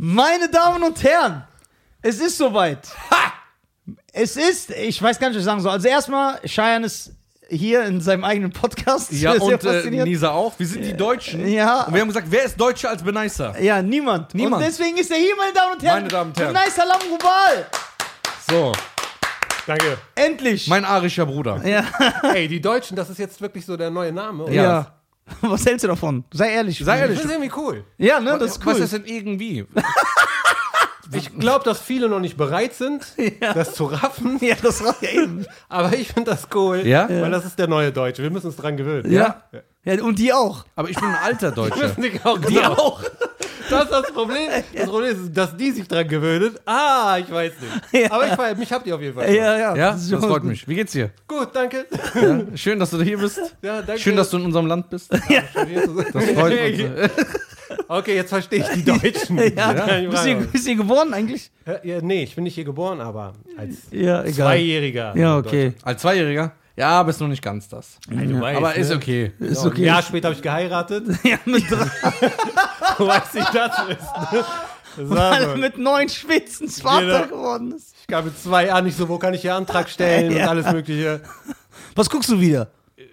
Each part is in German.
Meine Damen und Herren, es ist soweit. Es ist, ich weiß gar nicht, was ich sagen soll. Also erstmal, Cheyenne ist hier in seinem eigenen Podcast. Ja, Sehr und äh, faszinierend. Nisa auch. Wir sind die Deutschen. Ja. Und wir haben gesagt, wer ist Deutscher als Benicer? Ja, niemand. Niemand. Und deswegen ist er hier, meine Damen und Herren. Meine Damen und Herren. Nice Salam Rubal. So, Danke. Endlich. mein arischer Bruder. ja. Ey, die Deutschen, das ist jetzt wirklich so der neue Name. oder? Ja. Was hältst du davon? Sei ehrlich. Sei ehrlich. Das ist irgendwie cool. Ja, ne, das ist Was cool. ist denn irgendwie? Ich glaube, dass viele noch nicht bereit sind, Ja. das zu raffen. ja, das war ja eben. Aber ich finde das cool. Ja? Weil das ist der neue Deutsche. Wir müssen uns dran gewöhnen. Ja. ja. Und die auch. Aber ich bin ein alter Deutscher. die auch, genau. auch. Das ist das Problem. Das Problem ist, dass die sich dran gewöhnen. Ah, ich weiß nicht. Ja. Aber ich feier, mich habt ihr auf jeden Fall. Ja, ja. Ja, Das das freut mich. Wie geht's dir? Gut, danke. Ja? Schön, dass du hier bist. Ja, danke. Schön, dass du in unserem Land bist. Das Freut uns. Okay, jetzt verstehe ich die Deutschen. Ja. Ja. Bist, du, bist du geboren eigentlich? Ja, nee, ich bin nicht hier geboren, aber als Ja, Zweijähriger. Ja, okay. Als Zweijähriger? Ja, aber ist noch nicht ganz das. Du weißt, Aber ist ne? okay. Ist Ein okay. Jahr später habe ich geheiratet. Ja, mit, drei, Du weißt nicht, das ist. Ne? Weil so. er mit neun Schwitzens Vater Genau. geworden ist. Ich gab mit zwei an, nicht so, wo kann ich hier Antrag stellen Ja. und alles Mögliche. Was guckst du wieder?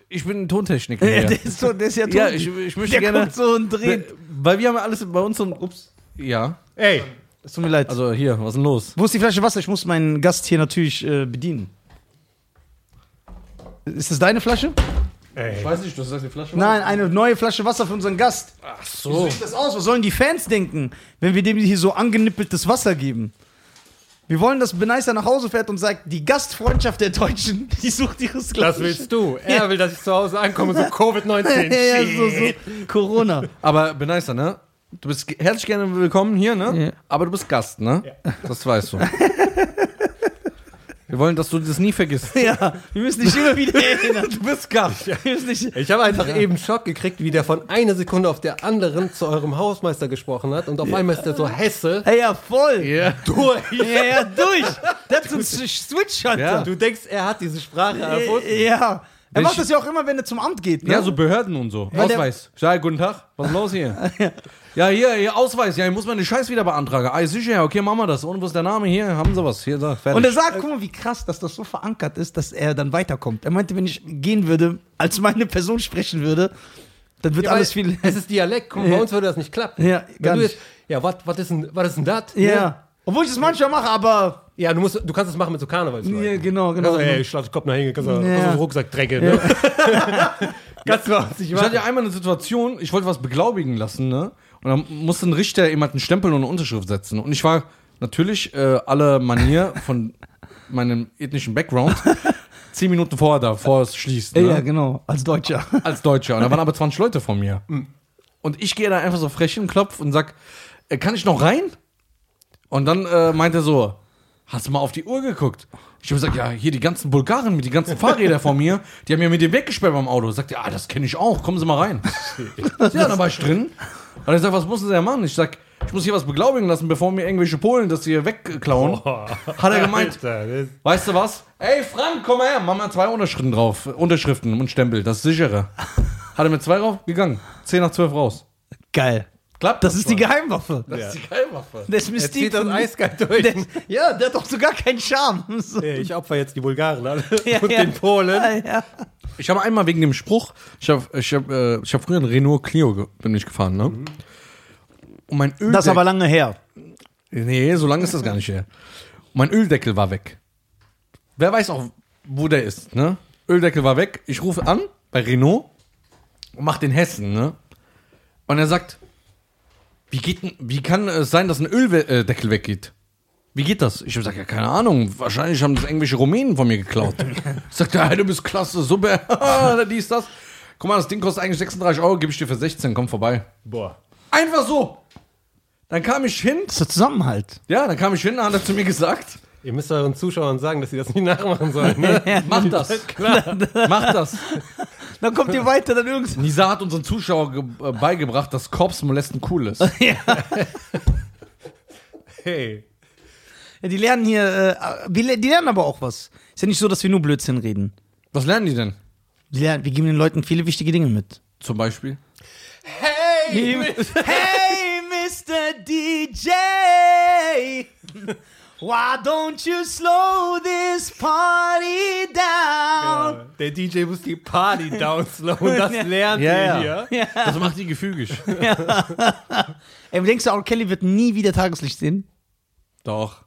Ich bin ein Tontechniker. Ja, hier. der, ist so, der ist ja tot. Ja, ich, ich möchte der gerne. guckt so und dreht. Weil wir haben ja alles bei uns und. Ups. Ja. Ey, Es tut mir leid. Also hier, was ist denn los? Wo ist die Flasche Wasser? Ich muss meinen Gast hier natürlich äh, bedienen. Ist das deine Flasche? ey. weiß nicht, du hast die Flasche. Nein, eine neue Flasche Wasser für unseren Gast. Ach Wie so. sieht das aus? Was sollen die Fans denken, wenn wir dem hier so angenippeltes Wasser geben? Wir wollen, dass Benicer nach Hause fährt und sagt, die Gastfreundschaft der Deutschen, die sucht ihres Das willst du. Er will, dass ich zu Hause ankomme, so Covid-19. ja, ja, so, so. Corona. Aber Benicer, ne? Du bist herzlich gerne willkommen hier, ne? Ja. Aber du bist Gast, ne? Das weißt du. Wir wollen, dass du das nie vergisst. Ja, wir müssen dich immer wieder erinnern. Du bist Gast. Wir müssen dich, Ich habe einfach eben Schock gekriegt, wie der von einer Sekunde auf der anderen zu eurem Hausmeister gesprochen hat und auf einmal ist der so Hesse ja, ja, voll. Ja. durch. Ja, ja, durch. Der hat so einen Switch, Alter. Ja. Du denkst, er hat diese Sprache erfunden. Ja. Er macht Ich- das ja auch immer, wenn er zum Amt geht. Ne? Ja, so Behörden und so. Weil Ausweis. Ja, guten Tag. Was ist los hier? ja, hier, hier, Ausweis. Ja, ich muss meine Scheiß wieder beantragen. Ah, sicher, ja, okay, machen wir das. Und wo ist der Name? Hier, haben sie was. Hier, da, fertig. Und er sagt, guck mal, wie krass, dass das so verankert ist, dass er dann weiterkommt. Er meinte, wenn ich gehen würde, als meine Person sprechen würde, dann wird Ja, alles viel. Es ist Dialekt. Guck, mal, bei uns würde das nicht klappen. Ja, nicht. jetzt, ja, was was ist denn, was ist denn das? Ja. Obwohl ich das manchmal mache, aber. Ja, du, musst, du kannst es machen mit so Karnevalsleuten. Ja, genau, genau. Also, ey, ich lass den Kopf nach hinten, kannst du Ja. kannst du den Rucksack drecken. Ne? kannst du nicht Ich machen. hatte ja einmal eine Situation, ich wollte was beglaubigen lassen, ne? Und dann musste ein Richter jemanden Stempel und eine Unterschrift setzen. Und ich war natürlich äh, alle Manier von meinem ethnischen Background zehn Minuten vorher da, bevor es schließt. Ne? Ja, genau, als Deutscher. Als Deutscher. Und da waren aber 20 Leute vor mir. Und ich gehe da einfach so frech in den Klopf und sag, äh, kann ich noch rein? Und dann äh, meint er so, hast du mal auf die Uhr geguckt? Ich habe gesagt, ja, hier die ganzen Bulgaren mit die ganzen Fahrräder vor mir, die haben ja mit dem weggesperrt beim Auto. Sagt er, ah, das kenne ich auch, kommen Sie mal rein. ja, dann war ich drin. Und er sagt, was Sie denn machen? Ich sag, ich muss hier was beglaubigen lassen, bevor mir irgendwelche Polen das hier wegklauen. Hat er gemeint, Alter, das- weißt du was? Ey, Frank, komm mal her, mach mal zwei Unterschriften drauf. Unterschriften und Stempel, das ist sicherer. Hat er mit zwei drauf? Gegangen. Zehn nach zwölf raus. Geil. Klappt Das ist die Geheimwaffe. Das ist die Geheimwaffe. Das ist Er zieht das eiskalt durch. Der, ja, der hat doch sogar keinen Charme. So. Ich opfer jetzt die Bulgaren alle Ja, und ja. den Polen. Ja. Ich habe einmal wegen dem Spruch, ich habe ich hab, äh, ich hab früher einen Renault Clio bin ich gefahren, ne? Und mein Öldeckel. Das ist aber lange her. Nee, so lange ist das gar nicht her. Und mein Öldeckel war weg. Wer weiß auch, wo der ist, ne? Öldeckel war weg. Ich rufe an bei Renault und mach den Hessen, ne? Und er sagt, wie geht denn, wie kann es sein, dass ein Öldeckel weggeht? Wie geht das? Ich habe gesagt, ja, keine Ahnung. Wahrscheinlich haben das irgendwelche Rumänen von mir geklaut. Sagt er, hey, du bist klasse, super, dies, das. Guck mal, das Ding kostet eigentlich 36 Euro, gebe ich dir für 16, komm vorbei. Boah. Einfach so. Dann kam ich hin, Das ist der Zusammenhalt. ja, dann kam ich hin, dann hat er zu mir gesagt, Ihr müsst euren Zuschauern sagen, dass sie das nicht nachmachen sollen. Ne? mach das. Klar. Mach das. Dann kommt ihr weiter, dann irgendwann. Nisa hat unseren Zuschauern äh, beigebracht, dass Korps molesten cool ist. Hey. Ja, die lernen hier, äh, wir die lernen aber auch was. Ist ja nicht so, dass wir nur Blödsinn reden. Was lernen die denn? Die lernen, wir geben den Leuten viele wichtige Dinge mit. Zum Beispiel? Hey! hey, Mr. DJ. Why don't you slow this party down? Der DJ muss die Party downslowen, das lernt Ja, ihr ja. hier. Das macht die gefügig. Ey, denkst du, R. Kelly wird nie wieder Tageslicht sehen? Doch.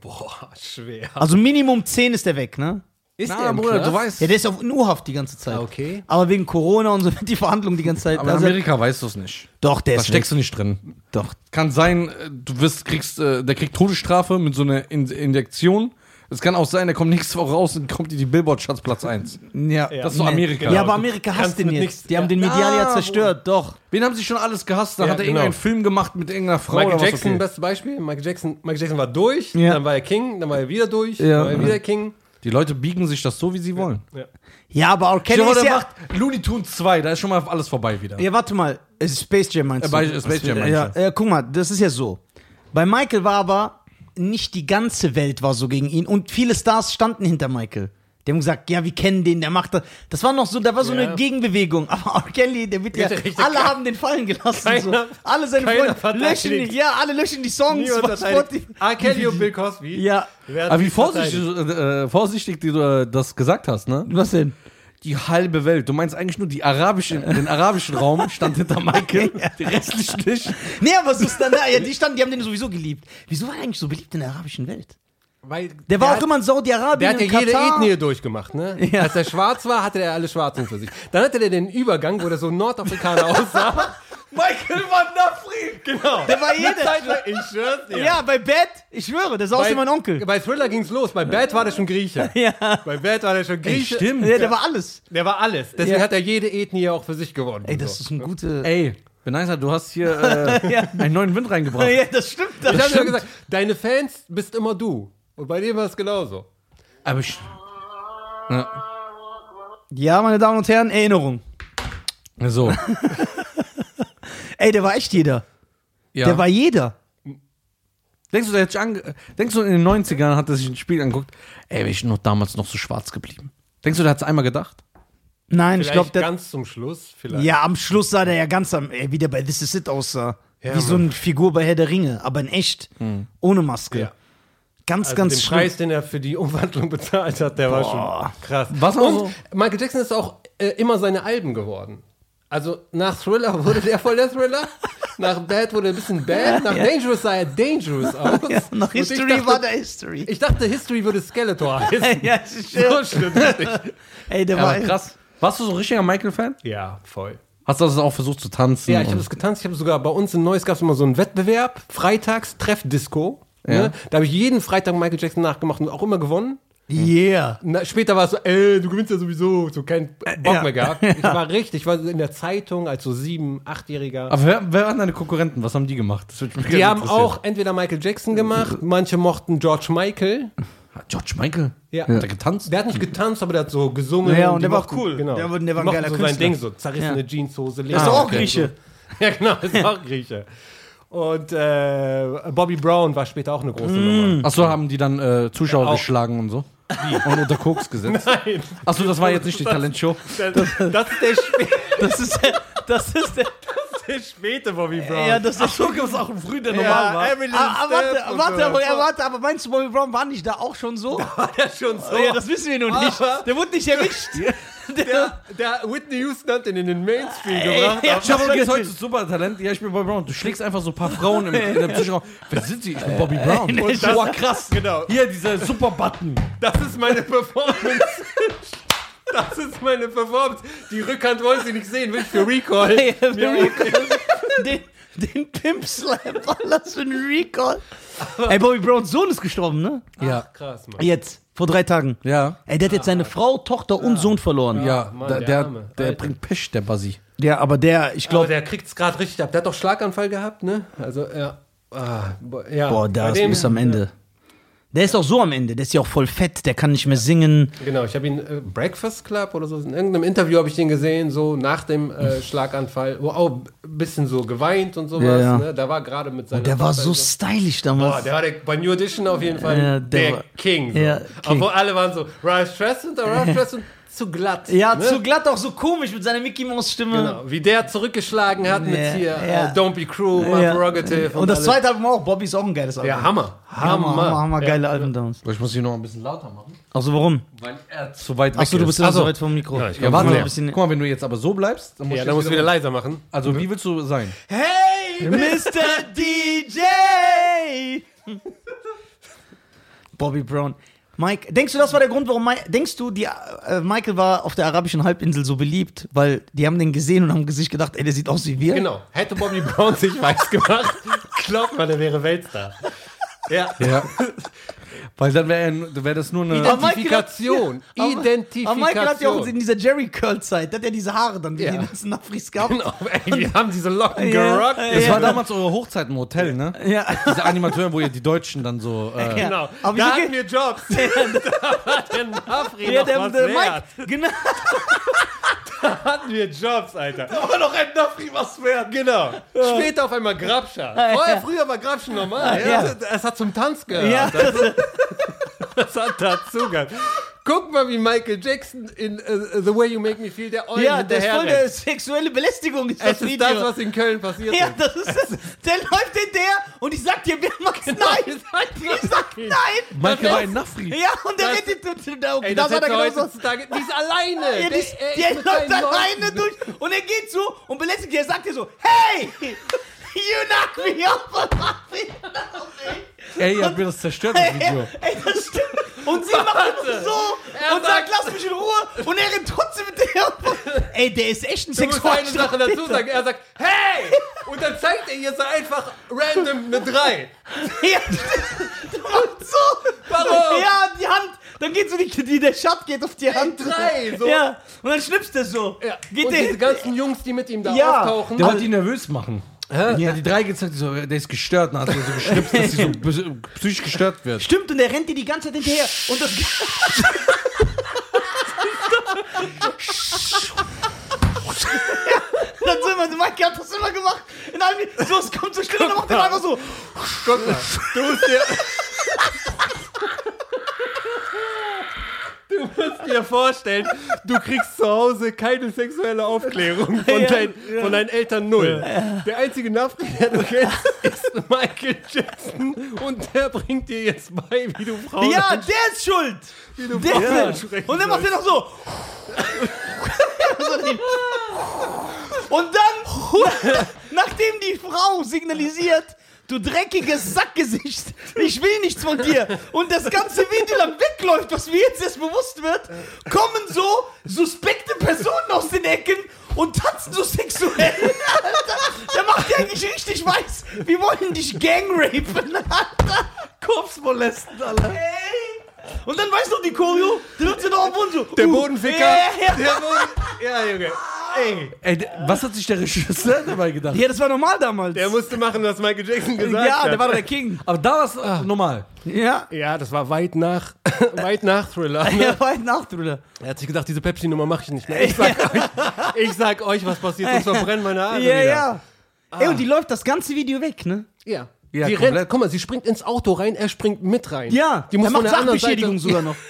Boah, schwer. Also Minimum 10 ist der weg, ne? Ist Na, im Bruder, Knast? du weißt. Ja, der ist auf U-Haft die ganze Zeit. Ah, okay. Aber wegen Corona und so wird die Verhandlung die ganze Zeit. Aber in also- Amerika weißt du es nicht. doch, der Da ist steckst weg. du nicht drin. Doch. Kann sein, äh, du wirst, kriegst, äh, der kriegt Todesstrafe mit so einer In Injektion. Es kann auch sein, der kommt nächste Woche raus und kommt in die Billboard-Charts Platz 1. Ja, Das ist so Amerika. Ja, aber Amerika Kannst hasst den mit jetzt. nichts- die haben ja. den medial ja zerstört, doch. Wen haben sie schon alles gehasst? Da Ja, hat er genau. irgendeinen Film gemacht mit irgendeiner Frau. Michael oder was, Jackson, okay. bestes Beispiel. Michael Jackson, Michael Jackson war durch, Ja. dann war er King, dann war er wieder durch, Ja. dann war er wieder King. Die Leute biegen sich das so, wie sie wollen. Ja, aber R. Kelly ist der ja... macht Looney Tunes 2, da ist schon mal alles vorbei wieder. Ja, warte mal. Es ist Space Jam meinst Äh, du? bei Space Jam meine ja, ich, äh, guck mal, das ist ja so. Bei Michael war aber nicht die ganze Welt war so gegen ihn und viele Stars standen hinter Michael. Die haben gesagt, ja, wir kennen den, der macht das. Das war noch so, da war so Ja. eine Gegenbewegung. Aber R. Kelly, der wird ja, alle haben den fallen gelassen. so. Keiner- Alle seine Freunde löschen die, ja, alle löschen die Songs. R. Kelly und Bill Cosby. Ja, Aber wie vorsichtig, äh, vorsichtig du äh, das gesagt hast, ne? was denn? Die halbe Welt. Du meinst eigentlich nur die arabische, den arabischen Raum stand hinter Michael, die restlichen nicht. Nee, aber so ist dann da, ja, die standen, die haben den sowieso geliebt. Wieso war er eigentlich so beliebt in der arabischen Welt? Weil Der war hat- auch immer in Saudi-Arabien. Der hat ja jede. Ethnie durchgemacht, ne? Ja. Als er schwarz war, hatte er alle Schwarzen für sich. Dann hatte er den Übergang, wo der so Nordafrikaner aussah. Michael Van Nafri! genau. Der war jede. Zeit lang, ich schwör's dir. Ja, bei Bad, ich schwöre, das ist aus wie mein Onkel. Bei Thriller ging's los. Bei Bad war der schon Grieche. Ja. Bei Bad war der schon Grieche. stimmt. Ja, der war alles. Der war alles. Deswegen Ja. hat er jede Ethnie auch für sich gewonnen. Ey, das ist ein guter. Ey, Benaisa, du hast hier äh, einen neuen Wind reingebracht. Ja, das stimmt. Das ich habe ja gesagt, deine Fans bist immer du. Und bei dem war es genauso. Aber ich. Ja. Ja, meine Damen und Herren, Erinnerung. So. Ey, der war echt jeder. Ja. Der war jeder. Denkst du, der hat sich ange Denkst du, in den 90ern hat er sich ein Spiel angeguckt? Ey, wäre ich noch damals noch so schwarz geblieben. Denkst du, der hat es einmal gedacht? Nein, ich glaube, Vielleicht der. ganz zum Schluss. Vielleicht. Ja, am Schluss sah der ja ganz am. Ey, wie der bei This Is It aussah. Ja, wie so Mann. eine Figur bei Herr der Ringe, aber in echt. Ohne Maske. Ja. Ganz, Also ganz den schlimm. Preis, den er für die Umwandlung bezahlt hat, der war Boah. schon krass. Was auch Und so- Michael Jackson ist auch äh, immer seine Alben geworden. Also nach Thriller wurde der voll der Thriller, nach Bad wurde er ein bisschen Bad, nach Dangerous sah er Dangerous aus. Ja, nach History dachte- war der History. Ich dachte, History würde Skeletor heißen. ja, so schön. schlimm. Ey, der Ja, war krass. Warst du so ein richtiger Michael-Fan? Ja, voll. Hast du das auch versucht zu tanzen? Ja, ich habe das getanzt. Ich habe sogar bei uns in Neuss gab es immer so einen Wettbewerb, Freitags Treff-Disco. Ja. Ne? Da habe ich jeden Freitag Michael Jackson nachgemacht und auch immer gewonnen. Yeah. Na, später war es so, ey, du gewinnst ja sowieso, so kein Bock ja. mehr gehabt. Ich war richtig, ich war in der Zeitung als so sieben, achtjähriger. Aber wer, wer waren deine Konkurrenten? Was haben die gemacht? Das Die haben auch entweder Michael Jackson gemacht, manche mochten George Michael. George Michael? Ja. Hat er getanzt? Der hat nicht getanzt, aber der hat so gesungen. Ja, und der war mochten- cool. Genau. Der war- der war ein geiler so Künstler. sein Ding, so zerrissene Ja. Jeanshose. ist doch auch Lederjacke, Grieche. So. Ja, genau, ist auch Grieche. Und äh, Bobby Brown war später auch eine große Nummer. Achso, haben die dann äh, Zuschauer Auch. geschlagen und so? Und unter Koks gesetzt? Nein, Achso, das war jetzt nicht die Talentshow. das, das ist der, spä Das ist der, das ist der, der späte Bobby Brown. ja, das ist es auch einen früh, der normal war? Emily Ah, ah, warte, und warte, so. aber, ja, warte, aber meinst du, Bobby Brown war nicht da auch schon so? war der schon so. ja, das wissen wir noch nicht. Aber- Der wurde nicht erwischt. der, der Whitney Houston hat den in den Mainstream gebracht. ja. aber- Ich habe jetzt heute super Talent. Ja, ich bin Bobby Brown. Du schlägst einfach so ein paar Frauen im, in der Psycheraum. Wer sind sie? Ich bin Bobby Brown. Und das- Boah, krass. Genau. Hier, dieser super Button. Das ist meine Performance. Das ist meine Performance. Die Rückhand wollen sie nicht sehen, will ich für Recall. Ey, Ja, den, den Pimp Slap, alles für ein Recall. Ey, Bobby Browns Sohn ist gestorben, ne? Ja. Krass, Mann. Jetzt, vor drei Tagen. Ja. Ey, der hat jetzt seine Frau, Tochter und Sohn verloren. Ja, Mann, der, der der, Arme. der Alter. bringt Pech, der Buzzy. Ja, aber der, ich Aber glaube, der kriegt es gerade richtig ab. Der hat doch Schlaganfall gehabt, ne? Also, ja. Ah, bo- ja. boah, Bei der ist dem- bis am Ende. Der ist auch so am Ende, der ist ja auch voll fett, der kann nicht mehr singen. Genau, ich habe ihn äh, Breakfast Club oder so. In irgendeinem Interview habe ich den gesehen, so nach dem äh, Schlaganfall, wo auch ein bisschen so geweint und sowas. Ja, ja. Ne? Da war gerade mit seiner Der war Tochter so stylisch Boah, damals. der war der, bei New Edition auf jeden Fall Ja, der, der war- King. So. King. Obwohl alle waren so, Ralph Streisand, der Ralph Streisand zu glatt. Ja, ne? zu glatt, auch so komisch mit seiner Mickey Mouse Stimme. Genau, wie der zurückgeschlagen hat mit Ja, hier ja. äh, Don't Be Cruel, My Ja. Prerogative. Und das alles. zweite Album auch, Bobby ist auch ein geiles Album. Ja, Hammer. Hammer, Hammer, Hammer, Ja. geile Alben damals. Ich muss hier noch ein bisschen lauter machen. Also warum? Weil er zu weit weg Achso, du bist ist. ja Ach so. so weit vom Mikro. Ja, ich Ja, glaub, warte mal ein bisschen- Guck mal, wenn du jetzt aber so bleibst, dann musst Ja, du dann musst du wieder wieder- leiser machen. Also, wie willst du sein? Hey, Mr. DJ! Bobby Brown. Mike, denkst du, das war der Grund, warum Mike, denkst du, die, äh, Michael war auf der arabischen Halbinsel so beliebt, weil die haben den gesehen und haben sich gedacht, ey, der sieht aus wie wir? Genau. Hätte Bobby Brown sich weiß gemacht, glaubt man, der wäre Weltstar. Ja. Ja. Weil dann wäre wär das nur eine. Aber Michael hat- Identifikation. Aber- Identifikation. Aber Michael hat ja auch in dieser Jerry Curl Zeit, da hat er diese Haare dann wie Ja. die ganzen Nafris gehabt. Genau, ey, wir haben diese Locken Ja, gerockt. ja, Das ja. war damals eure Hochzeit im Hotel, ne? Ja. Diese Animatoren, wo ihr die Deutschen dann so. Äh, Ja. Genau. Aber da wie hatten wir Jobs. da war der Nafri Ja, noch der, was der wert. Mike, genau. Da hatten wir Jobs, Alter. Aber noch ein Nafri was wert. Genau. Später auf einmal Grabscher. Ja, Vorher, früher war Grabschen normal. Ja. Ja. Es hat zum Tanz gehört. Ja, Das, das hat dazugehört. Guck mal, wie Michael Jackson in äh, The Way You Make Me Feel der Eulen ja, das ist voll der sexuelle Belästigung, ist Es das ist Video. das, was in Köln passiert ja, ist. das ist das. Der läuft hinterher und ich sag dir, wer macht's Genau, nein? Ich sag nein. Michael war Das- ein Nafri. Ja, und der Das- redet und da, Ey, da das war der hätte genauso. heutzutage, die ist alleine. Ja, der, die, er der ist mit läuft alleine durch und er geht so und belästigt er sagt dir so, hey, you knock me up. Ey, ihr habt mir das zerstört, das Video. Ey, das stimmt. Und sie macht Warte. so Er und sagt, sagt- lass mich in Ruhe. Und er rennt trotzdem mit der. Ey, der ist echt ein Du musst eine Sache dazu Sexualstraftäter. sagen. Er sagt, hey! Und dann zeigt er ihr so einfach random eine 3. Ja, du machst so. Warum? Ja, die Hand. Dann geht so die, die der Schatt geht auf die Hand. drei, so. Ja. Und dann schnippst er so. Ja. Geht und der diese ganzen Jungs, die mit ihm da Ja. auftauchen. Der wollte ihn nervös machen. Ja. Ja, die drei gezeigt, so, der ist gestört, hat er so geschnipst, dass sie so psychisch gestört wird. Stimmt, und der rennt dir die ganze Zeit hinterher. Und das. dann sind wir, Mike hat das immer gemacht. In einem, so, es kommt so schnell und dann macht er einfach so. Guck mal, du musst dir. Du musst dir vorstellen, du kriegst zu Hause keine sexuelle Aufklärung von, Ja, dein, von deinen Eltern null. Der einzige Nafri, der du kennst, ist Michael Jackson und der bringt dir jetzt bei, wie du Frauen Ja, der ist schuld. wie du Der Frauen ansprechen Und dann macht er noch so. Und dann, nachdem die Frau signalisiert, du dreckiges Sackgesicht, ich will nichts von dir, und das ganze Video lang wegläuft, was mir jetzt erst bewusst wird, kommen so suspekte Personen aus den Ecken und tanzen so sexuell. Der macht dir eigentlich richtig weiß. Wir wollen dich gangrapen, Alter. Kopfmolesten, Alter. Ey. Und dann weißt du die Choreo, der nutzt ja noch auf Boden so. Der uh, Bodenficker. Ja, ja. Der Boden, ja, Junge. Ey, Ey, was hat sich der Regisseur dabei gedacht? ja, das war normal damals. der musste machen, was Michael Jackson gesagt ja, hat. der war doch der King. Aber da war es äh, normal. Ja. Ja, das war weit nach, weit nach Thriller. Ne? Er war ein Nachdrüller. Er hat sich gedacht, diese Pepsi-Nummer mache ich nicht mehr. Ich sag, euch, ich sag euch, was passiert, sonst verbrennen meine Arme Ja, wieder. ja. Ey, und die läuft das ganze Video weg, ne? Ja. Ja, sie komplett. rennt, guck mal, sie springt ins Auto rein, er springt mit rein. Ja, die muss er von macht der anderen Sachbeschädigung Seite, sogar noch.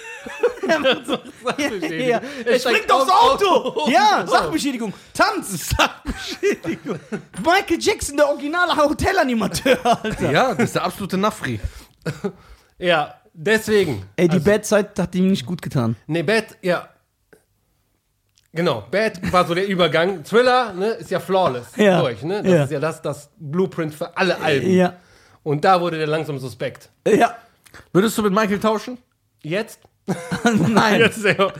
Er macht so- Sachbeschädigung. ja, Er er steigt springt aufs Auto. Auto. Ja. Sachbeschädigung. Tanz. Sachbeschädigung. Michael Jackson, der originale Hotelanimateur, Alter. Ja, das ist der absolute Nafri. Ja, deswegen. Ey, die Bad-Zeit hat ihm nicht gut getan. Ne, Bad, ja. Genau, Bad war so der Übergang. Thriller, ne, ist ja flawless Ja. durch, ne? Das Ja. ist ja das, das Blueprint für alle Alben. Ja. Und da wurde der langsam suspekt. Ja. Würdest du mit Michael tauschen? Jetzt? Nein. Jetzt ist er-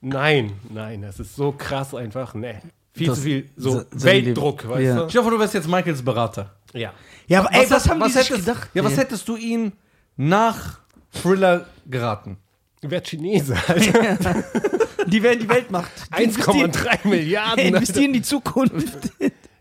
nein, nein, das ist so krass einfach. Nee. Viel Das- zu viel so so- so Weltdruck, Leben. weißt Ja. du? Ich hoffe, du wärst jetzt Michaels Berater. Ja. Ja, aber ey, was, hat- haben die sich hättest, gedacht? Ja, was ey? hättest du ihn nach Thriller geraten? Wer Chinese, Alter. Die werden die Weltmacht. Die investieren- 1,3 Milliarden. Investieren in die Zukunft.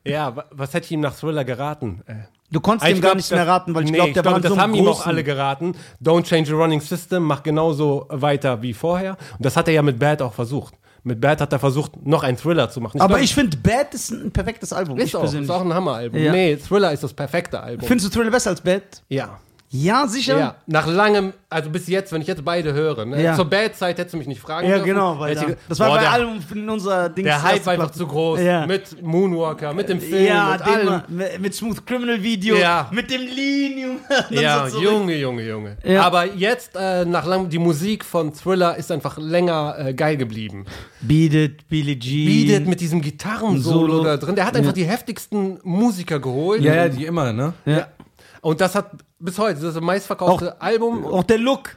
Ja, wa- was hätte ich ihm nach Thriller geraten? Äh, Du konntest ich ihm gar glaub, nichts das- mehr raten, weil ich nee, glaube, der glaub, war in das so einem haben ihm auch großen- alle geraten. Don't change the running system, mach genauso weiter wie vorher. Und das hat er ja mit Bad auch versucht. Mit Bad hat er versucht, noch einen Thriller zu machen. Aber glaub, ich finde, Bad ist ein perfektes Album. ist ich auch, persönlich. ist auch ein Hammeralbum. Ja. Nee, Thriller ist das perfekte Album. Findest du Thriller besser als Bad? ja. Ja, sicher? Ja, nach langem, also bis jetzt, wenn ich jetzt beide höre. Ne? Ja. Zur Bad-Zeit hättest du mich nicht fragen Ja, dürfen. genau, weil da, das war Boah, bei der, allem in unserer Dings. Der Hype war einfach zu groß. Ja. Mit Moonwalker, mit dem Film, ja, mit allem. mit, mit Smooth Criminal Video, Ja. mit dem Lean, Junge. Ja, so. Junge, Junge, Junge. Ja. Aber jetzt, äh, nach lang, die Musik von Thriller ist einfach länger äh, geil geblieben. Beat It, Billie Jean. Beat It mit diesem Gitarrensolo Solo. da drin. Der hat einfach die heftigsten Musiker geholt. Ja, ja, die immer, ne? Ja. Und das hat bis heute, das ist das meistverkaufte Album. Auch der Look.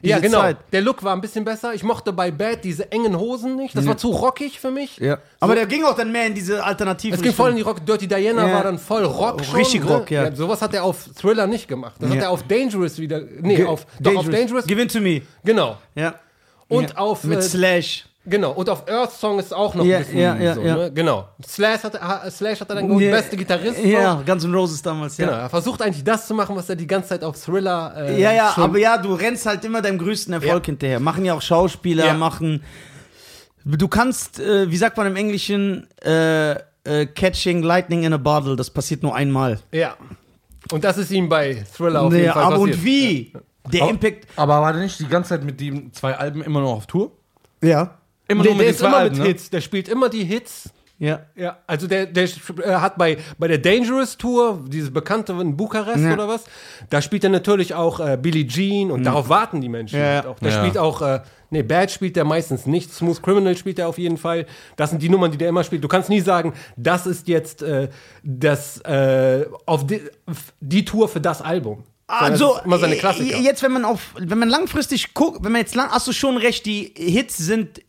ja, genau. Zeit. Der Look war ein bisschen besser. Ich mochte bei Bad diese engen Hosen nicht. Das war zu rockig für mich. Ja. Aber der ging auch dann mehr in diese Alternative. Es ging voll in die Rock. Dirty Diana Ja. war dann voll Rock schon. Richtig ne? Rock, ja. Sowas hat er auf Thriller nicht gemacht. Das hat Ja. er auf Dangerous wieder. Nee, auf, doch auf Dangerous. Give in to me. Genau. Ja. Und ja. auf, Mit äh, Slash. Genau. Und auf Earth Song ist auch noch Ja, ein bisschen ja, ja, so. ja. Ne? Genau. Slash hat, ha- Slash hat er dann geholt, Ja. beste Gitarrist. Ja. Guns N' Roses damals, ja. Genau. Er versucht eigentlich das zu machen, was er die ganze Zeit auf Thriller. Äh, Ja, ja, schon- aber ja, du rennst halt immer deinem größten Erfolg Ja. hinterher. Machen ja auch Schauspieler, Ja. machen. Du kannst, äh, wie sagt man im Englischen, äh, äh, catching lightning in a bottle, das passiert nur einmal. Ja. Und das ist ihm bei Thriller auf jeden Ja, Fall aber passiert. und wie? Der Aber- Impact. Aber war der nicht die ganze Zeit mit den zwei Alben immer noch auf Tour? Ja. Immer Der, nur der ist immer mit ne? Hits. Der spielt immer die Hits. Ja. Ja, also der, der äh, hat bei, bei der Dangerous Tour, diese bekannte in Bukarest Ja. oder was, da spielt er natürlich auch äh, Billie Jean und darauf warten die Menschen. Ja, halt auch. Der Ja. spielt auch, äh, nee, Bad spielt er meistens nicht, Smooth Criminal spielt er auf jeden Fall. Das sind die Nummern, die der immer spielt. Du kannst nie sagen, das ist jetzt äh, das, äh, auf die, die Tour für das Album. Also, immer seine Klassiker. äh, jetzt, wenn man auf, wenn man langfristig guckt, wenn man jetzt lang, hast du schon recht, die Hits sind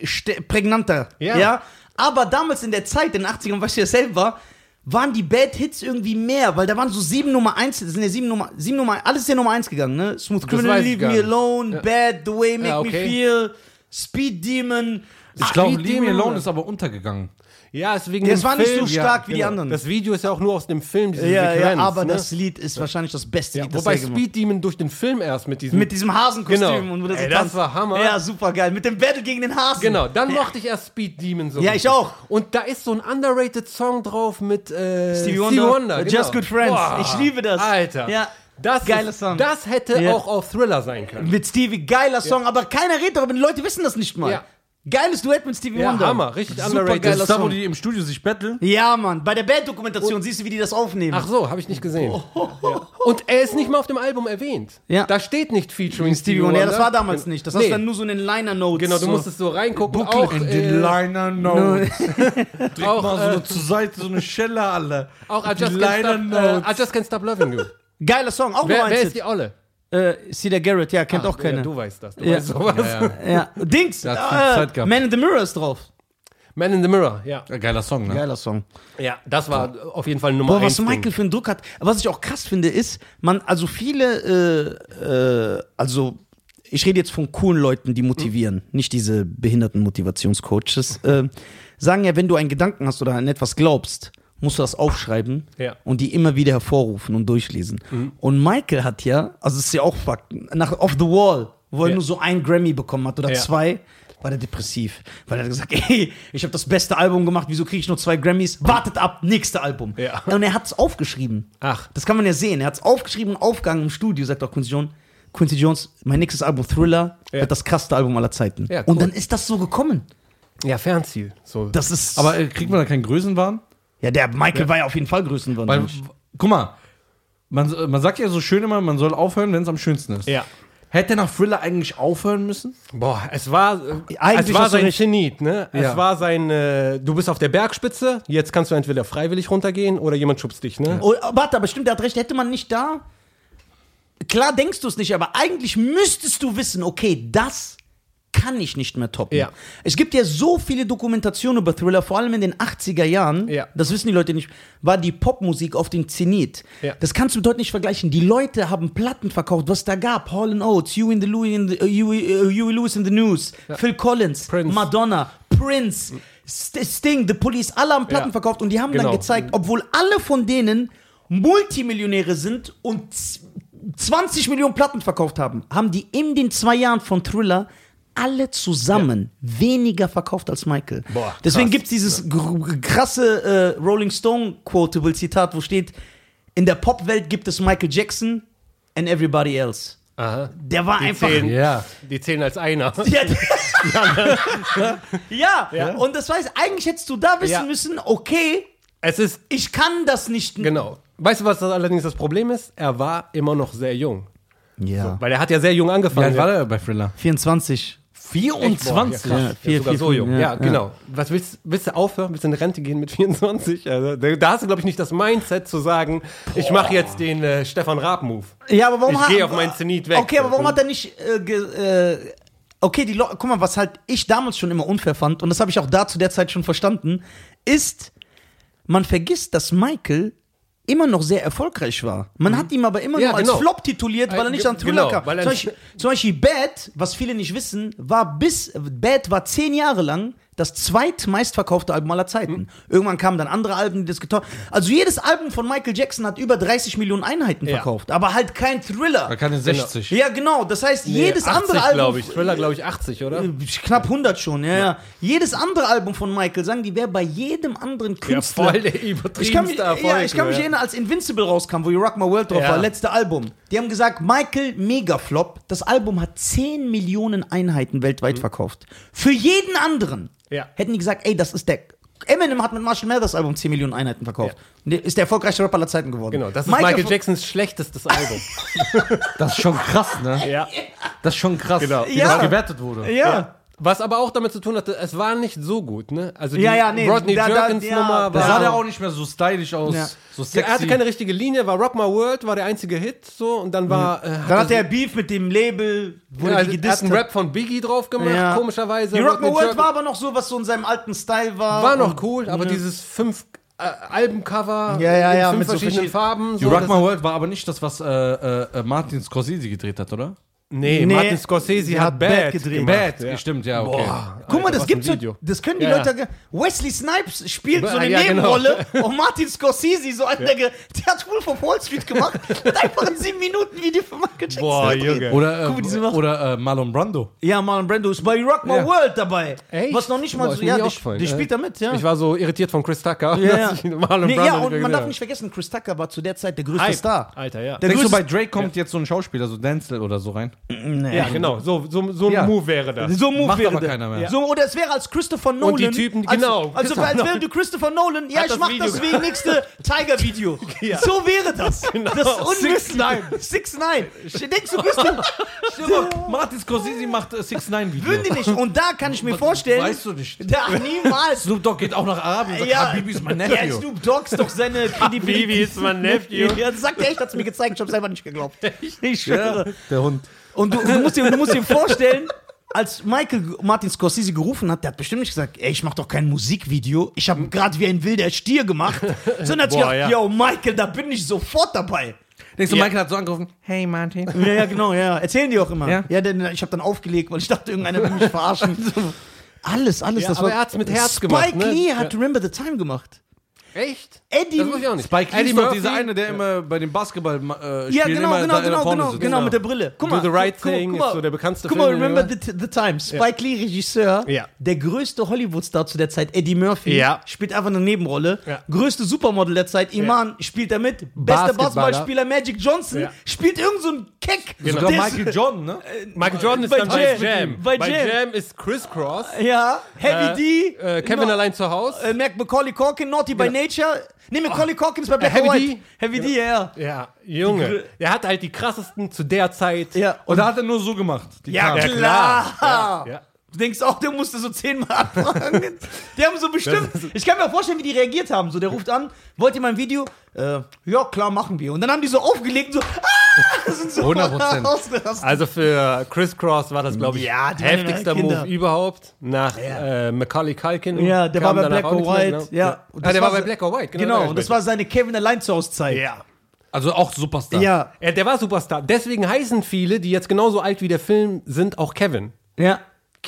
prägnanter. Ja. ja. Aber damals in der Zeit, in den 80ern, weißt du ja selber, waren die Bad Hits irgendwie mehr, weil da waren so sieben Nummer eins, das sind ja sieben Nummer, sieben Nummer, alles ist ja Nummer eins gegangen, ne? Smooth Criminal, Leave Me. Alone, Bad, The Way Make Ja, Me okay. Feel, Speed Demon. Ich glaube, Speed Leave Me Demon, Alone ist aber untergegangen. Ja, ist wegen Ja, es dem war nicht Film. so stark wie die genau. anderen. Das Video ist ja auch nur aus dem Film, diese Ja, Sequenz. ja, aber ne? das Lied ist wahrscheinlich das Beste ja, Lied, das Wobei er gemacht Speed Demon durch den Film erst mit diesem Mit diesem Hasenkostüm Genau. und wo das Ey, so das tanzt. war Hammer. Ja, super geil. Mit dem Battle gegen den Hasen. Genau, dann mochte ich erst Speed Demon so. Ja, ich auch. Und da ist so ein underrated Song drauf mit äh, Stevie Wonder, genau. Just Good Friends. Ich liebe das. Alter. Ja. Das Geiler ist, Song. Das hätte Ja. auch auf Thriller sein können. Mit Stevie, geiler Song, aber keiner redet darüber, die Leute wissen das nicht mal. Ja. Geiles Duett mit Stevie Ja, Wonder. Hammer, richtig Super underrated. geiler Das ist da, wo die im Studio sich betteln. Ja, Mann, bei der Band-Dokumentation siehst du, wie die das aufnehmen. Ach so, habe ich nicht gesehen. Ja. Und er ist nicht mal auf dem Album erwähnt. Ja. Da steht nicht featuring Stevie Wonder, ja, das war damals nicht. Das hast Nee. du dann nur so in den Liner-Notes. Genau, du so. musstest so reingucken. Booklet Auch, In äh, den Liner Notes. Drück auch, mal so äh, zur Seite, so eine Schelle alle. auch I just, can't Liner stop, Notes. I just Can't Stop Loving You. Geiler Song, auch wer, noch wer ist die Olle? Äh, Cedar Garrett, ja, kennt Ah, auch keiner. Ja, du weißt das. Du Ja. weißt sowas. Ja, ja. Ja, Dings, äh, Zeit gehabt. Man in the Mirror ist drauf. Man in the Mirror, ja. Ja, Geiler Song, ne? Geiler Song. Ja, das war auf jeden Fall Nummer Boah, was eins. Michael Ding. für einen Druck hat. Was ich auch krass finde, ist, man, also viele, äh, äh, also ich rede jetzt von coolen Leuten, die motivieren, nicht diese behinderten Motivationscoaches, äh, sagen ja, wenn du einen Gedanken hast oder an etwas glaubst, musst du das aufschreiben Ja. und die immer wieder hervorrufen und durchlesen. Und Michael hat ja, also es ist ja auch Fakt, nach Off the Wall, wo er Ja. nur so ein Grammy bekommen hat oder zwei, war der depressiv. Weil er hat gesagt, ey, ich habe das beste Album gemacht, wieso kriege ich nur zwei Grammys? Wartet ab, nächste Album. Ja. Und er hat es aufgeschrieben. Ach. Das kann man ja sehen. Er hat es aufgeschrieben, Aufgang im Studio, sagt auch Quincy Jones. Quincy Jones, mein nächstes Album Thriller Ja. wird das krasseste Album aller Zeiten. Ja, cool. Und dann ist das so gekommen. Ja, Fernziel. So. Das ist. Aber äh, kriegt man da keinen Größenwahn? Ja, der Michael war ja auf jeden Fall Weil, Größenwahn. guck mal, man, man sagt ja so schön immer, man soll aufhören, wenn es am schönsten ist. ja. Hätte nach Thriller eigentlich aufhören müssen? Boah, es war, äh, Eigentlich es war sein. Zenit, ne? Ja. Es war sein, äh, du bist auf der Bergspitze, jetzt kannst du entweder freiwillig runtergehen oder jemand schubst dich, ne? Oh, warte, aber stimmt, der hat recht. Hätte man nicht da. Klar denkst du es nicht, aber eigentlich müsstest du wissen, okay, das kann ich nicht mehr toppen. Ja. Es gibt ja so viele Dokumentationen über Thriller, vor allem in den 80er Jahren, Ja. das wissen die Leute nicht, war die Popmusik auf dem Zenit. Ja. Das kannst du dort nicht vergleichen. Die Leute haben Platten verkauft, was da gab. Hall Oates, Huey, in the Louis in the, uh, Huey, uh, Huey Lewis in the News, Phil Collins, Prince. Madonna, Prince, St Sting, The Police, alle haben Platten verkauft und die haben dann Genau. gezeigt, obwohl alle von denen Multimillionäre sind und z- 20 Millionen Platten verkauft haben, haben die in den zwei Jahren von Thriller alle zusammen weniger verkauft als Michael. Boah, Deswegen gibt es dieses krasse äh, Rolling Stone Quotable Zitat, wo steht, in der Popwelt gibt es Michael Jackson and Everybody Else. Aha. Der war Die einfach. zählen, Ja. die zählen als einer. Ja, ja, und das heißt, eigentlich hättest du da wissen Ja. müssen, okay, Es ist, ich kann das nicht. genau. Weißt du, was das allerdings das Problem ist? Er war immer noch sehr jung. Ja. Weil er hat ja sehr jung Wie angefangen. alt war der bei Thriller? 24. 24. Boah, ja, vier, ja, sogar vier, so fünf, jung. ja, Ja, ja. genau. Was willst, willst du aufhören? Willst du in Rente gehen mit 24? Also, da, hast du, glaube ich, nicht das Mindset zu sagen, ich mache jetzt den äh, Stefan Raab-Move. Ja, aber warum Ich gehe auf meinen Zenit weg. Okay, aber warum hat er nicht. Äh, äh, okay, die Leute. Guck mal, was halt ich damals schon immer unfair fand, und das habe ich auch da zu der Zeit schon verstanden, ist, man vergisst, dass Michael immer noch sehr erfolgreich war. Man hat ihn aber immer Mhm. Ja, noch als genau. Flop tituliert, weil er nicht Ge- an Thriller genau, kam. zum, nicht- Beispiel, zum Beispiel Bad, was viele nicht wissen, war bis Bad war zehn Jahre lang das zweitmeistverkaufte Album aller Zeiten. Mhm. Irgendwann kamen dann andere Alben, die das getan Also jedes Album von Michael Jackson hat über 30 Millionen Einheiten Ja. verkauft, aber halt kein Thriller. Da keine 60. Ja, genau. Das heißt, jedes 80, andere Album. glaube ich. Thriller, glaube ich, 80, oder? Äh, Knapp 100 schon, ja, ja. Jedes andere Album von Michael, sagen die, wäre bei jedem anderen Ja, Künstler. voll der ich kann mich, Erfolg. ja, ich kann mich ja. erinnern, als Invincible rauskam, wo You Rock My World drauf Ja. war, letzte Album. Die haben gesagt, Michael, Megaflop. Das Album hat 10 Millionen Einheiten weltweit verkauft. Für jeden anderen Mhm. Ja. hätten die gesagt, ey, das ist der. Eminem hat mit Marshall Mathers Album 10 Millionen Einheiten verkauft. Und der Ist der erfolgreichste Rapper aller Zeiten geworden. Genau, das ist Michael, Jacksons schlechtestes Album. Das ist schon krass, ne? ja. Das ist schon krass, Genau. wie Ja. das gewertet wurde. Ja. Was aber auch damit zu tun hatte, es war nicht so gut, ne? Also die Ja, ja, nee, Rodney da- da- Jerkins ja, Nummer Da war. sah Ja. der auch nicht mehr so stylisch aus, Ja. so sexy. er hatte keine richtige Linie, war Rock My World, war der einzige Hit, so, und dann war. Äh, Dann hat er Beef mit dem Label, wurde ja, die also, er hat einen Rap von Biggie drauf gemacht, Ja. komischerweise. Die Rock My World war aber noch so, was so in seinem alten Style war. war noch cool, aber dieses fünf äh, Albencover Ja, ja, ja, fünf mit so verschiedenen verschiedenen- Farben. So, Rock My World war aber nicht das, was äh, äh, Martin Scorsese gedreht hat, oder? Nee, Nee, Martin Scorsese sie hat hat Bad, Bad gedreht. Bad, stimmt, ja, okay. Guck mal, das gibt's so, das können die Ja. Leute. Wesley Snipes spielt so eine Ja, genau. Nebenrolle und Martin Scorsese, so einer, der, ge- der hat Wolf of Wall Street gemacht, hat einfach ein 7 Minuten Video von Michael Jackson. Boah. Junge. Oder, Guck äh, Macht. oder äh, Marlon Brando. Ja, Marlon Brando ist bei Rock My Ja. World dabei. Echt? Was noch nicht mal Boah, so, ja, der, Äh, spielt da mit, ja. Ich war so irritiert von Chris Tucker. ja, Marlon nee, Brando ja, und man darf nicht vergessen, Chris Tucker war zu der Zeit der größte. Star. Alter, ja. Der Denkst du, bei Drake kommt jetzt so ein Schauspieler, so Denzel oder so rein? Nee. Ja, genau. So, so, so ein Ja. Move wäre das. So ein Move Macht wäre aber keiner mehr. So, oder es wäre als Christopher Nolan. die Typen, als, genau. Also, als wäre du Christopher Nolan, ja, Hat ich mach Video das wie nächste Tiger-Video. So wäre das. Das ist unmöglich. 6ix9ine. 6ix9ine. Denkst du, Christopher, Martin Scorsese macht äh, 6 9 Video. würden die nicht. Und da kann ich mir vorstellen. Weißt du nicht. Da, niemals. Snoop Dogg geht auch nach Arabien und sagt, Ja, Habibi ist mein ja, Nephew. Snoop Dogg ist doch seine Kredibilität. Habibi ist mein Nephew. Ja, das sagt er echt, hat es mir gezeigt, ich habe selber nicht geglaubt. Ich schwöre. der Hund. Und du, du, musst dir, du musst dir vorstellen, als Michael Martin Scorsese gerufen hat, der hat bestimmt nicht gesagt, ey, ich mach doch kein Musikvideo, ich habe gerade wie ein wilder Stier gemacht, sondern hat Boah, gedacht, ja. yo, Michael, da bin ich sofort dabei. Denkst du, Ja. Michael hat so angerufen, hey Martin. Ja, ja, genau, ja. Erzählen die auch immer. Ja? Ja, denn ich habe dann aufgelegt, weil ich dachte, irgendeiner will mich verarschen. Alles, alles. Ja, das aber war, er hat's mit Herz Spike gemacht, ne? Lee hat Ja. Remember the Time gemacht. Echt? Eddie, Das muss ich auch nicht. Spike Lee Eddie ist doch dieser eine, der immer bei dem Basketball äh, ja, genau, immer genau, da genau, vorne genau, sitzt. genau, mit der Brille. Guck Do mal, the Right guck, Thing guck ist mal, so der bekannteste Guck mal, Film, Remember ja. the, the Time. Spike Lee, Regisseur, Ja. der größte Hollywood-Star zu der Zeit, Eddie Murphy, Ja. spielt einfach eine Nebenrolle. Ja. Größte Supermodel der Zeit, Iman, spielt er mit. Bester. Basketballspieler Magic Johnson, Ja. spielt irgend so ein Keck. Sogar Der ist- Michael Jordan, ne? Michael Jordan ist Bei dann bei Jam. Jam. Bei Bei Jam. Ist Chris Cross. Ja, Heavy D. Äh, Kevin allein zu Hause. äh, Mac Macaulay Culkin, Naughty by Nature. Nee, Macaulay Culkin ist bei Black Heavy White. D? Heavy D, ja, ja. Junge. Der hat halt die krassesten zu der Zeit. Ja, Und da hat er nur so gemacht. Die Ja, Karte. klar. Ja, ja. Du denkst auch, der musste so zehnmal abfangen. Die haben so bestimmt. Ich kann mir vorstellen, wie die reagiert haben. So, der ruft an, wollt ihr mein Video? Äh, ja, klar, machen wir. Und dann haben die so aufgelegt und so, ah, sind so 100%. ausgerastet. Also für Chris Cross war das, glaube ich, Ja, heftigster ja Kinder. Move überhaupt. Nach äh, Macaulay Culkin. Ja, der war bei Black auch or White. genau. Ja. Und Ah, der war bei Black or White, Genau, da und das war seine Kevin allein zu Hause Zeit. Ja. Also auch Superstar. Ja, Er, der war Superstar. Deswegen heißen viele, die jetzt genauso alt wie der Film sind, auch Kevin. ja.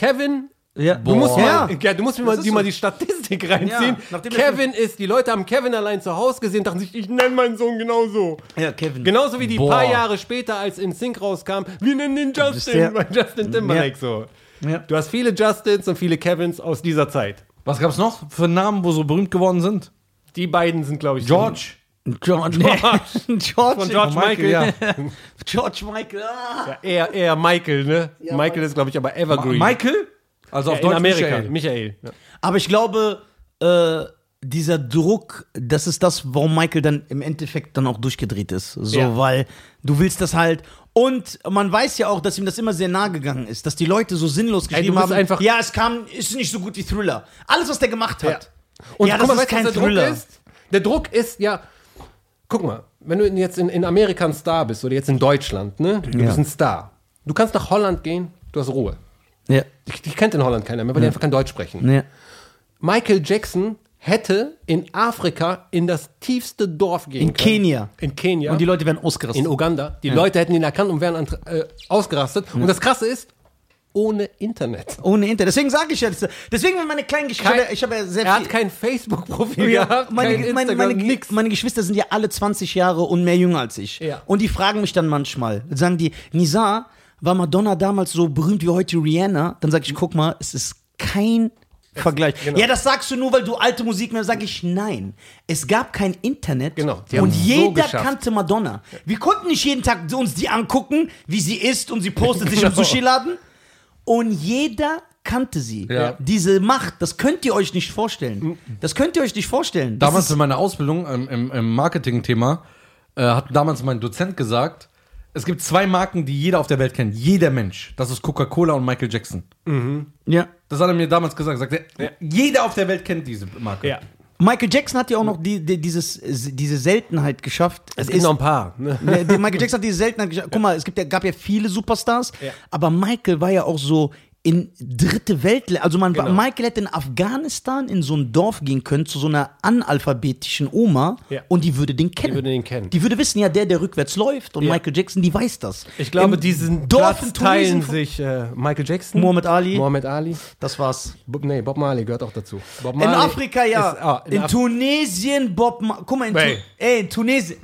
Kevin. Ja, Du musst, ja. mal, ja, du musst mir mal, ist die, so. mal die Statistik reinziehen. Ja, Kevin ist, die Leute haben Kevin allein zu Hause gesehen, dachten sich, ich nenne meinen Sohn genauso. ja, Kevin. Genauso wie die Boah. paar Jahre später, als in Sync rauskam, wir nennen den ist Justin, der- bei Justin Timberlake so. Ja. Du hast viele Justins und viele Kevins aus dieser Zeit. Was gab's noch für Namen, wo so berühmt geworden sind? Die beiden sind, glaube ich, George. George, nee. George, Von George Michael. ja. George Michael. Ah. Ja, eher, eher Michael, ne? Michael ist, glaube ich, aber Evergreen. Michael? Also auf in Deutsch Amerika. Michael. Michael. Ja. Aber ich glaube, äh, dieser Druck, das ist das, warum Michael dann im Endeffekt dann auch durchgedreht ist. So, Ja. weil du willst das halt. Und man weiß ja auch, dass ihm das immer sehr nahe gegangen ist, dass die Leute so sinnlos geschrieben bist haben. einfach- ja, es kam, ist nicht so gut wie Thriller. Alles, was der gemacht hat. Und ja, guck mal, das weißt du, was der Druck ist? Der Druck ist, ja, guck mal, wenn du jetzt in, in Amerika ein Star bist oder jetzt in Deutschland, ne? Du Ja. bist ein Star. Du kannst nach Holland gehen, du hast Ruhe. Ja. Ich, ich kennt in Holland keiner mehr, weil die einfach kein Deutsch sprechen. ja. Michael Jackson hätte in Afrika in das tiefste Dorf gehen In können. Kenia. In Kenia. Und die Leute werden ausgerastet. in Uganda. Die Leute hätten ihn erkannt und wären äh, ausgerastet. Und das Krasse ist, ohne Internet. Ohne Internet. Deswegen sage ich das- deswegen wenn meine kleinen Geschwister, ich habe ja sehr Er viel. hat kein Facebook-Profil Ja, gehabt, meine, kein meine, meine, nix. meine Geschwister sind ja alle 20 Jahre und mehr jünger als ich. Ja. Und die fragen mich dann manchmal, sagen die, Nisa, war Madonna damals so berühmt wie heute Rihanna? Dann sage ich, guck mal, es ist kein Vergleich. genau. Ja, das sagst du nur, weil du alte Musik mehr. Sag ich, nein. Es gab kein Internet. Genau, Und so jeder geschafft. kannte Madonna. Wir konnten nicht jeden Tag uns die angucken, wie sie isst und sie postet sich im Genau. Sushi-Laden. Und jeder kannte sie. Ja. Diese Macht, das könnt ihr euch nicht vorstellen. Das könnt ihr euch nicht vorstellen. Das Damals in meiner Ausbildung im, im, im Marketing-Thema äh, hat damals mein Dozent gesagt, es gibt zwei Marken, die jeder auf der Welt kennt. Jeder Mensch. Das ist Coca-Cola und Michael Jackson. ja. Das hat er mir damals gesagt. Sagt er, Jeder auf der Welt kennt diese Marke. Ja. Michael Jackson hat ja auch noch die, die, dieses, diese Seltenheit geschafft. Es gibt noch ein paar. Ne? Michael Jackson hat diese Seltenheit geschafft. Guck mal, es gibt ja, gab ja viele Superstars, Ja. aber Michael war ja auch so in dritte Welt. Also man Genau. Michael hätte in Afghanistan in so ein Dorf gehen können zu so einer analphabetischen Oma Ja. und die würde den kennen. Die würde den kennen. Die würde wissen, ja, der, der rückwärts läuft und Ja. Michael Jackson, die weiß das. Ich glaube, Im diesen Dorf Platz teilen sich äh, Michael Jackson, Muhammad Ali. Muhammad Ali. Das war's. Bob, nee, Bob Marley gehört auch dazu. Bob In Marley Afrika ja. Ist, ah, in in Af Tunesien Bob Ma Guck mal, in, tu ey, in Tunesien.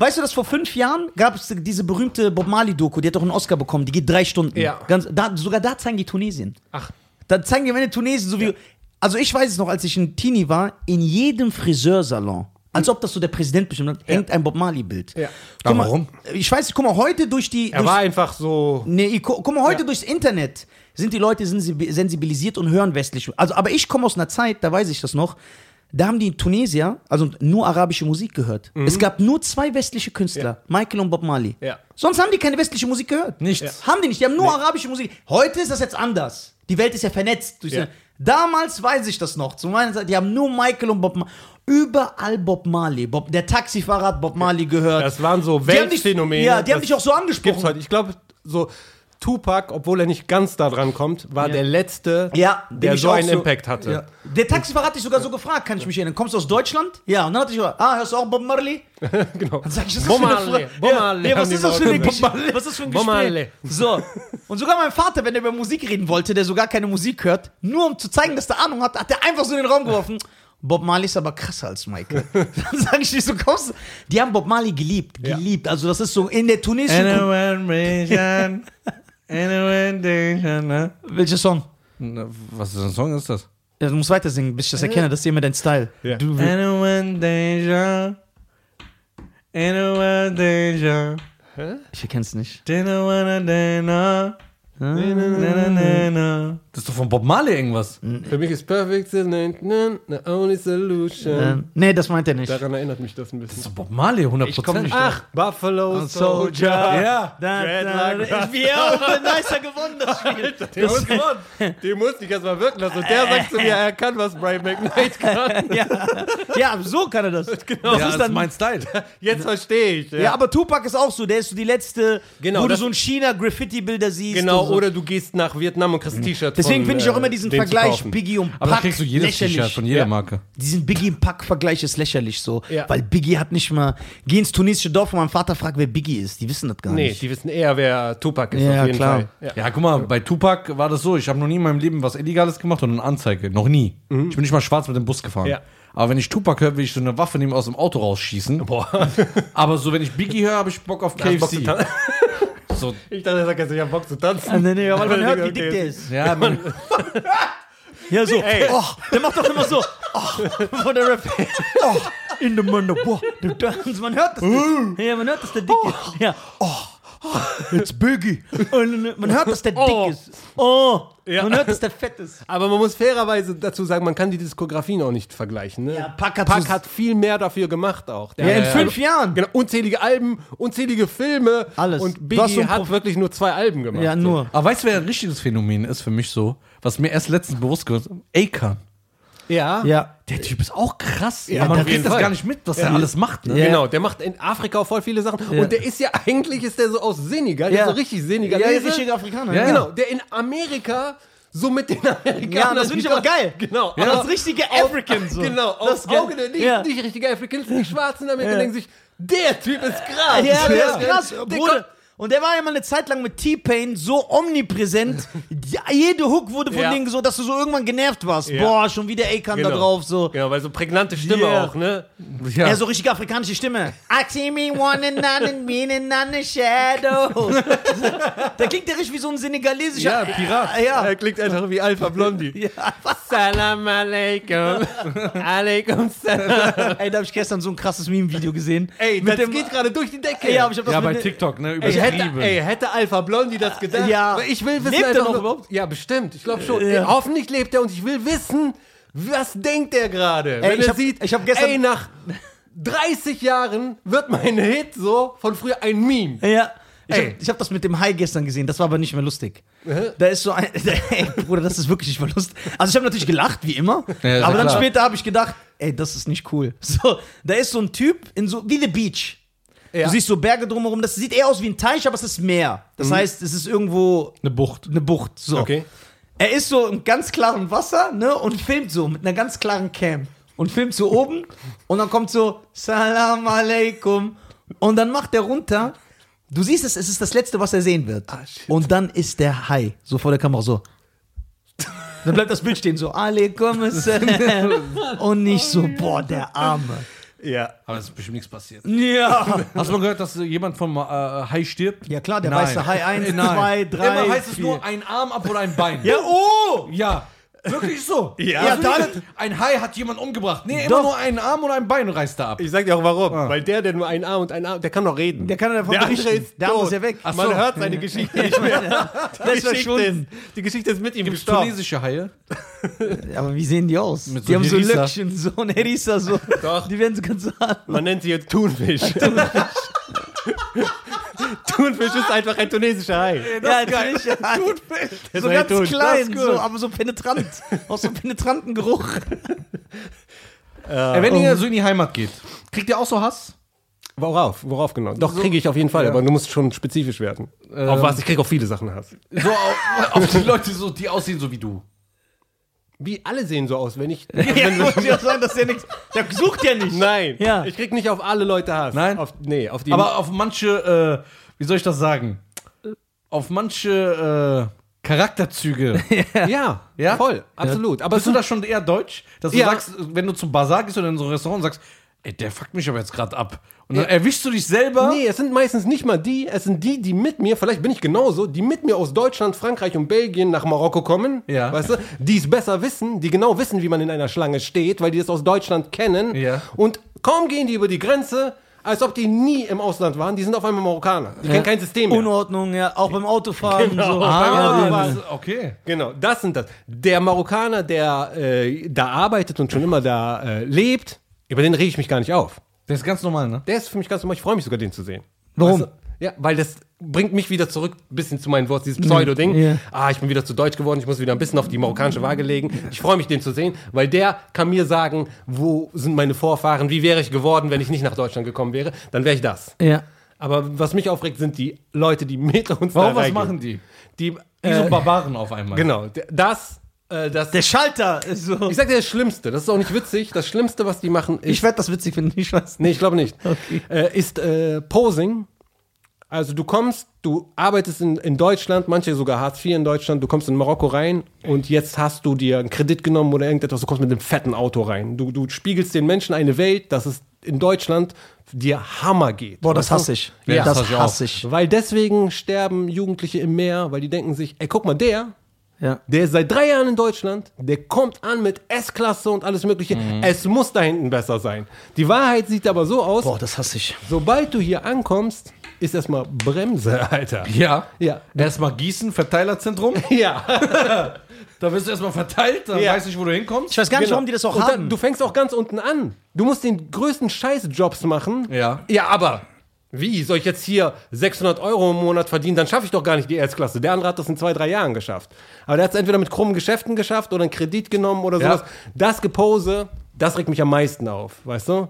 Weißt du, dass vor fünf Jahren gab es diese berühmte Bob Marley-Doku, die hat doch einen Oscar bekommen, die geht drei Stunden. Ja. Ganz, da, sogar da zeigen die Tunesien. Ach, Da zeigen die, wenn in Tunesien, so wie. Also ich weiß es noch, als ich ein Teenie war, in jedem Friseursalon, als ob das so der Präsident bestimmt hat, hängt ein Bob Marley-Bild. Ja. Guck mal, warum? Ich weiß nicht, guck mal, heute durch die. er durch, war einfach so. Nee, ich, gu- guck mal, heute Ja. durchs Internet sind die Leute sensibi- sensibilisiert und hören westlich. Also, aber ich komme aus einer Zeit, da weiß ich das noch, da haben die Tunesier, also nur arabische Musik gehört. Es gab nur zwei westliche Künstler, Michael und Bob Marley. Mhm. Ja. Sonst haben die keine westliche Musik gehört. Nichts. Haben die nicht, die haben nur arabische Musik. Heute ist das jetzt anders. Die Welt ist ja vernetzt. Durch Ja. Damals weiß ich das noch. Zu meiner Zeit, die haben nur Michael und Bob Marley. Überall Bob Marley. Bob, der Taxifahrer hat Bob Marley gehört. Das waren so Weltphänomene. Ja, die haben dich auch so Gibt's angesprochen. heute. Ich glaube, so Tupac, obwohl er nicht ganz da dran kommt, war Ja. der letzte, Ja, der so einen so- Impact hatte. Ja. Der Taxifahrer hat dich sogar so gefragt, kann ich mich erinnern. Kommst du aus Deutschland? Ja. Und dann hatte ich gesagt, ah, hörst du auch Bob Marley? genau. Dann sag ich, das ist Bob Marley, Bob ja, Marley ja, was ist das für eine Bob Geschichte? Was ist das für ein Bob Gespräch? Marley. So. Und sogar mein Vater, wenn er über Musik reden wollte, der sogar keine Musik hört, nur um zu zeigen, dass der Ahnung hat, hat er einfach so in den Raum geworfen. Bob Marley ist aber krasser als Michael. Dann sage ich nicht so, kommst du? Die haben Bob Marley geliebt, Ja. geliebt. Also das ist so in der tunesischen... Ne? Welcher Song? Na, Was für ein Song ist das? Ja, du musst weiter singen, bis ich das erkenne. Das ist immer dein Style. Ja. Du, Anyone danger, anyone danger, ich erkenn's nicht. didn't wanna dinner. Na, na, na, na. Das ist doch von Bob Marley irgendwas. Für mich ist perfect the only solution. Ähm, nee, das meint er nicht. Daran erinnert mich das ein Das ist bisschen. doch Bob Marley, 100%. Ich komm nicht Ach, Buffalo Soldier. Ja. Da, Dreadlock da, wir haben nicer gewonnen, das Spiel. Den muss, den musste ich erst mal wirken lassen. Und der sagt zu mir, er kann, was Brian McKnight kann. ja. ja, so kann er das. Genau. Das ja, ist das ist dann, mein Style. Jetzt verstehe ich. ja. aber Tupac ist auch so, der ist so die letzte, Genau, wo du so in China Graffiti-Bilder siehst. Genau, so. oder du gehst nach Vietnam und kriegst ein T-Shirt Deswegen finde ich auch äh, immer diesen Vergleich. Biggie und Pac Aber da kriegst du jedes. T-Shirt von jeder Ja. Marke. Diesen Biggie und Pac-Vergleich ist lächerlich so. Ja. Weil Biggie hat nicht mal. Geh ins tunesische Dorf und mein Vater fragt, wer Biggie ist. Die wissen das gar Nee, nicht. die wissen eher, wer Tupac ist, Ja, auf jeden klar. Fall. Ja. Ja, guck mal, bei Tupac war das so, ich habe noch nie in meinem Leben was Illegales gemacht und eine Anzeige. Noch nie. Ich bin nicht mal schwarz mit dem Bus gefahren. Ja. Aber wenn ich Tupac höre, will ich so eine Waffe nehmen aus dem Auto rausschießen. Boah. Aber so, wenn ich Biggie höre, habe ich Bock auf KFC. So, Ich dachte, er sagt jetzt, ich hab Bock zu tanzen. Ah, nee, nee, aber man hört, wie dick der ist. ja, man, Ja, so. Ey. Oh, der macht doch immer so. Oh, von der Rap. Oh, in the Mund. Boah, du- du- man hört das. ja, man hört, dass der dick ist. Ja. Oh, it's Biggie. Und man hört, dass der Oh. dick ist. Oh, Ja. man hört, dass der fett ist. Aber man muss fairerweise dazu sagen, man kann die Diskografien auch nicht vergleichen. Ne? Ja, Pack hat Pack so- hat viel mehr dafür gemacht auch. Der Ja, in fünf Jahren. Genau, unzählige Alben, unzählige Filme. Alles. Und so Biggie hat Prof- wirklich nur zwei Alben gemacht. Ja, nur. Aber weißt du, wer ein richtiges Phänomen ist für mich so? Was mir erst letztens bewusst geworden ist? Akon. Ja. Ja. Der Typ ist auch krass. Ja, aber man auf kriegt das Fall. gar nicht mit, was er alles macht. Ne? Ja. Genau, der macht in Afrika auch voll viele Sachen. Ja. Und der ist ja eigentlich, ist der so aus Senegal, der Ja. ist so richtig Senegal. Ja, richtiger Afrikaner. Ja, Genau, der in Amerika so mit den Amerikanern. Ja, das finde ich aber geil. Genau. Ja, aber das richtige auf- African so. Genau, Das geil. Auge der nicht, Ja. nicht richtige Africans, die Schwarzen Amerikaner Ja. denken sich, der Typ ist krass. Ja, der ist krass, Der Bruder. Und der war ja mal eine Zeit lang mit T-Pain so omnipräsent. Jede Hook wurde von Ja. denen so, dass du so irgendwann genervt warst. Ja. Boah, schon wieder Akon Genau. da drauf. So. Genau, weil so prägnante Stimme Yeah. auch, ne? Ja. so richtig afrikanische Stimme. I see me one and none and me and none the shadow. da klingt der richtig wie so ein senegalesischer. Ja, Pirat. Ja. Er klingt einfach wie Alpha Blondie. Ja. Salam alaikum. alaikum salam. Ey, da habe ich gestern so ein krasses Meme-Video gesehen. Ey, mit das dem, geht gerade durch die Decke. Ey, aber ich hab das Ja, mit bei ne- TikTok, ne? Ey, hätte, ey, hätte Alpha Blondie das gedacht? Ja. Ich will wissen, Lebt er noch überhaupt? Ja, bestimmt. Ich glaube schon. Ja. Ey, hoffentlich lebt er und ich will wissen, was denkt er gerade? Wenn ich er hab- sieht, ich hab gestern- ey, nach 30 Jahren wird mein Hit so von früher ein Meme. Ja. Ich habe hab das mit dem Hai gestern gesehen, das war aber nicht mehr lustig. Da ist so ein. Ey, Bruder, das ist wirklich nicht mehr lustig. Also, ich habe natürlich gelacht, wie immer. Ja, aber dann klar. später habe ich gedacht, ey, das ist nicht cool. So, da ist so ein Typ in so. Wie The Beach. Ja. Du siehst so Berge drumherum. Das sieht eher aus wie ein Teich, aber es ist Meer. Das heißt, es ist irgendwo Eine Bucht. eine Bucht. So. Okay. Er ist so im ganz klaren Wasser, ne, und filmt so mit einer ganz klaren Cam. Und filmt so oben und dann kommt so Salam alaikum. Und dann macht er runter. Du siehst es, es ist das Letzte, was er sehen wird. und dann ist der Hai so vor der Kamera so. Dann bleibt das Bild stehen so alaikum assalam. und nicht so, boah, der Arme. Ja. Aber es ist bestimmt nichts passiert. Ja. Hast du mal gehört, dass jemand vom äh, Hai stirbt? Ja klar, der Nein. weiße Hai 1, Nein. 2, 3, Immer heißt es nur ein Arm ab oder ein Bein. Ja, oh! Ja. Wirklich so. Ja. Ja, Also dann- nicht, ein Hai hat jemand umgebracht. Nee, immer Doch. nur einen Arm oder ein Bein reißt er ab. Ich sag dir auch warum. Weil der, der nur einen Arm und einen Arm, der kann doch reden. Der kann davon der berichten. ist Der tot. ist ja weg. Ach Man so. hört seine Geschichte nicht mehr. Der ist Die Geschichte verschwunden. ist, die Geschichte ist mit ihm Gibt's gestorben. tunesische Haie? Aber wie sehen die aus? Mit so die haben so Herisa. Löckchen, so ein Herisa, so. Doch. Die werden so ganz hart. Man nennt sie jetzt Thunfisch. Thunfisch ist einfach ein tunesischer Hai. Ja, natürlich. Der So ist ein ganz Thunfisch. klein, Das so, aber so penetrant. Aus so einem penetranten Geruch. Ey, wenn ihr so in die Heimat geht, kriegt ihr auch so Hass? Worauf? Worauf genau? Doch, kriege ich auf jeden Fall, aber du musst schon spezifisch werden. auf was? Ich kriege auf viele Sachen Hass. So auf, auf die Leute, so, die aussehen so wie du. Wie alle sehen so aus, wenn ich. Ja, muss ich auch sagen, dass der nichts. Der sucht ja nicht. Nein. Ja. Ich krieg nicht auf alle Leute Hass. Nein? Auf, nee, auf die. Aber auf manche, äh, wie soll ich das sagen? Auf manche äh, Charakterzüge. ja, Ja? voll, absolut. Aber Bist du da schon eher deutsch? Dass du Ja. sagst, wenn du zum Bazar gehst oder in so ein Restaurant und sagst, ey, der fuckt mich aber jetzt gerade ab. Und dann erwischst du dich selber. Nee, es sind meistens nicht mal die, es sind die, die mit mir, vielleicht bin ich genauso, die mit mir aus Deutschland, Frankreich und Belgien nach Marokko kommen, Ja. weißt du, die es besser wissen, die genau wissen, wie man in einer Schlange steht, weil die es aus Deutschland kennen. Ja. Und kaum gehen die über die Grenze, als ob die nie im Ausland waren, die sind auf einmal Marokkaner. Die kennen kein System mehr. Unordnung, ja, auch beim Autofahren. Genau. So. Ah, ja, was, okay. Genau, das sind das. Der Marokkaner, der äh, da arbeitet und schon immer da äh, lebt, über den rege ich mich gar nicht auf. Das ist ganz normal, ne? Der ist für mich ganz normal. Ich freue mich sogar, den zu sehen. Warum? Weißt du? Ja, weil das bringt mich wieder zurück ein bisschen zu meinen Wurzeln, dieses Pseudo-Ding. Ja. Ah, ich bin wieder zu deutsch geworden, ich muss wieder ein bisschen auf die marokkanische Waage legen. Ich freue mich, den zu sehen, weil der kann mir sagen, wo sind meine Vorfahren, wie wäre ich geworden, wenn ich nicht nach Deutschland gekommen wäre. Dann wäre ich das. ja. Aber was mich aufregt, sind die Leute, die mit uns Warum, da was machen die? Die, Wie äh, so Barbaren auf einmal. genau, das, äh, das Der Schalter ist so. ich sag dir das Schlimmste, das ist auch nicht witzig. Das Schlimmste, was die machen, ist. Ich werde das witzig finden, ich weiß nee, ich glaube nicht. Äh, ist äh, Posing. Also du kommst, du arbeitest in, in Deutschland, manche sogar Hartz IV in Deutschland, du kommst in Marokko rein und jetzt hast du dir einen Kredit genommen oder irgendetwas, du kommst mit einem fetten Auto rein. Du, du spiegelst den Menschen eine Welt, dass es in Deutschland dir Hammer geht. Boah, das hasse ich. Ja, das das hasse ich auch. Weil deswegen sterben Jugendliche im Meer, weil die denken sich, ey, guck mal, der, Ja. Der ist seit drei Jahren in Deutschland, der kommt an mit S-Klasse und alles mögliche. Mhm. Es muss da hinten besser sein. Die Wahrheit sieht aber so aus, Boah, das hasse ich. sobald du hier ankommst, ist erstmal Bremse, Alter. Ja. Ja. Erstmal Gießen, Verteilerzentrum. Ja. Da wirst du erstmal verteilt, dann Ja. weißt du nicht, wo du hinkommst. Ich weiß gar nicht, Genau. warum die das auch und haben. Dann, du fängst auch ganz unten an. Du musst den größten Scheißjobs machen. Ja. Ja, aber wie? Soll ich jetzt hier 600 Euro im Monat verdienen? Dann schaffe ich doch gar nicht die Erstklasse. Der andere hat das in zwei, drei Jahren geschafft. Aber der hat es entweder mit krummen Geschäften geschafft oder einen Kredit genommen oder Ja. sowas. Das Gepose, das regt mich am meisten auf, weißt du?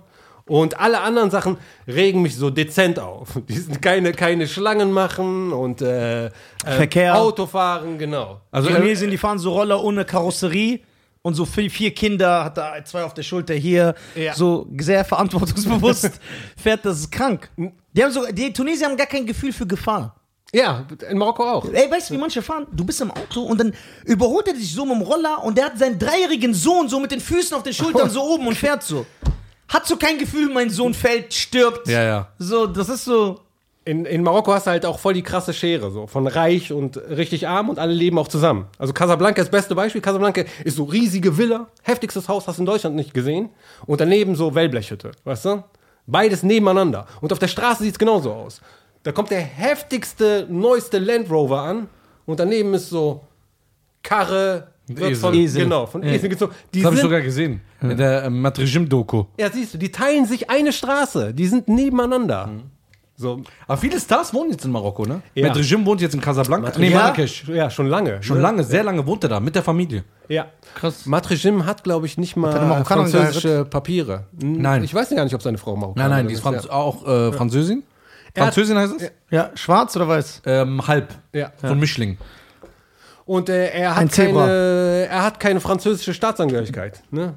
Und alle anderen Sachen regen mich so dezent auf. Die sind keine, keine Schlangen machen und äh, äh, Verkehr. Autofahren, genau. Also, die äh, Tunesien, die fahren so Roller ohne Karosserie und so vier, vier Kinder, hat da zwei auf der Schulter hier, Ja. so sehr verantwortungsbewusst fährt, das ist krank. Die, haben so, die Tunesier haben gar kein Gefühl für Gefahr. Ja, in Marokko auch. Ey, weißt du, wie manche fahren? Du bist im Auto und dann überholt er dich so mit dem Roller und der hat seinen dreijährigen Sohn so mit den Füßen auf den Schultern so oben und fährt so. Hat so kein Gefühl, mein Sohn fällt, stirbt. Ja, ja. So, das ist so. In, in Marokko hast du halt auch voll die krasse Schere, so von reich und richtig arm und alle leben auch zusammen. Also Casablanca ist das beste Beispiel. Casablanca ist so riesige Villa, heftigstes Haus, hast du in Deutschland nicht gesehen. Und daneben so Wellblechhütte, weißt du? Beides nebeneinander. Und auf der Straße sieht es genauso aus. Da kommt der heftigste, neueste Land Rover an und daneben ist so Karre, wird Esel. von, Esel. genau, von Esel gezogen. Die Das habe ich sogar gesehen. In der ähm, Matregim-Doku. ja, siehst du, die teilen sich eine Straße, die sind nebeneinander. So, Aber viele Stars wohnen jetzt in Marokko, ne? Ja. Matregim wohnt jetzt in Casablanca. Nee, ja, Marrakesch. ja, schon lange. Schon ne? lange, sehr lange wohnt er da, mit der Familie. Ja. Krass. Matrejim hat, glaube ich, nicht mal französische Papiere. Nein. Ich weiß gar nicht, ob seine Frau Marokkanerin Nein, nein, die ist Franz auch äh, Französin. Französin heißt es? Ja, schwarz oder weiß? Ähm, halb. Ja. So ein Mischling. Und äh, er, hat keine, er hat keine französische Staatsangehörigkeit. Ne?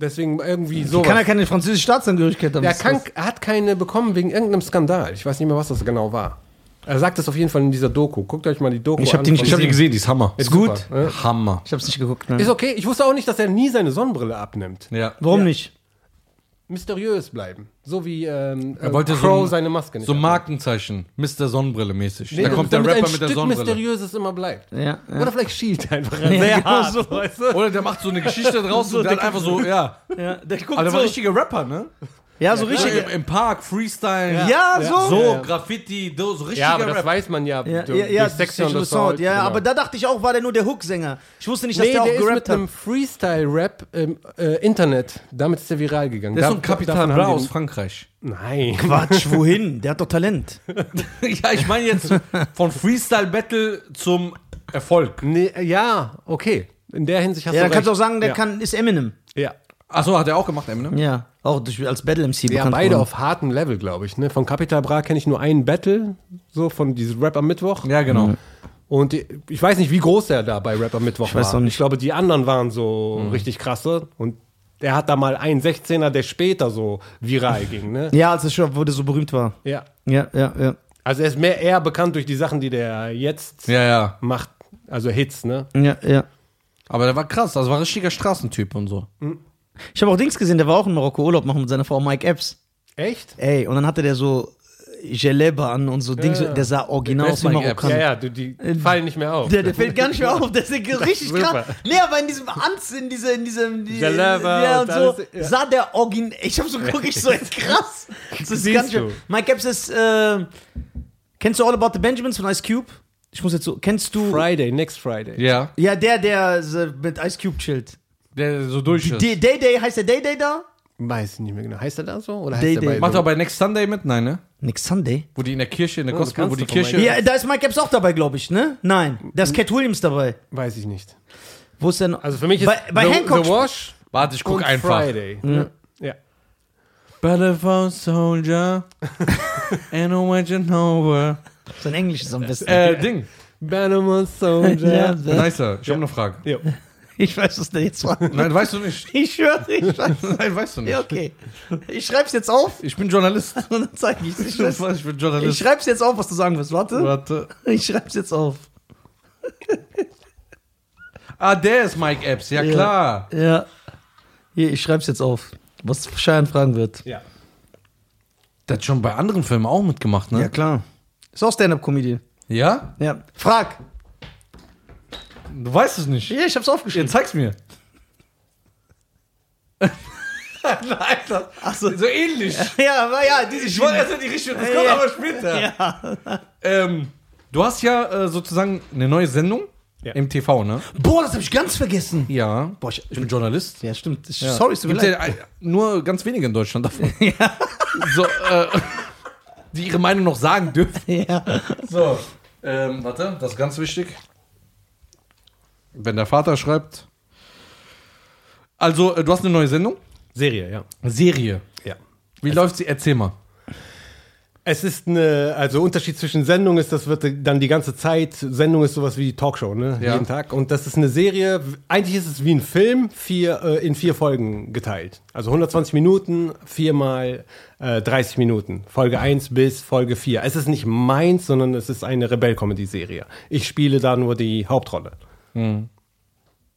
Deswegen irgendwie so. Kann er keine französische Staatsangehörigkeit haben? er, Das ist kann, er hat keine bekommen wegen irgendeinem Skandal. Ich weiß nicht mehr, was das genau war. Er sagt es auf jeden Fall in dieser Doku. Guckt euch mal die Doku Ich hab an. die nicht Ich habe die gesehen, die ist Hammer. Ist gut. super, ne? Hammer. Ich hab's nicht geguckt. Ne? Ist okay. Ich wusste auch nicht, dass er nie seine Sonnenbrille abnimmt. Ja. Warum Ja. nicht? Mysteriös bleiben. So wie ähm, Er wollte Crow so ein, seine Maske nicht So abnimmt. Markenzeichen. Mr. Sonnenbrille mäßig. Nee, da kommt der Rapper ein mit der Stück Sonnenbrille. Mysteriöses immer bleibt. Ja, ja. Oder vielleicht schielt einfach Ja, sehr hart. so. weißt du? Oder der macht so eine Geschichte draus So, und der hat der- einfach so, ja. Ja, der guckt Aber der so. war richtiger Rapper, ne? Ja, so richtig. im, Im Park, Freestyle. Ja, so. So, Ja, ja. Graffiti, so, so richtiger Ja, aber das weiß man ja. Ja, durch- ja, ja, durch Assault, Assault. Ja, genau. aber da dachte ich auch, war der nur der Hook-Sänger. Ich wusste nicht, dass Nee, der der, auch ist gerappt mit einem hat. Freestyle-Rap im äh, Internet. Damit ist der viral gegangen. Der ist Da- so ein Kapital davon Bra aus Frankreich. Nein. Quatsch, wohin? Der hat doch Talent. ja, ich meine jetzt von Freestyle Battle zum Erfolg. Nee, ja, okay. In der Hinsicht hast Ja, du dann kannst du auch sagen, der ja. kann, ist Eminem. Ja. Achso, hat er auch gemacht, Eminem? Ja, auch durch, als Battle-MC Ja, bekannt beide geworden. auf hartem Level, glaube ich. Ne? Von Capital Bra kenne ich nur einen Battle, so von diesem Rap am Mittwoch. Ja, genau. Und die, ich weiß nicht, wie groß er da bei Rap am Mittwoch Ich weiß war. auch nicht. Ich glaube, die anderen waren so Mhm. richtig krasse. Und der hat da mal einen 16er, der später so viral ging. Ne? Ja, als es schon wurde so berühmt war. Ja. Ja, ja, ja. Also er ist mehr eher bekannt durch die Sachen, die der jetzt Ja, ja. macht. Also Hits, ne? Ja, ja. Aber der war krass, das war ein richtiger Straßentyp und so. Ich habe auch Dings gesehen, der war auch in Marokko Urlaub machen mit seiner Frau Mike Epps. Echt? Ey, und dann hatte der so Gelebe an und so Dings. ja. Der sah original aus wie Epps? Ja, ja, du, die fallen nicht mehr auf. Der, der fällt gar nicht mehr auf, der ist richtig krass. Nee, aber in diesem Anz, in diese, in diesem, die, Jalaba ja, und und so, alles, ja. sah der Origin, ich hab so geguckt, ich so, ey, krass. Das ist Siehst ganz du. schön. Mike Epps ist, äh, kennst du All About the Benjamins von Ice Cube? Ich muss jetzt so, kennst du, Friday, next Friday. Ja. ja, der, der äh, mit Ice Cube chillt. Der so durch ist. Day Day, Day heißt der Day Day da? Weiß ich nicht mehr genau. Heißt er da so? Oder heißt Day der Day. bei Macht er bei Next Sunday mit? Nein, ne? Next Sunday. Wo die in der Kirche, in der das Gospel, wo kannst die du Kirche. Ja, da ist Mike Epps auch dabei, glaube ich, ne? Nein, da ist Cat Williams dabei. Weiß ich nicht. Wo ist denn? Also für mich ist bei, bei The, Hancock The Wash Warte, ich guck und einfach. Friday. Ja. ja. Battlefield Soldier. and what you know where. sein Englisch ist am besten. Äh, Ding. Bannerman Soldier. Ja, Nicer. Ich habe eine Frage. Ja. Ich weiß, was der jetzt war. Nein, weißt du nicht. Ich schwöre, ich weiß. Nein, weißt du nicht. Ja, okay. Ich schreib's jetzt auf Ich bin Journalist. und dann zeig ich's. Ich, Ich weiß- ich bin ich Journalist. schreib's jetzt auf, was du sagen wirst. Warte. Warte. Ich schreib's jetzt auf. Ah, der ist Mike Epps, ja Ja. klar. Ja. Hier, ich schreib's jetzt auf. Was Schein fragen wird. ja. Der hat schon bei anderen Filmen auch mitgemacht, ne? Ja, klar. Ist auch Stand-Up-Comedian. Ja? Ja. Frag. Du weißt es nicht. Ja, ich hab's aufgeschrieben. Jetzt zeig's mir. Nein, das, Ach so. so ähnlich. Ja, aber ja, diese Ich wollte erst in die Richtung, das kommt Ja. aber später. Ja. Ähm, du hast ja äh, sozusagen eine neue Sendung Ja. im TV, ne? Boah, das hab ich ganz vergessen. Ja. Boah, ich, Ich bin Journalist. ja, stimmt. Ja. Sorry, es tut mir ja leid. nur ganz wenige in Deutschland davon. So, äh, die ihre Meinung noch sagen dürfen. Ja. So. Ähm, warte, das ist ganz wichtig. Wenn der Vater schreibt. Also, äh, du hast eine neue Sendung? Serie, ja. Serie. Ja. Wie läuft sie? Erzähl mal. Es ist eine, also Unterschied zwischen Sendung ist, das wird dann die ganze Zeit, Sendung ist sowas wie Talkshow, ne? Ja. Jeden Tag. Und das ist eine Serie, eigentlich ist es wie ein Film, vier, äh, in vier Folgen geteilt. Also 120 Minuten, viermal äh, 30 Minuten. Folge 1 bis Folge 4. Es ist nicht meins, sondern es ist eine Rebell-Comedy-Serie. Ich spiele da nur die Hauptrolle.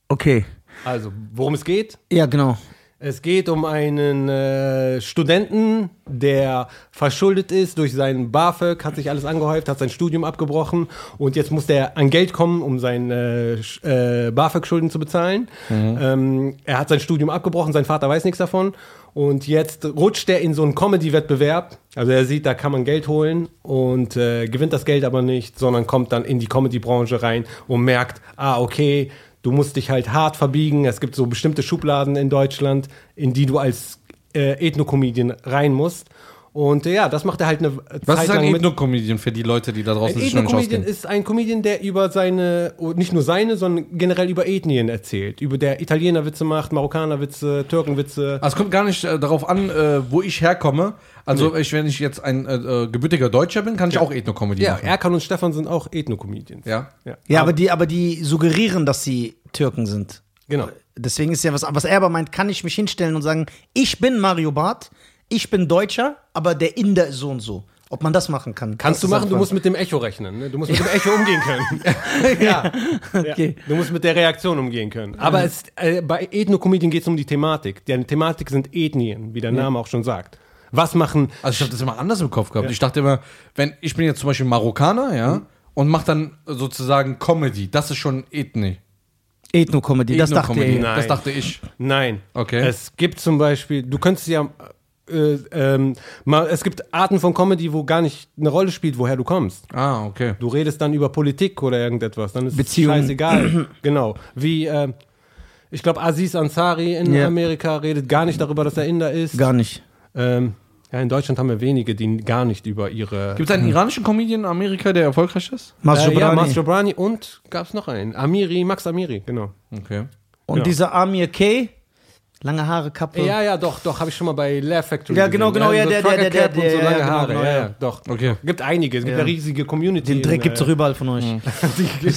Okay. Also, worum es geht? Ja, genau. Es geht um einen äh, Studenten, der verschuldet ist durch seinen BAföG, hat sich alles angehäuft, hat sein Studium abgebrochen und jetzt muss der an Geld kommen, um seine Sch- äh, BAföG-Schulden zu bezahlen. Ähm, er hat sein Studium abgebrochen, sein Vater weiß nichts davon und jetzt rutscht er in so einen Comedy-Wettbewerb. Also er sieht, da kann man Geld holen und äh, gewinnt das Geld aber nicht, sondern kommt dann in die Comedy-Branche rein und merkt, ah, okay, Du musst dich halt hart verbiegen. Es gibt so bestimmte Schubladen in Deutschland, in die du als äh, Ethno-Comedian rein musst. Und äh, ja, das macht er halt eine Was Zeit ist ein. Ethno-Comedian für die Leute, die da draußen Ein sich noch nicht Ethno-Comedian auskennen? ist ein Comedian, der über seine, oh, nicht nur seine, sondern generell über Ethnien erzählt. Über der Italiener Witze macht, Marokkaner Witze, Türkenwitze. Also es kommt gar nicht äh, darauf an, äh, wo ich herkomme. Also ich, wenn ich jetzt ein äh, äh, gebürtiger Deutscher bin, kann ich auch Ethno-Comedy Ja, machen. Erkan und Stefan sind auch Ethno-Comedians. Ja. ja. Ja, aber die, aber die suggerieren, dass sie Türken sind. Genau. Deswegen ist ja was, was er aber meint, kann ich mich hinstellen und sagen, ich bin Mario Barth, ich bin Deutscher, aber der Inder ist so und so. Ob man das machen kann. Kannst du machen, du einfach- musst mit dem Echo rechnen. Ne? Du musst mit dem Echo umgehen können. ja. Okay. ja. Du musst mit der Reaktion umgehen können. Aber es, äh, bei Ethno-Comedien geht es um die Thematik. Die Thematik sind Ethnien, wie der Name auch schon sagt. Was machen. Also ich habe das immer anders im Kopf gehabt. Ich dachte immer, wenn ich bin jetzt zum Beispiel Marokkaner, ja, und mache dann sozusagen Comedy, das ist schon Ethnie. Ethno-Comedy, das dachte. Nein. Das dachte ich. Nein. Okay. Es gibt zum Beispiel, du könntest ja. Äh, ähm, mal, es gibt Arten von Comedy, wo gar nicht eine Rolle spielt, woher du kommst. Ah, okay. Du redest dann über Politik oder irgendetwas, dann ist Beziehungen. es scheißegal. genau. Wie, äh, ich glaube, Aziz Ansari in Ja. Amerika redet gar nicht darüber, dass er Inder ist. Gar nicht. Ähm, ja, in Deutschland haben wir wenige, die gar nicht über ihre. Gibt es einen iranischen Comedian in Amerika, der erfolgreich ist? Mas äh, ja. Mas Jobrani und gab es noch einen. Amiri, Max Amiri, genau. Okay. Und genau. dieser Amir K., lange Haare, Kappe. Ja, ja, doch, doch, habe ich schon mal bei Laugh Factory Ja, genau, genau, ja, der- der- der- und der- so lange Haare, genau, ja, ja. doch. Okay. Gibt einige, es gibt Ja. eine riesige Community. Den Dreck gibt's äh, doch überall von euch. die, die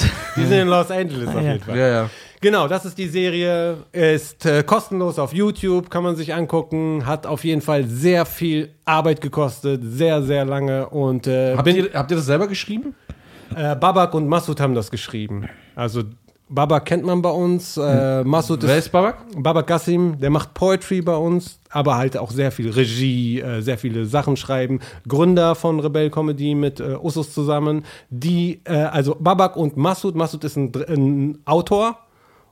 sind in Los Angeles auf jeden Fall. Ja, ja. Genau, das ist die Serie. Ist äh, kostenlos auf YouTube, kann man sich angucken. Hat auf jeden Fall sehr viel Arbeit gekostet, sehr, sehr lange. Und äh, Habt ihr, habt ihr das selber geschrieben? äh, Babak und Masud haben das geschrieben. Also Babak kennt man bei uns. Äh, Masud Wer ist Babak? Babak Gassim, der macht Poetry bei uns, aber halt auch sehr viel Regie, äh, sehr viele Sachen schreiben. Gründer von Rebell Comedy mit äh, Usus zusammen. Die, äh, also Babak und Masud, Masud ist ein, ein Autor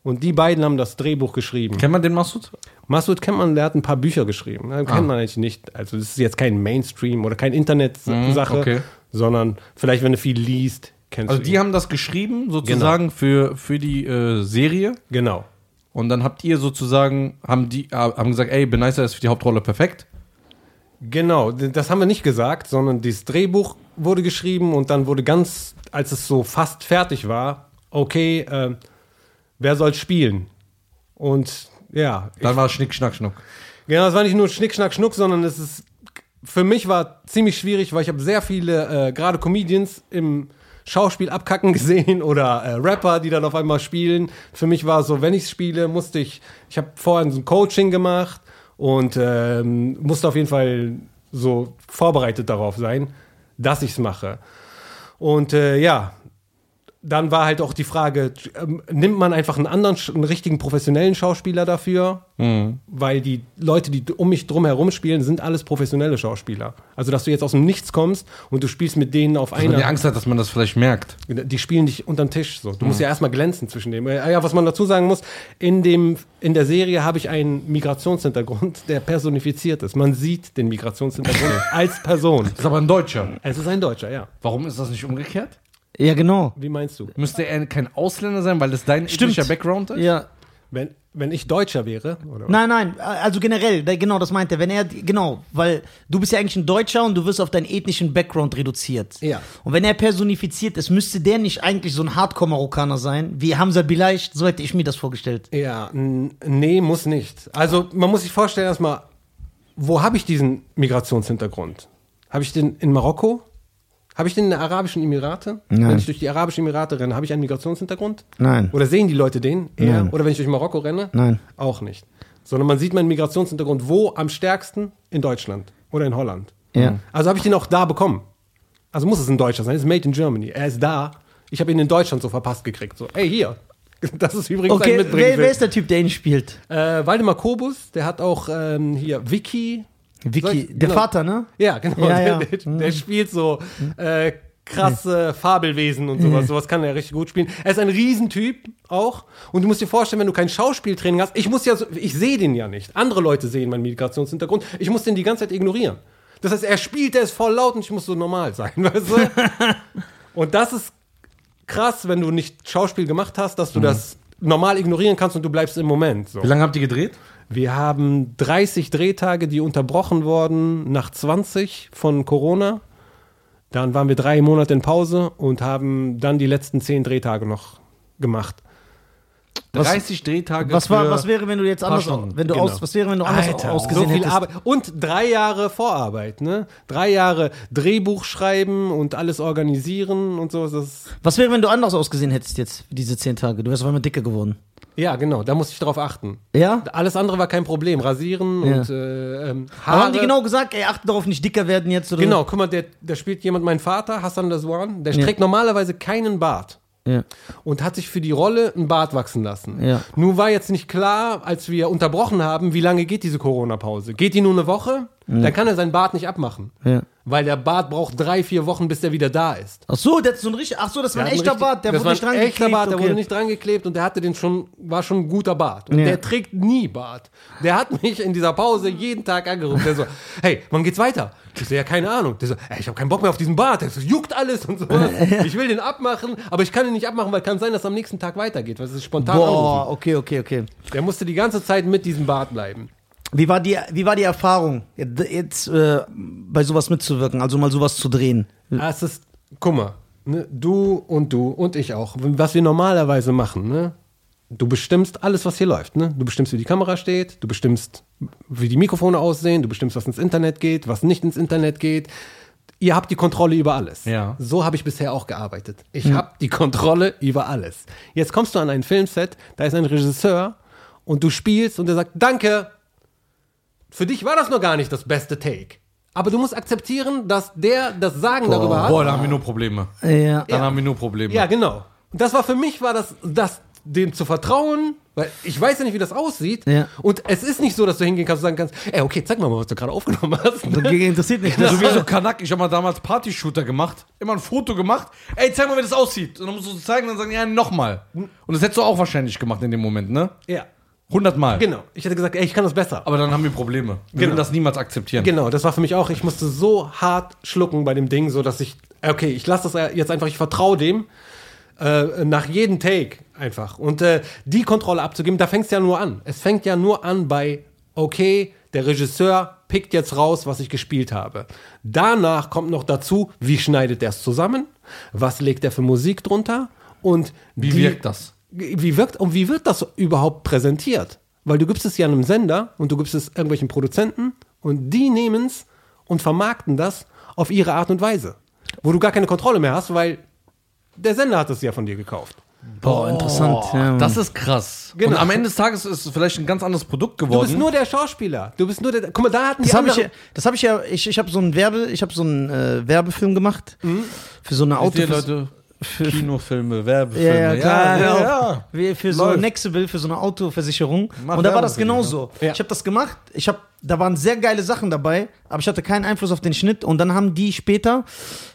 und die beiden haben das Drehbuch geschrieben. Kennt man den Masud? Masud kennt man, der hat ein paar Bücher geschrieben. Ah. kennt man eigentlich nicht. Also das ist jetzt kein Mainstream oder kein Internet-Sache, Mhm, okay. sondern vielleicht, wenn du viel liest, kennst Also die ihn. haben das geschrieben, sozusagen für, für die äh, Serie. Genau. Und dann habt ihr sozusagen, haben die äh, haben gesagt, ey, Benicer ist für die Hauptrolle perfekt. Genau, das haben wir nicht gesagt, sondern dieses Drehbuch wurde geschrieben und dann wurde ganz, als es so fast fertig war, okay, äh, wer soll spielen? Und ja, Dann war es Schnick, Schnack, Schnuck. genau, es war nicht nur Schnick, Schnack, Schnuck, sondern es ist, für mich war ziemlich schwierig, weil ich habe sehr viele, äh, gerade Comedians im Schauspiel abkacken gesehen oder äh, Rapper, die dann auf einmal spielen. Für mich war so, wenn ich spiele, musste ich, ich habe vorhin so ein Coaching gemacht und ähm, musste auf jeden Fall so vorbereitet darauf sein, dass ich es mache. Und äh, ja, dann war halt auch die Frage, ähm, nimmt man einfach einen anderen, einen richtigen professionellen Schauspieler dafür? Weil die Leute, die um mich drum herum spielen, sind alles professionelle Schauspieler. Also, dass du jetzt aus dem Nichts kommst und du spielst mit denen auf die einer. Angst hat, dass man das vielleicht merkt. Die spielen dich unterm Tisch. So. Du musst ja erstmal glänzen zwischen dem. Äh, Ja, was man dazu sagen muss, in, dem, in der Serie habe ich einen Migrationshintergrund, der personifiziert ist. Man sieht den Migrationshintergrund als Person. Das ist aber ein Deutscher. Es ist ein Deutscher, ja. Warum ist das nicht umgekehrt? Ja, genau. Wie meinst du? Müsste er kein Ausländer sein, weil das dein Stimmt. ethnischer Background ist? Ja. Wenn, wenn ich Deutscher wäre, oder? Nein, nein, also generell, genau, das meint er. Wenn er, genau, weil du bist ja eigentlich ein Deutscher und du wirst auf deinen ethnischen Background reduziert. Ja. Und wenn er personifiziert ist, müsste der nicht eigentlich so ein Hardcore-Marokkaner sein, wie Hamza Bileicht, so hätte ich mir das vorgestellt. Ja, nee, muss nicht. Also man muss sich vorstellen erstmal, wo habe ich diesen Migrationshintergrund? Habe ich den in Marokko? Habe ich den in den Arabischen Emirate? Nein. Wenn ich durch die Arabischen Emirate renne, habe ich einen Migrationshintergrund? Nein. Oder sehen die Leute den eher? Nein. Oder wenn ich durch Marokko renne? Nein. Auch nicht. Sondern man sieht meinen Migrationshintergrund wo am stärksten? In Deutschland oder in Holland. Ja. Also habe ich den auch da bekommen. Also muss es ein Deutscher sein. Es ist made in Germany. Er ist da. Ich habe ihn in Deutschland so verpasst gekriegt. So, ey, hier. Das ist übrigens ein Okay, Mitbringsel. wer, wer ist der Typ, der ihn spielt? Äh, Waldemar Kobus, der hat auch ähm, hier Vicky. Vicky, ich- der genau. Vater, ne? Ja, genau. Ja, der, ja. Der, der spielt so äh, krasse Fabelwesen und sowas. Sowas kann er richtig gut spielen. Er ist ein Riesentyp auch. Und du musst dir vorstellen, wenn du kein Schauspieltraining hast, ich muss ja so, ich sehe den ja nicht. Andere Leute sehen meinen Migrationshintergrund. Ich muss den die ganze Zeit ignorieren. Das heißt, er spielt, der ist voll laut und ich muss so normal sein, weißt du? und das ist krass, wenn du nicht Schauspiel gemacht hast, dass du das normal ignorieren kannst und du bleibst im Moment. So. Wie lange habt ihr gedreht? Wir haben 30 Drehtage, die unterbrochen wurden nach 20 von Corona. Dann waren wir drei Monate in Pause und haben dann die letzten 10 Drehtage noch gemacht. 30 Drehtage Was, war, was wäre, wenn du jetzt anders, wenn du genau. aus, was wäre, wenn du anders Alter, ausgesehen so viel hättest? Arbeit. Und drei Jahre Vorarbeit, ne? Drei Jahre Drehbuch schreiben und alles organisieren und so. Das, Was wäre, wenn du anders ausgesehen hättest jetzt, diese zehn Tage? Du wärst auf einmal dicker geworden. ja, genau, da musste ich drauf achten. Ja? Alles andere war kein Problem. Rasieren Ja. und äh, ähm, Aber haben die Haare. genau gesagt, ey, achte darauf, nicht dicker werden jetzt? Oder? Genau, guck mal, der, der spielt jemand, mein Vater, Hassan Daswan, der Ja. trägt normalerweise keinen Bart. Ja. und hat sich für die Rolle einen Bart wachsen lassen. Ja. Nun war jetzt nicht klar, als wir unterbrochen haben, wie lange geht diese Corona-Pause. Geht die nur eine Woche? Dann kann er seinen Bart nicht abmachen. Ja. Weil der Bart braucht drei, vier Wochen, bis der wieder da ist. Ach so, der hat so ein richtig, ach so, das war ein echter richtig- Bart, der wurde nicht dran echter geklebt. Bart, der wurde nicht dran geklebt und der hatte den schon, war schon ein guter Bart. Und Ja. der trägt nie Bart. Der hat mich in dieser Pause jeden Tag angerufen. Der so, hey, wann geht's weiter? Ich so, ja, keine Ahnung. Der so, ey, ich habe keinen Bock mehr auf diesen Bart. Der so, juckt alles und so. Ich will den abmachen, aber ich kann ihn nicht abmachen, weil kann sein, dass am nächsten Tag weitergeht, weil es ist spontan Boah, anrufen. okay, okay, okay. Der musste die ganze Zeit mit diesem Bart bleiben. Wie war die, wie war die Erfahrung, jetzt äh, bei sowas mitzuwirken, also mal sowas zu drehen? Ah, Es ist, guck mal, ne, du und du und ich auch, was wir normalerweise machen, ne? Du bestimmst alles, was hier läuft, ne? Du bestimmst, wie die Kamera steht, du bestimmst, wie die Mikrofone aussehen, du bestimmst, was ins Internet geht, was nicht ins Internet geht. Ihr habt die Kontrolle über alles. Ja. So habe ich bisher auch gearbeitet. Ich habe die Kontrolle über alles. Jetzt kommst du an ein Filmset, da ist ein Regisseur und du spielst und der sagt, danke, für dich war das noch gar nicht das beste Take. Aber du musst akzeptieren, dass der das Sagen darüber hat. Boah, da haben wir nur Probleme. Ja. Dann haben wir nur Probleme. Ja, genau. Und das war für mich, war das, das dem zu vertrauen, weil ich weiß ja nicht, wie das aussieht. Ja. Und es ist nicht so, dass du hingehen kannst und sagen kannst, ey, okay, zeig mal, was du gerade aufgenommen hast. Das interessiert mich nicht. So wie so Kanak, ich habe mal damals Party-Shooter gemacht, immer ein Foto gemacht. Ey, zeig mal, wie das aussieht. Und dann musst du es zeigen und dann sagen, ja, nochmal. Und das hättest du auch wahrscheinlich gemacht in dem Moment, ne? Ja, Hundertmal. genau. Ich hätte gesagt, ey, ich kann das besser. Aber dann haben wir Probleme. Wir Genau. würden das niemals akzeptieren. Genau, das war für mich auch, ich musste so hart schlucken bei dem Ding, so dass ich, okay, ich lasse das jetzt einfach, ich vertraue dem äh, nach jedem Take einfach. Und äh, die Kontrolle abzugeben, da fängt es ja nur an. Es fängt ja nur an bei, okay, der Regisseur pickt jetzt raus, was ich gespielt habe. Danach kommt noch dazu, wie schneidet er es zusammen, was legt er für Musik drunter und Wie die- wirkt das? Wie wirkt und wie wird das überhaupt präsentiert? Weil du gibst es ja einem Sender und du gibst es irgendwelchen Produzenten und die nehmen es und vermarkten das auf ihre Art und Weise. Wo du gar keine Kontrolle mehr hast, weil der Sender hat es ja von dir gekauft. Boah, interessant. ja, Das ist krass. Genau. Und am Ende des Tages ist es vielleicht ein ganz anderes Produkt Du geworden. bist nur der Schauspieler. Du bist nur der. Guck mal, da hatten Das die habe ich, das hab ich ja, ich, ich habe so einen Werbe, ich habe so einen äh, Werbefilm gemacht für so eine Auto, die für, Kinofilme, Ja, Werbefilme. ja, klar. ja, ja. Wie für so Läuft. Nexable, für so eine Autoversicherung. Mach und da war das genauso. Ja. Ich habe das gemacht. Ich habe, da waren sehr geile Sachen dabei, aber ich hatte keinen Einfluss auf den Schnitt. Und dann haben die später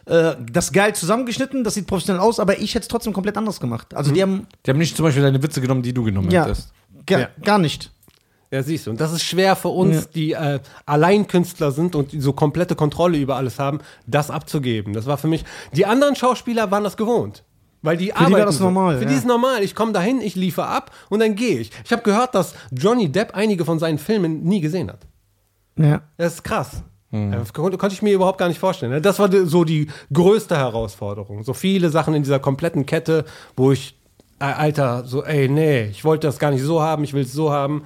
äh, das geil zusammengeschnitten. Das sieht professionell aus, aber ich hätte es trotzdem komplett anders gemacht. Also die haben Die haben nicht zum Beispiel deine Witze genommen, die du genommen ja, hättest. ga, Ja. gar nicht. Ja, siehst du. Und das ist schwer für uns, Ja. die äh, Alleinkünstler sind und die so komplette Kontrolle über alles haben, das abzugeben. Das war für mich. Die anderen Schauspieler waren das gewohnt. Weil die die arbeiten war das so. normal, Für ja. die ist normal. Ich komme dahin, ich liefere ab und dann gehe ich. Ich habe gehört, dass Johnny Depp einige von seinen Filmen nie gesehen hat. Ja. Das ist krass. Das konnte, konnte ich mir überhaupt gar nicht vorstellen. Das war die- so die größte Herausforderung. So viele Sachen in dieser kompletten Kette, wo ich, äh, Alter, so, ey, nee, ich wollte das gar nicht so haben, ich will es so haben.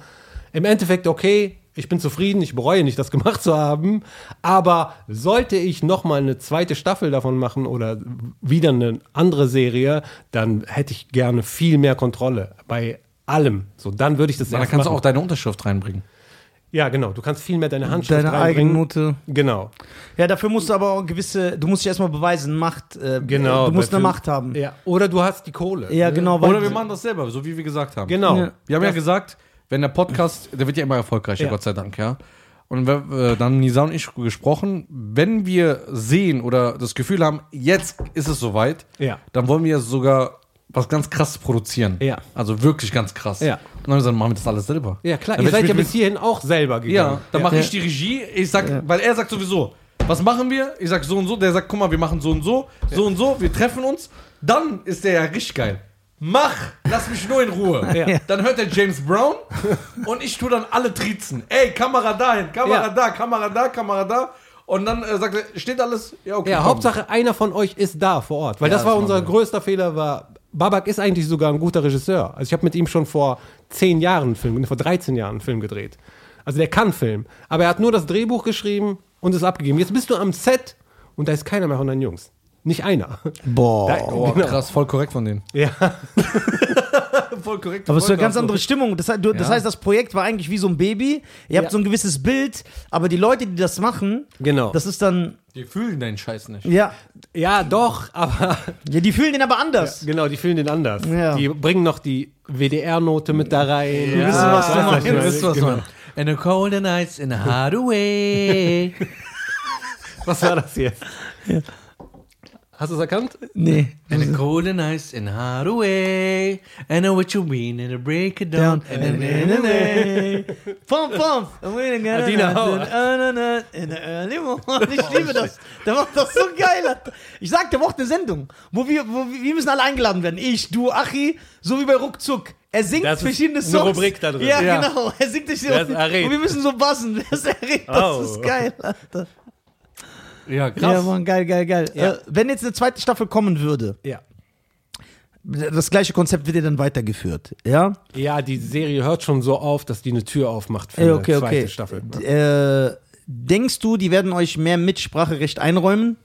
Im Endeffekt, okay, ich bin zufrieden, ich bereue nicht, das gemacht zu haben. Aber sollte ich noch mal eine zweite Staffel davon machen oder wieder eine andere Serie, dann hätte ich gerne viel mehr Kontrolle bei allem. So, dann würde ich das Ja, da kannst du auch deine Unterschrift reinbringen. Ja, genau. Du kannst viel mehr deine Handschrift Deine reinbringen. Eigennote. Genau. Ja, dafür musst du aber auch gewisse, du musst dich erstmal beweisen, Macht, äh, Genau. du musst eine Macht haben. Ja. Oder du hast die Kohle. Ja, genau. Oder wir machen das selber, so wie wir gesagt haben. Genau. Ja. Wir haben ja Das- gesagt, wenn der Podcast, der wird ja immer erfolgreicher, Ja. Gott sei Dank, ja. Und äh, dann haben Nisa und ich gesprochen, wenn wir sehen oder das Gefühl haben, jetzt ist es soweit, Ja. dann wollen wir sogar was ganz krasses produzieren. Ja. Also wirklich ganz krass. Ja. Und dann haben wir gesagt, machen wir das alles selber. Ja, klar. Dann Ihr seid ja bis hierhin auch selber gegangen. Ja, dann mache ich die Regie. Ich sag, weil er sagt sowieso, was machen wir? Ich sag so und so. Der sagt, guck mal, wir machen so und so, so und so. Wir treffen uns. Dann ist der ja richtig geil. Mach, lass mich nur in Ruhe. Ja. Dann hört der James Brown und ich tu dann alle trizen. Ey, Kamera dahin, Kamera Ja. da, Kamera da, Kamera da. Und dann äh, sagt er, steht alles? Ja, okay. Ja, komm. Hauptsache einer von euch ist da vor Ort. Weil Ja, das war das unser größter Fehler, war, Babak ist eigentlich sogar ein guter Regisseur. Also ich habe mit ihm schon vor zehn Jahren einen Film, vor 13 Jahren einen Film gedreht. Also der kann Film. Aber er hat nur das Drehbuch geschrieben und es abgegeben. Jetzt bist du am Set und da ist keiner mehr von deinen Jungs. Nicht einer. Boah. Da, Oh, genau. krass, voll korrekt von denen. Ja. Voll korrekt. Aber es ist eine ganz andere Stimmung. Das, heißt, du, das Ja. heißt, das Projekt war eigentlich wie so ein Baby. Ihr habt Ja. so ein gewisses Bild, aber die Leute, die das machen, Genau. das ist dann, Die fühlen deinen Scheiß nicht. ja, Ja, doch, aber ja die fühlen den aber anders. genau, die fühlen den anders. Ja. Die bringen noch die WDR-Note mit da rein. Wir wissen, was du meinst. Ihr wisst, was Genau. man. And a cold nights in a hard away. Was war das jetzt? Hast du es erkannt? Nee. And a cold nights in a hard away. I know what you mean and a break it down. Down. And a Pump, pump. Adina Hauer. In the early morning. Ich liebe das. Der macht das so geil. Ich sag, der macht eine Sendung, wo wir, wo wir, müssen alle eingeladen werden. Ich, du, Achi, so wie bei Ruckzuck. Er singt Das ist verschiedene eine Songs. Rubrik da drin. Ja, Ja. genau. Er singt ist erregt? Und wir müssen so buzzen. Wer ist erregt? Das Oh. ist geil, Alter. Ja, Ja, krass. Mann, geil, geil, geil. Ja. Äh, wenn jetzt eine zweite Staffel kommen würde, Ja. das gleiche Konzept wird ja dann weitergeführt. Ja? Ja, die Serie hört schon so auf, dass die eine Tür aufmacht für eine okay, zweite okay. Staffel. D- Äh, denkst du, die werden euch mehr Mitspracherecht einräumen?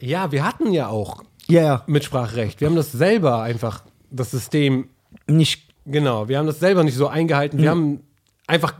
Ja, wir hatten ja auch Ja, ja. Mitspracherecht. Wir haben das selber einfach, das System, Nicht. genau, wir haben das selber nicht so eingehalten. Hm. Wir haben einfach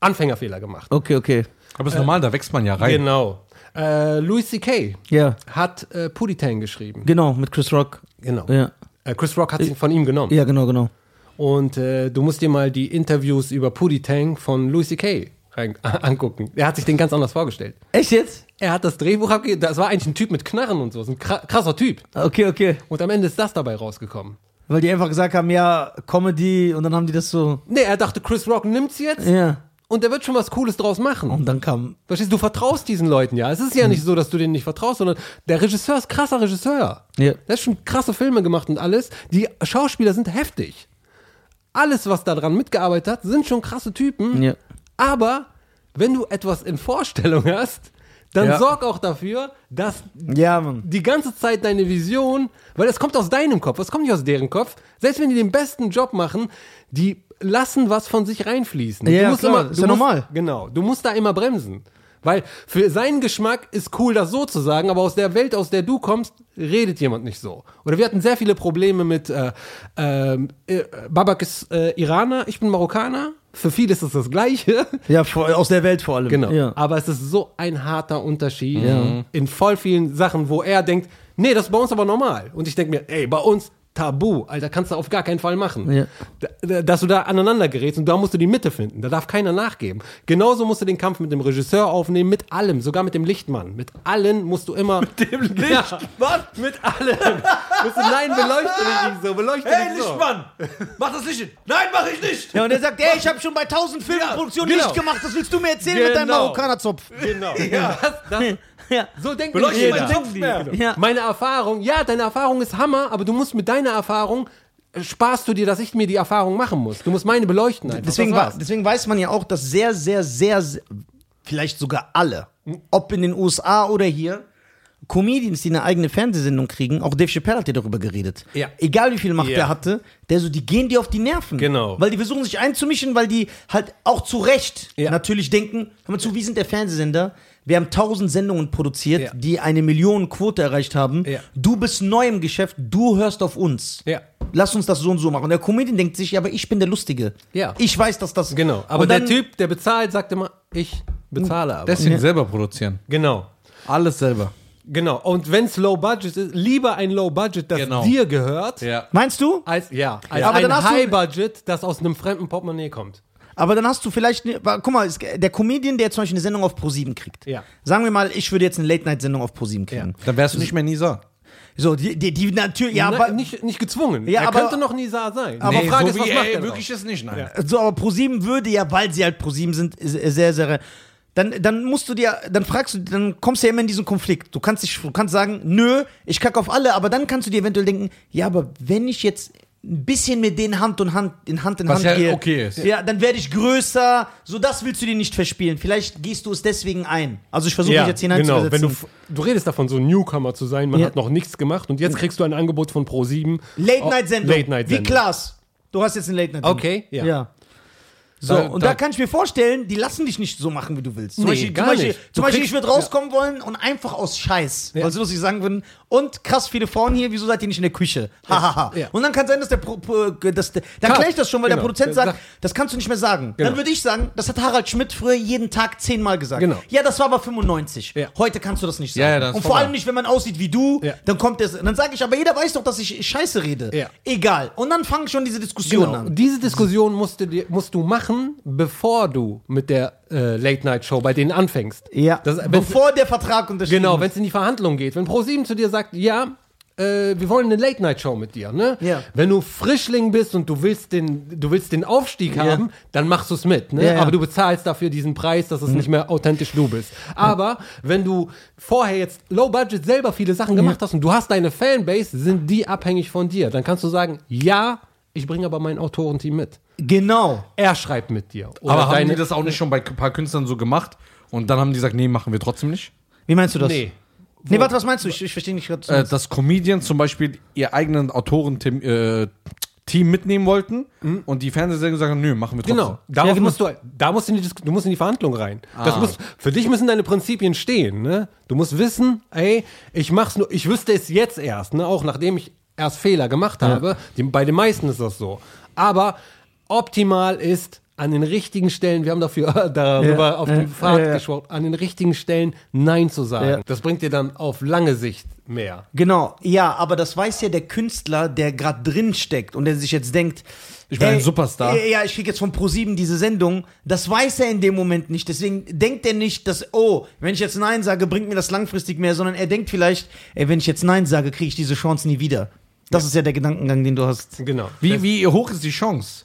Anfängerfehler gemacht. Okay, okay. Aber ist normal, da wächst man ja rein. Genau. Äh, Louis C.K. Ja. hat äh, Puditang geschrieben. Genau, mit Chris Rock. Genau. Ja. Äh, Chris Rock hat sie von ihm genommen. Ja, genau, genau. Und äh, du musst dir mal die Interviews über Puditang von Louis C.K. angucken. Er hat sich den ganz anders vorgestellt. Echt jetzt? Er hat das Drehbuch abgegeben. Das war eigentlich ein Typ mit Knarren und so. Das ist ein kra- krasser Typ. Okay, okay. Und am Ende ist das dabei rausgekommen. Weil die einfach gesagt haben, ja, Comedy und dann haben die das so. Nee, er dachte, Chris Rock nimmt's jetzt Ja. Und der wird schon was Cooles draus machen. Und dann kam. Verstehst du, du vertraust diesen Leuten ja. Es ist ja nicht so, dass du denen nicht vertraust, sondern der Regisseur ist krasser Regisseur. Ja. Der hat schon krasse Filme gemacht und alles. Die Schauspieler sind heftig. Alles, was da dran mitgearbeitet hat, sind schon krasse Typen. Ja. Aber wenn du etwas in Vorstellung hast, dann Ja. sorg auch dafür, dass Ja, die ganze Zeit deine Vision, weil es kommt aus deinem Kopf, es kommt nicht aus deren Kopf. Selbst wenn die den besten Job machen, die lassen was von sich reinfließen. Ja, du musst klar, immer, ist du ja musst, normal. Genau, du musst da immer bremsen. Weil für seinen Geschmack ist cool, das so zu sagen, aber aus der Welt, aus der du kommst, redet jemand nicht so. Oder wir hatten sehr viele Probleme mit, äh, ähm, äh, Babak ist äh, Iraner, ich bin Marokkaner. Für viele ist es das Gleiche. Ja, aus der Welt vor allem. Genau. Ja. Aber es ist so ein harter Unterschied Ja. in voll vielen Sachen, wo er denkt, Nee, das ist bei uns aber normal. Und ich denke mir, ey, bei uns Tabu, Alter, kannst du auf gar keinen Fall machen. Ja. Da- da- Dass du da aneinander gerätst und da musst du die Mitte finden. Da darf keiner nachgeben. Genauso musst du den Kampf mit dem Regisseur aufnehmen, mit allem, sogar mit dem Lichtmann. Mit allen musst du immer. Mit dem Lichtmann? mit allem. Musst du, nein, beleuchte mich nicht so, beleuchte Hey, mich so. Lichtmann! Mach das Licht hin! Nein, mach ich nicht! Ja, und er sagt, ey, ich habe schon bei 1000 Filmproduktionen genau. Licht gemacht, das willst du mir erzählen mit deinem Genau. Marokkanerzopf. Genau. Das, das, Ja. so denkt Beleuchte jeder. meinen Kopf mehr. Ja. Meine Erfahrung, ja, deine Erfahrung ist Hammer, aber du musst mit deiner Erfahrung äh, sparst du dir, dass ich mir die Erfahrung machen muss. Du musst meine beleuchten einfach. Deswegen, deswegen weiß man ja auch, dass sehr, sehr, sehr, sehr, vielleicht sogar alle, ob in den USA oder hier, Comedians, die eine eigene Fernsehsendung kriegen, auch Dave Chappelle hat ja darüber geredet. Ja. Egal wie viel Macht Ja. der hatte, der so, die gehen dir auf die Nerven. Genau. Weil die versuchen sich einzumischen, weil die halt auch zu Recht Ja. natürlich denken, hör mal zu, wie sind der Fernsehsender? Wir haben tausend Sendungen produziert, Ja. die eine Million Quote erreicht haben. Ja. Du bist neu im Geschäft, du hörst auf uns. Ja. Lass uns das so und so machen. Und der Comedian denkt sich, ja, aber ich bin der Lustige. Ja. Ich weiß, dass das. Genau. Aber dann- der Typ, der bezahlt, sagt immer, ich bezahle aber. Deswegen selber produzieren. genau. Alles selber. Genau. Und wenn es Low Budget ist, lieber ein Low Budget, das Genau. dir gehört, Ja. Meinst du? als, ja, als Aber dann ein High Budget, das aus einem fremden Portemonnaie kommt. Aber dann hast du vielleicht. ne- Guck mal, der Comedian, der zum Beispiel eine Sendung auf Pro7 kriegt. Ja. Sagen wir mal, ich würde jetzt eine Late-Night-Sendung auf Pro7 kriegen. Dann wärst du nicht mehr Nisa. So, die, die, die natürlich. Ja, Na, aber. nicht, nicht gezwungen. Ja, er aber- könnte noch Nisa sein. Aber Aber Frage so ist, was wie, macht ey, er wirklich ist nicht, nein. So, aber Pro7 würde ja, weil sie halt Pro7 sind, sehr, sehr, sehr. Dann, dann musst du dir, dann fragst du, dann kommst du ja immer in diesen Konflikt. Du kannst dich, du kannst sagen, nö, ich kacke auf alle, aber dann kannst du dir eventuell denken, ja, aber wenn ich jetzt ein bisschen mit denen Hand und Hand in Hand in Was Hand ja gehe, okay ist. ja, dann werde ich größer. So, das willst du dir nicht verspielen. Vielleicht gehst du es deswegen ein. Also ich versuche mich jetzt genau. hineinzuversetzen. Wenn du, du redest davon, so ein Newcomer zu sein, man Ja. hat noch nichts gemacht und jetzt kriegst du ein Angebot von Pro7. Late-Night-Sendung. Late Night Wie Sendung. Klaas. Du hast jetzt eine Late-Night-Sendung. Okay, ja. Ja. So, Da- und da, da- kann ich mir vorstellen, die lassen dich nicht so machen, wie du willst. Zum Nee, Beispiel, gar zum Beispiel, nicht. zum Beispiel kriegst- ich würde rauskommen wollen und einfach aus Scheiß, Ja. weil sie lustig sagen würden, und krass viele Frauen hier, wieso seid ihr nicht in der Küche? Hahaha. Ja. Und dann kann sein, dass der, dass der dann Cut. kläre ich das schon, weil der Genau. Produzent Der sagt, sagt- das kannst du nicht mehr sagen. Genau. Dann würde ich sagen, das hat Harald Schmidt früher jeden Tag zehnmal gesagt. Genau. Ja, das war aber 95. Ja. Heute kannst du das nicht sagen. Ja, ja, das und vor allem nicht, wenn man aussieht wie du, Ja. dann kommt es, dann sage ich, aber jeder weiß doch, dass ich Scheiße rede. Ja. Egal. Und dann fangen schon diese Diskussionen Genau. an. Und diese Diskussion musst du, musst du machen, bevor du mit der äh, Late-Night-Show bei denen anfängst. Ja, Das, bevor der Vertrag unterschrieben genau, wenn es in die Verhandlungen geht. Wenn Pro7 zu dir sagt, ja, äh, wir wollen eine Late-Night-Show mit dir, ne? Ja. Wenn du Frischling bist und du willst den, du willst den Aufstieg haben, dann machst du es mit, ne? Ja, ja. Aber du bezahlst dafür diesen Preis, dass es nicht mehr authentisch du bist. Aber wenn du vorher jetzt Low Budget selber viele Sachen gemacht hast und du hast deine Fanbase, sind die abhängig von dir. Dann kannst du sagen, ja, ich bringe aber mein Autorenteam mit. Genau. Er schreibt mit dir. Oder Aber haben deine- die das auch nicht schon bei ein paar Künstlern so gemacht? Und dann haben die gesagt, nee, machen wir trotzdem nicht? Wie meinst du das? Nee. Nee, warte, was meinst du? Ich, ich verstehe nicht gerade. Äh, dass Comedians zum Beispiel ihr eigenen Autorenteam äh, Team mitnehmen wollten und die Fernsehsender gesagt haben, nö, machen wir trotzdem. Genau, darauf Ja, genau. musst du, da musst du, in die, Dis- du musst in die Verhandlung rein. Das muss, für dich müssen deine Prinzipien stehen. Ne? Du musst wissen, ey, ich mach's nur, ich wüsste es jetzt erst, ne? auch nachdem ich erst Fehler gemacht habe. Die, bei den meisten ist das so. Aber optimal ist an den richtigen Stellen, wir haben dafür darüber Ja, auf ja, die Fahrt ja, ja. geschworen, an den richtigen Stellen Nein zu sagen. Ja. Das bringt dir dann auf lange Sicht mehr. Genau, ja, aber das weiß ja der Künstler, der gerade drin steckt und der sich jetzt denkt, Ich bin ein Superstar. äh, Ja, ich krieg jetzt von Pro7 diese Sendung. Das weiß er in dem Moment nicht. Deswegen denkt er nicht, dass, oh, wenn ich jetzt Nein sage, bringt mir das langfristig mehr, sondern er denkt vielleicht, ey, wenn ich jetzt Nein sage, kriege ich diese Chance nie wieder. Das ist ja der Gedankengang, den du hast. Genau. Wie, wie hoch ist die Chance?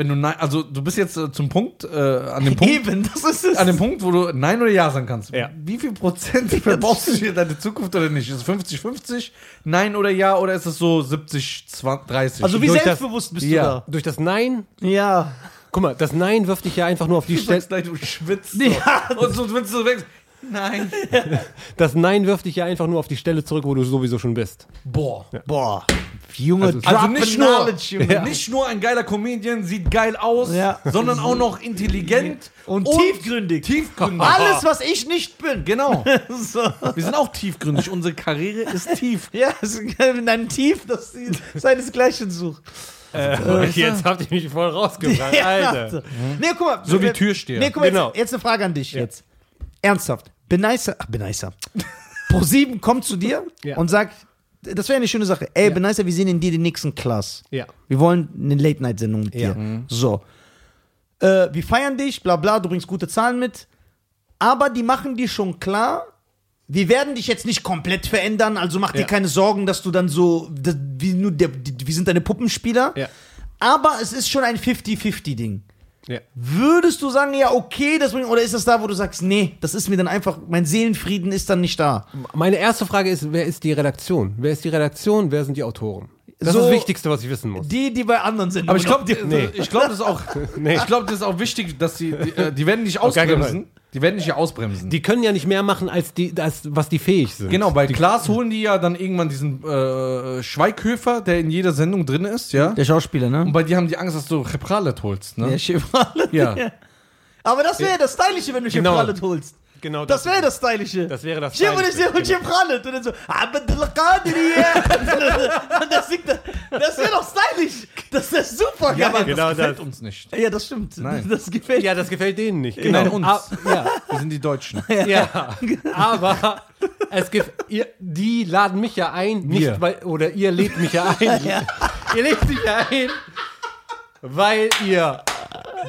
Wenn du nein, also du bist jetzt äh, zum Punkt, äh, an dem Punkt, Eben, das ist es. an dem Punkt, wo du Nein oder Ja sagen kannst. Ja. Wie viel Prozent verbaust du dir deine Zukunft oder nicht? Ist es 50-50? Nein oder Ja oder ist es so 70, 20, 30? also wie durch das- selbstbewusst bist Ja. Durch das Nein, du da? Ja. guck mal, das Nein wirft dich ja einfach nur auf die du Stelle. du schwitzt. Ja. So. Und so, wenn du weg. Nein. Das Nein wirft dich ja einfach nur auf die Stelle zurück, wo du sowieso schon bist. Boah. Boah. Junge, Also- Also nicht nur, ja. nicht nur ein geiler Comedian, sieht geil aus, Ja. sondern auch noch intelligent Und tiefgründig. Tiefgründig. Alles, was ich nicht bin. Genau. So. Wir sind auch tiefgründig. Unsere Karriere ist tief. Ja, es ist in einem Tief, das seinesgleichen sucht. Jetzt habt ihr mich voll rausgebracht, Alter. Nee, guck mal. So wie Türsteher. Nee, guck mal, Genau. jetzt, jetzt eine Frage an dich jetzt. Ernsthaft. Benicer, ach, Benicer. Pro7 kommt zu dir Ja. und sagt, das wäre eine schöne Sache. Ey, Ja. Benicer, wir sehen in dir den nächsten Class. Ja. Wir wollen eine Late-Night-Sendung mit Ja. dir. So. Äh, wir feiern dich, bla bla, du bringst gute Zahlen mit. Aber die machen dir schon klar, wir werden dich jetzt nicht komplett verändern, also mach dir Ja. keine Sorgen, dass du dann so, das, wie nur der, die, wir sind deine Puppenspieler. Ja. Aber es ist schon ein 50-50-Ding. Ja. Würdest du sagen, ja, okay, das bringt, oder ist das da, wo du sagst, nee, das ist mir dann einfach, mein Seelenfrieden ist dann nicht da? Meine erste Frage ist, wer ist die Redaktion? Wer ist die Redaktion? Wer sind die Autoren? Das So- ist das Wichtigste, was ich wissen muss. Die, die bei anderen sind. Aber ich glaube, Nee. ich glaube, das ist auch, Nee. ich glaube, das ist auch wichtig, dass die, die, äh, die werden nicht ausbremsen. Die werden nicht hier ausbremsen. Die können ja nicht mehr machen, als, die, als was die fähig sind. genau, bei Klaas holen die ja dann irgendwann diesen äh, Schweighöfer, der in jeder Sendung drin ist, ja. Der Schauspieler, ne? Und bei dir haben die Angst, dass du Repralet holst, ne? Der Chevrolet. Ja. Aber das wäre das Stylische, wenn du Genau. Chevrolet holst. Genau Das wäre das Stylische. Das wäre das Stylische, und Chevrolet. Und dann so. Und das singt Das wäre doch stylisch. Das ist super Ja, aber. Genau das gefällt das. uns nicht. Ja, das stimmt. Nein. Das gefällt Ja, das gefällt denen nicht. Nein, Genau. uns. Ah, ja, Wir sind die Deutschen. ja. Aber es gibt, ihr, die laden mich ja ein, nicht Wir. weil, oder ihr lädt mich ja ein. Ihr lädt mich ja ein, weil ihr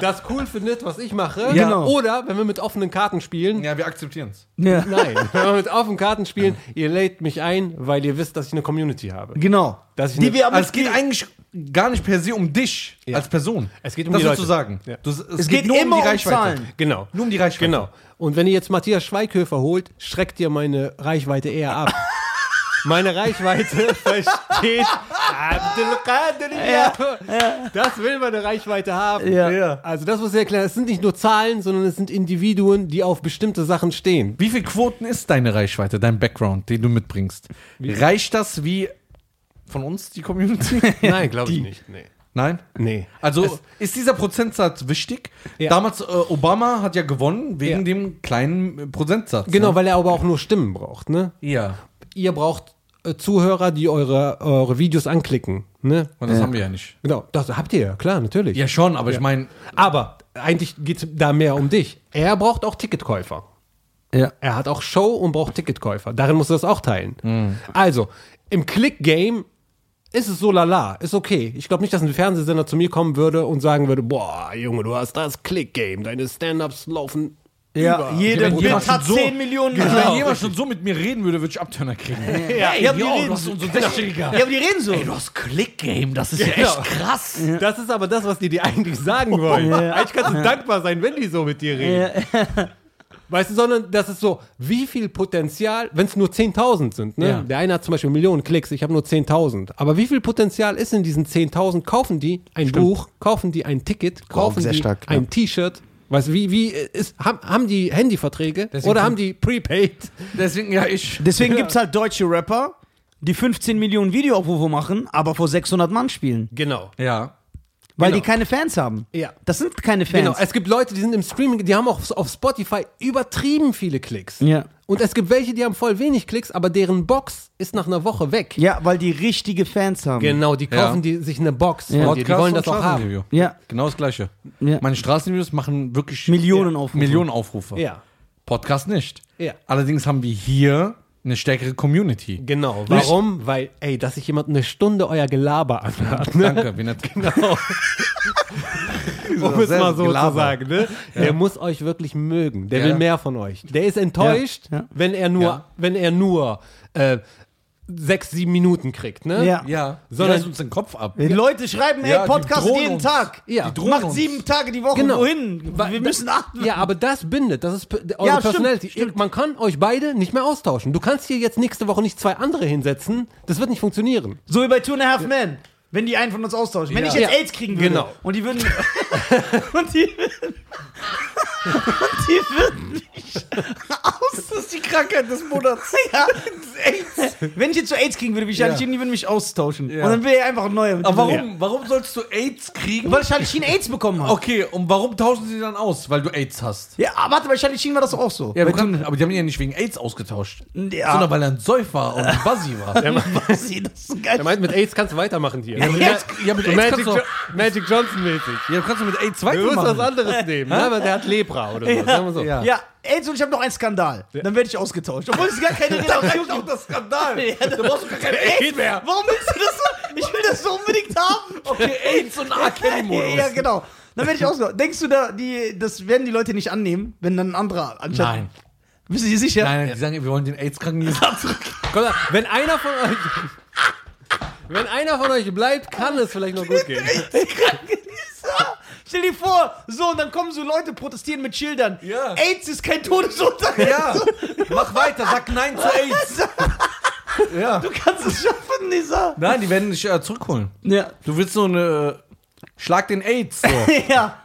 das cool findet, was ich mache. Ja. Genau. Oder wenn wir mit offenen Karten spielen. Ja, wir akzeptieren es. Ja. Nein, wenn wir mit offenen Karten spielen, ihr lädt mich ein, weil ihr wisst, dass ich eine Community habe. Genau. Dass ich die eine- wir aber Also es geht eigentlich gar nicht per se um dich Ja. als Person. Es geht um das die willst du Leute. sagen. Ja. Du, es, Es geht immer um Zahlen. Genau. Nur um die Reichweite. Genau. Und wenn ihr jetzt Matthias Schweighöfer holt, schreckt ihr meine Reichweite eher ab. meine Reichweite versteht Abdelkader. Ja. Das will meine Reichweite haben. Ja. Ja. Also das muss ich erklären. Es sind nicht nur Zahlen, sondern es sind Individuen, die auf bestimmte Sachen stehen. Wie viel Quoten ist deine Reichweite, dein Background, den du mitbringst? Reicht das wie von uns, die Community? Nein, glaube ich nicht. Nee. Nein? Nee. Also ist dieser Prozentsatz wichtig? Ja. Damals, äh, Obama hat ja gewonnen wegen Ja. dem kleinen Prozentsatz. Genau, Ne? weil er aber auch nur Stimmen braucht, ne? Ja. Ihr braucht äh, Zuhörer, die eure, eure Videos anklicken, ne? Und das haben wir ja nicht. Genau, das habt ihr ja, klar, natürlich. Ja, schon, aber ich meine, Aber eigentlich geht es da mehr um dich. Er braucht auch Ticketkäufer. Ja. Er hat auch Show und braucht Ticketkäufer. Darin musst du das auch teilen. Hm. Also, im Click-Game ist es so lala, ist okay. Ich glaube nicht, dass ein Fernsehsender zu mir kommen würde und sagen würde, boah, Junge, du hast das Click-Game, deine Stand-Ups laufen Ja, über. jeder Wenn jemand hat so- 10 Millionen. wenn Genau. jemand schon so mit mir reden würde, würde ich Abtörner kriegen. Ja, Ja, aber die reden so. so 60er. Ja, aber die reden so. du hast Click-Game, das ist ja Genau. echt krass. Das ist aber das, was die dir eigentlich sagen wollen. Eigentlich kannst du dankbar sein, wenn die so mit dir reden. Weißt du, sondern das ist so, wie viel Potenzial, wenn es nur 10.000 sind, ne? Ja. Der eine hat zum Beispiel Millionen Klicks, ich habe nur 10.000. Aber wie viel Potenzial ist in diesen 10.000? Kaufen die ein Buch, kaufen die ein Ticket, kaufen sehr die stark, ja. ein T-Shirt? Weißt du, wie, wie ist, haben, haben die Handyverträge Deswegen oder haben die Prepaid? Deswegen, ja, ich. Deswegen gibt's halt deutsche Rapper, die 15 Millionen Videoaufrufe machen, aber vor 600 Mann spielen. Genau. Ja. Weil Genau. die keine Fans haben. Ja. Das sind keine Fans. Genau, es gibt Leute, die sind im Streaming, die haben auch auf Spotify übertrieben viele Klicks. Ja. Und es gibt welche, die haben voll wenig Klicks, aber deren Box ist nach einer Woche weg. ja, weil die richtige Fans haben. Genau, die Ja. kaufen die, sich eine Box Ja. von dir. Die wollen das auch haben. Straßenreview. Ja. Genau das Gleiche. Ja. Meine Straßenvideos machen wirklich Millionen Ja. Aufrufe. Millionen Aufrufe. Ja, Podcast nicht. Ja. Allerdings haben wir hier eine stärkere Community. genau. Warum? Weil, ey, dass sich jemand eine Stunde euer Gelaber anhört. Ne? Danke, nett. Genau. um es mal so Gelaber. zu sagen, ne? Der muss euch wirklich mögen. Der Ja. will mehr von euch. Der ist enttäuscht, Ja. Ja. wenn er nur, Ja. wenn er nur äh, sechs, sieben Minuten kriegt, ne? Ja. Ja, Sondern- sondern uns den Kopf ab. Die Leute schreiben, ey, Ja, die Podcast jeden uns. Tag. Ja. Die Macht uns. sieben Tage die Woche. Genau. Wohin? Wir müssen achten. Ja, aber das bindet. Das ist eure Ja, stimmt, Personality. stimmt. Man kann euch beide nicht mehr austauschen. Du kannst hier jetzt nächste Woche nicht zwei andere hinsetzen. Das wird nicht funktionieren. So wie bei Two and a Half Men. Wenn die einen von uns austauschen. Wenn Ja. ich jetzt Ja. AIDS kriegen würde. Genau. Und die würden. und die würden. und die würden mich aus. Das ist die Krankheit des Monats. Ja, AIDS. Wenn ich jetzt so AIDS kriegen würde, wie Charlie Ja. Die würden mich austauschen. Ja. Und dann wäre er einfach ein neuer. Aber warum, warum sollst du AIDS kriegen? Weil Charlie Sheen AIDS bekommen hat. Okay, und warum tauschen sie dann aus? Weil du AIDS hast. Ja, aber warte, bei Charlie Sheen war das doch auch so. Ja, kannst, aber die haben ihn ja nicht wegen AIDS ausgetauscht. Ja. Sondern weil er ein Säufer und ein Buzzy war. Buzzy, das ist so geil. Er meint, mit AIDS kannst du weitermachen hier. Ja, mit AIDS, ja, mit So Magic, kannst du, jo Magic Johnson mäßig. ja, du kannst du mit AIDS Du musst was anderes nehmen, ne? aber der hat Lepra oder so. Sagen wir so. Ja. Ja, AIDS und ich habe noch einen Skandal. Dann werde ich ausgetauscht. Obwohl es gar keine Relation auch das Skandal. Ja, da brauchst du gar keine AIDS mehr. Warum willst du das so? Ich will das so unbedingt haben. Okay, AIDS und. Kelly-Modus. Ja, genau. Dann werde ich ausgetauscht. Denkst du, da, die, das werden die Leute nicht annehmen, wenn dann ein anderer anstatt. Nein. Bist du dir sicher? Nein, die sagen, wir wollen den AIDS-Kranken nicht zurück. Mal, wenn einer von euch. Wenn einer von euch bleibt, kann es vielleicht noch gut gehen. Stell dir vor, so, und dann kommen so Leute protestieren mit Schildern. Ja. AIDS ist kein Todesurteil. Ja, mach weiter, sag Nein zu AIDS. Ja. Du kannst es schaffen, Nisa. Nein, die werden dich äh, zurückholen. Ja. Du willst so eine. äh, Schlag den AIDS. So. ja.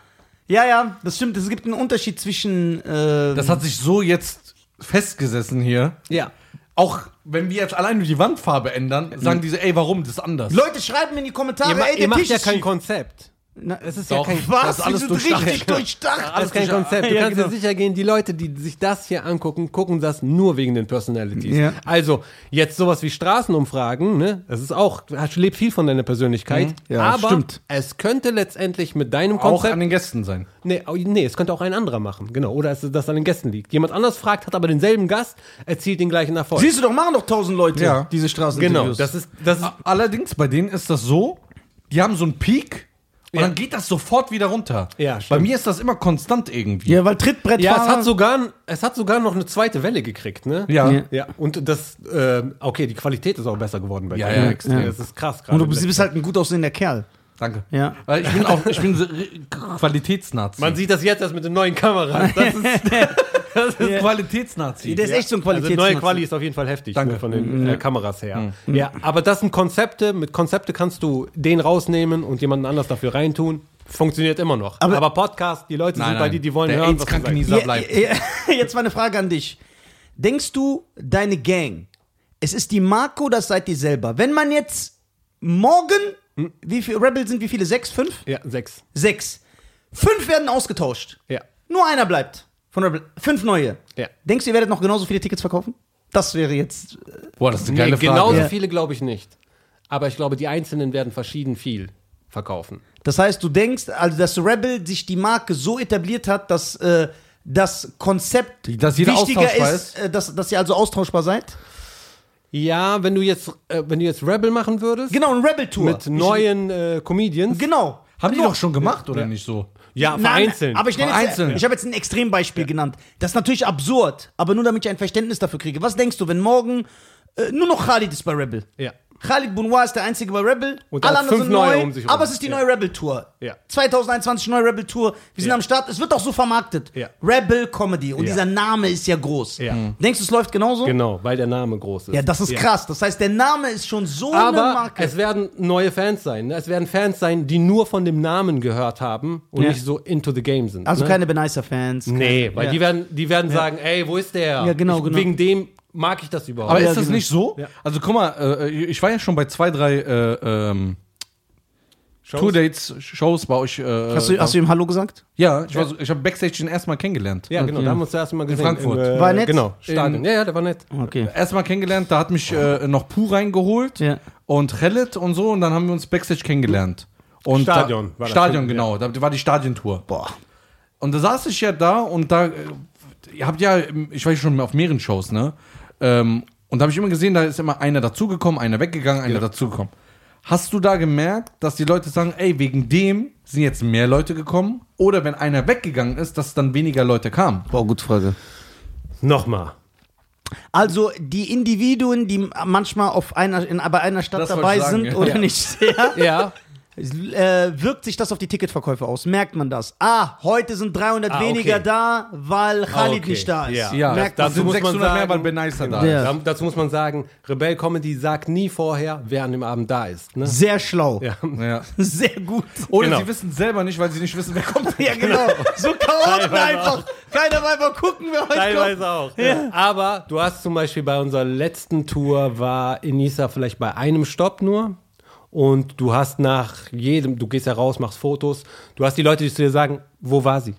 Ja, ja, das stimmt. Es gibt einen Unterschied zwischen. Äh, Das hat sich so jetzt festgesessen hier. Ja. Auch wenn wir jetzt allein nur die Wandfarbe ändern, sagen diese, ey, warum? Das ist anders. Leute schreiben mir in die Kommentare, Ihr, ma ey, ihr der macht Tisch ja ist kein schief. Konzept. Na, Es ist Doch. ja kein, Was? Das ist alles durchdacht. richtig durchdacht. alles kein Konzept. Du Ja, kannst genau. dir sicher gehen, die Leute, die sich das hier angucken, gucken das nur wegen den Personalities. Ja. Also, jetzt sowas wie Straßenumfragen, ne? Das ist auch, das lebt viel von deiner Persönlichkeit. Ja, aber stimmt. es könnte letztendlich mit deinem Auch Konzept. an den Gästen sein. Nee, nee, es könnte auch ein anderer machen, genau. Oder es das an den Gästen liegt. Jemand anders fragt, hat aber denselben Gast, erzielt den gleichen Erfolg. Siehst du doch, machen doch tausend Leute Ja. diese Straßen. genau, das ist, das ist, Allerdings, bei denen ist das so, die haben so einen Peak und Ja. dann geht das sofort wieder runter. Ja, Bei stimmt. mir ist das immer konstant irgendwie. Ja, weil Trittbrettfahrer. ja, es hat sogar, es hat sogar noch eine zweite Welle gekriegt, ne? Ja. Ja. Ja, und das, äh, okay, die Qualität ist auch besser geworden bei Ja, dir. ja, extrem. Das ist krass Und gerade. du bist halt ein gut aussehender Kerl. Danke. Ja. Weil ich bin auch, ich bin Qualitätsnazi. Man sieht das jetzt erst mit den neuen Kameras. Das ist, das ist Qualitätsnazi. Der ist echt so ein also Qualitäts. neue Quali ist auf jeden Fall heftig Danke. Ne, von den äh, Kameras her. Ja, aber das sind Konzepte. Mit Konzepte kannst du den rausnehmen und jemanden anders dafür reintun. Funktioniert immer noch. Aber- Aber, Podcast, die Leute Nein, sind bei dir, die wollen Der hören, was du Ja, bleibt. ja, jetzt mal eine Frage an dich. Denkst du, deine Gang, es ist die Marke oder seid ihr selber? Wenn man jetzt morgen, wie viele Rebel sind wie viele? Sechs, fünf? Ja, sechs. Sechs. Fünf werden ausgetauscht. Ja. Nur einer bleibt von Rebel. Fünf neue. Ja. Denkst du, ihr werdet noch genauso viele Tickets verkaufen? Das wäre jetzt. Boah, das ist eine Nee, geile Frage. genauso Ja. viele glaube ich nicht. Aber ich glaube, die Einzelnen werden verschieden viel verkaufen. Das heißt, du denkst, also dass Rebel sich die Marke so etabliert hat, dass äh, das Konzept Dass wichtiger austauschbar ist, äh, dass, dass ihr also austauschbar seid? Ja, wenn du jetzt, äh, wenn du jetzt Rebel machen würdest, Genau, ein Rebel-Tour. mit neuen äh, Comedians, Genau. Haben die doch schon gemacht, oder nicht so? ja, vereinzelt. Aber ich nenne jetzt, Vereinzelt. ich habe jetzt ein Extrembeispiel genannt. Das ist natürlich absurd, aber nur damit ich ein Verständnis dafür kriege. Was denkst du, wenn morgen äh, nur noch Khalid ist bei Rebel? ja. Khalid Bounoir ist der einzige bei Rebel. Und Alle anderen sind neu, um aber es ist die Ja. neue Rebel-Tour. Ja. 2021 neue Rebel-Tour. Wir sind Ja. am Start. Es wird auch so vermarktet. Rebel Comedy. Und dieser Name ist ja groß. Mhm. Denkst du, es läuft genauso? Genau, weil der Name groß ist. Ja, das ist krass. Das heißt, der Name ist schon so eine Aber Marke. es werden neue Fans sein. Ne? Es werden Fans sein, die nur von dem Namen gehört haben und nicht so into the game sind. also ne? keine Benicer-Fans. Nee, weil die werden, die werden sagen, ey, wo ist der? Ja, genau, ich, genau. Wegen dem mag ich das überhaupt. Aber Ja, ist das genau. nicht so? Ja. Also guck mal, äh, ich war ja schon bei zwei, drei äh, ähm, Shows? Tour-Dates, Shows bei euch. Äh, Hast du, hast du ihm Hallo gesagt? ja, ich, war so, ich habe Backstage den erstmal kennengelernt. Ja, genau, da haben wir uns das erste Mal gesehen. Frankfurt. Im, äh, War nett? Genau, Stadion. In- ja, ja, der war nett. Okay. Erstmal kennengelernt, da hat mich äh, noch Puh reingeholt Ja. und Khaled und so und dann haben wir uns Backstage kennengelernt. Und Stadion da, war das Stadion, schon, genau. Da war die Stadiontour. Boah. Und da saß ich ja da und da, äh, ihr habt ja, ich war ja schon auf mehreren Shows, ne? Ähm, und da habe ich immer gesehen, da ist immer einer dazugekommen, einer weggegangen, einer dazugekommen. Hast du da gemerkt, dass die Leute sagen, ey, wegen dem sind jetzt mehr Leute gekommen? Oder wenn einer weggegangen ist, dass dann weniger Leute kamen? Boah, gute Frage. Nochmal. Also die Individuen, die manchmal auf einer, in, bei einer Stadt Das dabei sagen, sind ja. oder Ja. nicht sehr, Ja, äh, wirkt sich das auf die Ticketverkäufe aus? Merkt man das? Ah, heute sind 300 Ah, weniger okay. da, weil Khalid okay. nicht da ist. Ja. Ja, Merkt da man. dazu sind muss man 600 mehr, sagen- weil Ben Nicer da Ja. ist. da, dazu muss man sagen, Rebell Comedy sagt nie vorher, wer an dem Abend da ist. Ne? Sehr schlau. Ja. Ja. Sehr gut. Oder Genau. sie wissen selber nicht, weil sie nicht wissen, wer kommt. Ja, genau. So Chaoten Teilweise einfach. Keiner will mal gucken, wer heute kommt. Teilweise auch. Aber du hast zum Beispiel bei unserer letzten Tour war Enisa vielleicht bei einem Stopp nur. Und du hast nach jedem, du gehst ja raus, machst Fotos, du hast die Leute, die zu dir sagen, wo war sie?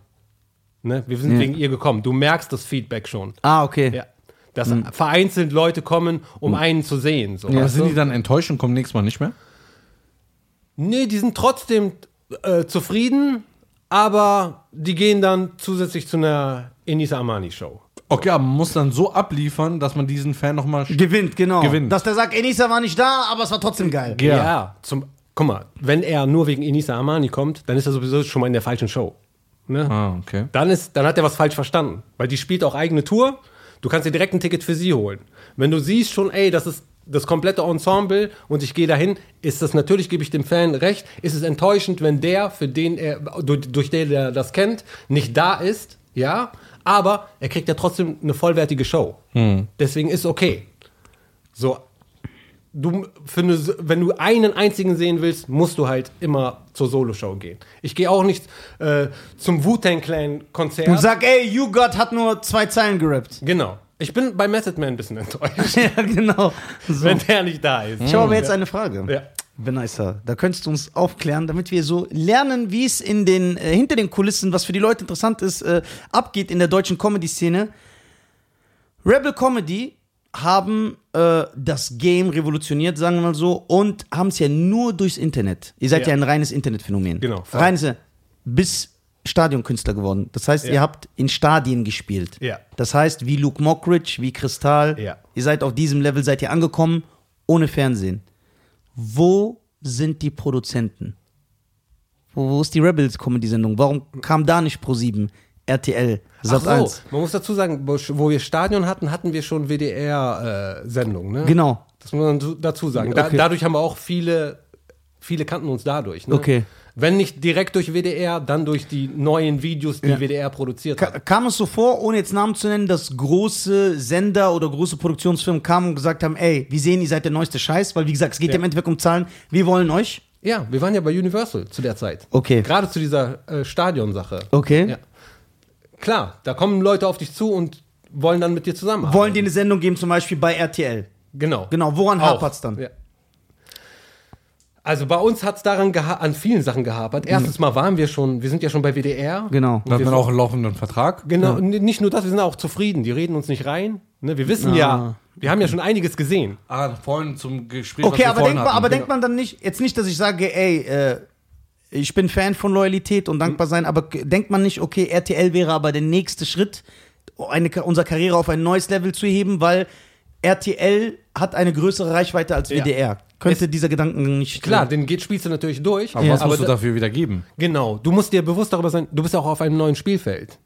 Ne? Wir sind Ja. wegen ihr gekommen. Du merkst das Feedback schon. Ah, okay. Ja. Dass vereinzelt Leute kommen, um einen zu sehen. So. Aber Weißt sind du? die dann enttäuscht und kommen nächstes Mal nicht mehr? Nee, die sind trotzdem äh, zufrieden, aber die gehen dann zusätzlich zu einer Enisa Amani Show. Okay, aber man muss dann so abliefern, dass man diesen Fan nochmal. Gewinnt, genau. Gewinnt. Dass der sagt, Enisa war nicht da, aber es war trotzdem geil. Ja. zum, guck mal, wenn er nur wegen Enisa Amani kommt, dann ist er sowieso schon mal in der falschen Show. Ne? Ah, okay. Dann, ist, dann hat er was falsch verstanden. Weil die spielt auch eigene Tour. Du kannst dir direkt ein Ticket für sie holen. Wenn du siehst schon, ey, das ist das komplette Ensemble und ich gehe dahin, ist das natürlich, gebe ich dem Fan recht, ist es enttäuschend, wenn der, für den er, durch, durch den er das kennt, nicht da ist, ja, aber er kriegt ja trotzdem eine vollwertige Show. Deswegen ist okay. So, du, eine, wenn du einen einzigen sehen willst, musst du halt immer zur Solo-Show gehen. Ich gehe auch nicht äh, zum Wu-Tang Clan-Konzert. Und sag, ey, You God hat nur zwei Zeilen gerappt. Genau. Ich bin bei Method Man ein bisschen enttäuscht, ja, genau. So. wenn der nicht da ist. Ich habe aber jetzt eine Frage. Ja. Benicer, da könntest du uns aufklären, damit wir so lernen, wie es in den, äh, hinter den Kulissen, was für die Leute interessant ist, äh, abgeht in der deutschen Comedy-Szene. Rebel Comedy haben äh, das Game revolutioniert, sagen wir mal so, und haben es ja nur durchs Internet. Ihr seid ja, Ja. ein reines Internetphänomen. Genau, voll. Reines, äh, bis Stadionkünstler geworden. Das heißt, Ja. ihr habt in Stadien gespielt. Ja. Das heißt, wie Luke Mockridge, wie Kristall. Ja. Ihr seid auf diesem Level, seid ihr angekommen, ohne Fernsehen. Wo sind die Produzenten? Wo, wo ist die Rebels-Comedy-Sendung? Warum kam da nicht Pro7, RTL, Sat Ach 1? so, man muss dazu sagen, wo, wir Stadion hatten, hatten wir schon WDR-Sendungen. ne? Genau. Das muss man so- dazu sagen. Da, Okay. Dadurch haben wir auch viele, viele kannten uns dadurch. Ne? Okay. Wenn nicht direkt durch WDR, dann durch die neuen Videos, die Ja. WDR produziert Ka hat. kam es so vor, ohne jetzt Namen zu nennen, dass große Sender oder große Produktionsfirmen kamen und gesagt haben, ey, wir sehen, ihr seid der neueste Scheiß, weil wie gesagt, es geht ja. Im Endeffekt um Zahlen, wir wollen euch. Ja, wir waren ja bei Universal zu der Zeit. Okay. Gerade zu dieser äh, Stadionsache. Okay. Ja. Klar, da kommen Leute auf dich zu und wollen dann mit dir zusammenarbeiten. Wollen dir eine Sendung geben, zum Beispiel bei RTL. Genau. Genau, woran hapert es dann? Ja. Also bei uns hat es daran an vielen Sachen gehapert. Erstens mal waren wir schon, wir sind ja schon bei WDR. Genau. Da hat man auch einen laufenden Vertrag. Genau, und nicht nur das, wir sind auch zufrieden. Die reden uns nicht rein. Ne, wir wissen ja, wir haben ja schon einiges gesehen. Ah, vorhin zum Gespräch. Okay, aber, vorhin denk, mal, hatten. aber denkt man dann nicht, jetzt nicht, dass ich sage, ey, äh, ich bin Fan von Loyalität und dankbar sein, aber denkt man nicht, okay, RTL wäre aber der nächste Schritt, eine, unsere Karriere auf ein neues Level zu heben, weil RTL hat eine größere Reichweite als Ja. WDR. Könnte dieser Gedanken nicht. Klar, den geht, spielst du natürlich durch. Aber was Ja. musst du da- dafür wieder geben? Genau, du musst dir bewusst darüber sein, du bist auch auf einem neuen Spielfeld.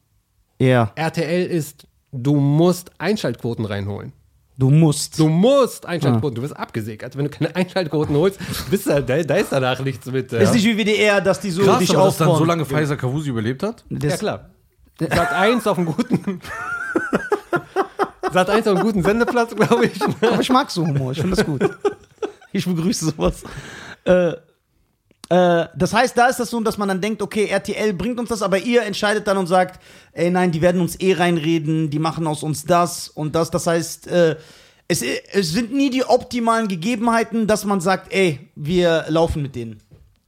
Ja, RTL ist, du musst Einschaltquoten reinholen. du musst. Du musst Einschaltquoten, du wirst abgesägt. Wenn du keine Einschaltquoten holst, bist du, da, da ist danach nichts mit. äh, Ist nicht wie WDR, dass die so Krass, dich aber dass dann so lange Pfizer Kavusi überlebt hat? Das- Ja, klar. Sat 1 auf einem guten. Sat 1 auf einem guten Sendeplatz, glaube ich. Aber ich mag so Humor, ich finde das gut. Ich begrüße sowas. Äh, äh, das heißt, da ist das so, dass man dann denkt, okay, RTL bringt uns das, aber ihr entscheidet dann und sagt, ey, nein, die werden uns eh reinreden, die machen aus uns das und das. Das heißt, äh, es, es sind nie die optimalen Gegebenheiten, dass man sagt, ey, wir laufen mit denen.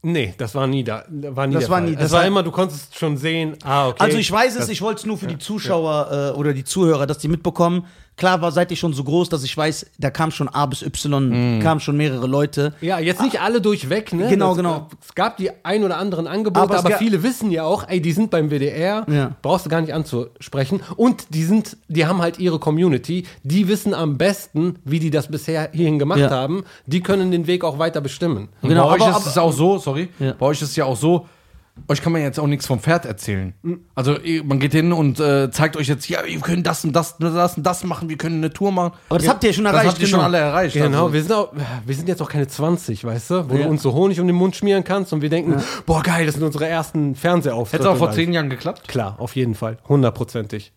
Nee, das war nie da. War nie Das war nie- Das das war immer, du konntest schon sehen, ah, okay. Also ich weiß es, ich wollte es nur für die Zuschauer äh, oder die Zuhörer, dass die mitbekommen. Klar war, seid ihr schon so groß, dass ich weiß, da kam schon A bis Y, kamen schon mehrere Leute. Ja, jetzt nicht alle durchweg, ne? Genau, Das- genau. Es gab die ein oder anderen Angebote, Aber aber, viele wissen ja auch, ey, die sind beim WDR, Ja. brauchst du gar nicht anzusprechen. Und die sind, die haben halt ihre Community, die wissen am besten, wie die das bisher hierhin gemacht Ja. haben. Die können den Weg auch weiter bestimmen. Und Genau, bei euch aber- ist es auch so, sorry, Ja. bei euch ist es ja auch so, euch kann man jetzt auch nichts vom Pferd erzählen. Also man geht hin und äh, zeigt euch jetzt, ja, wir können das und das und das und das machen, wir können eine Tour machen. Aber das habt ihr ja schon das erreicht, habt ihr genau. schon alle erreicht. Genau, also. wir, sind auch, wir sind jetzt auch keine 20, weißt du, wo Ja. du uns so Honig um den Mund schmieren kannst und wir denken, boah, geil, das sind unsere ersten Fernsehauftritte. Hätte es auch vor zehn Jahren geklappt? Klar, auf jeden Fall. Hundertprozentig.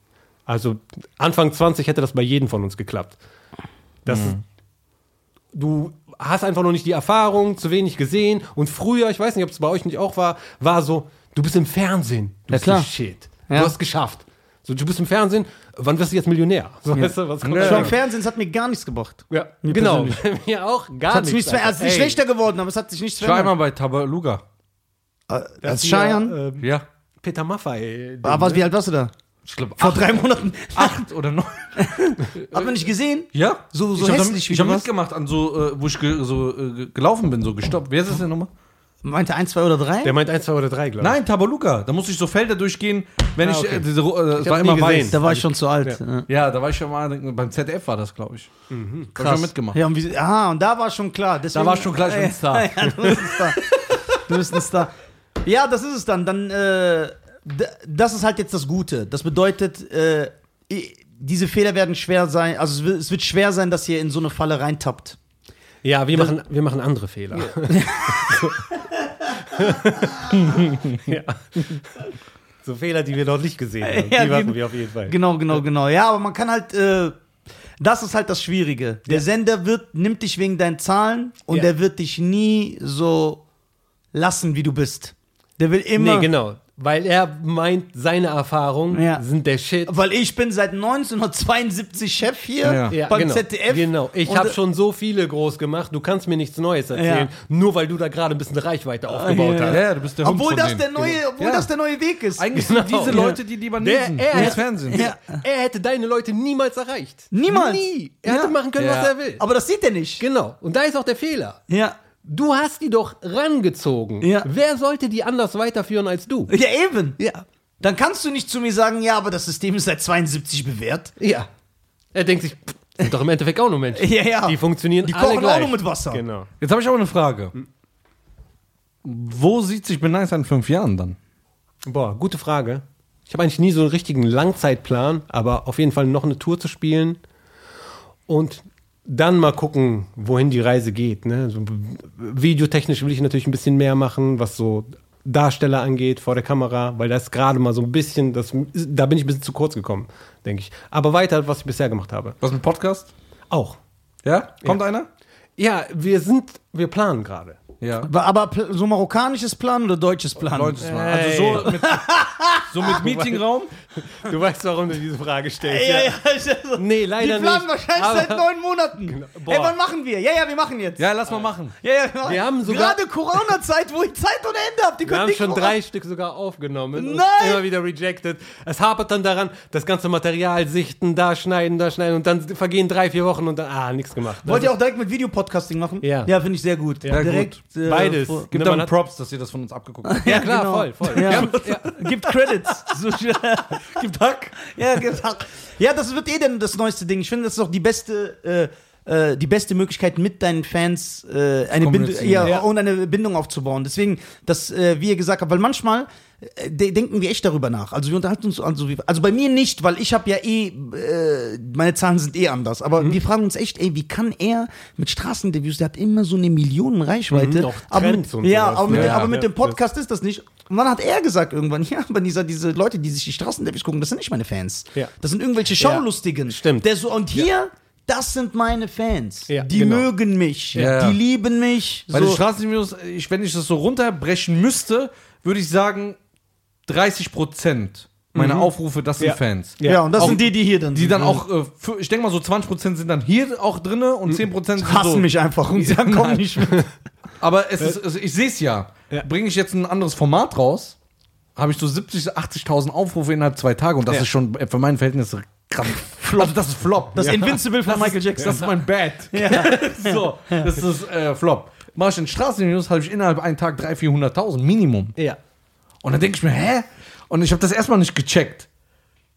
Also Anfang 20 hätte das bei jedem von uns geklappt. Das ist, du hast einfach noch nicht die Erfahrung, zu wenig gesehen. Und früher, ich weiß nicht, ob es bei euch nicht auch war, war so, du bist im Fernsehen. Du Ja, bist klar. Shit. Ja. Du hast es geschafft. So, du bist im Fernsehen, wann wirst du jetzt Millionär? So, weißt du, was kommt Schon da? im Fernsehen, es hat mir gar nichts gebracht. Ja, Mir genau. persönlich. Mir auch gar Es hat nichts es ist nicht schlechter geworden, aber es hat sich nichts Ich war einmal verändert. bei Tabaluga. Als das hier, Cheyenne. äh, Ja. Peter Maffay. Aber was, wie alt warst du da? Ich glaube, Vor drei Monaten. acht oder neun. Hat man nicht gesehen? Ja. So- so ich hab hässlich, da, wie Ich habe mitgemacht, an so, äh, wo ich ge, so äh, ge- gelaufen bin, so gestoppt. Wer ist das denn nochmal? Meinte 1, 2 oder 3? Der meint 1, 2 oder 3, glaube ich. Nein, Tabaluga. Da musste ich so Felder durchgehen, wenn Ah, ich, okay. äh, diese, äh, es Ich war hab immer weiß. Da war ich schon zu alt. Ja. Ja, da war ich schon mal, beim ZDF war das, glaube ich. Mhm. Krass. schon mitgemacht. Ja, und wie, aha, und da war schon klar. Deswegen, Da war schon klar, ich bin ein Star. Ja, du bist ein Star. du bist ein Star. Ja, das ist es dann. Dann, äh, das ist halt jetzt das Gute. Das bedeutet, äh, diese Fehler werden schwer sein. Also es wird, schwer sein, dass ihr in so eine Falle reintappt. Ja, wir machen, wir machen andere Fehler. ja. So Fehler, die wir noch nicht gesehen haben. Ja, die machen wir auf jeden Fall. Genau, genau, genau. Ja, aber man kann halt, äh, das ist halt das Schwierige. Der Sender wird, nimmt dich wegen deinen Zahlen und Ja. der wird dich nie so lassen, wie du bist. Der will immer. Nee, genau. Weil er meint, seine Erfahrungen Ja. sind der Shit. Weil ich bin seit 1972 Chef hier Ja. Ja, beim genau. ZDF. Genau. Ich habe schon so viele groß gemacht. Du kannst mir nichts Neues erzählen, Ja. nur weil du da gerade ein bisschen Reichweite aufgebaut ja. hast. Ja, du bist der Hund Obwohl von das denen. der neue, obwohl Ja. das der neue Weg ist. Eigentlich Genau. sind diese. Leute die Libanesen Der- er- des Fernsehens. Ja. Er hätte deine Leute niemals erreicht. Niemals. Nie. Er hätte machen können, Ja. was er will. Aber das sieht er nicht. Genau. Und da ist auch der Fehler. Ja. Du hast die doch rangezogen. Ja. Wer sollte die anders weiterführen als du? Ja, eben. Ja. Dann kannst du nicht zu mir sagen, ja, aber das System ist seit 72 bewährt. Ja. Er denkt sich, pff, sind doch im Endeffekt auch nur Menschen. Ja, ja. Die funktionieren Die alle kochen auch nur mit Wasser. Genau. Jetzt habe ich aber eine Frage. Wo sieht sich Ben Nice in fünf Jahren dann? Boah, gute Frage. Ich habe eigentlich nie so einen richtigen Langzeitplan, aber auf jeden Fall noch eine Tour zu spielen und dann mal gucken, wohin die Reise geht. Ne? So, videotechnisch will ich natürlich ein bisschen mehr machen, was so Darsteller angeht vor der Kamera, weil das gerade mal so ein bisschen, das, da bin ich ein bisschen zu kurz gekommen, denke ich. Aber weiter, was ich bisher gemacht habe. Was mit Podcast? Auch. Ja? Kommt einer? Ja, wir sind, wir planen gerade. Ja. Aber so marokkanisches Plan oder deutsches Plan? Deutsches Mal. Also so mit, so mit Meetingraum? Du weißt, warum du diese Frage stellst. Ja, ja, also, Nee, leider Die planen nicht. wahrscheinlich Aber- seit neun Monaten. Boah. Ey, wann machen wir? Ja, ja, wir machen jetzt. Ja, lass mal machen. ja, ja, wir, machen. Wir haben sogar- Gerade Corona-Zeit, wo ich Zeit ohne Ende habe. Die Wir können haben nicht schon drei Stück sogar aufgenommen. und Nein! Immer wieder rejected. Es hapert dann daran, das ganze Material sichten, da schneiden, da schneiden und dann vergehen drei, vier Wochen und dann, ah, nichts gemacht. Wollt ihr auch direkt mit Videopodcasting machen? Ja. Ja, finde ich sehr gut. Ja, direkt. äh, Beides. vor- Gibt Ne, dann Props, dass ihr das von uns abgeguckt habt. Ja, klar, genau. voll, voll. Ja. Wir haben, ja, Gibt Credits. So, Gibt Hack. ja, gibt Hack. ja, das wird eh dann das neueste Ding. Ich finde, das ist auch die beste, äh, äh, die beste Möglichkeit, mit deinen Fans äh, eine Bindung, ja, Ja. und eine Bindung aufzubauen. Deswegen, das, äh, wie ihr gesagt habt, weil manchmal denken wir echt darüber nach. Also wir unterhalten uns, also, wie- also bei mir nicht, weil ich habe ja eh, äh, meine Zahlen sind eh anders. Aber Mhm. wir fragen uns echt, ey, wie kann er mit Straßeninterviews, der hat immer so eine Millionen Reichweite. Mhm, auch aber mit, ja, aber mit, ne? dem- aber Ja, mit ja, dem Podcast ist das nicht. Und dann hat er gesagt irgendwann, ja, aber dieser, diese Leute, die sich die Straßeninterviews gucken, das sind nicht meine Fans. Ja. Das sind irgendwelche Schaulustigen. stimmt. Der so, und hier, das sind meine Fans. Ja, die genau. mögen mich. Ja. Die lieben mich. Bei den So. Straßenvideos, ich, wenn ich das so runterbrechen müsste, würde ich sagen, 30 Prozent meiner Aufrufe, das sind Ja. Fans. Ja, und das Auch- sind die, die hier dann Die sind. dann auch, äh, für, ich denke mal so 20 Prozent sind dann hier auch drinne und 10 Prozent sind hassen so. mich einfach und sagen, komm nicht mit. Aber es ist, also ich sehe es ja. Ja. Bringe ich jetzt ein anderes Format raus, habe ich so 70.000, 80.000 Aufrufe innerhalb zwei Tage und das Ja. ist schon äh, für mein Verhältnis krass. Also das ist Flop. Das Invincible von Michael Jackson. Das ist mein Bad. so, das ist äh, Flop. Mach ich in Straßenvideos, habe ich innerhalb einen Tag 300.000, 400.000 Minimum. ja. Und dann denke ich mir, hä? Und ich habe das erstmal nicht gecheckt.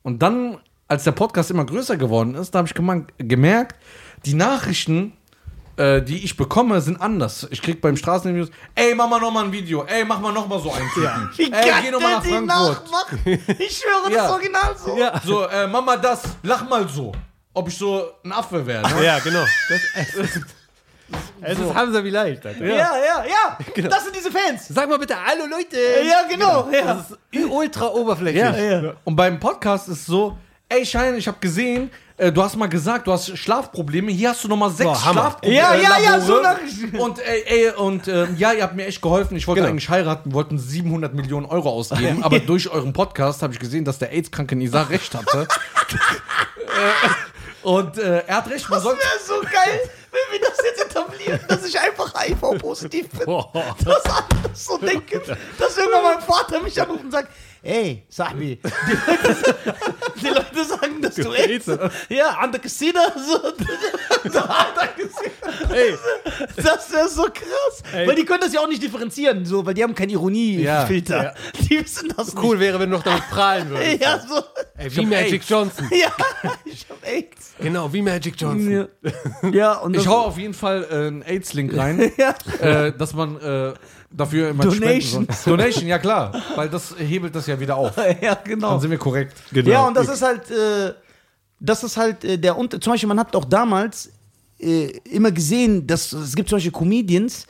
Und dann, als der Podcast immer größer geworden ist, da habe ich gemerkt, die Nachrichten, äh, die ich bekomme, sind anders. Ich krieg beim Straßennews, ey, mach mal noch mal ein Video, ey, mach mal noch mal so ein Typen. Wie Ey, geil geh noch mal nach Frankfurt. Ich schwöre, das Ja. ist original so. Ja. So, äh, mach mal das, lach mal so. Ob ich so ein Affe wäre. Ne? Ja, genau. Das, es ist, es ist Hamza vielleicht, Alter. Ja, ja, ja. Genau. Das sind diese Fans. Sag mal bitte, hallo Leute. Ja, genau. Ja. Das ist ultra oberflächlich. Ja. Ja. Und beim Podcast ist so, ey Schein, ich habe gesehen, äh, du hast mal gesagt, du hast Schlafprobleme. Hier hast du noch mal sechs Boah. Schlafprobleme. Ja, ja, ja, Labore. so Nachrichten. Und ey, ey und äh, ja, ihr habt mir echt geholfen. Ich wollte Genau. eigentlich heiraten, wollten 700 Millionen Euro ausgeben, aber durch euren Podcast habe ich gesehen, dass der AIDS-kranke Nisa recht hatte. und äh, er hat recht, man Das wäre so geil, wenn wir das jetzt etablieren, dass ich einfach HIV-positiv bin. Dass alle das so denken. Dass irgendwann mein Vater mich anruft und sagt, ey, Sahbi, die Leute sagen, dass du AIDS Ja, an der Casino, so. Ey, Das wäre so krass. Ey. Weil die können das ja auch nicht differenzieren, so, weil die haben keinen Ironiefilter. Ja. Die wissen das cool wäre, wenn du noch damit prahlen würdest. nicht. Ja, so. Ey, wie Magic Johnson. Ja, ich AIDS. Genau, wie Magic Johnson. Ja, ja und Ich hau auf jeden Fall äh, einen AIDS-Link rein, Ja. äh, dass man äh, dafür immer Donation. spenden soll. Donation, ja klar, weil das hebelt das ja wieder auf. ja, genau. Dann sind wir korrekt. Genau. Ja, und das ist halt, äh, das ist halt äh, der Unter. Zum Beispiel, man hat auch damals äh, immer gesehen, dass es gibt zum Beispiel Comedians,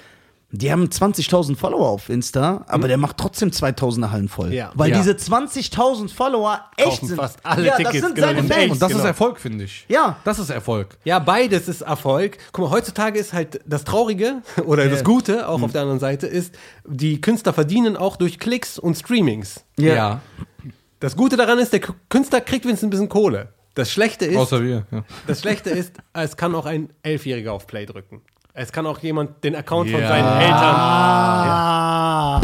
die haben 20.000 Follower auf Insta, aber der macht trotzdem 2000er Hallen voll. Ja. Weil Ja. diese 20.000 Follower echt Kaufen sind. fast alle ja, Tickets, das sind genau. seine Und Fans. Und das Genau. ist Erfolg, finde ich. Ja. Das ist Erfolg. Ja, beides ist Erfolg. Guck mal, heutzutage ist halt das Traurige oder das Gute auch auf der anderen Seite ist, die Künstler verdienen auch durch Klicks und Streamings. Ja. Das Gute daran ist, der Künstler kriegt wenigstens ein bisschen Kohle. Das Schlechte ist, Außer wir. Ja. das Schlechte ist, es kann auch ein Elfjähriger auf Play drücken. Es kann auch jemand den Account von Ja. seinen Eltern. Ah,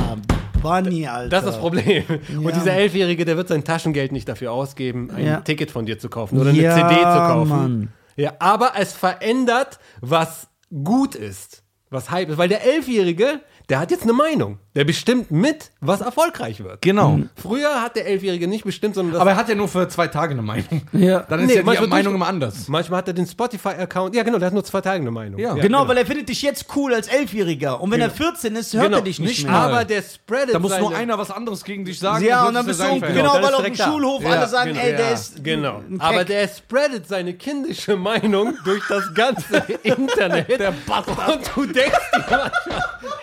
Bunny, Alter. Das ist das Problem. Und dieser Elfjährige, der wird sein Taschengeld nicht dafür ausgeben, ein Ja. Ticket von dir zu kaufen oder eine Ja, CD zu kaufen. Mann. Ja, aber es verändert, was gut ist, was Hype ist. Weil der Elfjährige, der hat jetzt eine Meinung. Der bestimmt mit, was erfolgreich wird. Genau. Früher hat der Elfjährige nicht bestimmt, sondern das Aber er hat ja nur für zwei Tage eine Meinung. Ja. Dann ist Nee, ja die manchmal Meinung immer anders. Manchmal hat er den Spotify-Account. Ja, genau, der hat nur zwei Tage eine Meinung. Ja. Genau, weil er findet dich jetzt cool als Elfjähriger. Und wenn er 14 ist, hört Genau. er dich nicht, Nicht mehr. Aber der spreadet Da muss seine, nur einer was anderes gegen dich sagen. Ja, und dann bist ist du, genau, dann weil ist auf dem direkt da. Schulhof Ja, alle sagen, genau. ey, der Ja, ist Genau. ein Aber der spreadet seine kindische Meinung durch das ganze Internet. Der Bastard. Und du denkst dir manchmal,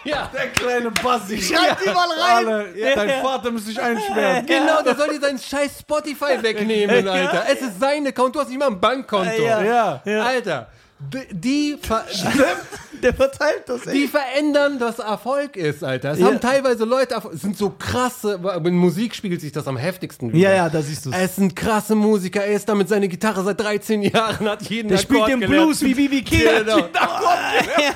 ja, Der kleine Bassi. Schreibt die mal rein. Alle, Dein Vater müsste sich einsperren. genau, der soll dir seinen scheiß Spotify wegnehmen, Alter. Es ist sein Account, du hast nicht mal ein Bankkonto. Ja, ja. Alter, die, ver der verteilt das, die verändern, dass Erfolg ist, Alter. Es ja. haben teilweise Leute, es sind so krasse, in Musik spiegelt sich das am heftigsten wieder. Ja, ja, da siehst du es. Es sind krasse Musiker, er ist damit seine Gitarre seit 13 Jahren, hat jeden Der spielt den gelernt. Blues wie Bibi King. Genau.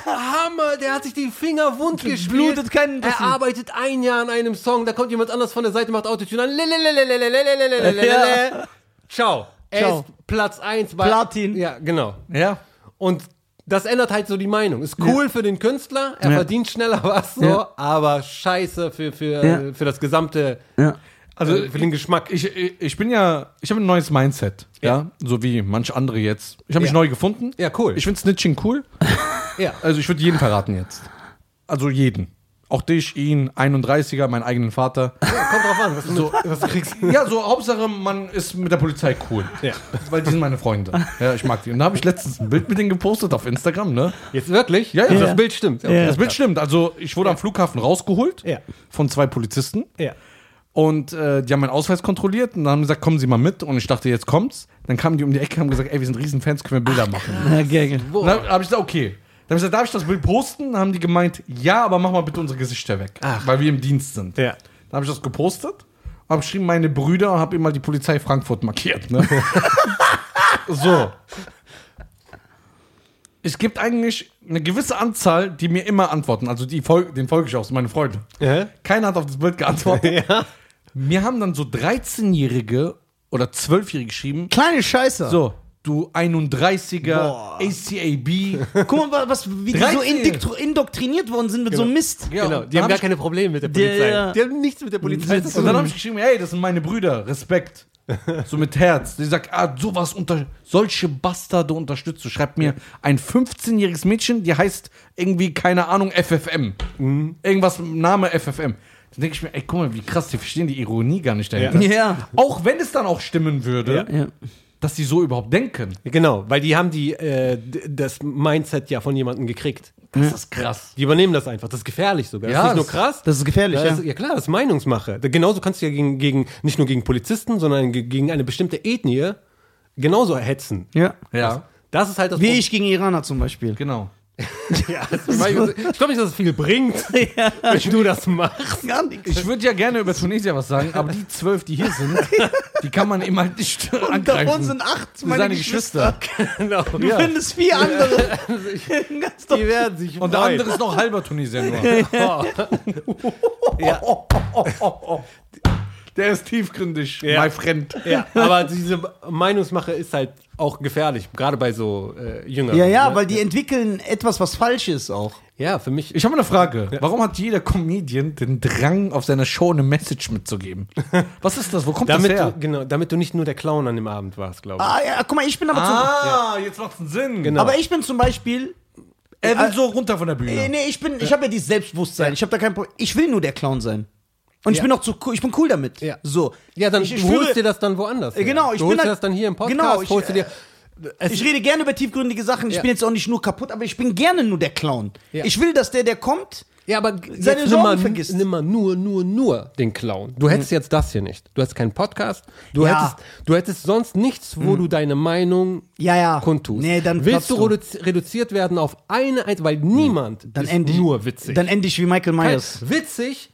Hammer, der hat sich die Finger wund gespielt. Blutet keinen er arbeitet ein Jahr an einem Song, da kommt jemand anders von der Seite, macht Autotune an. Ciao. Er ist Platz 1 bei... Platin. Ja, genau. Ja. Und das ändert halt so die Meinung. Ist cool für den Künstler, er Ja. verdient schneller was, so, Ja. aber scheiße für, für, Ja. für das gesamte, Ja. Also äh, für den Geschmack. ich, ich, ich bin ja, ich habe ein neues Mindset, ja, so wie manche andere jetzt. Ich habe mich Ja. neu gefunden. Ja, cool. Ich finde Snitching cool. ja. Also ich würde jeden verraten jetzt. Also jeden. Auch dich, ihn, 31er, meinen eigenen Vater. Kommt drauf an, was du, mit, was du kriegst. Ja, so Hauptsache, man ist mit der Polizei cool. Ja. Weil die sind meine Freunde. Ja, ich mag die. Und da habe ich letztens ein Bild mit denen gepostet auf Instagram, ne? Jetzt wirklich? Ja, ja. Also Ja. Das Bild stimmt. Ja. Das Bild stimmt. Also ich wurde am Flughafen rausgeholt Ja. von zwei Polizisten. Ja. Und äh, die haben meinen Ausweis kontrolliert und dann haben gesagt, kommen Sie mal mit. Und ich dachte, jetzt kommt's. Dann kamen die um die Ecke und haben gesagt, ey, wir sind Riesenfans, können wir Bilder machen. Ja, geil. Dann habe ich gesagt, okay. Dann habe ich gesagt, darf ich das Bild posten? Dann haben die gemeint, ja, aber mach mal bitte unsere Gesichter weg. Ach. Weil wir im Dienst sind. Ja. Dann habe ich das gepostet, habe geschrieben, meine Brüder und habe immer die Polizei Frankfurt markiert. Ne? so. Es gibt eigentlich eine gewisse Anzahl, die mir immer antworten. Also die Fol den folge ich auch, meine Freunde. Ja. Keiner hat auf das Bild geantwortet. Ja. Mir haben dann so 13-Jährige oder 12-Jährige geschrieben, Kleine Scheiße. so, du 31er, Boah. ACAB. Guck mal, was, wie die so 13. indoktr- indoktriniert worden sind mit so Mist. Ja, Genau, und die dann haben gar ich- keine Probleme mit der Der- Polizei. Die haben nichts mit der Polizei zu Und dann tun. habe ich geschrieben, hey, das sind meine Brüder, Respekt. So mit Herz. Die sagt, ah, sowas unter solche Bastarde unterstützt du. Schreibt mir ein 15-jähriges Mädchen, die heißt irgendwie, keine Ahnung, FFM. Mhm. Irgendwas, Name FFM. Dann denke ich mir, ey, guck mal, wie krass, die verstehen die Ironie gar nicht dahinter. Ja. Auch wenn es dann auch stimmen würde, Ja. Dass die so überhaupt denken. Genau, weil die haben die, äh, das Mindset ja von jemandem gekriegt. Das ist krass. Die übernehmen das einfach. Das ist gefährlich sogar. Ja, das ist nicht das- nur krass. Das ist gefährlich, das ja. ist, ja klar, das ist Meinungsmache. Genauso kannst du ja gegen, gegen nicht nur gegen Polizisten, sondern ge- gegen eine bestimmte Ethnie genauso hetzen. Ja. Ja, Das ist halt das Wie Problem. ich gegen Iraner zum Beispiel. genau. Ja, ich glaube nicht, dass es viel bringt, wenn du das machst. Gar nichts. Ich würde ja gerne über Tunesier was sagen, aber die zwölf, die hier sind, die kann man eben halt nicht Und angreifen. davon sind acht meine seine Geschwister. Geschwister. Genau. Du findest vier andere. Ganz Die werden sich Und der andere ist noch halber Tunesier nur. Ja. Der ist tiefgründig, Ja. my friend. Ja, aber diese Meinungsmache ist halt auch gefährlich, gerade bei so äh, Jüngeren. Ja, ja, ne? weil die entwickeln etwas, was falsch ist auch. Ja, für mich. Ich habe eine Frage. Warum hat jeder Comedian den Drang, auf seiner Show eine Message mitzugeben? Was ist das? Wo kommt damit, das her? du, genau, damit du nicht nur der Clown an dem Abend warst, glaube ich. Ah, ja, guck mal, ich bin aber Ah, jetzt macht's einen Sinn. Genau. zum. Aber ich bin zum Beispiel. Er will so runter von der Bühne. Äh, nee, ich bin, ich habe ja dieses Selbstbewusstsein. Ich habe da kein Problem. Ich will nur der Clown sein. Und ich Ja. bin auch zu cool, ich bin cool damit. Ja. So. Ja, dann ich, ich du holst führe- dir das dann woanders. Äh, genau, her. ich du bin holst dir halt- das dann hier im Podcast, genau, ich, holst du dir. Es, Ich rede gerne über tiefgründige Sachen. Ich Ja. bin jetzt auch nicht nur kaputt, aber ich bin gerne nur der Clown. Ja. Ich will, dass der, der kommt, ja, aber Seine jetzt nimm Sorgen mal, vergisst. nimm mal nur, nur, nur den Clown. Du hättest jetzt das hier nicht. Du hättest keinen Podcast. Du, Ja. hättest, du hättest sonst nichts, wo du deine Meinung Ja, ja. kundtust. Nee, dann Willst du du. reduzi- reduziert werden auf eine, weil niemand dann ist nur witzig. Dann ende ich wie Michael Myers. witzig,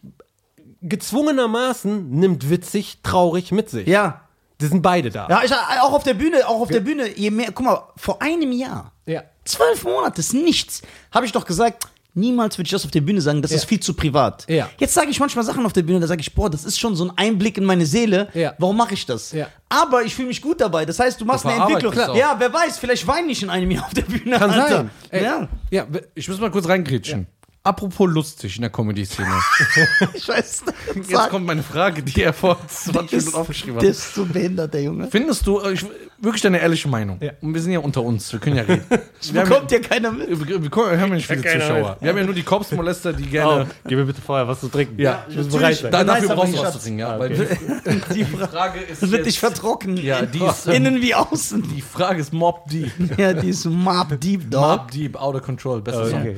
gezwungenermaßen nimmt witzig traurig mit sich. Ja. Die sind beide da. Ja, ich, auch auf der Bühne, auch auf der Bühne, je mehr, guck mal, vor einem Jahr, Ja. zwölf Monate ist nichts, habe ich doch gesagt, niemals würde ich das auf der Bühne sagen, das Ja. ist viel zu privat. Ja. Jetzt sage ich manchmal Sachen auf der Bühne, da sage ich, boah, das ist schon so ein Einblick in meine Seele, Ja. warum mache ich das? Ja. Aber ich fühle mich gut dabei, das heißt, du machst eine Entwicklung. Ja, wer weiß, vielleicht weine ich in einem Jahr auf der Bühne. Kann Alter. sein. Ey, Ja, ja, Ich muss mal kurz reingrätschen. Apropos lustig in der Comedy-Szene. ich weiß. Jetzt kommt meine Frage, die er vor 20 Minuten aufgeschrieben Der hat. ist so behindert, der Junge. Findest du, äh, ich, wirklich deine ehrliche Meinung, Ja. und wir sind ja unter uns, wir können ja reden. wir, haben Bekommt ja keiner mit. wir, wir wir haben ja nicht viele Zuschauer. mit. Wir haben ja nur die Korpsmolester, die Oh, gerne... gib mir bitte vorher was zu trinken. Ja, ich natürlich. bereit sein. Da, dafür brauchst du was zu trinken, ja. Ah, Weil okay. Die Fra Frage ist das wird dich vertrocknen. Ja, die ist, ähm, Innen wie außen. die Frage ist Mob Deep. Ja, die ist Mob Deep, Dog. Mob Deep, Out of Control, besser Song.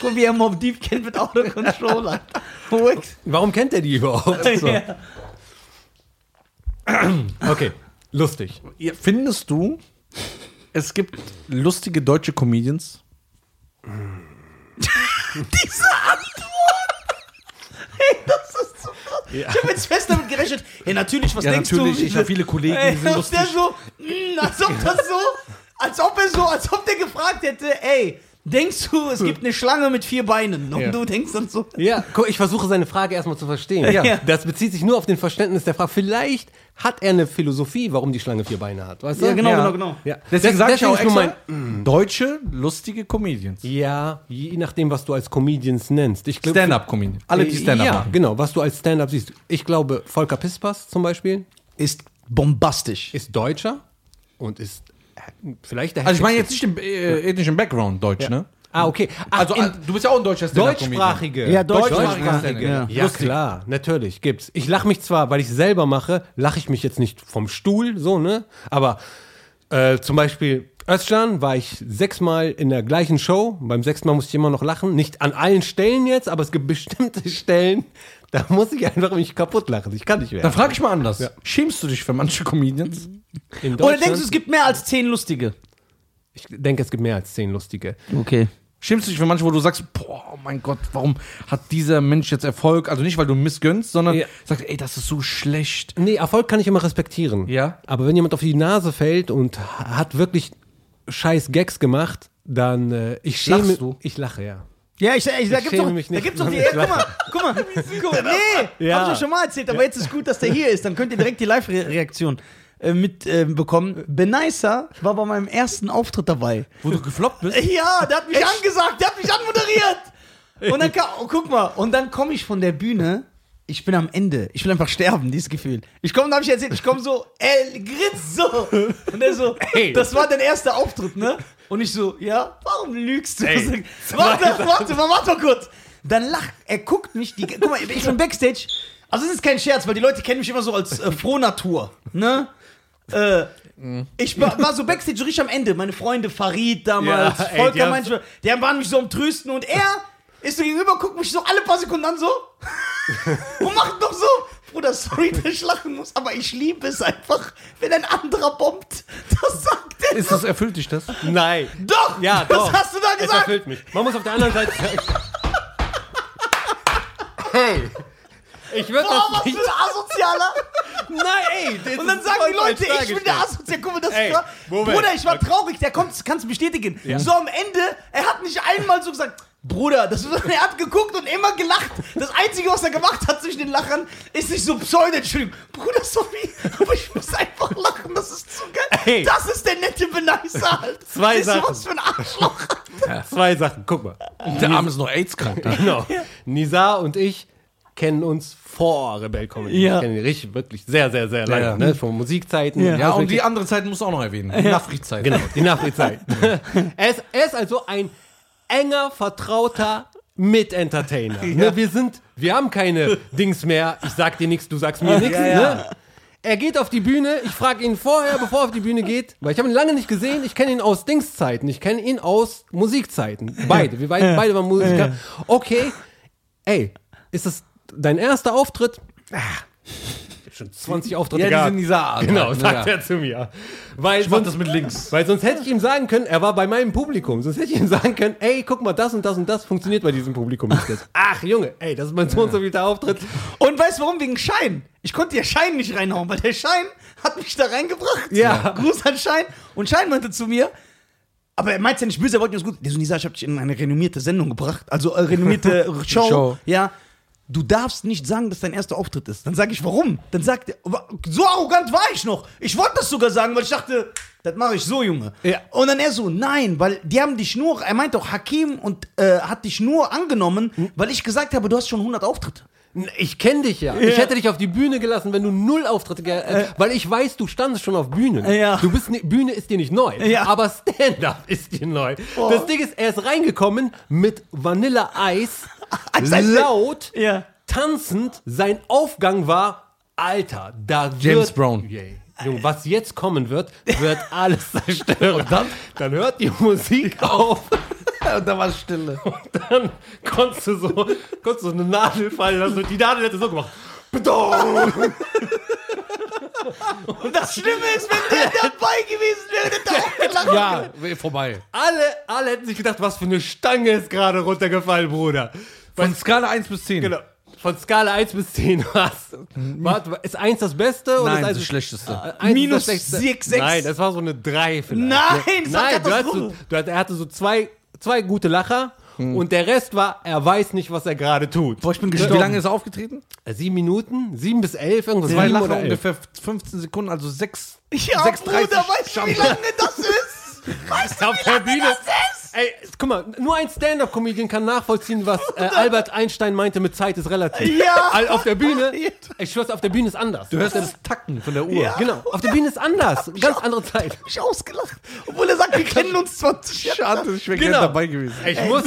Okay. Guck, wie er Mob Deep kennt mit Auto Controller. Ruhig. Warum kennt er die überhaupt? So. Ja. Okay, lustig. Ja, Findest du, es gibt lustige deutsche Comedians? Diese Antwort! Hey, das ist so krass. Ich habe jetzt fest damit gerechnet. Ja, natürlich, was Ja, denkst natürlich. du? Ich habe viele Kollegen, die Ey, sind lustig. der so, mm, als ob das so, als ob er so, als ob der gefragt hätte, ey, denkst du, es gibt eine Schlange mit vier Beinen? Und Ja. du denkst dann so, Ja, guck, ich versuche seine Frage erstmal zu verstehen. Ja. Das bezieht sich nur auf den Verständnis der Frage. Vielleicht hat er eine Philosophie, warum die Schlange vier Beine hat. Weißt du? Ja, genau, Ja. genau, genau. Ja. Deswegen Des- sage ich auch ist nur extra, deutsche, lustige Comedians. Ja, je nachdem, was du als Comedians nennst. Ich glaub- Stand-up-Comedian. Alle, die Stand-up Ja, machen. genau, was du als Stand-up siehst. Ich glaube, Volker Pispas zum Beispiel ist bombastisch. ist Deutscher und ist vielleicht der Also ich meine jetzt nicht im äh, ethnischen Background Deutsch, ne? Ah, okay. Ach, Also in äh, du bist ja auch ein deutscher deutschsprachige. Ja, Deutschsprachige. Ja. Ja, klar, natürlich, gibt's. Ich lache mich zwar, weil ich selber mache, lache ich mich jetzt nicht vom Stuhl, so, ne? Aber äh, zum Beispiel Özcan war ich sechsmal in der gleichen Show. Beim sechsten Mal musste ich immer noch lachen. Nicht an allen Stellen jetzt, aber es gibt bestimmte Stellen, da muss ich einfach mich kaputt lachen. Ich kann nicht mehr. Dann frage ich mal anders. Schämst du dich für manche Comedians? In Oder Deutschland- denkst du, es gibt mehr als zehn lustige? Ich denke, es gibt mehr als zehn lustige. Okay. Schämst du dich für manche, wo du sagst, boah, oh mein Gott, warum hat dieser Mensch jetzt Erfolg? Also nicht, weil du missgönnst, sondern Ja. sagst, ey, das ist so schlecht. Nee, Erfolg kann ich immer respektieren. Ja. Aber wenn jemand auf die Nase fällt und hat wirklich scheiß Gags gemacht, dann äh, ich schäme Lachst du? Ich lache, ja. Ja, ich, ich, da Ich gibt's doch, mich da nicht, gibt's doch die, ich guck mal, guck mal, guck mal, nee, Ja. hab ich ja schon mal erzählt, aber jetzt ist gut, dass der hier ist, dann könnt ihr direkt die Live-Reaktion äh, mitbekommen. Äh, bekommen. Benaisa war bei meinem ersten Auftritt dabei. Wo du gefloppt bist? Ja, der hat mich angesagt, der hat mich anmoderiert. Und dann kam, oh, guck mal, und dann komme ich von der Bühne. Ich bin am Ende. Ich will einfach sterben, dieses Gefühl. Ich komme, da habe ich erzählt, ich komme so, ey, grinst so. Und er so, Ey. das war dein erster Auftritt, ne? Und ich so, ja, warum lügst du? Ey. warte, warte, mal, warte mal kurz. Dann lacht, er guckt mich, die, guck mal, ich bin Backstage. Also es ist kein Scherz, weil die Leute kennen mich immer so als äh, Frohnatur, ne? Äh, ich war, war so Backstage so richtig am Ende. Meine Freunde, Farid damals, Ja, ey, die Volker haben- manchmal, die waren mich so am Trösten und er ist so gegenüber, guckt mich so alle paar Sekunden an so und macht noch so. Bruder, sorry, dass ich lachen muss, aber ich liebe es einfach, wenn ein anderer bombt. Das sagt er. Ist das, erfüllt dich das? Nein. Doch! Ja, das doch. hast du da Es gesagt! erfüllt mich. Man muss auf der anderen Seite sagen. hey. Ich würde Boah, was das für nicht. ein Asozialer! Nein, ey. das Und dann ist sagen die Leute, ich bin der dargestellt. Asozial. Guck mal, das Ey, ist. Bruder, ich war traurig, der kommt, kannst du bestätigen. So am Ende, er hat nicht einmal so gesagt, Bruder, das, er hat geguckt und immer gelacht. Das Einzige, was er gemacht hat zwischen den Lachern, ist nicht so Pseudo-Entschuldigung. Bruder, sorry, aber ich muss einfach lachen, das ist zu geil. Ey. Das ist der nette Benicer halt. Zwei Siehst du, Sachen. was für ein Arschloch. Zwei Sachen, guck mal. Der Arm ist noch AIDS-krank. ne? Genau. Nizar und ich kennen uns vor Rebell Comedy. Ja. Wir kennen ihn richtig, wirklich sehr, sehr, sehr lange. ja. Ne? Von Musikzeiten. Ja. Ja, und die andere Zeit musst du auch noch erwähnen. Die Nachrichtszeit. Genau, die Nachrichtzeit. er, ist, er ist also ein enger, vertrauter Mit-Entertainer. Ne, wir sind, wir haben keine Dings mehr, ich sag dir nichts, du sagst mir nichts. Ne? Er geht auf die Bühne, ich frage ihn vorher, bevor er auf die Bühne geht, weil ich habe ihn lange nicht gesehen, ich kenne ihn aus Dingszeiten, ich kenne ihn aus Musikzeiten. Beide, wir beide, beide waren Musiker. Okay, ey, ist das dein erster Auftritt? Ah, schon 20 Auftritte Ja, die gehabt. sind dieser Art. Genau, halt, ne? sagt Ja. er zu mir. Weil Ich sonst, das mit links. weil sonst hätte ich ihm sagen können, er war bei meinem Publikum. Sonst hätte ich ihm sagen können, ey, guck mal, das und das und das funktioniert bei diesem Publikum nicht. jetzt. Ach, Junge, ey, das ist mein so und so vielter Auftritt. Und weißt du warum? Wegen Schein. Ich konnte ja Schein nicht reinhauen, weil der Schein hat mich da reingebracht. Ja. Gruß an Schein. Und Schein meinte zu mir, aber er meinte ja nicht böse, er wollte mir das gut. Der so, Nisa, ich hab dich in eine renommierte Sendung gebracht. Also äh, renommierte Show. Show. Ja. Du darfst nicht sagen, dass dein erster Auftritt ist. Dann sage ich, warum? Dann sagt er, so arrogant war ich noch. Ich wollte das sogar sagen, weil ich dachte, das mache ich so, Junge. Ja. Und dann er so, nein, weil die haben dich nur, er meinte auch, Hakim und äh, hat dich nur angenommen, Hm? weil ich gesagt habe, du hast schon 100 Auftritte. Ich kenne dich ja. Ich hätte dich auf die Bühne gelassen, wenn du null Auftritte, ge äh, weil ich weiß, du standest schon auf Bühnen. Ja. Du bist ni- Bühne ist dir nicht neu, Ja. aber Stand-up ist dir neu. Das Ding ist, er ist reingekommen mit Vanilla Eis, laut, Ja. tanzend. Sein Aufgang war, Alter, da James wird, Brown. Yeah. Junge, was jetzt kommen wird, wird alles zerstören. dann? dann hört die Musik auf. Und da war Stille. dann konntest du so, konntest du so eine Nadel fallen lassen und die Nadel hätte so gemacht. Und das Schlimme ist, wenn der dabei gewesen wäre, hätte er auch gelacht. Ja, vorbei. Alle, alle hätten sich gedacht, was für eine Stange ist gerade runtergefallen, Bruder. Von Skala 1 bis 10. Genau. Von Skala 1 bis 10 was? Warte, ist 1 das Beste? oder Nein, ist das Schlechteste. Minus das Schlechteste? sechs, sechs. Nein, das war so eine 3 vielleicht. Nein, das war Nein, du hast so, du hat, er hatte so zwei, zwei gute Lacher und der Rest war, er weiß nicht, was er gerade tut. Boah, ich bin Wie gestorben. lange ist er aufgetreten? Äh, Sieben Minuten? Sieben bis elf? Irgendwas Zwei Lacher ungefähr 15 Sekunden, also 6. Ja, 6,30 Bruder, weißt du, wie lange das ist? Weißt du, wie lange das ist? Ey, guck mal, nur ein Stand-Up-Comedian kann nachvollziehen, was äh, Albert Einstein meinte mit Zeit ist relativ. Ja. All, auf der Bühne, ich schwör's, auf der Bühne ist anders. Du hörst ja das Tacken von der Uhr. Ja. Genau, auf der Bühne ist anders. Ganz andere Zeit. Ich hab mich ausgelacht. Obwohl er sagt, wir kennen uns 20 Jahre. Schade, ich wäre Genau. gerne dabei gewesen. Ich muss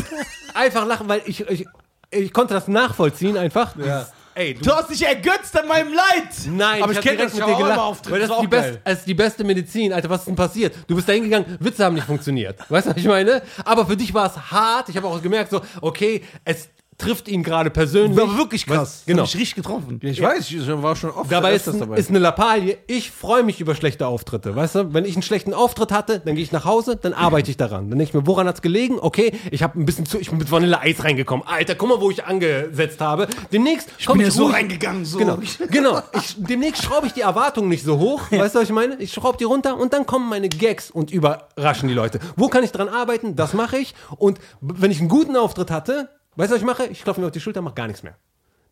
einfach lachen, weil ich, ich, ich konnte das nachvollziehen einfach. Ja. Ey, du, Du hast dich ergötzt an meinem Leid. Nein, Aber ich hab kenn direkt das, mit ich dir gelacht. Weil das, das ist die auch best, ist die beste Medizin, Alter. Was ist denn passiert? Du bist da hingegangen, Witze haben nicht funktioniert. Weißt du, was ich meine? Aber für dich war es hart. Ich habe auch gemerkt, so, okay, es trifft ihn gerade persönlich. War wirklich krass. Genau. Hab mich richtig getroffen. Ja, ich weiß, ich war schon oft Dabei ist, dabei. ist eine Lappalie. Ich freue mich über schlechte Auftritte. Weißt du, wenn ich einen schlechten Auftritt hatte, dann gehe ich nach Hause, dann arbeite ich daran. Dann denke ich mir, woran hat's gelegen? Okay, ich habe ein bisschen zu, ich bin mit Vanilleeis reingekommen. Alter, guck mal, wo ich angesetzt habe. Demnächst komm bin ja so ruhig- reingegangen, so. Genau, genau. Ich, demnächst schraube ich die Erwartungen nicht so hoch. Weißt du, was ich meine? Ich schraube die runter und dann kommen meine Gags und überraschen die Leute. Wo kann ich dran arbeiten? Das mache ich. Und wenn ich einen guten Auftritt hatte, weißt du, was ich mache? Ich klopfe mir auf die Schulter, mache gar nichts mehr.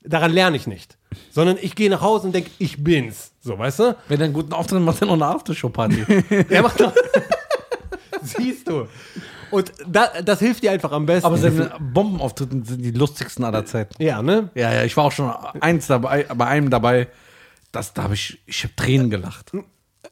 Daran lerne ich nicht. Sondern ich gehe nach Hause und denke, ich bin's. So, weißt du? Wenn er einen guten Auftritt macht, dann noch eine Aftershow-Party. Er macht noch. Siehst du. Und da, das hilft dir einfach am besten. Aber seine Bombenauftritte sind die lustigsten aller Zeiten. ja, ne? Ja, ja, ich war auch schon eins dabei, bei einem dabei, das, da habe ich, ich habe Tränen gelacht.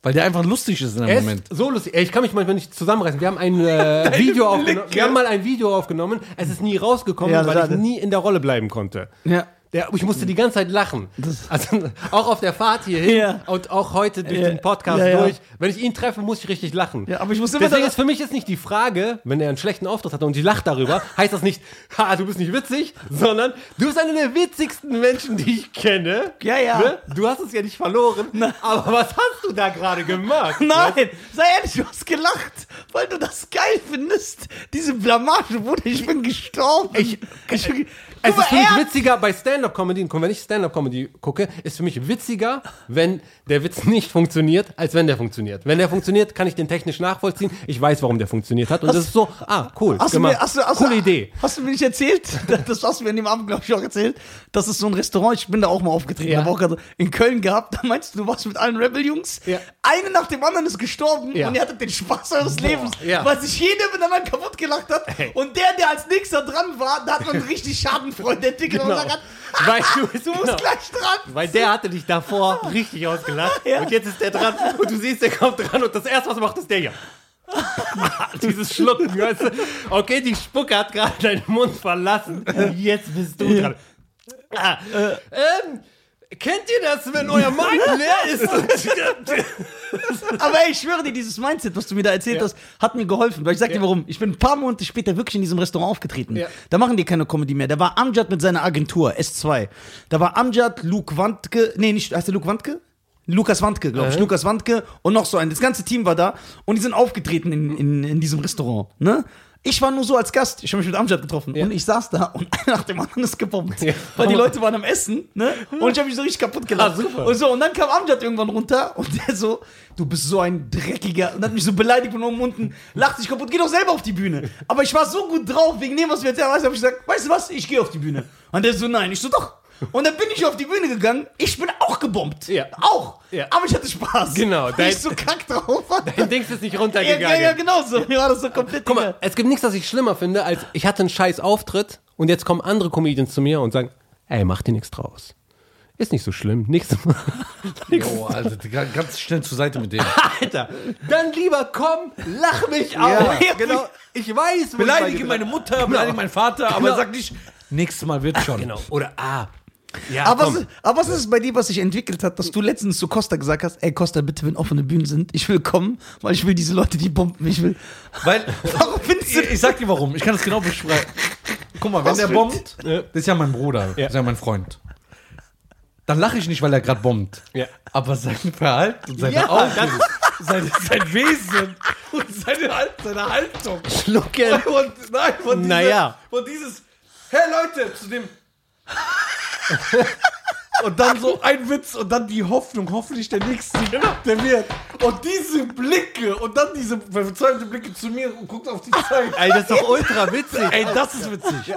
Weil der einfach lustig ist in dem Moment. ist so lustig. Ey, Ich kann mich manchmal nicht zusammenreißen. Wir haben ein äh, Video aufgenommen. Wir haben mal ein Video aufgenommen. Es ist nie rausgekommen, Ja, weil ich nie in der Rolle bleiben konnte. Ja. Der, ich musste die ganze Zeit lachen. Also auch auf der Fahrt hierhin Ja. und auch heute durch Ja. den Podcast Ja, durch. Wenn ich ihn treffe, muss ich richtig lachen. Ja, aber ich muss immer Deswegen ist für mich ist nicht die Frage, wenn er einen schlechten Auftritt hatte und die lacht darüber, heißt das nicht, ha, du bist nicht witzig, sondern du bist einer der witzigsten Menschen, die ich kenne. Ja, ja. Ne? Du hast es ja nicht verloren. Aber was hast du da gerade gemacht? Nein, sei ehrlich, du hast gelacht, weil du das geil findest. Diese Blamage, Bruder, ich bin gestorben. Ich- ich bin, Es ist für mich er, witziger bei Stand-Up Stand-up-Comedy, und wenn ich Stand-up-Comedy gucke, ist für mich witziger, wenn der Witz nicht funktioniert, als wenn der funktioniert. Wenn der funktioniert, kann ich den technisch nachvollziehen. Ich weiß, warum der funktioniert hat. Und das ist so, ah, cool. Hast du, mir, hast, hast, Coole Idee. Hast du mir nicht erzählt? Das hast du mir in dem Abend, glaube ich, auch erzählt. Das ist so ein Restaurant, ich bin da auch mal aufgetreten. Ja. War auch gerade in Köln gehabt. Da meinst du, du warst mit allen Rebel-Jungs. Ja. Eine nach dem anderen ist gestorben Ja. und ihr hattet den Spaß eures Lebens. ja. Weil sich jeder miteinander kaputt gelacht hat. Hey. Und der, der als nächster dran war, da hat man richtig Schadenfreude entwickelt und Genau. gesagt, Weil ah, du- du musst genau. gleich dran. Weil der hatte dich davor richtig ausgelacht. Ja. Und jetzt ist der dran. Und du siehst, der kommt dran. Und das erste, was er macht, ist der hier. Dieses Schlucken, weißt du? Okay, die Spucke hat gerade deinen Mund verlassen. Jetzt bist du dran. Ah, ähm, kennt ihr das, wenn euer Magen leer ist? Aber ey, ich schwöre dir, dieses Mindset, was du mir da erzählt Ja. hast, hat mir geholfen. Weil ich sag dir Ja. warum. Ich bin ein paar Monate später wirklich in diesem Restaurant aufgetreten. Ja. Da machen die keine Comedy mehr. Da war Amjad mit seiner Agentur, S2. Da war Amjad, Luke Wandke, nee, nicht, heißt der Luke Wandke? Lukas Wandke, glaube ich. Äh. Lukas Wandke und noch so ein. Das ganze Team war da und die sind aufgetreten in, in, in diesem Restaurant. Ne? Ich war nur so als Gast. Ich habe mich mit Amjad getroffen Ja. und ich saß da und einer nach dem anderen ist gebombt. Ja. Weil die Leute waren am Essen, ne? Und ich habe mich so richtig kaputt gelacht. Ah. Und so, und dann kam Amjad irgendwann runter und der so, du bist so ein dreckiger, und hat mich so beleidigt von oben unten, lacht sich kaputt, geh doch selber auf die Bühne. Aber ich war so gut drauf, wegen dem, was wir erzählen, weißt du, hab ich gesagt, weißt du was, ich gehe auf die Bühne. Und der so, nein, ich so, doch. Und dann bin ich auf die Bühne gegangen, ich bin auch gebombt. Ja. Auch. Ja. Aber ich hatte Spaß. Genau, dein- ich so kack drauf war. Dein Dings ist nicht Ja, runtergegangen. ja, ja, genau so. Mir war das so komplett Guck mal, es gibt nichts, was ich schlimmer finde, als ich hatte einen scheiß Auftritt und jetzt kommen andere Comedians zu mir und sagen, ey, mach dir nichts draus. Ist nicht so schlimm. Oh, Alter, Digga, ganz schnell zur Seite mit dem. Alter, dann lieber komm, lach mich Ja. aus. Genau. Ich weiß, wo Beleidige ich meine Mutter, beleidige meinen Vater, aber Genau. sag nicht, nächstes Mal wird schon. Genau. Oder ah. Ja, Aber komm. was, aber was ist es bei dir, was sich entwickelt hat, dass du letztens zu Costa gesagt hast, ey Costa, bitte, wenn offene Bühnen sind, ich will kommen, weil ich will diese Leute, die bomben, ich will. Weil, Warum findest du ich, ich sag dir warum, ich kann das genau beschreiben. Guck mal, wenn Was der bombt, Ja. das ist ja mein Bruder, das ist ja mein Freund. Dann lache ich nicht, weil er gerade bombt. Ja. Aber sein Verhalten und seine Ja, Augen, sein, sein Wesen und seine, seine Haltung. Schlucken. Und nein, von, dieser, Naja. von dieses, hey Leute, zu dem. Und dann so ein Witz und dann die Hoffnung, hoffentlich der nächste, der wird. Und diese Blicke und dann diese verzweifelte Blicke zu mir und guckt auf die Zeit. Ey, das ist doch ultra witzig. Ey, das ist witzig.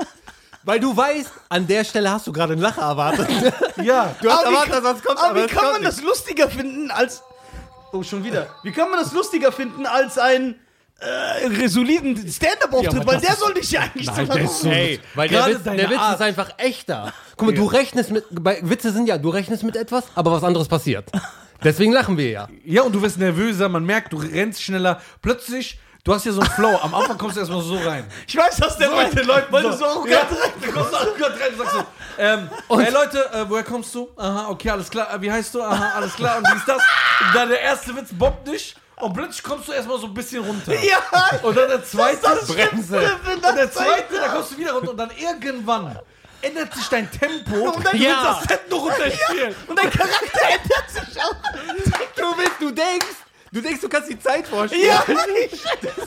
Weil du weißt, an der Stelle hast du gerade einen Lacher erwartet. Ja. Du hast Aber erwartet, dass was kommt, aber aber wie kann man nicht. das lustiger finden als. Oh, schon wieder. Wie kann man das lustiger finden als ein äh, soliden Stand-up-Auftritt? Ja, weil der soll dich ja eigentlich Nein, so der ist so- Ey, weil der Gerade Witz, der Witz Art. ist einfach echter. Guck mal, du rechnest mit, bei Witze sind ja, du rechnest mit etwas, aber was anderes passiert. Deswegen lachen wir ja. Ja, und du wirst nervöser, man merkt, du rennst schneller. Plötzlich, du hast ja so einen Flow. Am Anfang kommst du erstmal so rein. Ich weiß, was der So mit den Leuten weil so. du so arrogant Ja. rein- Du kommst arrogant rein und sagst so, ähm, hey Leute, äh, woher kommst du? Aha, okay, alles klar. Äh, wie heißt du? Aha, alles klar. Und wie ist das? Und dann der erste Witz bombt dich. Und plötzlich kommst du erstmal so ein bisschen runter. Ja, Und dann der zweite. das Bremse. Schlimmste, wenn Und der das zweite, da kommst du wieder runter. Und dann irgendwann ändert sich dein Tempo. Und dann Ja. willst das Set noch runterspielen. Und dein Charakter ändert sich auch. Du willst, du denkst, du denkst, du kannst die Zeit vorstellen. Ja,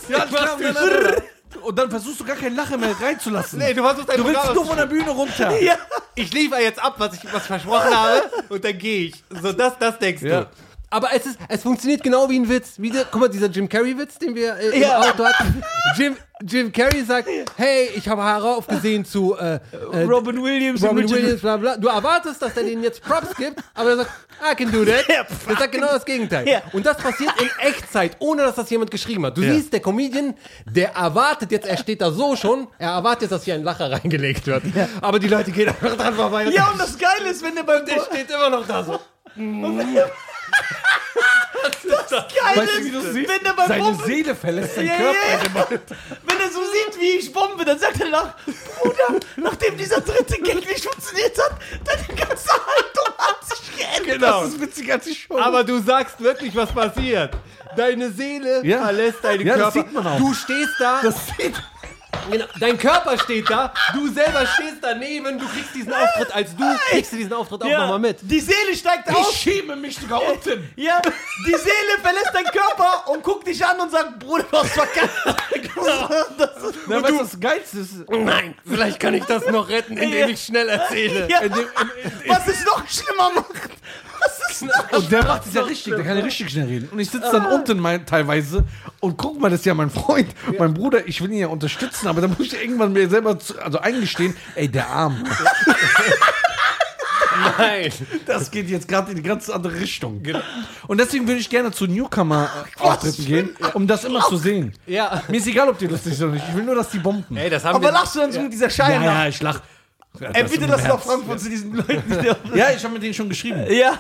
Ja, klar. Und dann, und dann versuchst du gar kein Lachen mehr reinzulassen. Nee, du versuchst Du willst nur von der Bühne runter. ja. ich liefere jetzt ab, was ich, was versprochen habe, und dann gehe ich. So, das, das denkst Ja. du. Aber es, ist, es funktioniert genau wie ein Witz. Wie der, guck mal, dieser Jim Carrey-Witz, den wir äh, Ja. im Auto hatten. Jim, Jim Carrey sagt, hey, ich habe heraufgesehen zu äh, äh, Robin Williams, Robin Williams, bla bla. Du erwartest, dass er denen jetzt Props gibt, aber er sagt, I can do that. Ja, Der sagt genau das Gegenteil. Ja. Und das passiert in Echtzeit, ohne dass das jemand geschrieben hat. Du siehst, der Comedian, der erwartet jetzt, er steht da so schon, er erwartet jetzt, dass hier ein Lacher reingelegt wird. Aber die Leute gehen einfach dran vorbei. Ja, und das Geile ist, wenn der beim der steht immer noch da so. Geil Weißt du, ist, wie du siehst? wenn der beim Seine Bomben, Seele verlässt seinen Ja, Körper. ja. wenn er so sieht, wie ich bombe, dann sagt er nach, Bruder, nachdem dieser dritte Gag nicht funktioniert hat, deine ganze Haltung hat sich geändert. Genau. Das ist witziger als die Show. Aber du sagst wirklich, was passiert. Deine Seele Ja. verlässt deinen Ja, das Körper. sieht man auch. Du stehst da. das sieht Genau, dein Körper steht da, du selber stehst daneben, du kriegst diesen Auftritt als du, kriegst du diesen Auftritt auch Ja, nochmal mit. Die Seele steigt Ich aus. schäme mich sogar unten. Ja, die Seele verlässt deinen Körper und guckt dich an und sagt, Bruder, du hast verkackt. Na, weißt du, das Geilste ist, Nein, vielleicht kann ich das noch retten, indem ich schnell erzähle. Ja. Was es noch schlimmer macht. Noch Und der macht es ja richtig, der kann ja richtig schnell reden. Und ich sitze dann unten mein, teilweise und guck mal, das ist ja mein Freund, mein Bruder, ich will ihn ja unterstützen, aber dann muss ich irgendwann mir selber zu, also eingestehen, ey, der Arm, Nein. das geht jetzt gerade in die ganz andere Richtung. Und deswegen würde ich gerne zu Newcomer-Auftritten gehen, um das immer zu sehen. Ja. Mir ist egal, ob die lustig sind oder nicht, ich will nur, dass die bomben. Ey, das haben Aber wir. lachst du dann so mit dieser Scheine? ja, ja, ich lach. Ey, bitte lass nach Frankfurt zu diesen Leuten. Ja, ich habe mit denen schon geschrieben. Ja.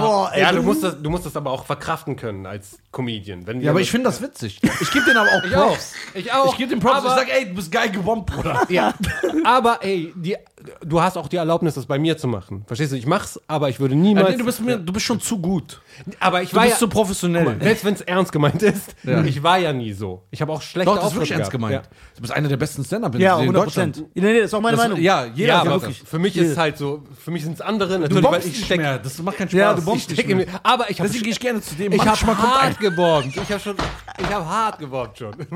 Boah, ey. Ja, du musst, das, du musst das aber auch verkraften können als Comedian. Wenn Ja, aber ich finde das witzig. Ich gebe denen aber auch Ich auch. Props. Ich auch. Ich gebe den Props. Aber- ich sag, ey, du bist geil gebombt, Bruder. Ja, aber ey, die, du hast auch die Erlaubnis, das bei mir zu machen. Verstehst du? Ich mach's, aber ich würde Ja, niemals. nee, du, bist mir, du bist schon zu gut. aber ich Du war bist ja, zu professionell. selbst wenn es ernst gemeint ist, Ja. ich war ja nie so. Ich habe auch schlechte Doch, das ist wirklich Auftritte ernst gemeint. gehabt. Du bist einer der besten Stand-Up Ja, in 100 Deutschland. Nee, nee, das ist auch meine Das, Meinung. ja, Ja, jeder ja aber das. für mich ist es halt so, für mich sind es andere. Du Natürlich, bombst weil ich nicht steck, mehr. Das macht keinen Spaß. Ja, du bombst ich mir, aber ich habe Deswegen gehe ich gerne zu dem. ich habe hart gebombt. Ich habe schon, ich habe hart gebombt schon.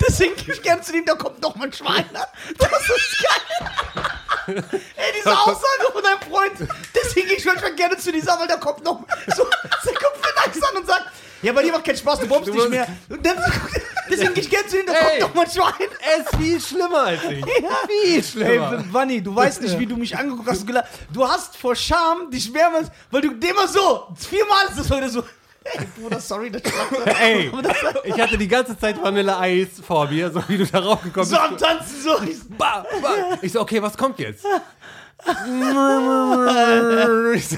Deswegen gehe ich gerne zu dem, da kommt noch mal ein Schwein. Das ist geil. Ey, diese Aussage von deinem Freund. Deswegen gehe ich manchmal gerne zu dieser, weil da kommt noch so, der kommt mir nice an und sagt, ja, bei dir macht keinen Spaß, du bombst nicht mehr. Dann, deswegen gehe ich gerne zu dem, da Ey. kommt noch mal ein Schwein. Er ist viel schlimmer als ich. Viel Ey, schlimmer. Wanni, du weißt nicht, wie du mich angeguckt hast. gelacht. Du hast vor Scham dich mehrmals, weil du immer so, viermal ist das heute so. Ey, Bruder, sorry, das Ey, ich hatte die ganze Zeit Vanilleeis vor mir, so wie du da raufgekommen So am bist. Tanzen, so. Ich so, okay, was kommt jetzt?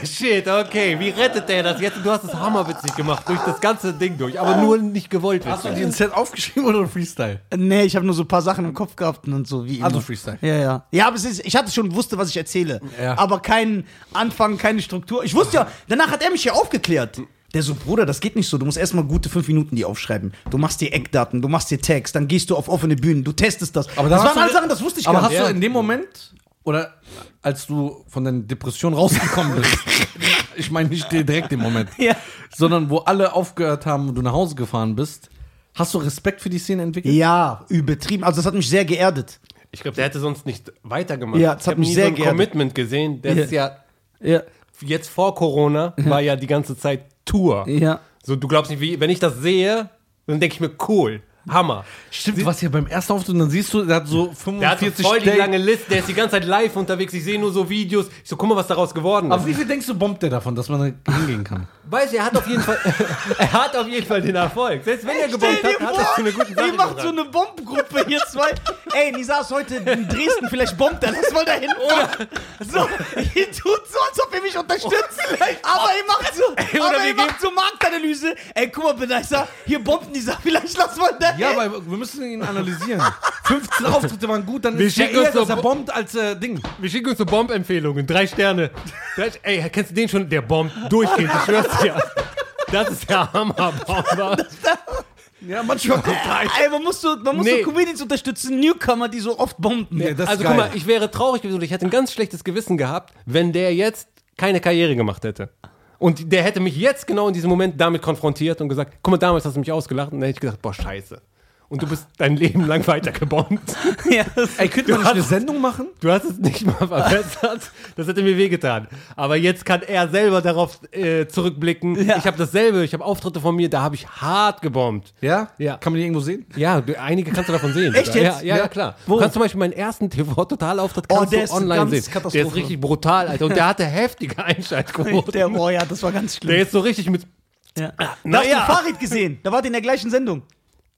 Shit, okay, wie rettet der das jetzt? Du hast es hammerwitzig gemacht, durch das ganze Ding durch, aber nur nicht gewollt. Hast du dir ein Set aufgeschrieben oder ein Freestyle? Nee, ich habe nur so ein paar Sachen im Kopf gehabt und so wie immer. Also Freestyle. Ja, ja. Ja, aber es ist, ich hatte schon wusste, was ich erzähle. Ja. Aber keinen Anfang, keine Struktur. Ich wusste ja, danach hat er mich ja aufgeklärt. Der so, Bruder, das geht nicht so. Du musst erstmal gute fünf Minuten die aufschreiben. Du machst dir Eckdaten, du machst dir Text, dann gehst du auf offene Bühnen, du testest das. Aber das hast waren du- alle Sachen, das wusste ich Aber gar hast nicht. du in dem Moment oder als du von deiner Depression rausgekommen bist, ich meine nicht direkt im Moment, Ja. sondern wo alle aufgehört haben und du nach Hause gefahren bist, hast du Respekt für die Szene entwickelt? Ja, übertrieben. Also das hat mich sehr geerdet. Ich glaube, der hätte sonst nicht weitergemacht. Ja, das ich hat mich nie sehr so ein geärgert. Commitment gesehen. Der Ja. ist ja Ja. jetzt vor Corona war ja die ganze Zeit Tour. Ja. So, du glaubst nicht, wie, wenn ich das sehe, dann denke ich mir, cool, Hammer. Stimmt, du warst ja beim ersten Auftritt und dann siehst du, der hat so Der hat so 45 voll die lange Liste, der ist die ganze Zeit live unterwegs, ich sehe nur so Videos. Ich so, guck mal, was daraus geworden ist. Aber wie viel denkst du, bombt der davon, dass man da hingehen kann? Weiß, er hat auf jeden Fall, er hat auf jeden Fall den Erfolg. Selbst wenn er gebombt hat, hat er einer guten Sache Ihr macht so eine Bombengruppe hier zwei. Ey, Nisa ist heute in Dresden, vielleicht bombt er. Lass mal dahin. Oder so, ihr tut so, als ob ihr mich unterstützt. Aber ihr macht so, oder aber wir ihr macht so Marktanalyse. Ey, guck mal, Benaisa, hier bombt Nisa. Vielleicht lass mal dahin. Ja, aber wir müssen ihn analysieren. 15 Auftritte waren gut, dann Wir ist ja schicken eher, uns so dass er Bo- bombt als äh, Ding. Wir schicken uns so Bomb-Empfehlungen, drei Sterne. Drei- Ey, kennst du den schon? Der bombt durchgehend, ich schwör's dir. Das ist der Hammer-Bomber. Ja, manchmal kommt rein. Ey, man muss so, man muss Nee. so Comedians unterstützen, Newcomer, die so oft bomben. Ja, das also ist guck geil. mal, ich wäre traurig gewesen und ich hätte ein ganz schlechtes Gewissen gehabt, wenn der jetzt keine Karriere gemacht hätte. Und der hätte mich jetzt genau in diesem Moment damit konfrontiert und gesagt, guck mal, damals hast du mich ausgelacht. Und dann hätte ich gesagt, boah, scheiße. Und du bist dein Leben lang weiter gebombt. Ja, Ey, könnte man nicht eine Sendung machen? Du hast es nicht mal verbessert. Das hätte mir wehgetan. Aber jetzt kann er selber darauf äh, zurückblicken. Ja. Ich habe dasselbe. Ich habe Auftritte von mir, da habe ich hart gebombt. Ja? Ja. Kann man die irgendwo sehen? Ja, du, einige kannst du davon sehen. Echt ja, jetzt? Ja, ja, Ja. klar. Wo? Du kannst zum Beispiel meinen ersten TV-Totalauftritt Oh, der ist online ganz sehen. Der ist richtig brutal, Alter. Und der hatte heftige Einschaltquoten. der, oh ja, das war ganz schlimm. Der ist so richtig mit. Ja. Da Na hast ja. du Farid gesehen. Da wart ihr in der gleichen Sendung.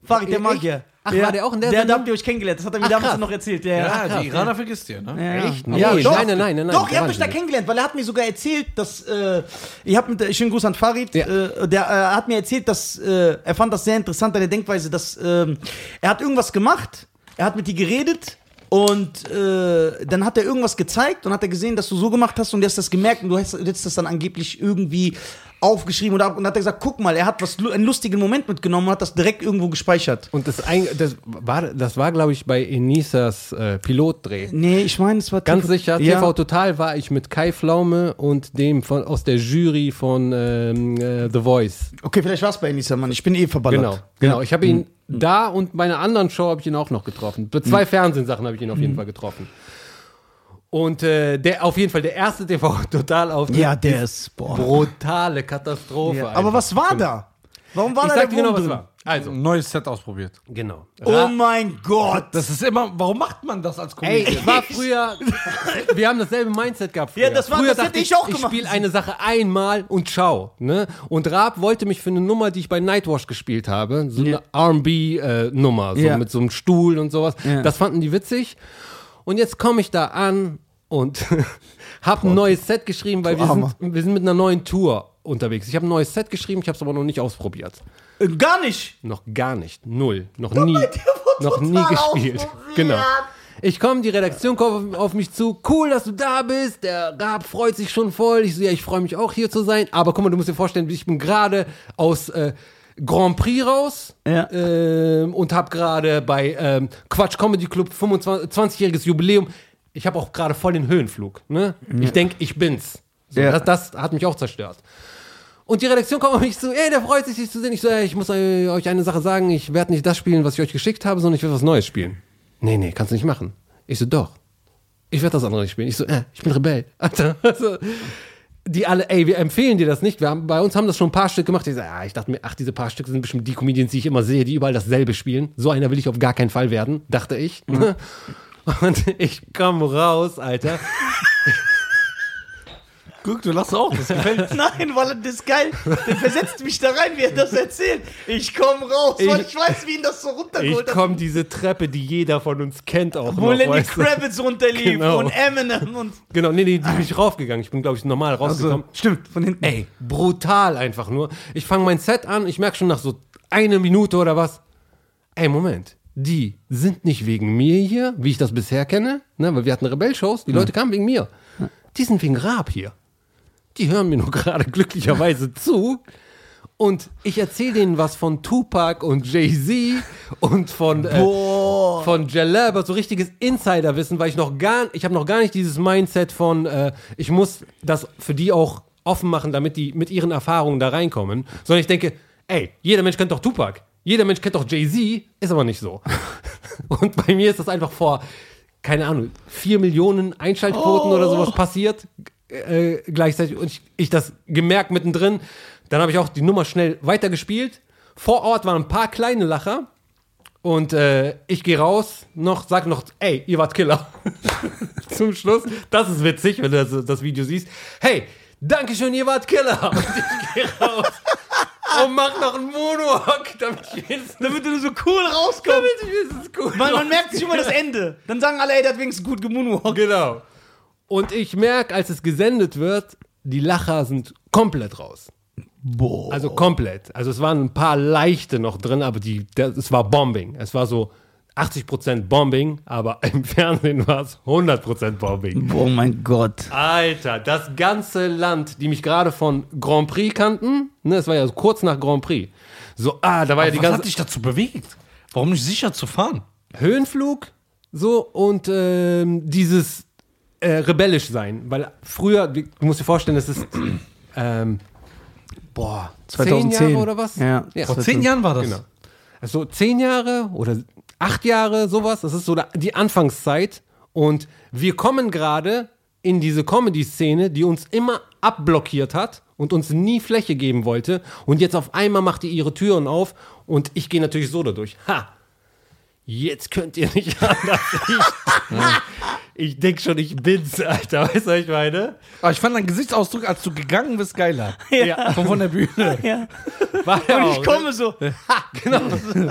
Farid, der? Magier. Ach, war der auch in der der, Da Sendung? habt ihr euch kennengelernt. Das hat er mir Ach, damals krass. noch erzählt. Ja, Ja, ja. die Iraner vergisst ihr, ne? Ja. Echt? Nee, Ja, nein, doch. nein, nein, nein, nein. Doch, ihr war habt euch da kennengelernt, weil er hat mir sogar erzählt, dass äh, ihr habt mit, schönen Gruß an Farid, Ja. äh, der äh, hat mir erzählt, dass äh, er fand das sehr interessant, deine Denkweise, dass ähm, er hat irgendwas gemacht, er hat mit dir geredet und äh, dann hat er irgendwas gezeigt und hat er gesehen, dass du so gemacht hast und du hast das gemerkt und du hast, du hättest das dann angeblich irgendwie aufgeschrieben oder und hat er gesagt, guck mal, er hat was einen lustigen Moment mitgenommen und hat das direkt irgendwo gespeichert. Und das, ein, das war, das war glaube ich, bei Enisas äh, Pilotdreh. Nee, ich meine, es war Ganz TV sicher, ja. TV Total war ich mit Kai Pflaume und dem von, aus der Jury von ähm, äh, The Voice. Okay, vielleicht war es bei Enisa, Mann. Ich bin eh verballert. Genau, genau. Ich habe ihn da und bei einer anderen Show habe ich ihn auch noch getroffen. Bei zwei Fernsehsachen habe ich ihn auf jeden Fall getroffen. Und äh, der auf jeden Fall der erste TV Total auf Ja, der ist, boah. brutale Katastrophe. Ja. Aber was war da? Warum war Ich da sag der dir genau, was war. Also, Ein neues Set ausprobiert. genau. Oh mein Gott. Das ist immer, warum macht man das als Ey, Comedian? ich war früher, wir haben dasselbe Mindset gehabt früher. Ja, das war- früher das hätte ich auch Ich gemacht. spiele eine Sache einmal und ciao. Ne? Und Raab wollte mich für eine Nummer, die ich bei Nightwash gespielt habe, so eine R&B-Nummer, so Ja. mit so einem Stuhl und sowas. Ja. Das fanden die witzig. Und jetzt komme ich da an und habe ein neues Set geschrieben, weil wir sind, wir sind mit einer neuen Tour unterwegs. Ich habe ein neues Set geschrieben, ich habe es aber noch nicht ausprobiert. Äh, Gar nicht. Noch gar nicht. Null. Noch nie. Noch nie gespielt. Genau. Ich komme, die Redaktion kommt auf, auf mich zu. Cool, dass du da bist. Der Raab freut sich schon voll. Ich so, ja, ich freue mich auch hier zu sein. Aber guck mal, du musst dir vorstellen, ich bin gerade aus äh, Grand Prix raus Ja. ähm, und habe gerade bei ähm, Quatsch Comedy Club 25 20-jähriges Jubiläum. Ich habe auch gerade voll den Höhenflug. Ne? Ich denke, ich bin's. So, Ja. das, das hat mich auch zerstört. Und die Redaktion kommt auf mich zu, ey, der freut sich, dich zu sehen. Ich so, ey, ich muss äh, euch eine Sache sagen, ich werde nicht das spielen, was ich euch geschickt habe, sondern ich werde was Neues spielen. Nee, nee, kannst du nicht machen. Ich so, doch. Ich werde das andere nicht spielen. Ich so, äh, ich bin Rebell. Alter. Also, die alle, ey, wir empfehlen dir das nicht. Wir haben, bei uns haben das schon ein paar Stück gemacht. Ich, so, ah, ich dachte mir, ach, diese paar Stücke sind bestimmt die Comedians, die ich immer sehe, die überall dasselbe spielen. So einer will ich auf gar keinen Fall werden, dachte ich. Und ich komme raus, Alter. Guck, du lachst auch. Das gefällt Nein, weil das ist geil. Der versetzt mich da rein, wie er das erzählt. Ich komm raus, weil Ich- ich weiß, wie ihn das so Ich runtergeholt hat. komme diese Treppe, die jeder von uns kennt, auch Wo noch, Lenny weißt du? Kravitz runterlief Genau. und Eminem und. Genau, nee, nee, die bin ich raufgegangen. Ich bin, glaube ich, normal rausgekommen. stimmt, von hinten. Ey, brutal einfach nur. Ich fange mein Set an, ich merke schon nach so eine Minute oder was. Ey, Moment. Die sind nicht wegen mir hier, wie ich das bisher kenne, ne, weil wir hatten Rebell-Shows, die Leute kamen wegen mir. Die sind wegen Raab hier. Die hören mir nur gerade glücklicherweise zu. Und ich erzähle denen was von Tupac und Jay-Z und von, äh, von Jalab, so richtiges Insiderwissen, weil ich noch gar, ich habe noch gar nicht dieses Mindset von, äh, ich muss das für die auch offen machen, damit die mit ihren Erfahrungen da reinkommen, sondern ich denke, ey, jeder Mensch kennt doch Tupac, jeder Mensch kennt doch Jay-Z, ist aber nicht so. Und bei mir ist das einfach vor, keine Ahnung, vier Millionen Einschaltquoten oder sowas passiert äh, gleichzeitig und ich, ich das gemerkt mittendrin. Dann habe ich auch die Nummer schnell weitergespielt. Vor Ort waren ein paar kleine Lacher. Und äh, ich gehe raus, noch, sag noch, ey, ihr wart Killer. Zum Schluss. Das ist witzig, wenn du das, das Video siehst. Hey, Dankeschön, ihr wart Killer. Und ich gehe raus und mach noch einen Moonwalk, damit ich Damit du so cool rauskommst. damit ich cool Man, man merkt sich immer das Ende. Dann sagen alle, ey, der hat wenigstens gut gemoonwalkt. Genau. Und ich merke, als es gesendet wird, die Lacher sind komplett raus. Boah. Also komplett. Also es waren ein paar leichte noch drin, aber die, das, es war Bombing. Es war so 80% Bombing, aber im Fernsehen war es 100% Bombing. Oh mein Gott. Alter, das ganze Land, die mich gerade von Grand Prix kannten, ne, es war ja so kurz nach Grand Prix. So, ah, da war ja die Was hat ganze dich dazu bewegt? Warum nicht sicher zu fahren? Höhenflug, so und ähm, dieses äh, rebellisch sein, weil früher, du musst dir vorstellen, es ist ähm, boah, 2010. zehn Jahre oder was? Ja. Vor zehn Jahren war das. Genau. Also zehn Jahre oder acht Jahre, sowas. Das ist so die Anfangszeit. Und wir kommen gerade in diese Comedy-Szene, die uns immer abblockiert hat und uns nie Fläche geben wollte. Und jetzt auf einmal macht die ihre Türen auf und ich gehe natürlich so dadurch. Ha! Jetzt könnt ihr nicht anders. Ich, ich denke schon, ich bin's, Alter. Weißt du, was ich meine? Aber ich fand deinen Gesichtsausdruck, als du gegangen bist, geiler. Ja. Von, von der Bühne. Ja. War ja Und auch, ich komme so. Genau.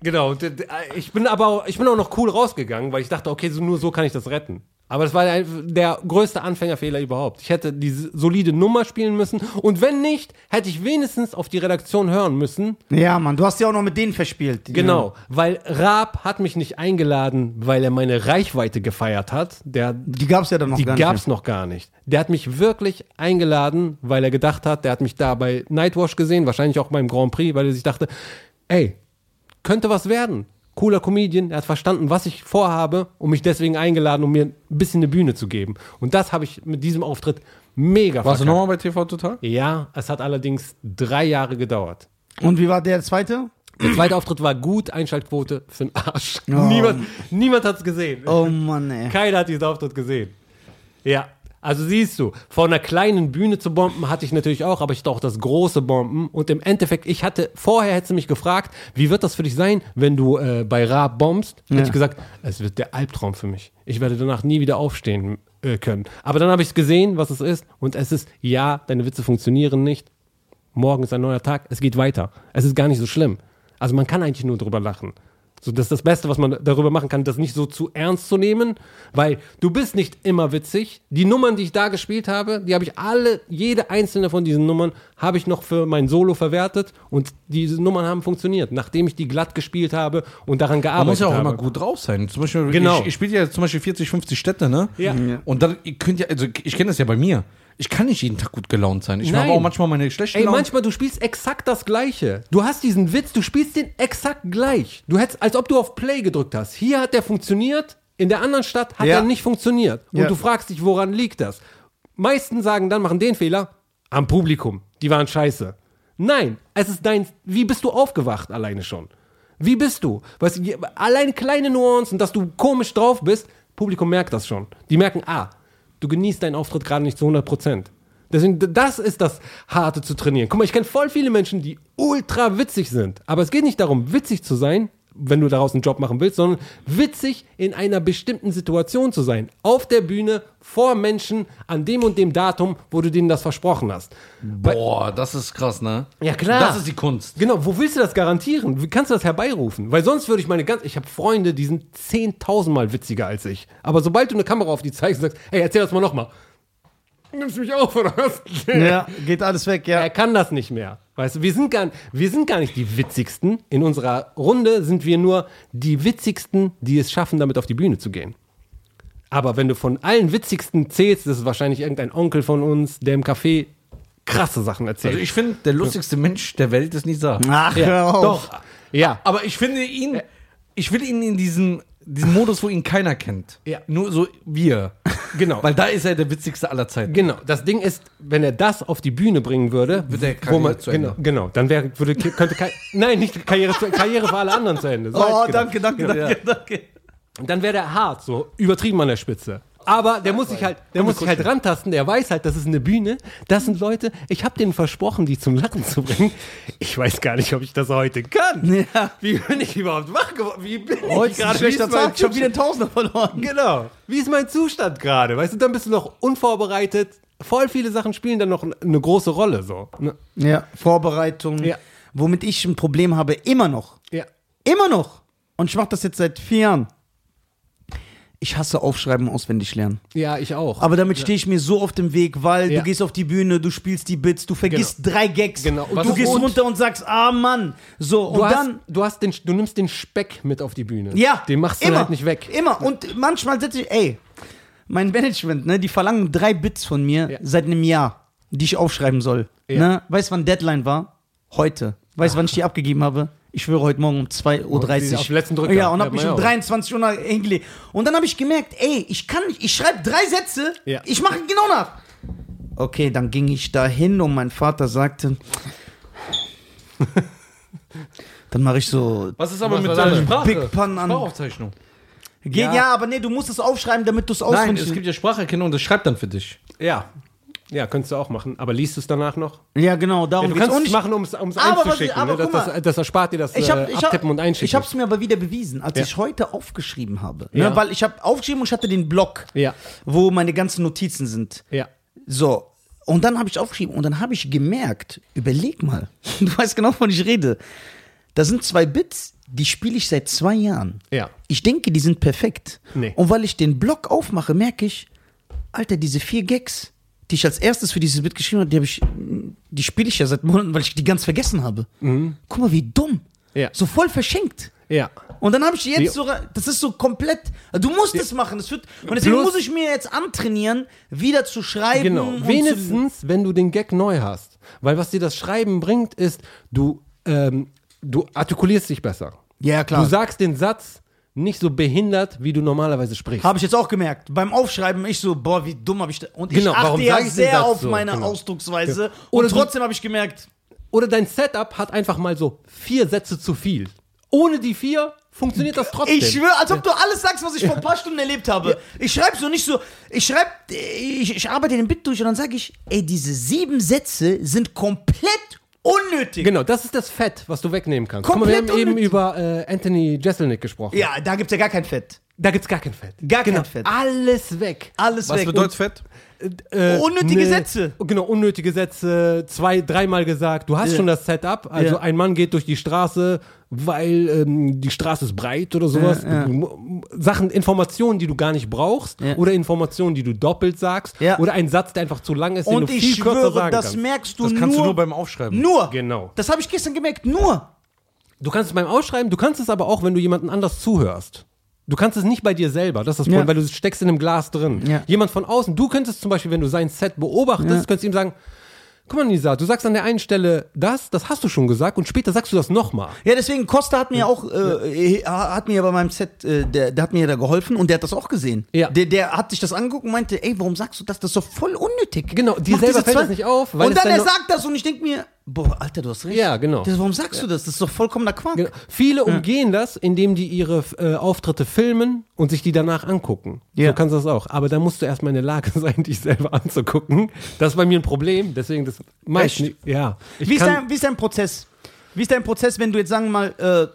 genau. Äh, Ich bin aber auch, ich bin auch noch cool rausgegangen, weil ich dachte, okay, so, nur so kann ich das retten. Aber das war ein- der größte Anfängerfehler überhaupt. Ich hätte diese solide Nummer spielen müssen. Und wenn nicht, hätte ich wenigstens auf die Redaktion hören müssen. Ja, Mann, du hast ja auch noch mit denen verspielt. Genau, weil Raab hat mich nicht eingeladen, weil er meine Reichweite gefeiert hat. Der, Die gab's ja dann noch die gar nicht. gab's noch gar nicht. Der hat mich wirklich eingeladen, weil er gedacht hat, der hat mich da bei Nightwash gesehen, wahrscheinlich auch beim Grand Prix, weil er sich dachte, ey, könnte was werden. Cooler Comedian, er hat verstanden, was ich vorhabe und mich deswegen eingeladen, um mir ein bisschen eine Bühne zu geben. Und das habe ich mit diesem Auftritt mega Warst du verkackt. nochmal bei TV Total? Ja, es hat allerdings drei Jahre gedauert. Und wie war der zweite? Der zweite Auftritt war gut, Einschaltquote für den Arsch. Niemand, niemand hat es gesehen. Oh Mann, ey. Keiner hat diesen Auftritt gesehen. Ja, also siehst du, von einer kleinen Bühne zu bomben hatte ich natürlich auch, aber ich hatte auch das große Bomben. Und im Endeffekt, ich hatte, vorher hättest du mich gefragt, wie wird das für dich sein, wenn du äh, bei Raab bombst? Hätte Ja. ich gesagt, es wird der Albtraum für mich. Ich werde danach nie wieder aufstehen äh, können. Aber dann habe ich es gesehen, was es ist. Und es ist, ja, deine Witze funktionieren nicht. Morgen ist ein neuer Tag, es geht weiter. Es ist gar nicht so schlimm. Also man kann eigentlich nur drüber lachen. So, das ist das Beste, was man darüber machen kann, das nicht so zu ernst zu nehmen, weil du bist nicht immer witzig. Die Nummern, die ich da gespielt habe, die habe ich alle, jede einzelne von diesen Nummern habe ich noch für mein Solo verwertet und diese Nummern haben funktioniert, nachdem ich die glatt gespielt habe und daran gearbeitet Man muss ja auch habe. immer gut drauf sein. Zum Beispiel, Genau. ich, ich spiele ja zum Beispiel 40, 50 Städte, ne? Ja. Ja. Und dann, ihr könnt ja, also ich kenne das ja bei mir. Ich kann nicht jeden Tag gut gelaunt sein. Ich habe auch manchmal meine schlechten Ey, Laune. manchmal, du spielst exakt das Gleiche. Du hast diesen Witz, du spielst den exakt gleich. Du hättest, als ob du auf Play gedrückt hast. Hier hat der funktioniert, in der anderen Stadt hat Ja. er nicht funktioniert. Und Ja. du fragst dich, woran liegt das? Meisten sagen dann, machen den Fehler, am Publikum. Die waren scheiße. Nein, es ist dein, wie bist du aufgewacht alleine schon? Wie bist du? Weißt allein kleine Nuancen, dass du komisch drauf bist, Publikum merkt das schon. Die merken, ah, du genießt deinen Auftritt gerade nicht zu 100 Prozent. Deswegen, das ist das Harte zu trainieren. Guck mal, ich kenne voll viele Menschen, die ultra witzig sind. Aber es geht nicht darum, witzig zu sein, wenn du daraus einen Job machen willst, sondern witzig in einer bestimmten Situation zu sein. Auf der Bühne, vor Menschen, an dem und dem Datum, wo du denen das versprochen hast. Boah, das ist krass, ne? Ja, klar. Das ist die Kunst. Genau, wo willst du das garantieren? Wie kannst du das herbeirufen? Weil sonst würde ich meine ganz. Ich habe Freunde, die sind 10.000 Mal witziger als ich. Aber sobald du eine Kamera auf die zeigst und sagst, hey, erzähl das mal nochmal. Nimmst du mich auf, oder was? Ja, geht alles weg, ja. Er kann das nicht mehr. Weißt du, wir sind, gar, wir sind gar nicht die witzigsten. In unserer Runde sind wir nur die witzigsten, die es schaffen, damit auf die Bühne zu gehen. Aber wenn du von allen witzigsten zählst, das ist wahrscheinlich irgendein Onkel von uns, der im Café krasse Sachen erzählt. Also ich finde, der lustigste Mensch der Welt ist nicht Saar. Ach, ja, hör auf. doch. Ja. Aber ich finde ihn, ich will ihn in diesen, diesen Modus, wo ihn keiner kennt. Ja. Nur so wir. Genau. Weil da ist er der witzigste aller Zeiten. Genau, das Ding ist, wenn er das auf die Bühne bringen würde, Wird der wo man, Karriere zu Ende. genau, genau, dann wäre, würde, könnte, kein- nein, nicht Karriere, Karriere für alle anderen zu Ende. So Oh, ich gedacht. danke, danke, danke, danke. Dann wäre der hart, so übertrieben an der Spitze. Aber der muss sich halt, der muss sich halt rantasten, der weiß halt, das ist eine Bühne, das sind Leute, ich habe denen versprochen, die zum Lachen zu bringen. Ich weiß gar nicht, ob ich das heute kann. Ja. Wie bin ich überhaupt wach geworden? Wie bin Heute ich ist ein gerade? schlechter Wie ist mein Tag. Ich habe wieder einen Tausender verloren. Genau. Wie ist mein Zustand gerade? Weißt du, dann bist du noch unvorbereitet. Voll viele Sachen spielen dann noch eine große Rolle. So. Ne? Ja, Vorbereitung. Ja. Womit ich ein Problem habe, immer noch. Ja. Immer noch. Und ich mache das jetzt seit vier Jahren. Ich hasse Aufschreiben, auswendig lernen. Ja, ich auch. Aber damit stehe ich mir so auf dem Weg, weil Ja. du gehst auf die Bühne, du spielst die Bits, du vergisst drei Gags. Genau. Und Was du gehst und- runter und sagst, ah Mann. So, du, und hast, dann. du, hast den, du nimmst den Speck mit auf die Bühne. Ja. Den machst du immer, halt nicht weg. Immer. Und manchmal setze ich, ey, mein Management, ne, die verlangen drei Bits von mir Ja. seit einem Jahr, die ich aufschreiben soll. Ne? Weißt du, wann Deadline war? Heute. Weißt du, wann ich die abgegeben habe? Ich schwöre heute Morgen um 2.30 Uhr. auf den letzten Drücker. Ja, und Ja, hab mich um ja. 23 Uhr hingelegt. Und dann habe ich gemerkt, ey, ich kann nicht, ich schreibe drei Sätze, Ja. ich mache genau nach. Okay, dann ging ich da hin und mein Vater sagte, dann mache ich so, Was ist aber Was mit deiner? Sprache? Big Pun an- Sprachaufzeichnung. geht ja. Ja. aber nee, du musst es aufschreiben, damit du es Nein, auswendig es gibt ja Spracherkennung, das schreibt dann für dich. Ja. Ja, könntest du auch machen. Aber liest du es danach noch? Ja, genau, darum Ja, du kannst es machen, um es was- einzuschicken. aber ne? das, das, das erspart dir das ich habe äh, ich hab, Abtippen und Einschicken. ich hab's mir aber wieder bewiesen, als Ja. ich heute aufgeschrieben habe. Ja. Ne, weil ich habe aufgeschrieben und ich hatte den Block, Ja. wo meine ganzen Notizen sind. Ja. So. Und dann habe ich aufgeschrieben und dann habe ich gemerkt, überleg mal, du weißt genau, wovon ich rede. da sind zwei Bits, die spiele ich seit zwei Jahren. Ja. Ich denke, die sind perfekt. Nee. Und weil ich den Blog aufmache, merke ich, Alter, diese vier Gags, die ich als erstes für dieses Bit geschrieben habe, die, hab ich, die spiele ich ja seit Monaten, weil ich die ganz vergessen habe. Guck mal, wie dumm. Mhm. Ja. So voll verschenkt. Ja. Und dann habe ich jetzt so, das ist so komplett, du musst es machen. Das wird, und deswegen Plus- muss ich mir jetzt antrainieren, wieder zu schreiben. Genau. Wenigstens, wenn du den Gag neu hast. Weil was dir das Schreiben bringt, ist, du, ähm, du artikulierst dich besser. Ja, klar. Du sagst den Satz nicht so behindert, wie du normalerweise sprichst. Habe ich jetzt auch gemerkt. Beim Aufschreiben, ich so, boah, wie dumm habe ich da. Und Genau, ich achte ja sehr auf so? meine Genau. Ausdrucksweise. Ja. Oder Und du- trotzdem habe ich gemerkt, Oder dein Setup hat einfach mal so vier Sätze zu viel. Ohne die vier funktioniert das trotzdem. ich schwöre, als ob du alles sagst, was ich vor ein paar Stunden erlebt habe. Ich schreibe so nicht so, ich schreibe, ich, ich arbeite den Bit durch und dann sage ich, ey, diese sieben Sätze sind komplett unnötig. Genau, das ist das Fett, was du wegnehmen kannst. Guck mal, wir haben Komplett eben unnötig. über äh, Anthony Jeselnik gesprochen. Ja, da gibt's ja gar kein Fett. Da gibt's gar kein Fett. Gar kein genau. Fett. Alles weg. Alles Was weg. bedeutet Fett? Äh, Unnötige ne- Sätze. Genau, unnötige Sätze, zwei, dreimal gesagt. Du hast Ja. schon das Setup. Also Ja. ein Mann geht durch die Straße, weil ähm, die Straße ist breit oder sowas. Ja, ja. Du- Sachen, Informationen, die du gar nicht brauchst. Ja. Oder Informationen, die du doppelt sagst. Ja. Oder ein Satz, der einfach zu lang ist, den Und du ich viel kürzer schwöre, sagen das kannst. merkst du Das nur. kannst du nur beim Aufschreiben. Nur. Genau. Das habe ich gestern gemerkt. Nur. Du kannst es beim Ausschreiben, du kannst es aber auch, wenn du jemanden anders zuhörst. Du kannst es nicht bei dir selber, das ist das Ja. Problem, weil du steckst in einem Glas drin. Ja. Jemand von außen, du könntest zum Beispiel, wenn du sein Set beobachtest, Ja. könntest ihm sagen, guck mal Nisa, du sagst an der einen Stelle das, das hast du schon gesagt und später sagst du das nochmal. Ja, deswegen, Costa hat mir auch, äh, hat mir bei meinem Set, äh, der, der hat mir da geholfen und der hat das auch gesehen. Ja. Der, der hat sich das angeguckt und meinte, ey, warum sagst du das? Das ist doch voll unnötig. Genau, dir Mach selber fällt das nicht auf, weil und dann dann er sagt das und ich denke mir, boah, Alter, du hast recht. Ja, genau. Das, warum sagst du das? Das ist doch vollkommener Quark. Genau. Viele umgehen das, indem die ihre äh, Auftritte filmen und sich die danach angucken. Ja. So kannst du das auch. Aber da musst du erstmal in der Lage sein, dich selber anzugucken. Das ist bei mir ein Problem, deswegen das Echt? nicht. Ja. Wie ist, dein, wie ist dein Prozess? Wie ist dein Prozess, wenn du jetzt sagen wir mal, äh,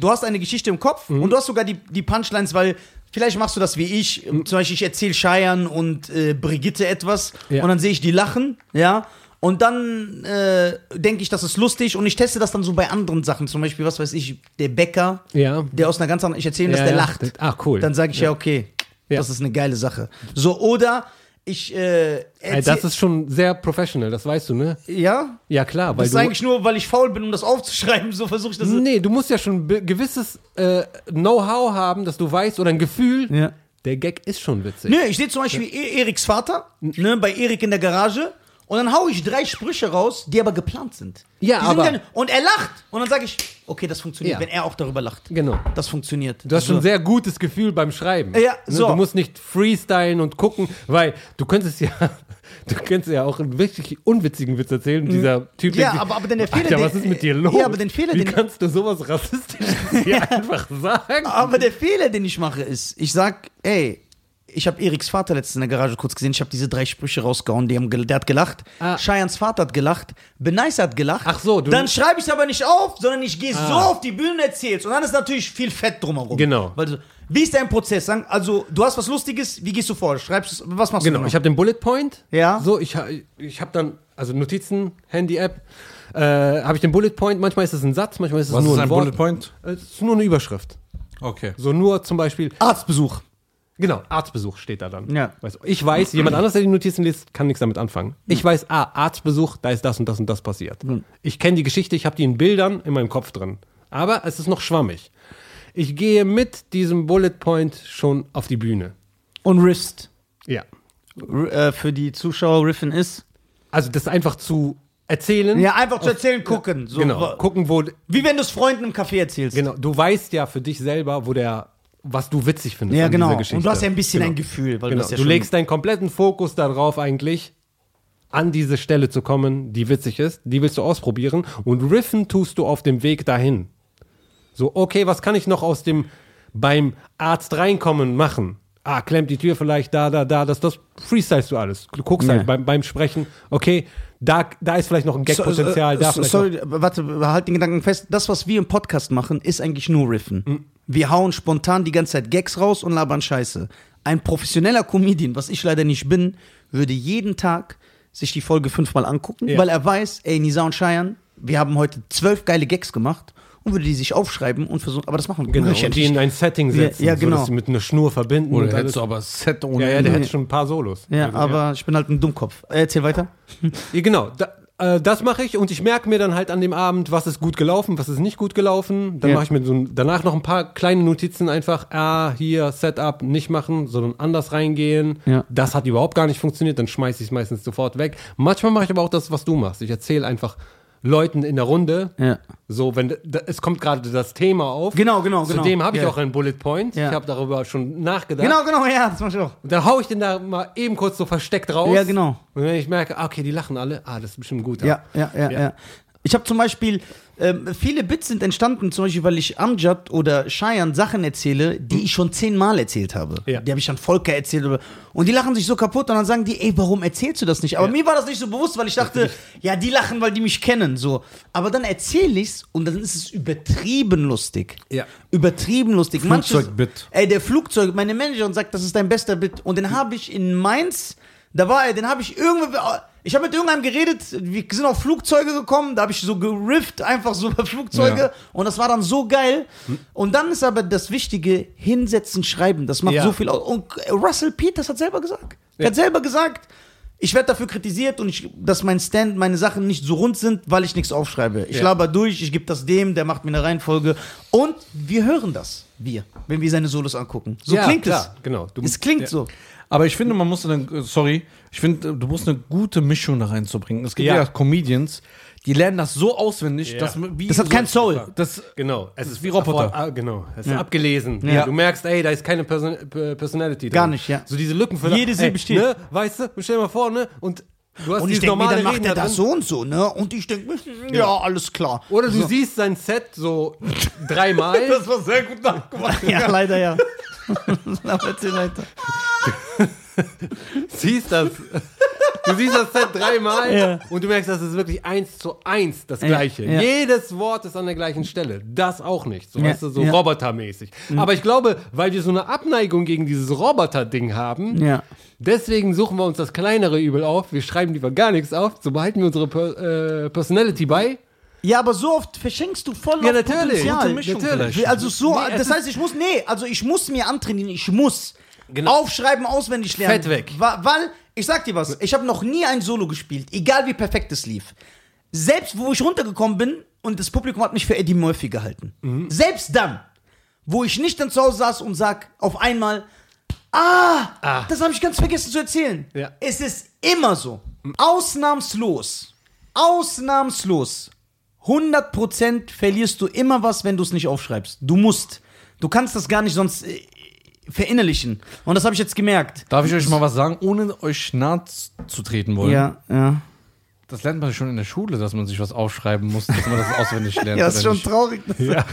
du hast eine Geschichte im Kopf Mhm. und du hast sogar die, die Punchlines, weil vielleicht machst du das wie ich. Mhm. Zum Beispiel, ich erzähle Scheiern und äh, Brigitte etwas Ja. und dann sehe ich die lachen, ja. Und dann äh, denke ich, das ist lustig und ich teste das dann so bei anderen Sachen. Zum Beispiel, was weiß ich, der Bäcker, Ja. der aus einer ganz anderen, ich erzähle ihm, dass Ja, der ja. lacht. Ach, cool. Dann sage ich ja, okay, Ja. das ist eine geile Sache. So, oder ich äh, Ey, das ist schon sehr professional, das weißt du, ne? ja, Ja, klar, weil das ist eigentlich nur, weil ich faul bin, um das aufzuschreiben. So versuche ich das. Nee, du musst ja schon ein gewisses äh, Know-how haben, dass du weißt, oder ein Gefühl, Ja. der Gag ist schon witzig. Nö, ich sehe zum Beispiel E- Eriks Vater, ne, bei Erik in der Garage. Und dann hau ich drei Sprüche raus, die aber geplant sind. Ja, die sind aber- und er lacht. Und dann sage ich, okay, das funktioniert, Ja. wenn er auch darüber lacht. Genau. Das funktioniert. Du hast schon ein sehr gutes Gefühl beim Schreiben. Ja, Ne, so. Du musst nicht freestylen und gucken, weil du könntest ja, du könntest ja auch einen wirklich unwitzigen Witz erzählen. und Dieser Typ Ja, aber- aber denn der Fehler, Alter, den- was ist mit dir los? Ja, aber den Fehler, Wie den- kannst du sowas Rassistisches hier einfach sagen? Aber der Fehler, den ich mache, ist, ich sag, ey, ich habe Eriks Vater letztens in der Garage kurz gesehen, ich habe diese drei Sprüche rausgehauen, die haben, der hat gelacht, Ah. Cheyans Vater hat gelacht, Benice hat gelacht. Ach so, du- Dann schreibe ich es aber nicht auf, sondern ich gehe so Ah. auf die Bühne und erzähl's. Und dann ist natürlich viel Fett drumherum. Genau. Weil, wie ist dein Prozess? Also, du hast was Lustiges, wie gehst du vor? Schreibst du, was machst Genau, du? ich habe den Bullet Point. Ja. So, ich, ich habe dann, also Notizen, Handy-App, äh, habe ich den Bullet Point. Manchmal ist es ein Satz, manchmal ist es Was nur ist ein, ein Wort. Bullet Point? Äh, Es ist nur eine Überschrift. Okay. So nur zum Beispiel, Arztbesuch. Genau, Arztbesuch steht da dann. Ja. Weißt du, ich weiß, jemand anders, der die Notizen liest, kann nichts damit anfangen. Ich weiß, ah, Arztbesuch, da ist das und das und das passiert. Ich kenne die Geschichte, ich habe die in Bildern in meinem Kopf drin. Aber es ist noch schwammig. Ich gehe mit diesem Bullet Point schon auf die Bühne. Und Wrist. Ja. R äh, für die Zuschauer, Riffen ist. Also das einfach zu erzählen. Ja, einfach zu erzählen, gucken. So, Genau. Gucken, wo. Wie wenn du es Freunden im Café erzählst. Genau. Du weißt ja für dich selber, wo der, was du witzig findest. Ja, genau. dieser Geschichte. Und du hast ja ein bisschen genau. ein Gefühl, weil Genau. du das ja du legst deinen kompletten Fokus darauf, eigentlich an diese Stelle zu kommen, die witzig ist. Die willst du ausprobieren. Und riffen tust du auf dem Weg dahin. So, okay, was kann ich noch aus dem beim Arzt reinkommen machen? Ah, klemmt die Tür vielleicht da, da, da, das, das freestylst du alles. Du guckst Ja. halt beim, beim Sprechen, okay, da, da ist vielleicht noch ein Gag-Potenzial, So, äh, noch. sorry, warte, halt den Gedanken fest. Das, was wir im Podcast machen, ist eigentlich nur Riffen. Mhm. Wir hauen spontan die ganze Zeit Gags raus und labern Scheiße. Ein professioneller Comedian, was ich leider nicht bin, würde jeden Tag sich die Folge fünfmal angucken, Ja. weil er weiß, ey, Nisa und Cheyenne, wir haben heute zwölf geile Gags gemacht und würde die sich aufschreiben und versuchen, aber das machen wir Genau, ja und die nicht. in ein Setting Ja, setzen, ja, so, genau. dass sie mit einer Schnur verbinden. Oder hättest du aber Set ohne ja, ja, der Ende. hätte schon ein paar Solos. Ja, Also, aber ich bin halt ein Dummkopf. Äh, Erzähl weiter. Ja, genau. Da, äh, das mache ich und ich merke mir dann halt an dem Abend, was ist gut gelaufen, was ist nicht gut gelaufen. Dann Ja. mache ich mir so ein, danach noch ein paar kleine Notizen einfach, ah, hier Setup nicht machen, sondern anders reingehen. Ja. Das hat überhaupt gar nicht funktioniert, dann schmeiße ich es meistens sofort weg. Manchmal mache ich aber auch das, was du machst. Ich erzähle einfach Leuten in der Runde, Ja. so, wenn da, es kommt gerade das Thema auf. Genau, genau, genau. Zudem habe ich Ja. auch einen Bullet Point. Ja. Ich habe darüber schon nachgedacht. Genau, genau, ja, das mach ich auch. Und dann hau ich den da mal eben kurz so versteckt raus. Ja, genau. Und wenn ich merke, ah, okay, die lachen alle, ah, das ist bestimmt gut. Ja, ja, ja, ja. Ich habe zum Beispiel, ähm, viele Bits sind entstanden, zum Beispiel, weil ich Amjad oder Cheyenne Sachen erzähle, die ich schon zehnmal erzählt habe. Ja. Die habe ich an Volker erzählt. Und die lachen sich so kaputt und dann sagen die, ey, warum erzählst du das nicht? Aber Ja. mir war das nicht so bewusst, weil ich dachte, ja, die lachen, weil die mich kennen. So. Aber dann erzähle ich's und dann ist es übertrieben lustig. Ja. Übertrieben lustig. Manches- Flugzeugbit. Ey, der Flugzeug, meine Managerin sagt, das ist dein bester Bit. Und den habe ich in Mainz, da war er, den habe ich irgendwo, ich habe mit irgendeinem geredet, wir sind auf Flugzeuge gekommen, da habe ich so gerifft, einfach so über Flugzeuge. Ja. Und das war dann so geil. Und dann ist aber das Wichtige, hinsetzen, schreiben. Das macht Ja. so viel aus. Und Russell Peters hat selber gesagt. Er hat selber gesagt, ich werde dafür kritisiert und ich, dass mein Stand, meine Sachen nicht so rund sind, weil ich nichts aufschreibe. Ich Ja. laber durch, ich gebe das dem, der macht mir eine Reihenfolge. Und wir hören das, wir, wenn wir seine Solos angucken. So Ja, klingt klar, genau. Du- es klingt ja. so. Aber ich finde, man muss dann, sorry, ich finde, du musst eine gute Mischung da reinzubringen. Es gibt ja, Ja. Comedians, die lernen das so auswendig, Ja. dass wie Das hat kein Soul. Das, Genau, es ist wie Roboter. ah, genau, es ist Ja. abgelesen. Ja. Du merkst, ey, da ist keine Person Personality drin. Gar nicht, ja. So diese Lücken für Jede Silbe ey, steht. Ne, weißt du, stell dir mal vor, ne? Und du hast Und ich denke mir, normale dann macht Reden er da das so und so, ne? Und ich denke mir, ja, alles klar. Oder du siehst sein Set so dreimal. war sehr gut nachgemacht. Ja, leider ja. Aber erzähl weiter. siehst das. Du siehst das Set dreimal Ja. und du merkst, das ist wirklich eins zu eins das Gleiche. ja. Jedes Wort ist an der gleichen Stelle. Das auch nicht. So, Ja, weißt du, so ja. robotermäßig. Aber ich glaube, weil wir so eine Abneigung gegen dieses Roboter-Ding haben, Ja. deswegen suchen wir uns das kleinere Übel auf. Wir schreiben lieber gar nichts auf. So behalten wir unsere per äh, Personality bei. Ja, aber so oft verschenkst du voll Ja, auf natürlich. Potenzial. Natürlich. vielleicht. Also so, Nee, das heißt, ich muss, nee, also ich muss mir antrainieren, ich muss Genau. aufschreiben, auswendig lernen. Fett weg. Wa- Weil, ich sag dir was, ich habe noch nie ein Solo gespielt, egal wie perfekt es lief. Selbst wo ich runtergekommen bin und das Publikum hat mich für Eddie Murphy gehalten. Mhm. Selbst dann, wo ich nicht dann zu Hause saß und sag auf einmal, ah, das habe ich ganz vergessen zu erzählen. Ja. Es ist immer so. Ausnahmslos. Ausnahmslos. 100% verlierst du immer was, wenn du es nicht aufschreibst. Du musst. Du kannst das gar nicht sonst äh, verinnerlichen. Und das habe ich jetzt gemerkt. Darf ich euch mal was sagen, ohne euch nahe zu treten wollen? Ja, ja. Das lernt man schon in der Schule, dass man sich was aufschreiben muss, dass man das auswendig lernt. Ja, das ist schon nicht? traurig. Ja.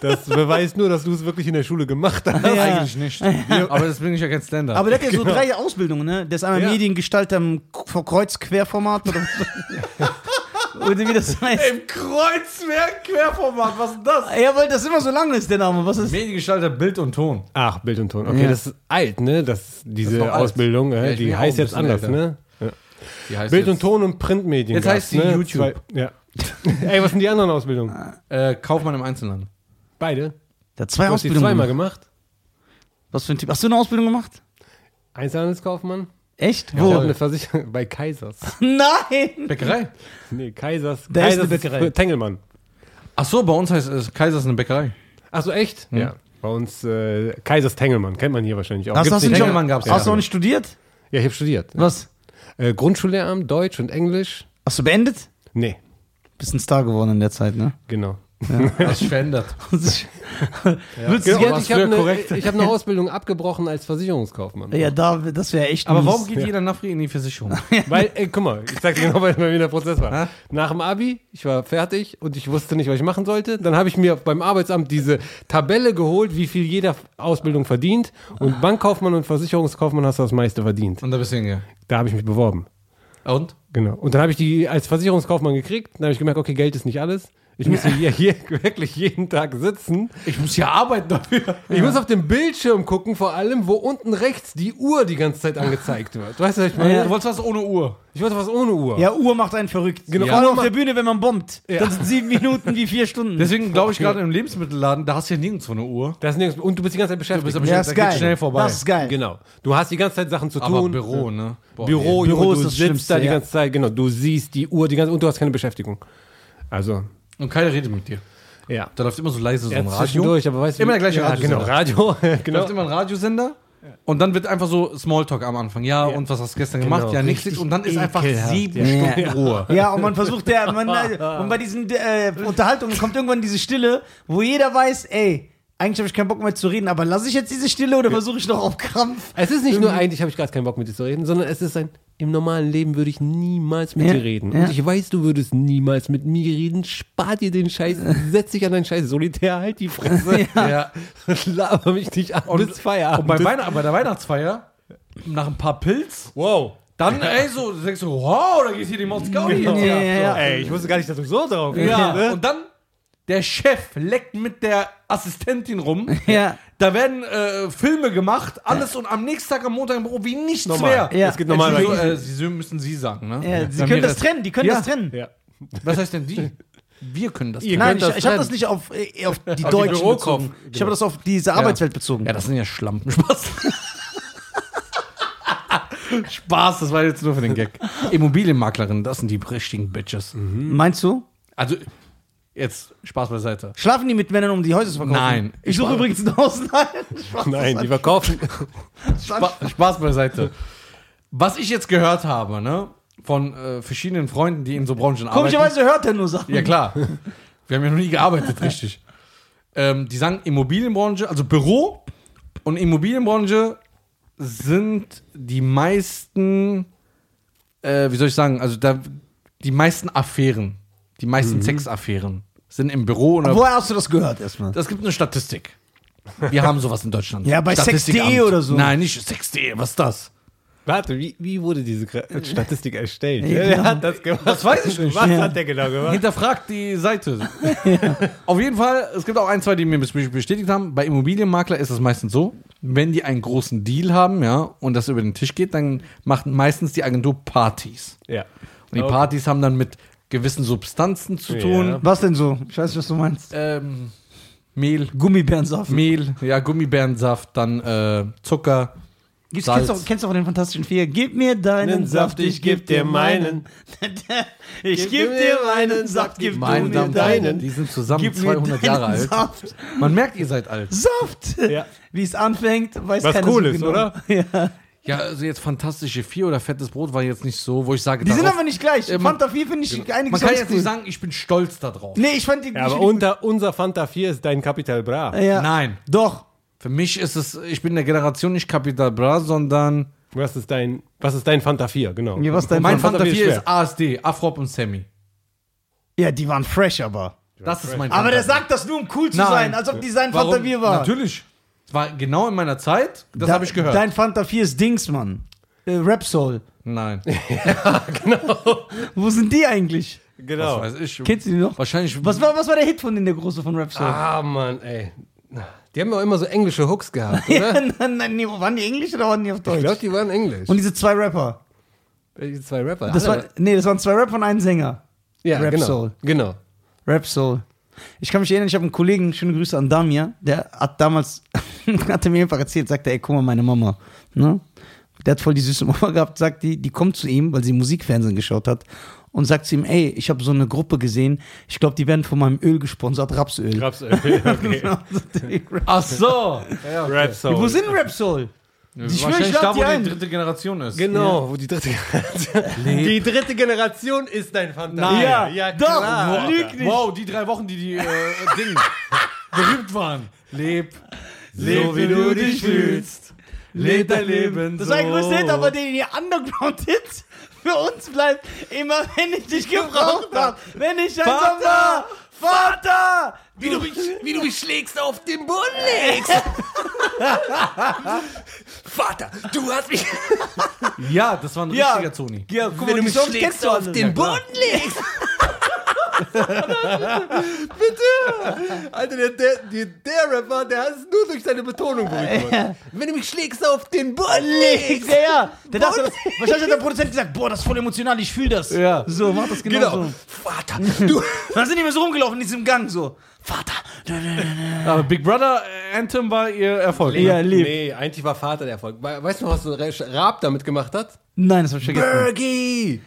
Das beweist nur, dass du es wirklich in der Schule gemacht hast. Ja. Eigentlich nicht. Aber das bin ich ja kein Stand-up. Aber der hat ja so drei Ausbildungen, ne? Der ist einmal Ja. Mediengestalter im Kreuzquerformat Oder wie das heißt. Im Kreuzwerk Querformat, was ist das? Ja, weil das immer so lang ist, der Name. Was ist? Mediengestalter, Bild und Ton. Ach, Bild und Ton. Okay, Ja. das ist alt, ne? Das, diese Das. Ausbildung, äh, Ja, die heißt jetzt anders, älter. ne? Ja. Die heißt Bild und Ton und Printmedien. Jetzt heißt die ne? YouTube. Zwei, ja. Ey, was sind die anderen Ausbildungen? Äh, Kaufmann im Einzelhandel. Beide. Der hat zwei Du hast Ausbildungen. zweimal gemacht. gemacht. Was für ein Typ? Hast du eine Ausbildung gemacht? Einzelhandelskaufmann. Echt? Ich habe eine Versicherung bei Kaisers. Nein! Bäckerei. Nee, Kaisers. Da ist Kaisers eine Bäckerei. Tengelmann. Ach so, bei uns heißt es Kaisers eine Bäckerei. Ach so, echt? Ja. Bei uns äh, Kaisers Tengelmann. Kennt man hier wahrscheinlich auch. Hast, Gibt's hast, du, nicht? Tengelmann gab's. hast du Ja. auch nicht studiert? Ja, ich habe studiert. Was? Äh, Grundschullehramt, Deutsch und Englisch. Hast du beendet? Nee, Bist ein Star geworden in der Zeit, ne? genau. Hat sich verändert. Würdest Genau, du und gerne, ich habe früher eine, hab eine Ausbildung abgebrochen als Versicherungskaufmann. ja, da, das wäre echt Aber mies. warum geht jeder Nafri in die Versicherung? Weil, ey, guck mal, ich sag dir genau, weil wie der Prozess war. Hä? Nach dem Abi, ich war fertig und ich wusste nicht, was ich machen sollte. Dann habe ich mir beim Arbeitsamt diese Tabelle geholt, wie viel jeder Ausbildung verdient. Und Bankkaufmann und Versicherungskaufmann hast du das meiste verdient. Und da bist du hingegangen. Da habe ich mich beworben. Und? Genau. Und dann habe ich die als Versicherungskaufmann gekriegt. Dann habe ich gemerkt, okay, Geld ist nicht alles. Ich muss hier, hier wirklich jeden Tag sitzen. Ich muss hier arbeiten dafür. Ich muss auf dem Bildschirm gucken, vor allem, wo unten rechts die Uhr die ganze Zeit angezeigt wird. Weißt du, was ich meine? Du wolltest was ohne Uhr. Ich wollte was ohne Uhr. Ja, Uhr macht einen verrückt. Genau. Vor allem Uhr auf der Bühne, wenn man bombt. Ja. Das sind sieben Minuten wie vier Stunden. Deswegen glaube ich gerade im Lebensmittelladen, da hast du ja nirgendwo eine Uhr. Das ist nirgends, und du bist die ganze Zeit beschäftigt. bist aber ja, da ist geht's geil. schnell vorbei. Das ist geil. genau. Du hast die ganze Zeit Sachen zu Aber tun. Büro, ne? Boah, Büro. Büro ist du das sitzt Schlimmste, da die ja. ganze Zeit, genau. Du siehst die Uhr die ganze und du hast keine Beschäftigung. Also, Und keiner redet mit dir. ja. Da läuft immer so leise so Ja, ein Radio. zwischendurch, aber weißt du, Immer der gleiche ja, Radiosender. Genau, Radio. Da genau. läuft immer ein Radiosender. Und dann wird einfach so Smalltalk am Anfang. Ja, und was hast du gestern gemacht? Ja, nichts. Und dann ist einfach sieben ja. Stunden Ruhe. Ja, und man versucht ja, man, und bei diesen äh, Unterhaltungen kommt irgendwann diese Stille, wo jeder weiß, ey, eigentlich habe ich keinen Bock mehr zu reden, aber lasse ich jetzt diese Stille oder versuche ich noch auf Krampf? Es ist nicht nur eigentlich habe ich gerade keinen Bock mit dir zu reden, sondern es ist ein im normalen Leben würde ich niemals mit Ja, dir reden. ja. Und ich weiß, du würdest niemals mit mir reden. Spar dir den Scheiß, setz dich an deinen Scheiß Solitär, halt die Fresse. Ja. Laber mich nicht an bis Feierabend. Und bei, Weihn bei der Weihnachtsfeier, nach ein paar Pilz, wow. dann, ey, so, du denkst so, wow, da geht hier die Maus Gaudi. Ja, ja, ja. Ey, ich wusste gar nicht, dass du so drauf bist. Ja, ne? und dann der Chef leckt mit der Assistentin rum. Ja. Da werden äh, Filme gemacht, alles und am nächsten Tag am Montag im Büro wie nichts Normal. wäre. Ja. Es geht normal Sie, äh, Sie müssen Sie sagen, ne? Ja, sie können das trennen, die können Ja. das trennen. Ja. Was heißt denn die? Wir können das Ihr trennen. Nein, ich, ich habe das nicht auf, äh, auf die die Deutschen Bürokauf- bezogen. Ich habe das auf diese Arbeitswelt bezogen. Ja, das sind ja Schlampen. Spaß. Spaß, das war jetzt nur für den Gag. Immobilienmaklerin, das sind die richtigen Bitches. Meinst du? Also, jetzt Spaß beiseite. Schlafen die mit Männern, um die Häuser zu verkaufen? Nein. Ich suche übrigens ein Haus. Nein. Spaß. Nein, die verkaufen. Spa Spaß beiseite. Was ich jetzt gehört habe, ne, von äh, verschiedenen Freunden, die in so Branchen arbeiten. Komischerweise hört er nur Sachen. Ja, klar. Wir haben ja noch nie gearbeitet, richtig. Ähm, die sagen, Immobilienbranche, also Büro und Immobilienbranche sind die meisten, äh, wie soll ich sagen, also da, die meisten Affären, die meisten Sexaffären sind im Büro und Woher hast du das gehört erstmal? es gibt eine Statistik. Wir haben sowas in Deutschland. Ja, bei. Sex.de oder so. Nein, nicht Sex.de, was ist das? Warte, wie, wie wurde diese Statistik erstellt? Ja, Wer genau. hat das gemacht? Das weiß ich nicht. Was Ja. hat der genau gemacht? Hinterfragt die Seite. Auf jeden Fall, es gibt auch ein, zwei, die mir bes- bestätigt haben. Bei Immobilienmakler ist es meistens so, wenn die einen großen Deal haben, ja, und das über den Tisch geht, dann macht meistens die Agentur Partys. Ja. Und die Okay. Partys haben dann mit gewissen Substanzen zu tun. Ja. Was denn so? Ich weiß nicht, was du meinst. Ähm, Mehl, Gummibärensaft. Mehl, ja, Gummibärensaft, dann äh, Zucker. Gibt's, Salz. kennst, du auch, kennst du auch den Fantastischen Vier? Gib mir deinen Saft, ich geb dir meinen. ich geb dir meinen Saft, gib Meine du mir Damen und Herren, deinen. die sind zusammen Gib mir 200 Jahre deinen alt. Saft. Man merkt, ihr seid alt. Saft! Ja. Wie es anfängt, weiß Was keiner cool so ist, genau. oder? Ja. Ja, also jetzt fantastische Vier oder fettes Brot war jetzt nicht so, wo ich sage, Die sind darauf- aber nicht gleich. Äh, man- Fanta 4 finde ich einige Man kann jetzt nicht sagen, ich bin stolz darauf. Nee, ich fand die Ja, aber unter, unser Fanta 4 ist dein Capital Bra. ja. Nein. Doch. Für mich ist es, ich bin der Generation nicht Capital Bra, sondern Was ist dein, was ist dein Fanta 4? Genau. Ja, was dein mein Fanta Fanta 4 schwer. ist ASD, Afrop und Sammy. Ja, die waren fresh, aber. Das ist mein Aber der 4. sagt das nur, um cool zu Nein. sein, als ob die sein Warum? Fanta 4 war. Natürlich. Es war genau in meiner Zeit, das Da- habe ich gehört. Dein Fanta 4 ist Dings, Mann. Äh, Rap Soul. Nein, Wo sind die eigentlich? Genau. was weiß ich. Kennst du die noch? Wahrscheinlich. Was war, was war der Hit von denen, der große von Rap Soul? Ah, Mann, ey. Die haben ja auch immer so englische Hooks gehabt, oder? Ja, nein, nein, nee, waren die Englisch oder waren die auf Ich Deutsch? glaube, die waren englisch. Und diese zwei Rapper. Welche zwei Rapper? Das war, nee, das waren zwei Rapper und ein Sänger. ja, Rap genau. Soul. Genau. Rap Soul. Ich kann mich erinnern, ich habe einen Kollegen, schöne Grüße an Damir, der hat damals, hat er mir einfach erzählt, sagte, ey, guck mal, meine Mama, ne? Der hat voll die süße Mama gehabt, sagt die, die kommt zu ihm, weil sie Musikfernsehen geschaut hat und sagt zu ihm, ey, ich habe so eine Gruppe gesehen, ich glaube, die werden von meinem Öl gesponsert, Rapsöl. Rapsöl, okay. Ach so. Ja, Rap Soul. Wo sind Rap Soul? Ich schwöre, ich Wahrscheinlich da, lade wo die ein. die dritte Generation ist. Genau, wo die dritte Generation. Die dritte Generation ist dein Fanta. Nein. Ja, ja doch, klar. lüg nicht. Wow, die drei Wochen, die die äh, Ding berühmt waren. Leb, Leb, wie du dich fühlst. Leb dein Leben Das so. war ein größter Hit, aber den ihr Underground-Hit für uns bleibt, immer wenn ich dich gebraucht hab, wenn ich einsam war, Vater! Wie du, mich, wie du mich schlägst auf den Boden legst. Vater, du hast mich. Ja, das war ein Ja, richtiger Zoni. ja guck Wenn du mich schlägst auf den. Boden legst. Alter, der, der, der, der Rapper, der ist nur durch seine Betonung berühmt worden. Wenn du mich schlägst auf den Boden Legst, ja, ja. Der dachte, wahrscheinlich hat der Produzent gesagt, boah, das ist voll emotional, ich fühle das. Ja. So, mach das genau, Genau. so. Vater, du. Dann sind die mir so rumgelaufen in diesem Gang, so. Vater. Aber Big Brother Anthem war ihr Erfolg. Ja, ne? lieb. Nee, eigentlich war Vater der Erfolg. We- Weißt du noch, was so Raab damit gemacht hat? Nein, das hab ich vergessen. Bergie!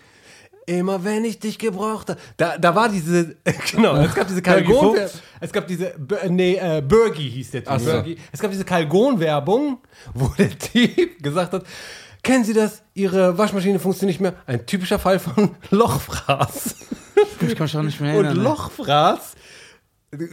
Immer wenn ich dich gebraucht habe. Da, da war diese, genau, es gab diese Kalgon, es gab diese, nee, äh, Bergie hieß der Typ. So. Es gab diese Kalgon-Werbung, wo der Typ gesagt hat, kennen Sie das? Ihre Waschmaschine funktioniert nicht mehr. Ein typischer Fall von Lochfraß. Ich kann mich auch nicht mehr Und erinnern. Lochfraß,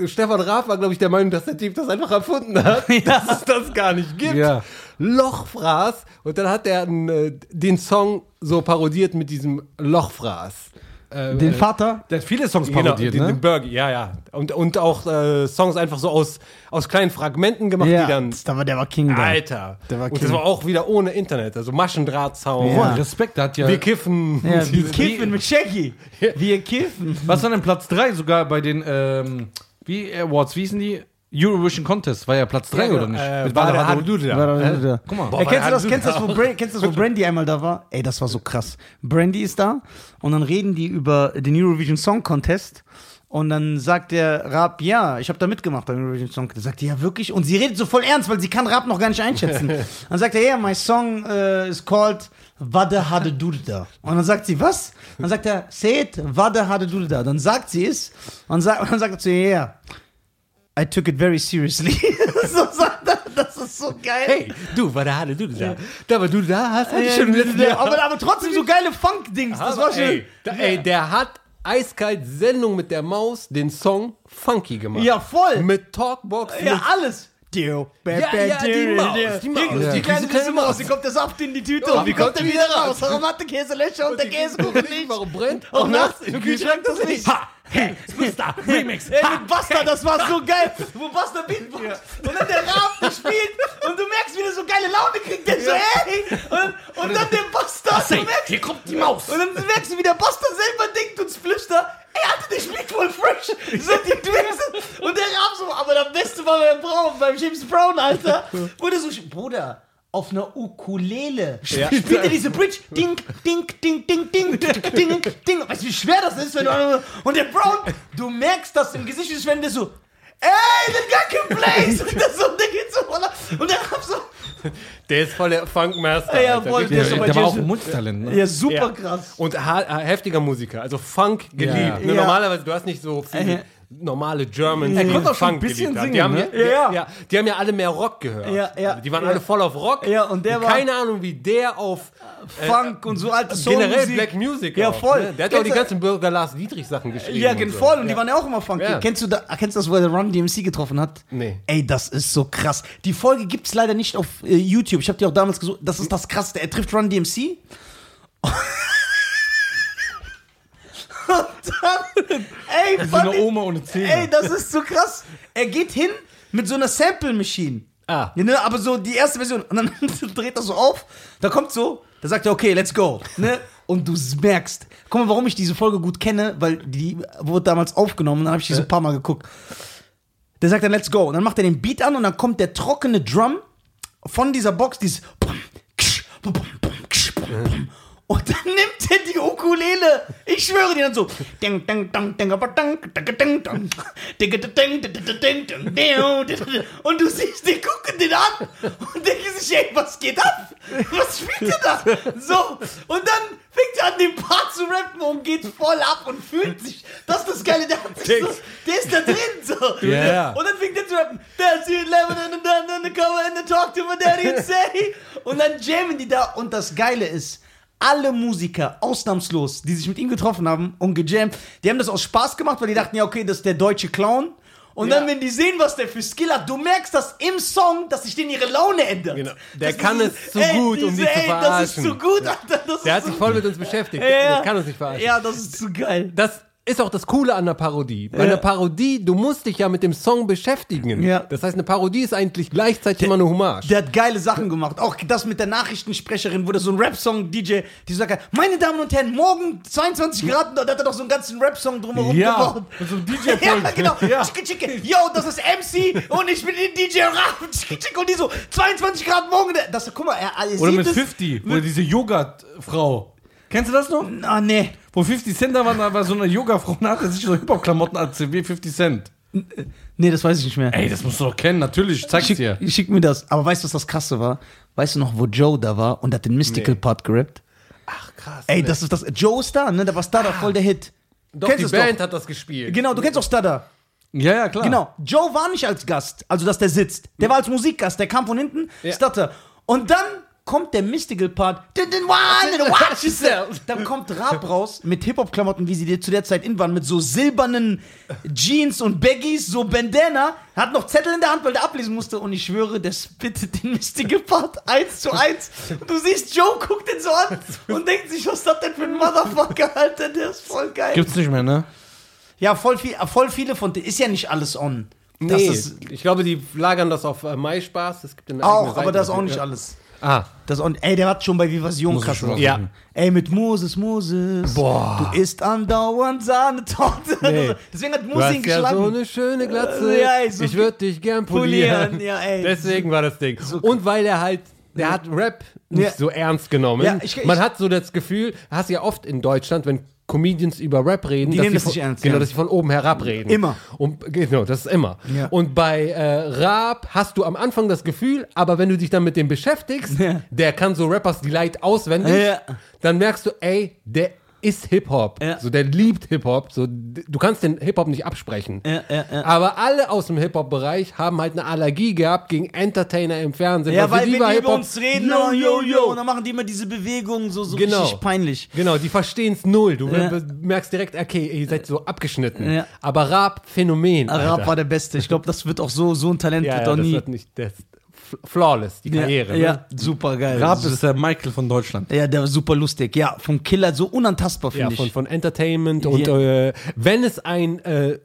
Stefan Raab war, glaube ich, der Meinung, dass der Typ das einfach erfunden hat, dass es das gar nicht gibt. Ja. Lochfraß. Und dann hat er äh, den Song so parodiert mit diesem Lochfraß. Äh, Den äh, Vater? Der hat viele Songs Genau, parodiert, den, ne? den Bergie, ja, ja. Und, und auch äh, Songs einfach so aus, aus kleinen Fragmenten gemacht, die dann. da war, der war King da. Alter. Der war und King. das war auch wieder ohne Internet, also Maschendrahtzaun. Ja. Boah, Respekt, hat ja. Wir kiffen. Ja, wir Diese- kiffen mit Shaggy. Wir kiffen. Was war denn Platz 3 sogar bei den ähm, wie Awards, wie hießen die? Eurovision Contest war ja Platz 3 oder nicht? Äh, Mit war Wada der Hadu- Hadudu da. War da- da- Guck mal. Boah, Ey, kennst, du das, kennst, du das, wo kennst du das, wo Brandy einmal da war? Ey, das war so krass. Brandy ist da und dann reden die über den Eurovision Song Contest und dann sagt der Raab, ja, ich habe da mitgemacht beim Eurovision Song Contest. Sagt die, ja wirklich? Und sie redet so voll ernst, weil sie kann Raab noch gar nicht einschätzen. dann sagt er, ja, my song uh, is called Wade Hade Dudda. Und dann sagt sie, was? Dann sagt er, say it, Wade Hade Dudda. Dann sagt sie es und, sagt, und dann sagt er zu ihr, ja, I took it very seriously. so sagt er, das ist so geil. Hey, du, war der Hadudu da. Da war du da, hast du schon im letzten Ja, Jahr. aber, aber trotzdem so geile Funk-Dings. Das war schon. ey, da, ey, der hat eiskalt Sendung mit der Maus den Song Funky gemacht. Ja, voll. Mit Talkbox. Ja, mit alles. Ja, ja, die Maus, die Maus. Die, Ja. die kleine süße Maus, die kommt der Saft in die Tüte Oh, und wie kommt der wieder raus? Warum hat der Käselöcher und der Käsekuchen nicht? Warum brennt? Auch nachts im Kühlschrank das nicht. Ha! Hey, Superstar, Remix! Ey, mit Basta, das war so geil. Wo Basta Beatbox. Und dann der Raab der spielt und du merkst, wie der so geile Laune kriegt. Der so, hey. Und, und dann der Basta. Du merkst, Hier kommt die Maus! Und dann merkst du, wie der Basta selber denkt und flüstert, Alter, der spielt voll fresh. So, die Twins. Und der Raab so, aber das Beste war beim Braun, beim James Brown, Alter. Der so, Bruder, auf einer Ukulele Ja. spielt er diese Bridge. Ding, ding, ding, ding, ding, ding, ding. Weißt du, wie schwer das ist? Wenn du, und der Brown, du merkst das im Gesicht, ist, wenn der so, ey, the guy can play. Und der, so, der geht so, voller- und der Raab so, Der ist voll der Funkmaster. Ja, voll, der bei Der war auch ein Multitalent, ne? ja, super Ja. krass. Und heftiger Musiker, also Funk geliebt. Ja. Ja. Normalerweise, du hast nicht so viele Äh. Normale Germans, Er die konnte auch schon Funk ein bisschen singen, Die haben, ne? ja, Ja. ja, die haben ja alle mehr Rock gehört. Ja, ja, Also die waren ja. alle voll auf Rock. Ja, und der war- Keine Ahnung, wie der auf Funk und so alte generell Soulmusik. Black Music Ja, auch, voll. Ne? Der hat ja auch die Kennst du- ganzen Bürger Lars Dietrich Sachen geschrieben. Ja, und gen so. voll. Und die waren ja auch immer funky. Ja. Kennst du da, kennst du das, wo er Run DMC getroffen hat? Nee. Ey, das ist so krass. Die Folge gibt's leider nicht auf äh, YouTube. Ich habe die auch damals gesucht. Das ist das Krasseste. Er trifft Run DMC. Und dann, ey, So eine Mann, Oma ohne Zähne. ey, das ist so krass. Er geht hin mit so einer Sample Machine. Ah. Ja, ne, aber so die erste Version. Und dann dreht er so auf. Da kommt so, da sagt er, okay, let's go. Ne? Und du merkst, guck mal, warum ich diese Folge gut kenne, weil die wurde damals aufgenommen und dann habe ich die so ein paar Mal geguckt. Der sagt dann, let's go. Und dann macht er den Beat an und dann kommt der trockene Drum von dieser Box, dieses und dann nimmt er die Ukulele. Ich schwöre dir dann so. Und du siehst, die gucken den an und denken sich, ey, was geht ab? Was spielt er da? So. Und dann fängt er an, den Part zu rappen und geht voll ab und fühlt sich. Das ist das Geile, der hat sich so, der ist da drin so. Yeah. Und dann fängt er zu rappen. That's you, eleven and the cover and the talk to my daddy and say. Und dann jammen die da. Und das Geile ist, alle Musiker, ausnahmslos, die sich mit ihm getroffen haben und gejammt, die haben das aus Spaß gemacht, weil die dachten, ja, okay, das ist der deutsche Clown. Und Ja. dann, wenn die sehen, was der für Skill hat, du merkst das im Song, dass sich denen ihre Laune ändert. Genau. Der Das kann es zu gut, um die zu ey, Das ist verarschen. zu gut, Alter. Der hat sich voll mit uns beschäftigt. ja, ja. Der kann uns nicht verarschen. Ja, das ist zu geil. Das ist auch das Coole an der Parodie. Bei Ja. einer Parodie, du musst dich ja mit dem Song beschäftigen. Ja. Das heißt, eine Parodie ist eigentlich gleichzeitig immer eine Hommage. Der hat geile Sachen gemacht. Auch das mit der Nachrichtensprecherin, wo der so ein Rap-Song-DJ, die sagt, meine Damen und Herren, morgen 22 Grad, und da hat er doch so einen ganzen Rap-Song drumherum Ja, gebaut. mit so einem Ja, DJ-Pult. genau. Ja. Chicke, chicke. Yo, das ist MC und ich bin den DJ. Chicke, chicke. Und die so, 22 Grad morgen. Das, guck mal, er, er Oder mit es- 50, wo diese Yoga-Frau. Kennst du das noch? Ah, nee. Wo 50 Cent da war, da war so eine Yoga-Frau und hatte sich so Hip-Hop-Klamotten als wie 50 Cent. Nee, das weiß ich nicht mehr. Ey, das musst du doch kennen, natürlich, zeig's Schick, dir. schick mir das. Aber weißt du, was das Krasse war? Weißt du noch, wo Joe da war und hat den Mystical Nee. Part gerappt? Ach, krass. Ey, das ist das. Joe ist da, ne? Da war Stada voll der Hit. Doch, Kennst die Band hat das gespielt. Genau, du kennst auch Stada. Ja, ja, klar. Genau. Joe war nicht als Gast, also dass der sitzt. Der war als Musikgast, der kam von hinten, Ja. Stutter. Und dann kommt der Mystical Part. Watch yourself. Dann kommt Rap raus mit Hip-Hop-Klamotten, wie sie dir zu der Zeit in waren, mit so silbernen Jeans und Baggies, so Bandana. Hat noch Zettel in der Hand, weil der ablesen musste. Und ich schwöre, der spittet den Mystical Part eins zu eins. Und du siehst, Joe guckt den so an und denkt sich, was ist das denn für ein Motherfucker, Alter? Der ist voll geil. Gibt's nicht mehr, ne? Ja, voll, viel, voll viele von denen. Ist ja nicht alles on. Das Nee, ist ich glaube, die lagern das auf äh, MySpaß. Es gibt eine auch, aber Seite das ist auch nicht Ja. alles. Ah, Das auch, ey, der hat schon bei Vivasion krass schon drauf. Ja. Ey, mit Moses, Moses. Boah. Du isst andauernd Sahnetorte. Nee. Deswegen hat hast ihn ja geschlagen. so eine schöne Glatze. Ja, ey, so ich würde dich gern polieren. Polieren, ja, ey. Deswegen war das Ding. Und weil er halt, der hat Rap nicht Ja. so ernst genommen. Ja, ich- ich- Man hat so das Gefühl, hast ja oft in Deutschland, wenn Comedians über Rap reden, Die dass nehmen sie das von, nicht ernst, Genau, ja. dass sie von oben herab reden. Immer. Und, genau, das ist immer. Ja. Und bei äh, Rap hast du am Anfang das Gefühl, aber wenn du dich dann mit dem beschäftigst, Ja. der kann so Rappers Delight auswendig, dann merkst du, ey, der ist Hip-Hop. Ja. So, der liebt Hip-Hop. So, du kannst den Hip-Hop nicht absprechen. Ja, ja. Aber alle aus dem Hip-Hop-Bereich haben halt eine Allergie gehabt gegen Entertainer im Fernsehen. Ja, weil die wenn die über uns reden, yo, yo, yo. Und dann machen die immer diese Bewegungen so, so Genau. richtig peinlich. Genau, die verstehen es null. Du merkst direkt, okay, ihr seid so abgeschnitten. Aber Rap, Phänomen. Arab Alter. war der Beste. Ich glaube, das wird auch so, so ein Talent wird ja, auch das nie. wird nicht, das flawless, die Karriere. ja, Ne? ja, super geil. Raab ist der Michael von Deutschland. ja, der war super lustig. Ja, vom Killer so unantastbar, Ja, finde von, ich. von Entertainment und Ja. äh, wenn es ein äh,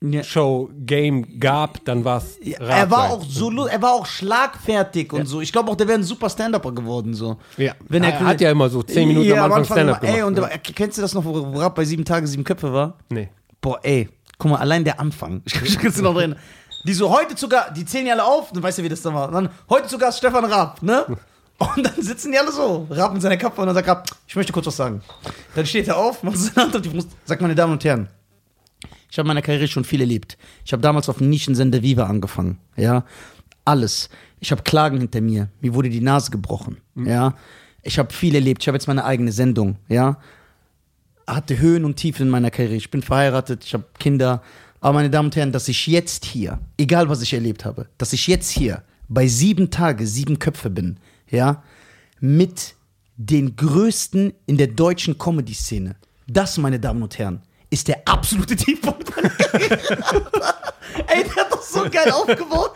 Late-Night-Talk-Show-Game gab, dann war es Ja, er war auch so, er war auch schlagfertig und so. Ich glaube auch, der wäre ein super Stand-Upper geworden so. Ja, Wenn er, er hat ja immer so 10 Minuten am Anfang Stand-Up Ey, gemacht. und ne? der, kennst du das noch, wo Rap bei sieben Tage, sieben Köpfe war? nee. Boah, ey, guck mal, allein der Anfang. Ich kann es noch drin. Die so heute sogar, die zählen ja alle auf, dann weißt du, wie das da war. Dann heute sogar Stefan Raab, ne? Und dann sitzen die alle so, Raab in seiner Kappe und dann sagt Raab, ich möchte kurz was sagen. Dann steht er auf, macht seine Hand auf die Brust, sagt, meine Damen und Herren, ich habe in meiner Karriere schon viel erlebt. Ich habe damals auf dem Nischensender Viva angefangen, ja. Alles. Ich habe Klagen hinter mir. Mir wurde die Nase gebrochen, ja. Ich habe viel erlebt. Ich habe jetzt meine eigene Sendung, ja hatte Höhen und Tiefen in meiner Karriere. Ich bin verheiratet, ich habe Kinder. Aber meine Damen und Herren, dass ich jetzt hier, egal was ich erlebt habe, dass ich jetzt hier bei sieben Tage, sieben Köpfe bin, ja, mit den größten in der deutschen Comedy-Szene. Das, meine Damen und Herren, ist der absolute Tiefpunkt. Ey, der hat das so geil aufgebaut.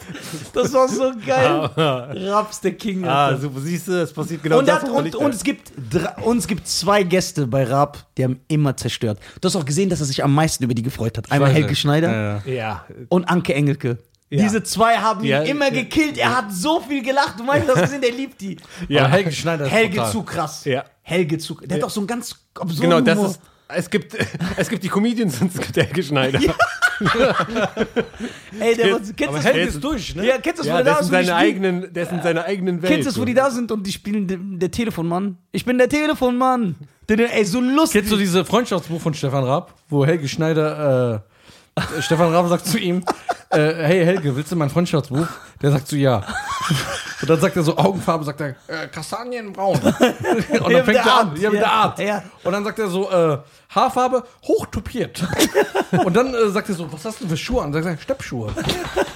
Das war so geil. Raps der King. Ah, so siehst du, es passiert genau Und, das, hat, und, ich- und es, gibt und es gibt zwei Gäste bei Raab, die haben immer zerstört. Du hast auch gesehen, dass er sich am meisten über die gefreut hat. Einmal Helge. Schneider Ja, ja. Und Anke Engelke. Ja. Diese zwei haben ihn Ja, immer ja. gekillt. Er hat so viel gelacht. Du meinst, du hast gesehen, der liebt die. Ja. Aber Helge Schneider ist Helge brutal. zu krass. Ja. Helge zu Der hat auch so einen ganz absurden genau, das Humor. ist. Es gibt, es gibt die Comedians und es gibt Helge Schneider. Ey, der kennst Aber du Helge das? ist durch, ne? Ja, kennst du das, wo Ja, der der da ist spielen- eigenen, der ist in seiner eigenen Welt. Kennst du das, wo die da sind und die spielen der, der Telefonmann? Ich bin der Telefonmann. Der, der, ey, so lustig. Kennst du diese Freundschaftsbuch von Stefan Raab, wo Helge Schneider, äh, Stefan Raab sagt zu ihm, äh, hey Helge, willst du mein Freundschaftsbuch? Der sagt so, ja. Und dann sagt er so Augenfarbe, sagt er, äh, Kastanienbraun. Und dann fängt er an, ja, mit der Art. ja. Und dann sagt er so, äh, Haarfarbe, hochtupiert. Und dann äh, sagt er so, was hast du denn für Schuhe an? Sagt er, Steppschuhe.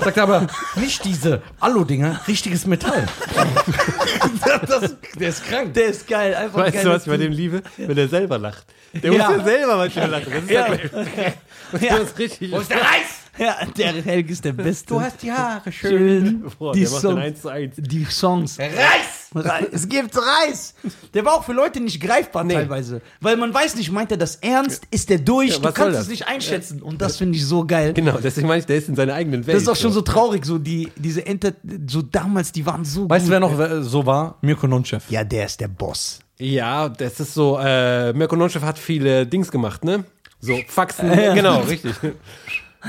Sagt er aber, nicht diese Alu-Dinger, richtiges Metall. das, der ist krank. Der ist geil. Einfach Weißt geil. du, was ich bei dem liebe? Wenn er selber lacht. Der Ja. muss ja selber manchmal lachen. Das ist ja, Ja. das ist richtig. Wo ist der Reis? Ja, der Helge ist der Beste. Du hast die Haare schön. schön. Boah, die, der macht den Songs, 1 zu 1. die Songs. Reis! Reis. Es gibt Reis. Der war auch für Leute nicht greifbar Nee. teilweise. Weil man weiß nicht, meint er das ernst? Ist der durch? Ja, du kannst es nicht einschätzen. Und das finde ich so geil. Genau, deswegen meine ich, der ist in seiner eigenen Welt. Das ist auch schon so traurig, so die, diese Enter, so damals, die waren so Weißt du, wer noch äh, so war? Mirko Nonchev. Ja, der ist der Boss. Ja, das ist so, äh, Mirko Nonchev hat viele Dings gemacht, ne? So, Faxen, genau, richtig.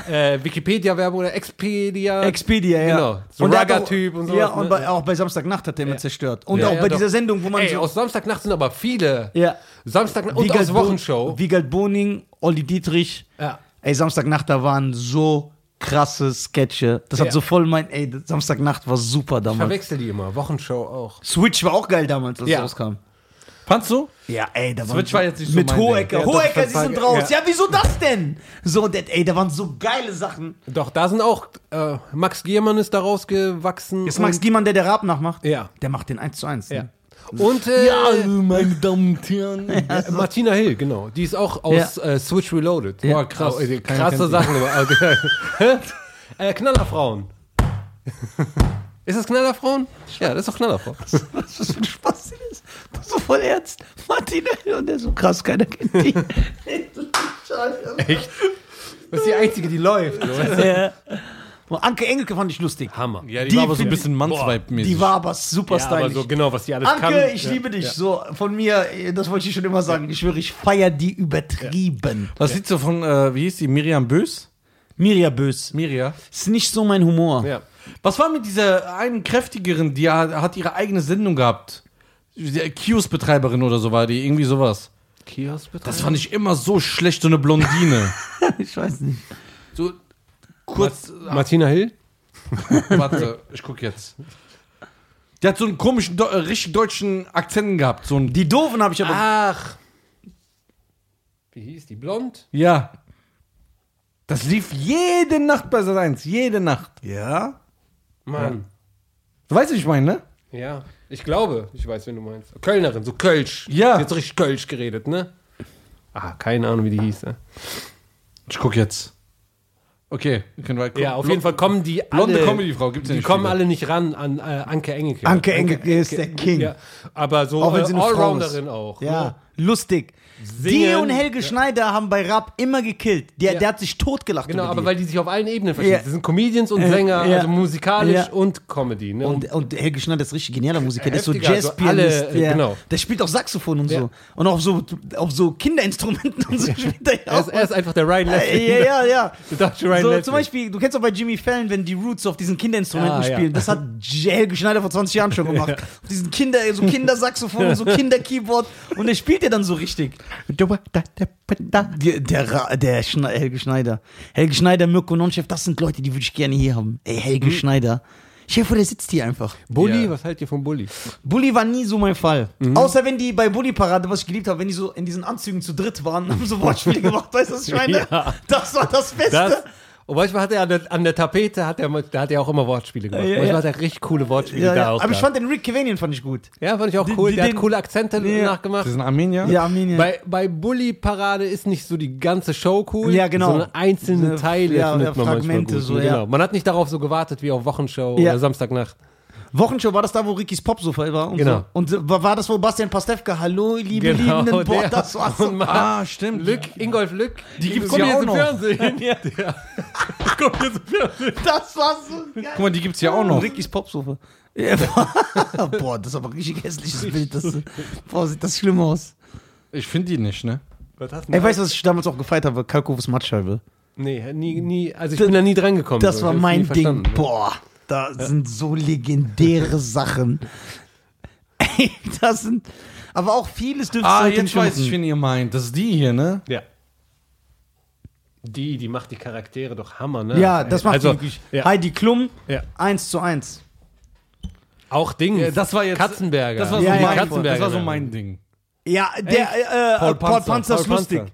äh, Wikipedia-Werbung oder Expedia. Expedia, ja. Genau. So und Rugger-Typ und sowas, Ja, und ne? bei, auch bei Samstagnacht hat der immer zerstört. Und Ja, auch ja, bei doch. dieser Sendung, wo man Ey, so. aus Samstagnacht sind aber viele. ja. Samstagnacht und Wiegald aus Wochenshow. Wiegald Boning, Olli Dietrich. Ja. Ey, Samstagnacht, da waren so krasse Sketche. Das hat Ja. so voll mein, ey, Samstagnacht war super Ich damals. verwechsel die immer. Wochenshow auch. Switch war auch geil damals, als Ja. rauskam. Fandst du? Ja, ey, da Switch waren war jetzt nicht so mit mein Ding. Hohecker. Ja, Hohecker, sie sind raus. ja. Ja. wieso das denn? So, das, ey, da waren so geile Sachen. Doch, da sind auch, äh, Max Giermann ist da rausgewachsen. Ist Max Giemann, der der Rap nachmacht? Ja. Der macht den 1 zu 1. Ja. Ne? Und äh, meine Damen und Herren. äh, Martina Hill, genau. Die ist auch aus äh, Switch Reloaded. Boah, krass. Oh, äh, krasse Sachen. äh, Knallerfrauen. ist das Knallerfrauen? Ja, das ist doch Knallerfrauen. Was das für ein Spaß ist. Das ist so voll ernst. Martina und der ist so krass, keiner kennt die. Echt? Das ist die einzige, die läuft. Ja. Anke Engelke fand ich lustig. Hammer. Ja, die, Die war aber so ein bisschen Mannsweib-mäßig. Die war aber super Ja, aber stylisch. so genau, was die alles Anke, kann. ich Ja. liebe dich. Ja. So, von mir, das wollte ich schon immer sagen. Ich schwöre, ich feiere die übertrieben. Was sieht so von, äh, wie hieß die, Miriam Bös? Mirja Bös. Miria. Ist nicht so mein Humor. Ja. Was war mit dieser einen kräftigeren, die hat, ihre eigene Sendung gehabt? Die Kiosk-Betreiberin oder so war die, irgendwie sowas. Kiosk bitte. Das fand ich immer so schlecht, so eine Blondine. Ich weiß nicht. so kurz, Martina Hill? warte, ich guck jetzt. Die hat so einen komischen, äh, richtig deutschen Akzent gehabt. So ein, Die Doofen habe ich aber. Ach. Wie hieß die? Blond? ja. Das lief jede Nacht bei Sat 1, jede Nacht. Ja? Mann. Du weißt, was ich meine, ne? Ja. Ich glaube, ich weiß, wen du meinst. Kölnerin, so Kölsch. Ja. Die hat so richtig Kölsch geredet, ne? Ah, keine Ahnung, wie die hieß. Ne? Ich guck jetzt. Okay, können wir Ja, auf jeden Fall kommen die Blonde alle, Comedy-Frau gibt's ja Die nicht kommen viele. alle nicht ran an äh, Anke Engelke. Anke Engelke ist der King. Ja, aber so Auch wenn äh, sie eine Frau Allrounderin auch. Ja, Ne? lustig. Die Singen. und Helge Schneider haben bei Rap immer gekillt. Der, Ja. der hat sich totgelacht. Genau, aber die. weil die sich auf allen Ebenen verstehen. Ja. Sie sind Comedians und Äh, Sänger, ja. also musikalisch Ja. und Comedy. Ne? und, und Helge Schneider ist richtig genialer Musiker. Der ist so also Jazzpianist. alle, äh, der, genau. der spielt auch Saxophon und Ja. so. Und auch so, auf so Kinderinstrumenten und so spielt er ja ist, auch. er ist einfach der Ryan Äh, Leslie. ja, ja, ja. Der deutsche Ryan So, zum Beispiel, du kennst auch bei Jimmy Fallon, wenn die Roots auf diesen Kinderinstrumenten Ah, ja. spielen. Das hat Helge Schneider vor 20 Jahren schon gemacht. Auf diesen Kinder, so Kindersaxophon und so Kinderkeyboard. Und der spielt ja dann so richtig. Der, der, Ra- der Schne Helge Schneider. Helge Schneider, Mirko Nonchef, das sind Leute, die würde ich gerne hier haben. Ey, Helge Schneider. Stell dir vor, der sitzt hier einfach. Bully, Ja. was haltet ihr von Bully? Bully war nie so mein Fall. Außer wenn die bei Bully Parade, was ich geliebt habe, wenn die so in diesen Anzügen zu dritt waren, haben so Wortspiele gemacht, weißt du, was ich meine? Ja. Das war das Beste. Das, und manchmal hat er an der, an der Tapete, hat er, da hat er auch immer Wortspiele gemacht. Ja, ja. manchmal hat er richtig coole Wortspiele ja, da ja. auch. Aber ich fand den Rick Cavanian fand ich gut. ja, fand ich auch Die- cool. die- der den- hat coole Akzente Ja. nachgemacht. Das ist ein Armenier? Ja, Armenien. Bei, bei Bully Parade ist nicht so die ganze Show cool, Ja, genau. sondern einzelne Ja, Teile ja, findet ja, man Fragmente manchmal gut. so, ja. genau. Man hat nicht darauf so gewartet wie auf Wochenshow Ja. oder Samstagnacht. Wochenshow war das da, wo Rickys Popsofa war und Genau. so. Und war das, wo Bastian Pastewka, hallo, liebe Genau, Liebenden, boah, der- das war so. Ah, stimmt. Lück, Ingolf Lück, Die gibt's ja auch im noch. Fernsehen. ja. Kommt jetzt im Fernsehen. Das war so geil. Guck mal, die gibt's ja auch noch. Rickys Popsofa. Ja, boah, das ist aber ein richtig hässliches Bild. Das, boah, sieht das schlimm aus. Ich finde die nicht, ne? Was hast Ey, weißt du, was ich damals auch gefeiert habe? Kalkofes Matscheibe. Nee, nie, nie, also ich bin da nie dran gekommen. Das so. war mein Ding. ne? Boah, da sind so legendäre Sachen. Ey, das sind. Aber auch vieles dürfte Ah, jetzt nicht weiß ich, wen ihr meint. Das ist die hier, ne? Ja. Die, die macht die Charaktere doch Hammer, ne? Ja, das macht also, wirklich. ja. Heidi Klum, Ja. 1 zu 1. Auch Ding. Ja, das war jetzt. Katzenberger. Das war so, Ja, ja, mein, Katzenberger das war so mein Ding. Ja, der äh, Paul Paul, Paul Panzer. Panzer, ist Paul lustig. Panzer.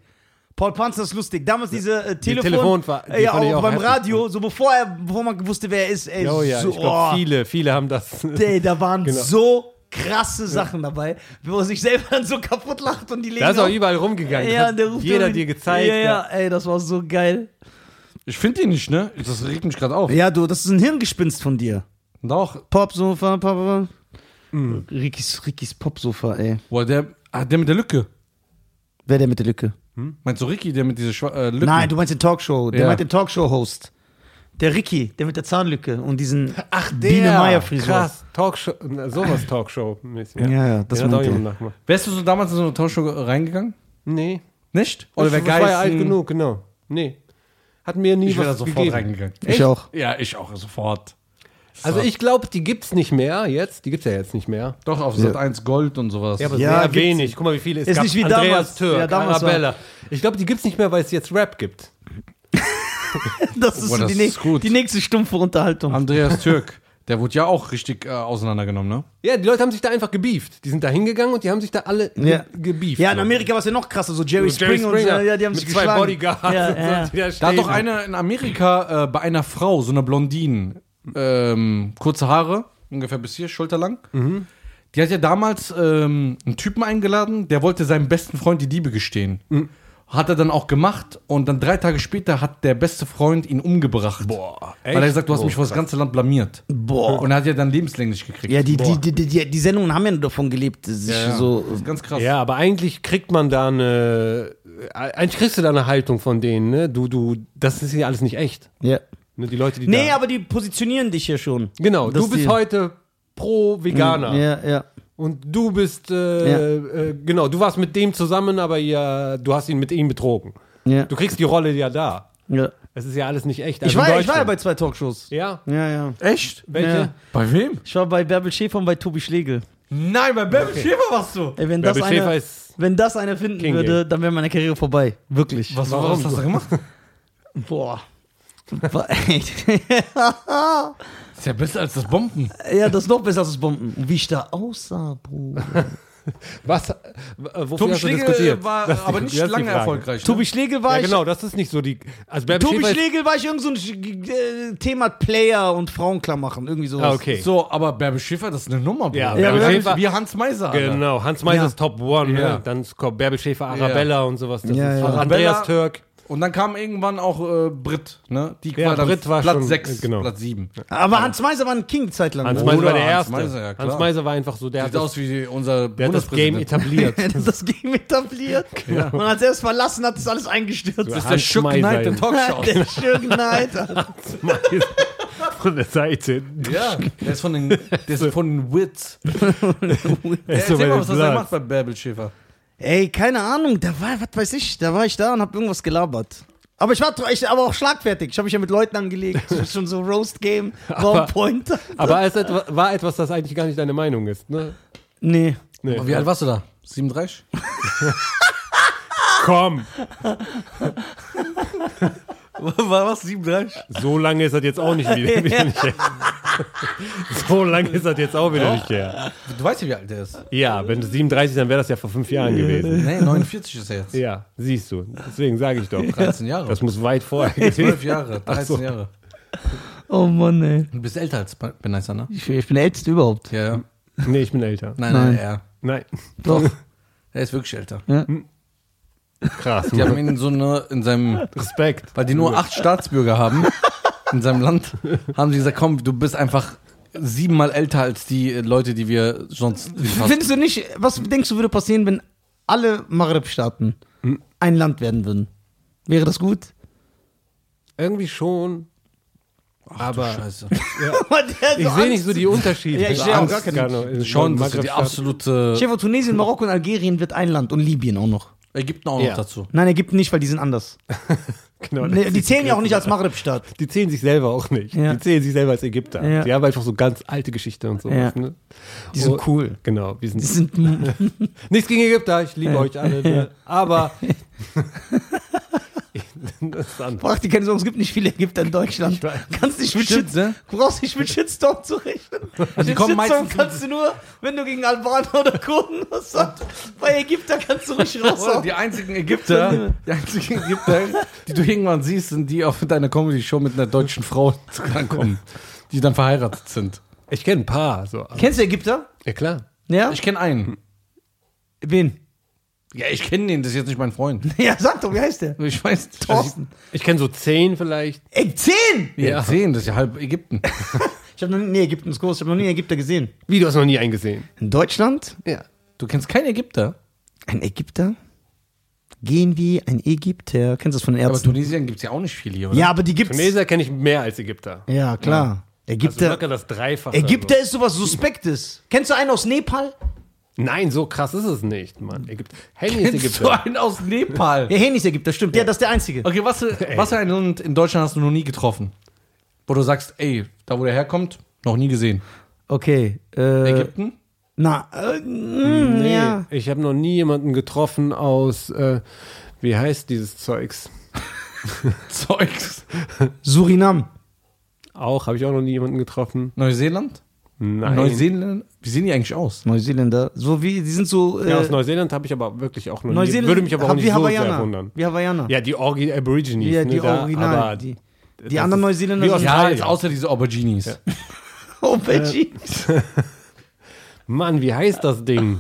Paul Panzer ist lustig. Damals diese äh, Telefon, Telefon war- die äh, ja, auch auch beim heftig. Radio, so bevor er, bevor man wusste, wer er ist. Ey, Oh ja, so, ich glaube, oh, viele, viele haben das. ey, da waren Genau. so krasse Sachen dabei, wo er sich selber dann so kaputt lacht und die legen Da ist auch überall rumgegangen. ja, Hat der ruft jeder dir gezeigt. Ja, ja, ey, das war so geil. Ich finde die nicht, ne? Das regt mich gerade auf. Ja, du, das ist ein Hirngespinst von dir. Doch. Pop, Sofa, Pop, Pop. Rikis, Rikis Popsofa, ey. Boah, der, ah, der mit der Lücke. Wer der mit der Lücke? Meinst du Ricky, der mit dieser Schwa äh, Lücke? Nein, du meinst den Talkshow. Der Ja. meint den Talkshow-Host. Der Ricky, der mit der Zahnlücke und diesen Ach, Biene Meier-Frisur. Krass, Talkshow, sowas Talkshow. Ja, ja, das das auch meint er. Wärst du so damals in so eine Talkshow reingegangen? Nee. Nicht? Oder ich wer war ja alt genug, genau. Nee. Hat mir nie Ich wäre da was sofort gegeben. reingegangen. Ich auch. Ja, ich auch, sofort. Also ich glaube, die gibt's nicht mehr jetzt. Die gibt's ja jetzt nicht mehr. Doch, auf Sat 1 Gold und sowas. Ja, aber Ja, sehr gibt's- wenig. Guck mal, wie viele es Ist gab. nicht wie Andreas damals. Türk, Ja, damals war- Arabella. Ich glaube, die gibt's nicht mehr, weil es jetzt Rap gibt. Das ist Boah, das die, nä- ist gut. die nächste stumpfe Unterhaltung. Andreas Türk, der wurde ja auch richtig äh, auseinandergenommen, ne? Ja, die Leute haben sich da einfach gebieft. Die sind da hingegangen und die haben sich da alle Ja. ge gebieft. Ja, in Amerika war es ja noch krasser, so Jerry, Jerry Springer, und so, ja, die haben mit sich zwei geschlagen. Bodyguards. Ja, und so, ja. die da Da hat stehen. doch einer in Amerika äh, bei einer Frau, so einer Blondine, ähm, kurze Haare, ungefähr bis hier, schulterlang. Die hat ja damals ähm, einen Typen eingeladen, der wollte seinem besten Freund die Liebe gestehen. Hat er dann auch gemacht und dann drei Tage später hat der beste Freund ihn umgebracht. Boah, Weil er echt? gesagt, du hast Oh, mich vor das ganze Land blamiert. Boah. Und er hat ja dann lebenslänglich gekriegt. Ja, die, die, die, die, die Sendungen haben ja nur davon gelebt, sich Ja, ja. so. das ist ganz krass. Ja, aber eigentlich kriegt man da eine. Eigentlich kriegst du da eine Haltung von denen, ne? Du, du, das ist ja alles nicht echt. Ja. Ne? Die Leute, die Nee, da. aber die positionieren dich ja schon. Genau, du bist die- heute pro Veganer. Ja, ja. Und du bist, äh, äh, genau, du warst mit dem zusammen, aber ja, du hast ihn mit ihm betrogen. ja. Du kriegst die Rolle ja da. ja. Es ist ja alles nicht echt. Ich, Also war, in ich war ja Deutschland. bei zwei Talkshows. Ja, Ja, ja. Echt? welche? Ja. Bei wem? Ich war bei Bärbel Schäfer und bei Tobi Schlegel. Nein, bei Bärbel Schäfer warst du. Ey, wenn, das Bärbel Schäfer eine, ist. wenn das einer finden King würde, dann wäre meine Karriere vorbei. Wirklich. Was, was hast du gemacht? Boah. War echt. Ist ja besser als das Bomben. ja, das ist noch besser als das Bomben. Wie ich da aussah, Bruder. Was? äh, Wofür Tobi Schlegel diskutiert? war Das aber nicht lange erfolgreich. Ne? Tobi Schlegel war Ja, ich. genau, das ist nicht so die. Also Bärbel Tobi Schäfer Schlegel war ich irgend so ein äh, Thema Player und Frauen klar machen. Irgendwie sowas. Ah, okay. So, aber Bärbel Schäfer, das ist eine Nummer, Bruder. Ja, Bärbel Bärbel Schäfer, wie Hans Meiser. Genau, Hans Meiser Ja. ist Top One, Ja. ne? dann kommt Bärbel Schäfer, Arabella und sowas. Das Ja, ist ja. Andreas Türk. Und dann kam irgendwann auch äh, Brit, ne? Die Ja, war dann Brit war Platz schon- 6, genau. Platz 7. Aber Hans Meiser war ein King zeitlang. Hans? Meiser war der Hans Erste. Meiser, ja, klar. Hans Meiser war einfach so, der Sieht hat aus wie unser der hat das Game etabliert. Er hat das Game etabliert. Und als er es verlassen hat, ist alles eingestürzt. Ja. Das ist der Hans Shook Knight in ey. Talkshow. Der Schürgen Knight. Von der Seite. ja, der ist von den, der ist von den Wits. Erzähl mal, was er macht bei Bärbel Schäfer. Ey, keine Ahnung, da war, was weiß ich, da war ich da und hab irgendwas gelabert. Aber ich war ich, aber auch schlagfertig. Ich habe mich ja mit Leuten angelegt. Das ist schon so Roast Game, Point. Aber es war etwas, das eigentlich gar nicht deine Meinung ist, ne? Nee. Nee. Wie alt warst du da? 37? Komm! War was? 37? So lange ist das jetzt auch nicht wieder, wieder nicht her. So lange ist das jetzt auch wieder nicht her. Du weißt ja, wie alt der ist. Ja, wenn du 37, dann wäre das ja vor fünf Jahren gewesen. Nee, 49 ist er jetzt. Ja, siehst du. Deswegen sage ich doch. 13 Jahre. Das muss weit vorher gewesen 12 Jahre, 13 so. Jahre. Oh Mann, ey. Du bist älter als Beneiser, ne? Ich, ich bin der Älteste überhaupt. Ja, ja. Nee, ich bin älter. Nein, Nein. nein, er. Nein. Doch. Er ist wirklich älter. Krass. Die haben ihn in so eine, in seinem, Respekt. weil die nur acht Staatsbürger haben in seinem Land, haben sie gesagt, komm, du bist einfach siebenmal älter als die Leute, die wir sonst. Findest du nicht, was denkst du würde passieren, wenn alle Maghreb-Staaten ein Land werden würden? Wäre das gut? Irgendwie schon. aber Scheiße. ich sehe nicht so die Unterschiede. Ja, ich sehe auch gar keine-. Schon, das ist die absolute. Vor, Tunesien, Marokko und Algerien wird ein Land und Libyen auch noch. Ägypten auch Ja. noch dazu. Nein, Ägypten nicht, weil die sind anders. Genau, Nee, die zählen ja auch nicht als Maghreb-Staat. Die zählen sich selber auch nicht. Ja. Die zählen sich selber als Ägypter. Ja. Die haben einfach so ganz alte Geschichte und so. Ja. Ne? Die sind Oh, cool. Genau, wir sind, Die sind, nichts gegen Ägypter, ich liebe euch alle. Ne? Aber braucht die keine Sorgen, es gibt nicht viele Ägypter in Deutschland. Kannst nicht mit Stimmt, Shit, ne? brauchst nicht mit Shitstorm zu rechnen. Die kommen Shitstorm meistens- kannst du nur, wenn du gegen Albaner oder Kurden was sagst. Bei Ägypter kannst du ruhig raus. Die einzigen Ägypter, die einzigen Ägypter, die du irgendwann siehst, sind die auf deiner Comedy-Show mit einer deutschen Frau ankommen, die dann verheiratet sind. Ich kenne ein paar. So. Kennst du Ägypter? Ja, klar. Ja? Ich kenne einen. Wen? Ja, ich kenne den, das ist jetzt nicht mein Freund. Ja, sag doch, wie heißt der? Ich weiß. Thorsten. Ich kenne so zehn vielleicht. Ey, zehn! Ja, Ja. zehn, das ist ja halb Ägypten. Ich habe noch nie, nee, Ägypten ist groß, ich habe noch nie einen Ägypter gesehen. Wie, du hast noch nie einen gesehen? In Deutschland? Ja. Du kennst keinen Ägypter? Ein Ägypter? Gehen wie ein Ägypter. Kennst du das von den Aber Ärzten? Tunesien gibt es ja auch nicht viel hier, oder? ja, aber die gibt's. Tunesier kenne ich mehr als Ägypter. Ja, klar. Also Ägypter. locker das Dreifache. Ägypter ist sowas Suspektes. Kennst du einen aus Nepal? Nein, so krass ist es nicht, Mann. Ägypter. Henny ist Ägypter. einen aus Nepal? Ja, Henis Ägypter, stimmt. Ja, das ist der einzige. Okay, was, was für ein Land in Deutschland hast du noch nie getroffen? Wo du sagst, ey, da wo der herkommt, noch nie gesehen. Okay. Äh, Ägypten? Na, äh, mm, Nee, ja. ich habe noch nie jemanden getroffen aus, äh, wie heißt dieses Zeugs? Zeugs. Surinam. Auch, habe ich auch noch nie jemanden getroffen. Neuseeland? Nein. Neuseeland? Wie sehen die eigentlich aus? Neuseeländer. So wie, die sind so. Äh, Ja, aus Neuseeland habe ich aber wirklich auch noch nie. Neuseeland. Würde mich aber auch nicht so sehr Hawaiianer. wundern. Wie Hawaiianer. Ja, die Orgi Aborigines. Ja, ne, die da, Original. aber die die anderen ist- Neuseeländer sind. aus- Ja, jetzt außer diese Auberginis. Oh, Veggie. Mann, wie heißt das Ding?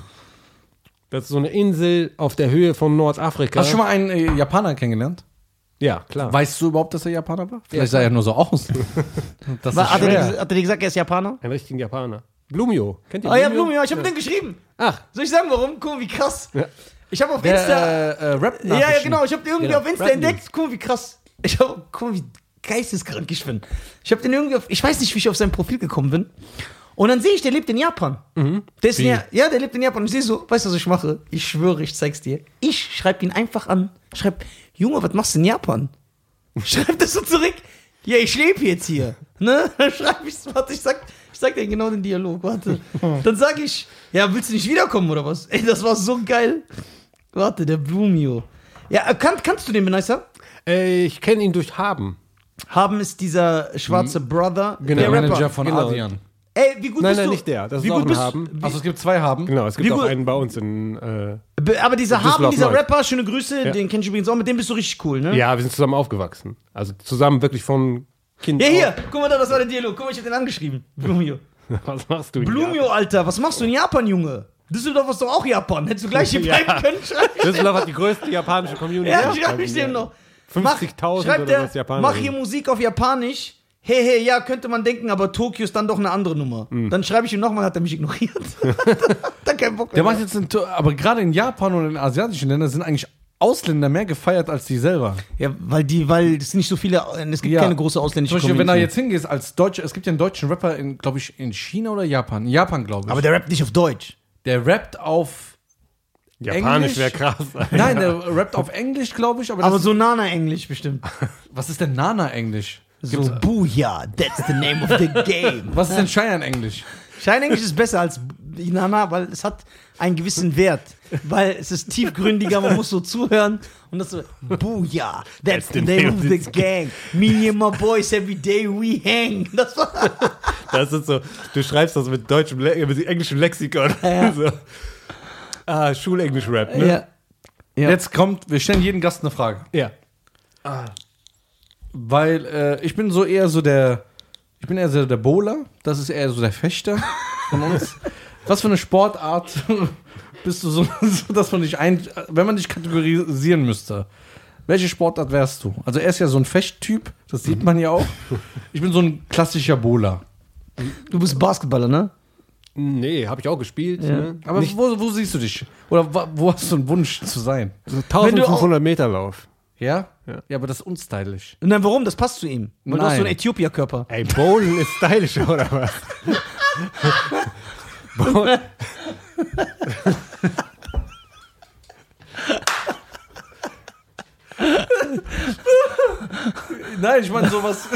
Das ist so eine Insel auf der Höhe von Nordafrika. Hast du schon mal einen äh, Japaner kennengelernt? Ja, klar. Weißt du überhaupt, dass er Japaner war? Vielleicht sah er nur so aus. Das War- ist Hat er, schwer. dir- hat er dir gesagt, er ist Japaner? Ein richtiger Japaner. Blumio. Kennt ihr Ah ja, Blumi, ja, ich habe mit dem geschrieben. Ach, Soll ich sagen, warum? Guck mal, wie krass. Ich habe auf Insta. Der äh, äh, rap ja, ja, genau. Ich habe den irgendwie Genau, auf Insta Rap entdeckt. Guck mal, wie krass. Ich habe, guck mal, wie geisteskrank ich bin. Ich habe den irgendwie auf, ich weiß nicht, wie ich auf sein Profil gekommen bin. Und dann sehe ich, der lebt in Japan. Der ist in, ja, ja, der lebt in Japan. Und ich sehe so, weißt du, was ich mache? Ich schwöre, ich zeig's dir. Ich schreibe ihn einfach an. Schreib, Junge, was machst du in Japan? Schreib das so zurück. Ja, ich lebe jetzt hier. Ne? Dann schreibe ich, warte, ich sag, ich sag dir genau den Dialog, warte. Dann sag ich, ja, willst du nicht wiederkommen oder was? Ey, das war so geil. Warte, der Blumio. Ja, äh, kann, kannst du den Beneiser? äh, ich kenne ihn durch Haben. Haben ist dieser schwarze Brother, Genau. Der der Manager Rapper. von Genau. Adrian. Ey, wie gut Nein, bist nein, du? nicht der. Das wie ist auch gut ein bist Haben. Also es gibt zwei Haben. Genau, es gibt Wie auch gut- einen bei uns in. Äh, be- aber dieser Haben, dieser. Rapper, schöne Grüße, Ja. den kenn ich übrigens auch, mit dem bist du richtig cool, ne? ja, wir sind zusammen aufgewachsen. Also zusammen wirklich von Kind. Ja, hier, auf. guck mal da, das war der Dialog. Guck mal, ich hab den angeschrieben. Blumio. Was machst du hier? Blumio, Alter, was machst du in Japan, Junge? Düsseldorf ist doch auch Japan. Hättest du gleich hier Ja. bleiben können? Schreib Düsseldorf hat die größte japanische Community. Ja, schreib ich dem noch. Mach- 50.000 schreibt oder der, was Japaner. Mach hier Musik auf Japanisch. Hey, hey, ja, könnte man denken, aber Tokio ist dann doch eine andere Nummer. Hm. Dann schreibe ich ihm nochmal, hat er mich ignoriert. dann kein Bock Der mehr. macht jetzt, in, aber gerade in Japan und in asiatischen Ländern sind eigentlich Ausländer mehr gefeiert als die selber. Ja, weil die, weil es nicht so viele, es gibt Ja. keine große ausländische Zum Beispiel, wenn du Community. jetzt hingehst als Deutscher, es gibt ja einen deutschen Rapper, in, glaube ich, in China oder Japan. In Japan, glaube ich. Aber der rappt nicht auf Deutsch. der rappt auf. Japanisch wäre krass. Nein, der rappt auf Englisch, glaube ich. Aber, Aber so Nana-Englisch bestimmt. was ist denn Nana-Englisch? So, Booyah, that's the name of the game. Was ist denn Cheyenne-Englisch? Scheinenglisch ist besser als Nana, weil es hat einen gewissen Wert. Weil es ist tiefgründiger, man muss so zuhören. Und das so, Booyah, that's the name of the gang. Me and my boys every day we hang. Das war, Das ist so, du schreibst das mit deutschem, Le mit englischem Lexikon. Ja. So. Ah, Schulenglisch-Rap, ne? ja. Ja. Jetzt kommt, wir stellen jedem Gast eine Frage. Ja. Weil äh, ich bin so eher so der, ich bin eher so der Bowler, das ist eher so der Fechter von uns. Was für eine Sportart bist du so, so dass man dich ein, wenn man dich kategorisieren müsste? Welche Sportart wärst du? Also er ist ja so ein Fechttyp, das sieht man ja auch. Ich bin so ein klassischer Bowler. Du bist Basketballer, ne? Nee, habe ich auch gespielt. Ne? Aber wo, wo siehst du dich? Oder wo hast du einen Wunsch zu sein? So Wenn du auch- 1500 Meter Lauf. Ja? Ja. Ja, aber das ist unstylisch. Und dann warum? Das passt zu ihm. Weil du hast so einen Nein. Äthiopier-Körper. Ey, Bowlen ist stylischer, oder was? Bowl- Nein, ich meine sowas.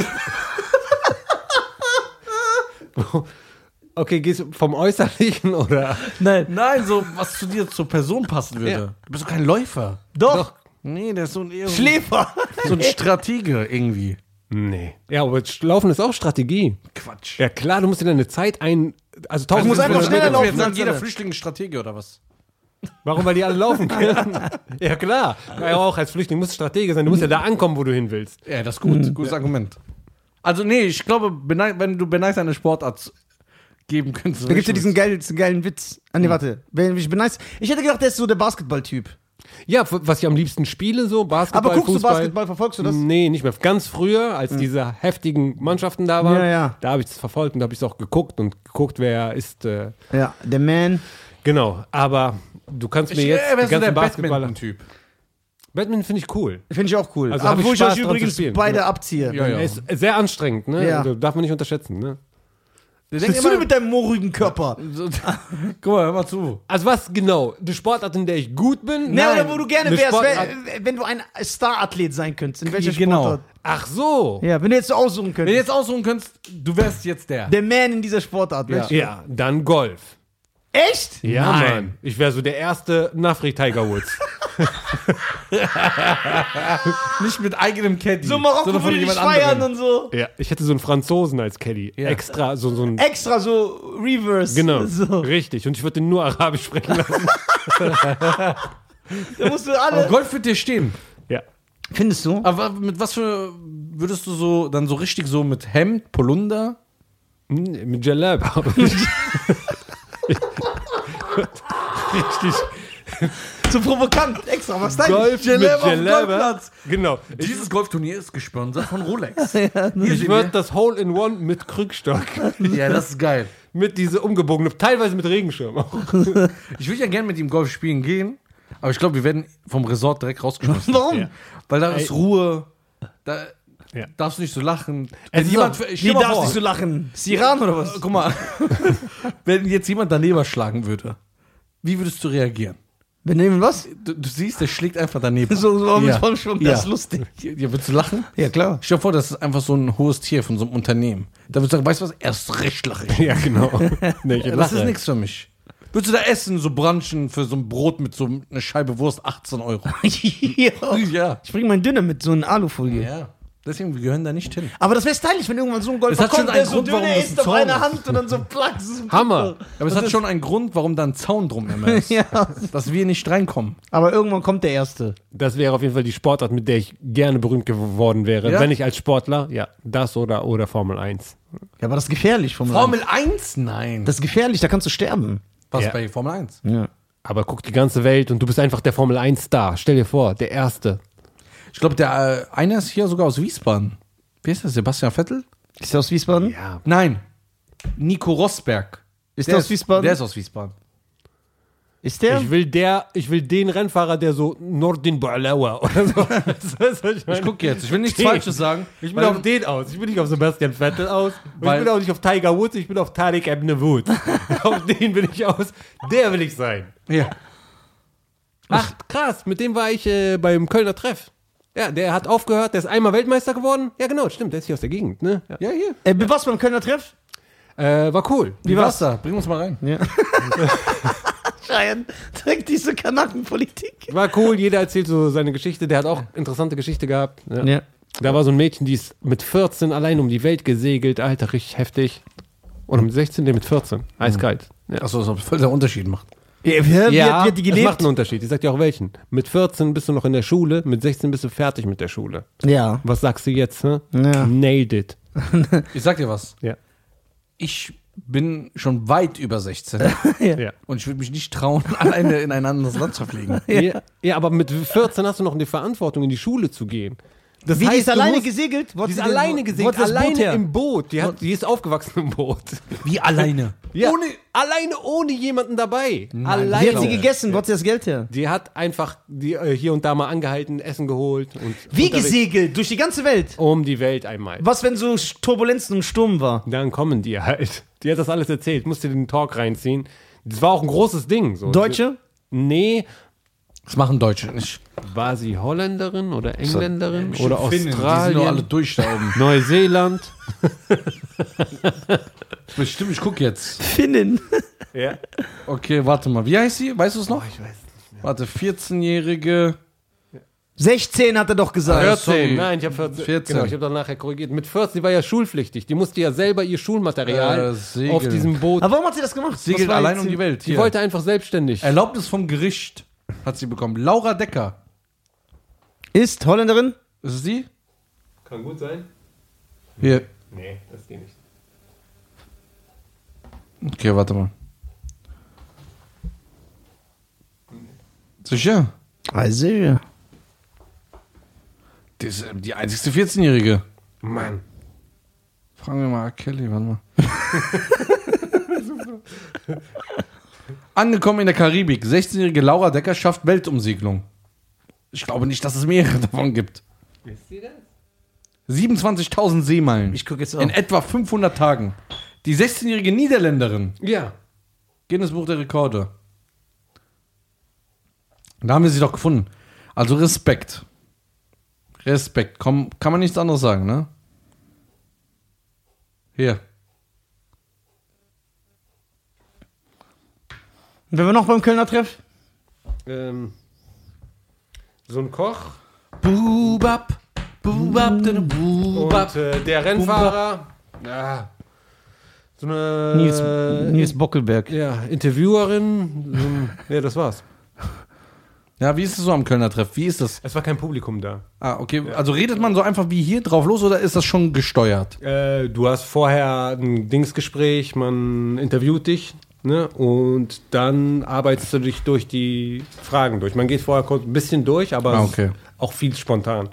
okay, gehst du vom Äußerlichen oder? Nein. Nein, so was zu dir zur Person passen würde. Ja. Du bist doch kein Läufer. Doch. Nee, der ist so ein, eher so, Schläfer. so ein Stratege irgendwie. Nee. Ja, aber Laufen ist auch Strategie. Quatsch. Ja klar, du musst dir deine Zeit ein... Also tausend muss einfach schneller laufen Jetzt sagt als jeder. Flüchtling Stratege oder was? Warum? Weil die alle laufen können. ja klar. Ja, auch als Flüchtling musst du Stratege sein. Du musst ja da ankommen, wo du hin willst. Ja, das ist gut. Gutes Argument. Also, nee, ich glaube, wenn du Beneis eine Sportart geben könntest. Da gibt es ja diesen geilen, diesen geilen Witz. Ah, nee, warte. Wenn ich bin nice. Ich hätte gedacht, der ist so der Basketball-Typ. Ja, was ich am liebsten spiele, so Basketball, Aber guckst du Fußball. Basketball, verfolgst du das? Nee, nicht mehr. Ganz früher, als diese heftigen Mannschaften da waren, Ja, ja. da habe ich es verfolgt und da habe ich es auch geguckt und geguckt, wer ist. Äh, Ja, der Man. genau, aber du kannst mir Ich, jetzt äh, die wärst du der. Badminton-Typ. Badminton finde ich cool. Finde ich auch cool. Also Aber ich wo ich Spaß euch dran zu übrigens spielen. beide Ja. abziehe. Ja, ja. Ist sehr anstrengend, ne? Ja. Also darf man nicht unterschätzen, ne? Der Was bist du denn mit deinem moorigen Körper? so, guck mal, hör mal zu. Also was genau? Die Sportart, in der ich gut bin? Ne, oder wo du gerne Eine wärst, Sportart- wenn, wenn du ein Star-Athlet sein könntest. In welcher Genau. Sportart? Ach so. Ja, wenn du jetzt so aussuchen Wenn du könntest. jetzt aussuchen könntest, du wärst jetzt der. Der Man in dieser Sportart. Ja. Ja, dann Golf. Echt? Ja, Nein. Mann. Ich wäre so der erste Nafri Tiger Woods. Nicht mit eigenem Caddy. So Marokko sondern würde dich jemand feiern und so. ja. Ich hätte so einen Franzosen als Caddy. Ja. Extra, so, so ein. Extra so Reverse. Genau, So. richtig. Und ich würde den nur Arabisch sprechen lassen. Da musst du Aber alle. Golf wird dir stehen. ja. Findest du? Aber mit was für würdest du so dann so richtig so mit Hemd, Polunder? Hm, Mit Jalab. aber nicht- richtig. So provokant. Extra. Was dein? Golf mit auf dem. Golfplatz. Genau. Ich, Dieses Golfturnier ist gesponsert von Rolex. ich würde das Hole in One mit Krückstock. ja, das ist geil. mit diese umgebogene, teilweise mit Regenschirm auch. Ich würde ja gerne mit ihm Golf spielen gehen, aber ich glaube, wir werden vom Resort direkt rausgeschmissen. Warum? Ja. Weil da ist Ruhe, da Ja. darfst du nicht so lachen. Ist jemand, Wie darfst vor, du so lachen? Ist Iran oder was? guck mal, wenn jetzt jemand daneben schlagen würde, wie würdest du reagieren? Wir nehmen was? Du, du siehst, der schlägt einfach daneben. So, so mit Ja. Vollschwung. Ja. Das ist lustig. Ja, würdest du lachen? Ja, klar. Stell dir vor, das ist einfach so ein hohes Tier von so einem Unternehmen. Da würdest du sagen, weißt du was, erst recht lache ich. Ja, genau. nee, ich Das ist nichts für mich. Würdest du da essen, so brunchen für so ein Brot mit so einer Scheibe Wurst, 18 Euro? ja. ja. Ich bring meinen Dünner mit so einer Alufolie. Ja. Deswegen, wir gehören da nicht hin. Aber das wäre stylisch, wenn irgendwann so ein Golfer Das hat schon kommt, der einen so Grund, isst ein auf einer Zaun Hand und dann so plack. ist Hammer. Aber es hat schon einen Grund, warum da ein Zaun drum immer ist. Ja. Dass wir nicht reinkommen. Aber irgendwann kommt der Erste. Das wäre auf jeden Fall die Sportart, mit der ich gerne berühmt geworden wäre. Ja? Wenn ich als Sportler, ja, das oder, oder Formel 1. Ja, aber das ist gefährlich. Formel Formel 1? Nein. Das ist gefährlich, da kannst du sterben. Was Ja. bei Formel 1? Ja. Aber guck die ganze Welt und du bist einfach der Formel 1-Star. Stell dir vor, der Erste. Ich glaube, der äh, einer ist hier sogar aus Wiesbaden. Wie ist das? Sebastian Vettel? Ist der aus Wiesbaden? Ja. Nein. Nico Rosberg. Ist der aus Wiesbaden? Der ist aus Wiesbaden. Ist der? Ich will der, ich will den Rennfahrer, der so Nordin Balauer oder so. Was ich? Ich gucke jetzt. Ich will nichts Den. Falsches sagen. Ich bin auf den aus. Ich bin nicht auf Sebastian Vettel aus. Ich bin auch nicht auf Tiger Woods. Ich bin auf Tarek Ebne Wood. auf den bin ich aus. Der will ich sein. Ja. Ach, krass. Mit dem war ich äh, beim Kölner Treff. Ja, der hat aufgehört. Der ist einmal Weltmeister geworden. Ja, genau. Stimmt. Der ist hier aus der Gegend. Ne? Ja. Ja, hier. äh, was beim Kölner Treff? Äh, war cool. Wie war's da? Bring uns mal rein. Ja. Schein. Direkt diese Kanackenpolitik. War cool. Jeder erzählt so seine Geschichte. Der hat auch interessante Geschichte gehabt. Ja. Ja. Da war so ein Mädchen, die ist mit 14 allein um die Welt gesegelt. Alter, richtig heftig. Oder mit 16, nee, mit 14. Eiskalt. Ja. Achso, das voll der Unterschied macht. Ja, hat, wie hat die das macht einen Unterschied. Ich sag dir auch welchen. Mit 14 bist du noch in der Schule, mit 16 bist du fertig mit der Schule. Ja. Was sagst du jetzt? Ne? Ja. Nailed it. Ich sag dir was. Ja. Ich bin schon weit über 16 Ja. und ich würde mich nicht trauen, alleine in ein anderes Land zu fliegen. Ja. ja, aber mit 14 hast du noch die Verantwortung, in die Schule zu gehen. Das Wie, die ist alleine musst- gesegelt? Die ist alleine gesegelt, das Boot alleine her? im Boot. Die, hat, die ist aufgewachsen im Boot. Wie alleine? Ja, Ohne- alleine ohne jemanden dabei. Wie alleine. hat sie gegessen? Wo hat sie das Geld her? Die hat einfach die, äh, hier und da mal angehalten, Essen geholt und Wie unterwegs- gesegelt? Durch die ganze Welt? um die Welt einmal. Was, wenn so Turbulenzen und Sturm war? Dann kommen die halt. Die hat das alles erzählt. Musste den Talk reinziehen. Das war auch ein großes Ding. So. Deutsche? Nee. Das machen Deutsche nicht. War sie Holländerin oder Engländerin oder Finnen, Die sind Australien? nur alle durch da oben. Neuseeland. Bestimmt, ich guck jetzt. Finnen. ja. Okay, warte mal. Wie heißt sie? Weißt du es noch? Ich weiß nicht mehr. Warte, 14-jährige. 16 hat er doch gesagt. Ja, 14. sorry. Nein, ich habe 14. 14. Genau, ich habe dann nachher korrigiert. Mit 14, die war ja schulpflichtig. Die musste ja selber ihr Äh, Schulmaterial Segeln. auf diesem Boot. Aber warum hat sie das gemacht? Segelt allein um die Welt. Die Hier. wollte einfach selbstständig. Erlaubnis vom Gericht hat sie bekommen. Laura Decker. Ist Holländerin? Ist es die? Kann gut sein. Hier. Nee, das geht nicht. Okay, warte mal. Sicher? Also, ja. Die ist äh, die einzigste 14-Jährige. Mann. Fragen wir mal R. Kelly, warte mal. Angekommen in der Karibik, 16-jährige Laura Decker schafft Weltumsegelung. Ich glaube nicht, dass es mehrere davon gibt. Wisst ihr das? 27.000 Seemeilen. Ich guck jetzt In auch. etwa 500 Tagen. Die 16-jährige Niederländerin. Ja. Guinness Buch der Rekorde. Da haben wir sie doch gefunden. Also Respekt. Respekt. Komm, kann man nichts anderes sagen, ne? Hier. Wenn wir noch beim Kölner Treff? Ähm, so ein Koch Bubab. Bubab. Bubab. und äh, der Rennfahrer. Ja. So eine. Nils, äh, Nils Bockelberg. Ja, Interviewerin. So ein, ja, das war's. Ja, wie ist es so am Kölner Treff? Wie ist das? Es war kein Publikum da. Ah, okay. Also redet man so einfach wie hier drauf los oder ist das schon gesteuert? Äh, du hast vorher ein Dingsgespräch, man interviewt dich, ne? Und dann arbeitest du dich durch die Fragen durch. Man geht vorher kurz ein bisschen durch, aber Ah, es okay. ist auch viel spontan.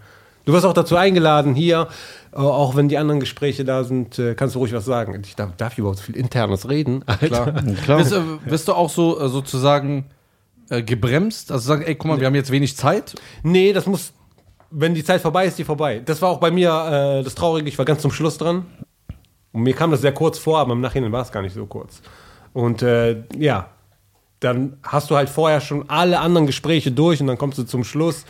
Du wirst auch dazu eingeladen, hier, äh, auch wenn die anderen Gespräche da sind, äh, kannst du ruhig was sagen. Ich darf, darf ich überhaupt so viel Internes reden? Alter. Klar. Wirst, äh, wirst du auch so äh, sozusagen äh, gebremst? Also sagen, ey, guck mal, wir haben jetzt wenig Zeit. Nee, das muss, wenn die Zeit vorbei ist, die vorbei. Das war auch bei mir äh, das Traurige, ich war ganz zum Schluss dran. Und mir kam das sehr kurz vor, aber im Nachhinein war es gar nicht so kurz. Und äh, ja, dann hast du halt vorher schon alle anderen Gespräche durch und dann kommst du zum Schluss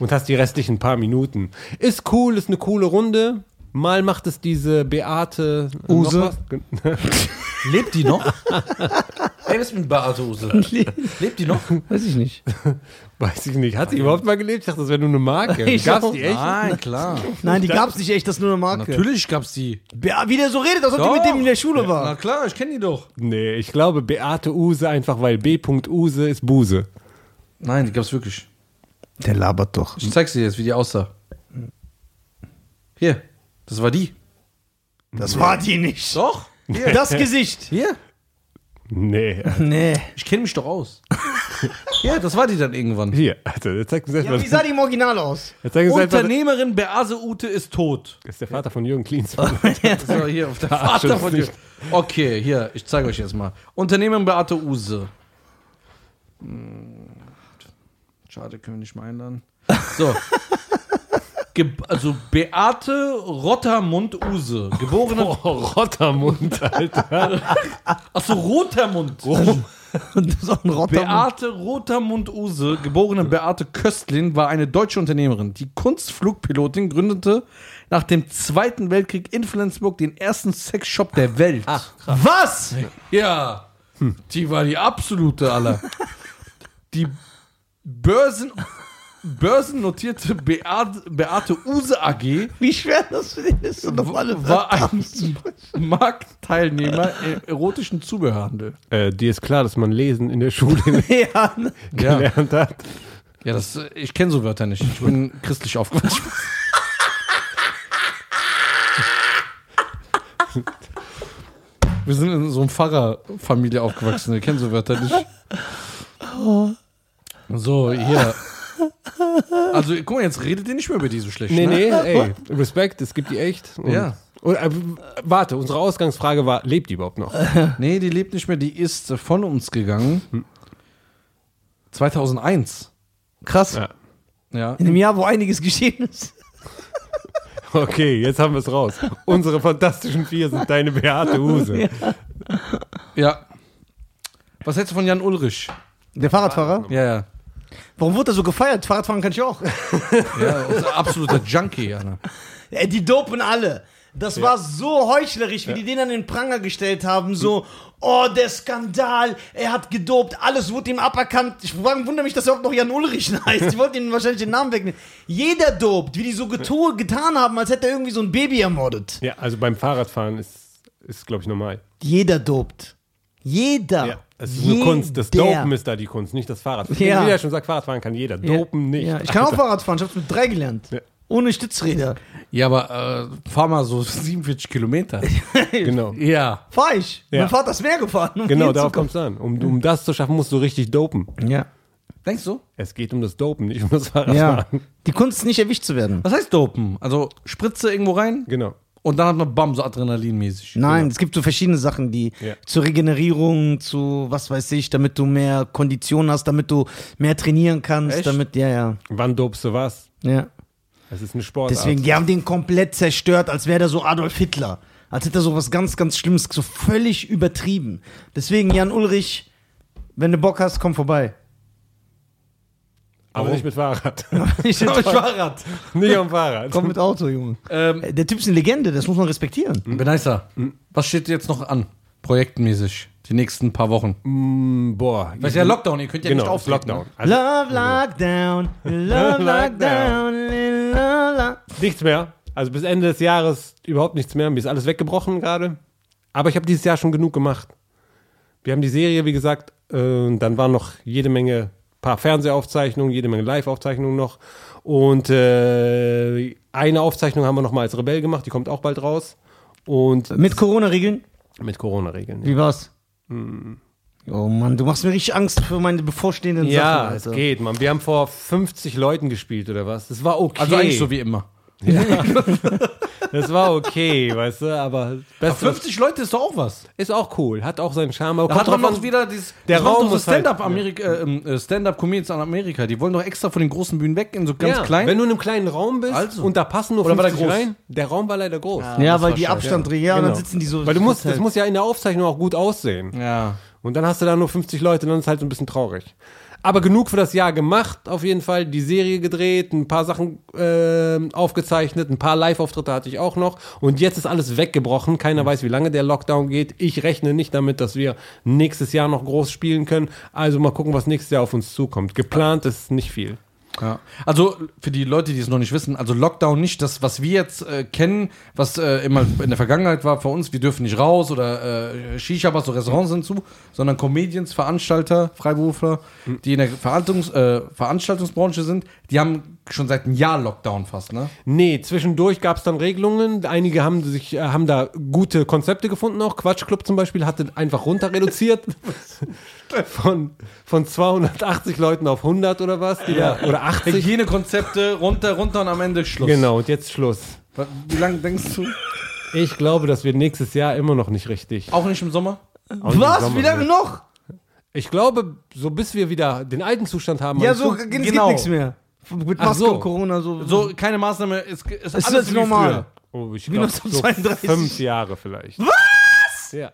und hast die restlichen paar Minuten. Ist cool, ist eine coole Runde. Mal macht es diese Beate äh, Use. Lebt die noch? ey, was ist mit Beate Use? Lebt die noch? Weiß ich nicht. Weiß ich nicht. Hat sie überhaupt mal gelebt? Ich dachte, das wäre nur eine Marke. Ich Gab's auch. die echt? Nein, klar. Nein, die gab's nicht echt, das ist nur eine Marke. Natürlich gab's die. Be- Wie der so redet, als ob die mit dem in der Schule Na war. klar, ich kenne die doch. Nee, ich glaube Beate Use einfach, weil B. Use ist Buse. Nein, die gab's wirklich. Der labert doch. Ich zeig's dir jetzt, wie die aussah. Hier, das war die. Das war die nicht. Doch. Hier. Das Gesicht. Hier. Nee. Nee. Ich kenne mich doch aus. ja, das war die dann irgendwann. Hier, also, jetzt zeigt uns Ja, wie sah die im Original aus? jetzt uns einfach, Unternehmerin Beate Ute ist tot. das ist der Vater von Jürgen Klinsmann. So, hier auf der Ah, Vater von dir. nicht. Okay, hier, ich zeige euch jetzt mal. Unternehmerin Beate Use. Hm, Schade, können wir nicht mal einladen. So. Ge also Beate Rottermund-Use, geborene. Oh, Rottermund, Alter. Achso, Rotermund. Und das ist auch ein Rotter. Beate Rotermund-Use, geborene Beate Köstlin, war eine deutsche Unternehmerin. Die Kunstflugpilotin gründete nach dem Zweiten Weltkrieg in Flensburg den ersten Sexshop der Welt. Was? Ja, die war die absolute aller. Die Börsen, börsennotierte Beate, Beate Use AG Wie schwer das für dich ist, und auf alle war ein Marktteilnehmer im erotischen Zubehörhandel. äh, dir ist klar, dass man Lesen in der Schule Ja, ne? Ja, gelernt hat. ja das, ich kenne so Wörter nicht. Ich bin christlich aufgewachsen. Wir sind in so einer Pfarrerfamilie aufgewachsen. Wir kennen so Wörter nicht. So, hier. Also, guck mal, jetzt redet ihr nicht mehr über die so schlecht. Nee, ne? nee, ey, Respekt, es gibt die echt. Und, Ja. Und, äh, warte, unsere Ausgangsfrage war, lebt die überhaupt noch? Nee, die lebt nicht mehr. Die ist von uns gegangen. 2001. krass. Ja. Ja. In einem Jahr, wo einiges geschehen ist. Okay, jetzt haben wir es raus. Unsere fantastischen vier sind deine Beate Huse. Ja. Was hältst du von Jan Ulrich? Der Fahrradfahrer? Ja, ja. Warum wurde er so gefeiert? Fahrradfahren kann ich auch. Ja, unser absoluter Junkie, Anna. Ey, die dopen alle. Das war so heuchlerisch, wie die den an den Pranger gestellt haben. So, oh, der Skandal, er hat gedopt, alles wurde ihm aberkannt. Ich wundere mich, dass er auch noch Jan Ulrich heißt. Die wollten ihm wahrscheinlich den Namen wegnehmen. Jeder dopt, wie die so getu getan haben, als hätte er irgendwie so ein Baby ermordet. Ja, also beim Fahrradfahren ist, ist glaube ich, normal. Jeder dopt. Jeder. Ja, es ist eine Kunst. Das Jeder. Dopen ist da die Kunst, nicht das Fahrradfahren. Ja. Wie der schon sagt, Fahrradfahren kann jeder. Dopen nicht. Ja, ich kann auch Fahrrad fahren, ich hab's mit drei gelernt. Ja. Ohne Stützräder. Ja, aber äh, fahr mal so 47 Kilometer. Genau. Ja. Fahr ich. Ja. Mein Vater ist mehr gefahren. Um Genau, darauf kommt es an. Um, um das zu schaffen, musst du richtig dopen. Ja. Denkst du? Es geht um das Dopen, nicht um das Ja. Fahrradfahren. Die Kunst nicht erwischt zu werden. Was heißt dopen? Also Spritze irgendwo rein Genau. Und dann hat man Bam, so Adrenalinmäßig. Nein, es gibt so verschiedene Sachen, die Ja. zur Regenerierung, zu was weiß ich, damit du mehr Kondition hast, damit du mehr trainieren kannst, Echt? damit, ja, ja, Wann dopst du was? ja. Es ist eine Sportart. Deswegen, die haben den komplett zerstört, als wäre der so Adolf Hitler. Als hätte er so was ganz, ganz Schlimmes, so völlig übertrieben. Deswegen, Jan Ulrich, wenn du Bock hast, komm vorbei. Aber nicht mit Fahrrad. Ich Fahrrad. nicht am Fahrrad. komm mit Auto, Junge. Ähm, Äh, Der Typ ist eine Legende, das muss man respektieren. Benaisa, was steht jetzt noch an? Projektmäßig. Die nächsten paar Wochen. Mm, boah. Weil es ja Lockdown, ihr könnt ja genau, nicht auftreten. Lockdown. Also, Love Lockdown, Love Lockdown, lock- nichts mehr. Also bis Ende des Jahres überhaupt nichts mehr. Mir ist alles weggebrochen gerade. Aber ich habe dieses Jahr schon genug gemacht. Wir haben die Serie, wie gesagt, äh, und dann waren noch jede Menge paar Fernsehaufzeichnungen, jede Menge Live-Aufzeichnungen noch. Und äh, eine Aufzeichnung haben wir noch mal als Rebell gemacht, die kommt auch bald raus. Und Mit Corona-Regeln? mit Corona-Regeln. Wie war's? Oh Mann, du machst mir richtig Angst für meine bevorstehenden Ja, Sachen. es Alter. geht, Mann. Wir haben vor 50 Leuten gespielt oder was. Das war okay. Also eigentlich so wie immer. Das war okay, weißt du, aber Beste 50 Leute ist doch auch was. ist auch cool, hat auch seinen Charme. Aber Da hat man noch wieder dieses. Der Raum so halt- Stand-up Amerika, äh, ähm, äh, Stand-up-Comedians an Amerika. Die wollen doch extra von den großen Bühnen weg in so ganz ja, klein. Wenn du in einem kleinen Raum bist Also. und da passen nur Oder war der 50 groß? rein, der Raum war leider groß. Ja, das weil die. Abstand ja, und Genau. dann sitzen die so. Weil du musst, das halt- muss ja in der Aufzeichnung auch gut aussehen. ja. Und dann hast du da nur 50 Leute, dann ist halt so ein bisschen traurig. Aber genug für das Jahr gemacht, auf jeden Fall. Die Serie gedreht, ein paar Sachen ähm, aufgezeichnet, ein paar Live-Auftritte hatte ich auch noch. Und jetzt ist alles weggebrochen. Keiner weiß, wie lange der Lockdown geht. Ich rechne nicht damit, dass wir nächstes Jahr noch groß spielen können. Also mal gucken, was nächstes Jahr auf uns zukommt. Geplant ist nicht viel. Ja. Also für die Leute, die es noch nicht wissen, also Lockdown nicht das, was wir jetzt äh, kennen, was äh, immer in der Vergangenheit war für uns, wir dürfen nicht raus oder äh, Shisha-Bars, so Restaurants sind zu, sondern Comedians, Veranstalter, Freiberufler, die in der Veranstaltungs, äh, Veranstaltungsbranche sind, die haben schon seit einem Jahr Lockdown fast, ne? Nee, zwischendurch gab es dann Regelungen. Einige haben sich, äh, haben da gute Konzepte gefunden auch. Quatschclub zum Beispiel hatte einfach runter reduziert. von, von 280 Leuten auf 100 oder was. Die da, oder 80. Hygienekonzepte runter, runter und am Ende Schluss. Genau, und jetzt Schluss. Wie lange denkst du? Ich glaube, dass wir nächstes Jahr immer noch nicht richtig. Auch nicht im Sommer? Auch nicht im Was? Sommer Wie lange mehr. noch? Ich glaube, so bis wir wieder den alten Zustand haben. Ja, so es gibt genau. nichts mehr. Mit Ach Maske so. und Corona so. So, keine Maßnahme, ist, ist es alles ist wie normal. Oh, ich glaube, 1932. so fünf Jahre vielleicht. Was? Ja.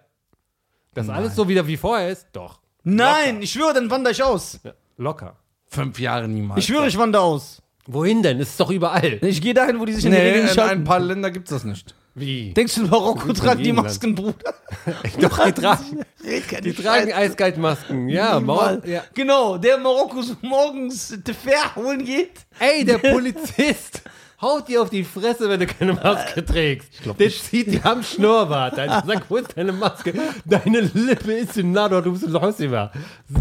Dass alles so wieder wie vorher ist? Doch. Nein, ich schwöre, dann wandere ich aus. Ja, locker. Fünf Jahre niemals. Ich schwöre, ich wandere aus. Wohin denn? Ist doch überall. Ich gehe dahin, wo die sich an die Nee, Regeln in ein paar Ländern gibt's das nicht. Wie? Denkst du, Marokko tragt die. Masken, Bruder? Doch, die tragen, die tragen Scheiße. eiskalt Masken. Ja, Mal. Maul. Ja. Genau, der Marokko so morgens Tefer holen geht. Ey, der Polizist haut dir auf die Fresse, wenn du keine Maske trägst. der zieht dir am Schnurrbart. Alter. Sagt, wo ist deine Maske? Deine Lippe ist in Nador, du bist in Hossiva.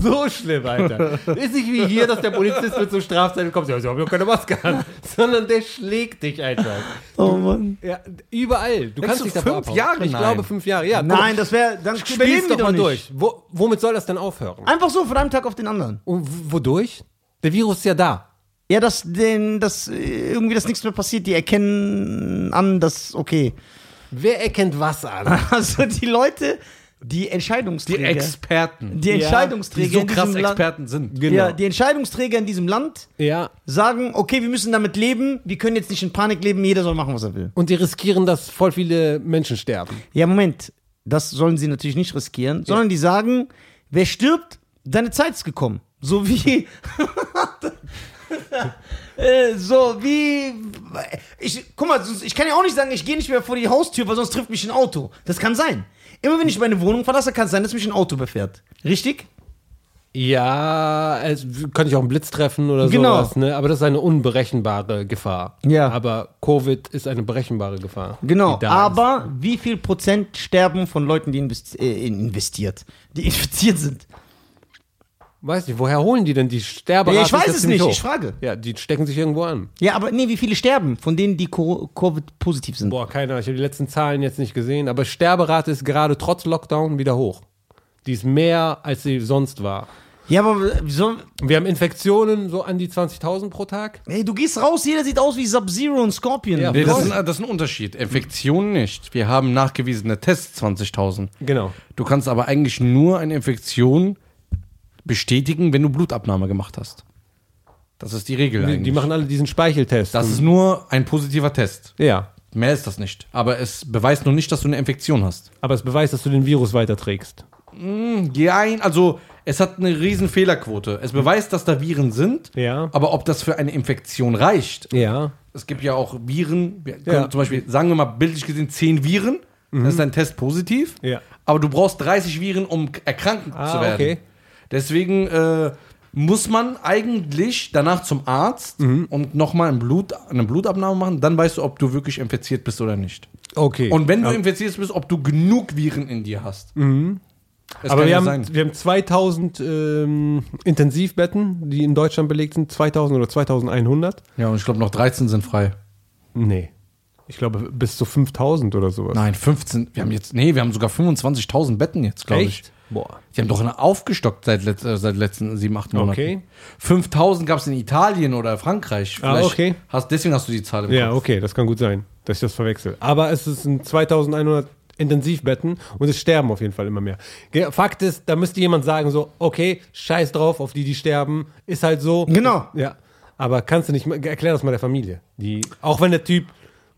So schlimm, Alter. Ist nicht wie hier, dass der Polizist mit so Strafzettel kommt. Ja, ich habe ja keine Maske an. Sondern der schlägt dich einfach. Oh Mann. Ja, überall. Du kannst du dich davor fünf abhauen. Jahre? Ich Nein. glaube fünf Jahre. Ja, Nein, das wäre, dann überleben die doch doch mal nicht. durch. Wo, womit soll das denn aufhören? Einfach so von einem Tag auf den anderen. Und w- wodurch? Der Virus ist ja da. Ja, dass den, dass äh, irgendwie das nichts mehr passiert, die erkennen an, dass okay. Wer erkennt was an? Also die Leute, die Die Entscheidungsträger, Experten. die Ja, Die Entscheidungsträger so in krass diesem Land, Experten sind. Genau. ja, die Entscheidungsträger in diesem Land Ja. sagen, okay, wir müssen damit leben, wir können jetzt nicht in Panik leben, jeder soll machen, was er will. Und die riskieren, dass voll viele Menschen sterben. Ja, Moment, das sollen sie natürlich nicht riskieren, sondern die sagen, wer stirbt, deine Zeit ist gekommen. So wie. Äh, so wie. Ich, guck mal, sonst- ich kann ja auch nicht sagen, ich gehe nicht mehr vor die Haustür, weil sonst trifft mich ein Auto. Das kann sein. Immer wenn ich meine Wohnung verlasse, kann es sein, dass mich ein Auto überfährt. Richtig? Ja, es könnte ich auch einen Blitz treffen oder Genau. sowas, ne? Aber das ist eine unberechenbare Gefahr. Ja. Aber Covid ist eine berechenbare Gefahr. Genau. Aber wie viel Prozent sterben von Leuten, die äh, investiert, die infiziert sind? Weiß nicht, woher holen die denn die Sterberate? Ja, ich weiß es nicht, hoch. ich frage. Ja, die stecken sich irgendwo an. Ja, aber nee, wie viele sterben von denen, die Co- Covid-positiv sind? Boah, keine Ahnung, ich habe die letzten Zahlen jetzt nicht gesehen, aber Sterberate ist gerade trotz Lockdown wieder hoch. Die ist mehr, als sie sonst war. Ja, aber wieso? Wir haben Infektionen so an die 20.000 pro Tag. Ey, du gehst raus, jeder sieht aus wie Sub-Zero und Scorpion. Ja, Nee, das, ist, ein- das ist ein Unterschied. Infektionen nicht. Wir haben nachgewiesene Tests 20.000. Genau. Du kannst aber eigentlich nur eine Infektion bestätigen, wenn du Blutabnahme gemacht hast. Das ist die Regel Die, die machen alle diesen Speicheltest. das ist nur ein positiver Test. ja, Mehr ist das nicht. Aber es beweist noch nicht, dass du eine Infektion hast. aber es beweist, dass du den Virus weiterträgst. Nein, also es hat eine riesen Fehlerquote. Es beweist, dass da Viren sind, Ja. aber ob das für eine Infektion reicht. Ja. Es gibt ja auch Viren, Ja. Mhm. zum Beispiel, sagen wir mal bildlich gesehen, 10 Viren, dann ist dein Test positiv, Ja. aber du brauchst 30 Viren, um erkranken Ah, zu werden. okay. Deswegen äh, muss man eigentlich danach zum Arzt Mhm. und nochmal ein Blut, eine Blutabnahme machen, dann weißt du, ob du wirklich infiziert bist oder nicht. Okay. Und wenn du infiziert bist, ob du genug Viren in dir hast. Es Mhm. aber kann wir ja haben, sein. wir haben 2000 ähm, Intensivbetten, die in Deutschland belegt sind. 2000 oder 2100. Ja, und ich glaube, noch 13 sind frei. Nee. Ich glaube, bis zu 5000 oder sowas. Nein, 15. Wir haben jetzt, nee, wir haben sogar 25.000 Betten jetzt, glaube ich. Boah. Die haben doch eine aufgestockt seit, let, äh, seit letzten sieben, acht Monaten. Okay. 5000 gab es in Italien oder Frankreich. Ah, Vielleicht okay. Hast, deswegen hast du die Zahl im Ja, Kopf. okay, das kann gut sein, dass ich das verwechsel. Aber es sind 2100 Intensivbetten und es sterben auf jeden Fall immer mehr. Fakt ist, da müsste jemand sagen so, okay, scheiß drauf, auf die, die sterben, ist halt so. Genau. Ja. Aber kannst du nicht, erklär das mal der Familie. Die, auch wenn der Typ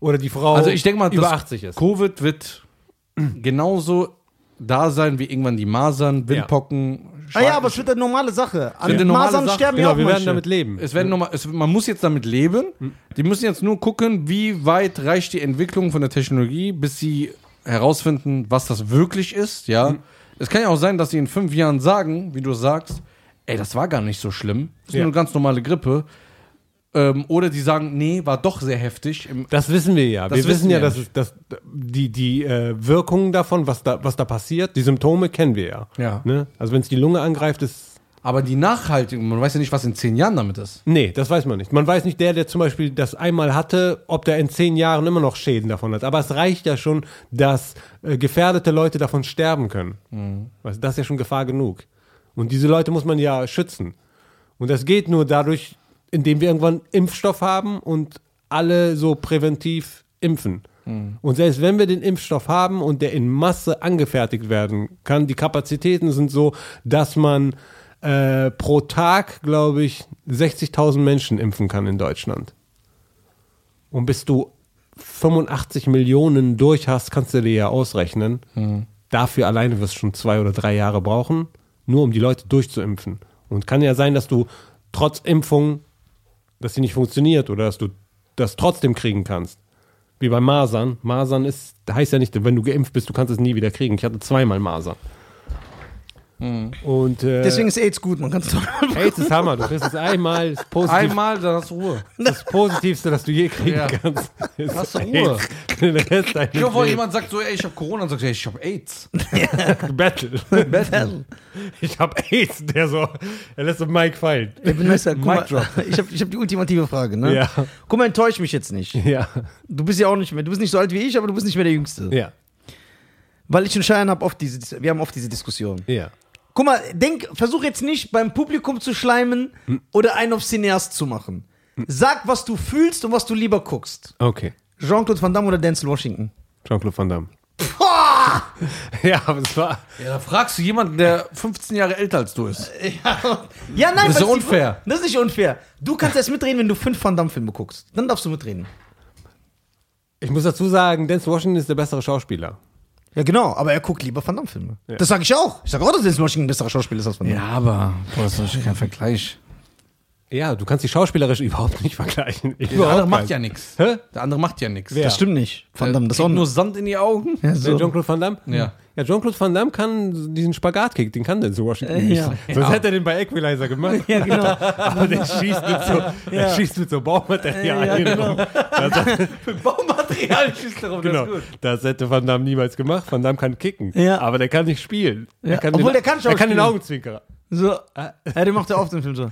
oder die Frau Also ich denke mal, über das 80 ist. Covid wird genauso da sein wie irgendwann die Masern, Windpocken. Ah ja, aber es wird eine normale Sache. An normale Masern Sache. sterben ja Genau, auch wir werden damit leben. Es werden noch mal, es, man muss jetzt damit leben. Die müssen jetzt nur gucken, wie weit reicht die Entwicklung von der Technologie, bis sie herausfinden, was das wirklich ist. Ja, es kann ja auch sein, dass sie in fünf Jahren sagen, wie du sagst, ey, das war gar nicht so schlimm, das ist Ja. nur eine ganz normale Grippe. Ähm, oder die sagen, nee, war doch sehr heftig. Das wissen wir ja. Wir wissen wissen ja, dass es, dass die, die äh, Wirkungen davon, was da, was da passiert, die Symptome kennen wir ja. Ja. Ne? Also wenn es die Lunge angreift, ist aber die Nachhaltigung, man weiß ja nicht, was in zehn Jahren damit ist. Nee, das weiß man nicht. Man weiß nicht, der, der zum Beispiel das einmal hatte, ob der in zehn Jahren immer noch Schäden davon hat. Aber es reicht ja schon, dass äh, gefährdete Leute davon sterben können. Du, das ist ja schon Gefahr genug. Und diese Leute muss man ja schützen. Und das geht nur dadurch, indem wir irgendwann Impfstoff haben und alle so präventiv impfen. Und selbst wenn wir den Impfstoff haben und der in Masse angefertigt werden kann, die Kapazitäten sind so, dass man äh, pro Tag, glaube ich, 60.000 Menschen impfen kann in Deutschland. Und bis du 85 Millionen durch hast, kannst du dir ja ausrechnen. Dafür alleine wirst du schon zwei oder drei Jahre brauchen, nur um die Leute durchzuimpfen. Und kann ja sein, dass du trotz Impfung, dass sie nicht funktioniert oder dass du das trotzdem kriegen kannst. Wie bei Masern. Masern ist, heißt ja nicht, wenn du geimpft bist, du kannst es nie wieder kriegen. Ich hatte zweimal Masern. Und äh, Deswegen ist AIDS gut, man kann es doch AIDS ist Hammer. Du kriegst es einmal. Das, positiv, Einmal, dann hast du Ruhe. das Positivste, das du je kriegen Ja. kannst. Ist Hast du Ruhe. AIDS. Den Rest deines Ich hoffe, Lebens. jemand sagt so, ey, ich hab Corona, und sagt, ey, ich hab AIDS. Battle. Battle. Ich hab AIDS, der so, er lässt so Mike fallen. Ey, Vanessa, guck Mic mal, drop. ich habe ich hab die ultimative Frage, ne? Ja. Guck mal, enttäusch mich jetzt nicht. Ja, Du bist ja auch nicht mehr, du bist nicht so alt wie ich, aber du bist nicht mehr der Jüngste. ja, Weil ich und Cheyenne hab oft diese, wir haben oft diese Diskussion. ja. Guck mal, denk, versuch jetzt nicht beim Publikum zu schleimen oder einen auf Cineast zu machen. Sag, was du fühlst und was du lieber guckst. Okay. Jean-Claude Van Damme oder Denzel Washington? Jean-Claude Van Damme. Boah! Ja, aber es war. Ja, da fragst du jemanden, der 15 Jahre älter als du ist. Ja, nein, Das ist ja die- unfair. Das ist nicht unfair. Du kannst erst mitreden, wenn du fünf Van Damme-Filme guckst. Dann darfst du mitreden. Ich muss dazu sagen, Denzel Washington ist der bessere Schauspieler. Ja, genau, aber er guckt lieber Van Damme-Filme. Das sage ich auch. Ich sage auch, dass Denzel Washington ein besserer Schauspieler ist als Van Damme. Ja, aber boah, das ist kein Vergleich. Ja, du kannst die schauspielerisch überhaupt nicht vergleichen. Der Überhaupt andere macht ja nichts. Hä? Der andere macht ja nichts. Wer? Das stimmt nicht. Van Damme, das ist auch nur. Sand in die Augen. Ja, Der so. Jean-Claude Van Damme? Ja. Ja, Jean-Claude Van Damme kann diesen Spagatkick, den kann Denzel Washington Äh, nicht. ja. Sonst hätte er den bei Equalizer gemacht. Ja, genau. Aber der schießt mit so, der schießt mit so Baumaterialien Ja, genau. rum. Das, Mit Baumaterial schießt darum, genau. das hätte Van Damme niemals gemacht. Van Damme kann kicken. Ja. Aber der kann nicht spielen. Ja. Er kann Obwohl, den, der kann Er kann den. Augenzwinkerer. So. Ja, der macht ja oft den Film so.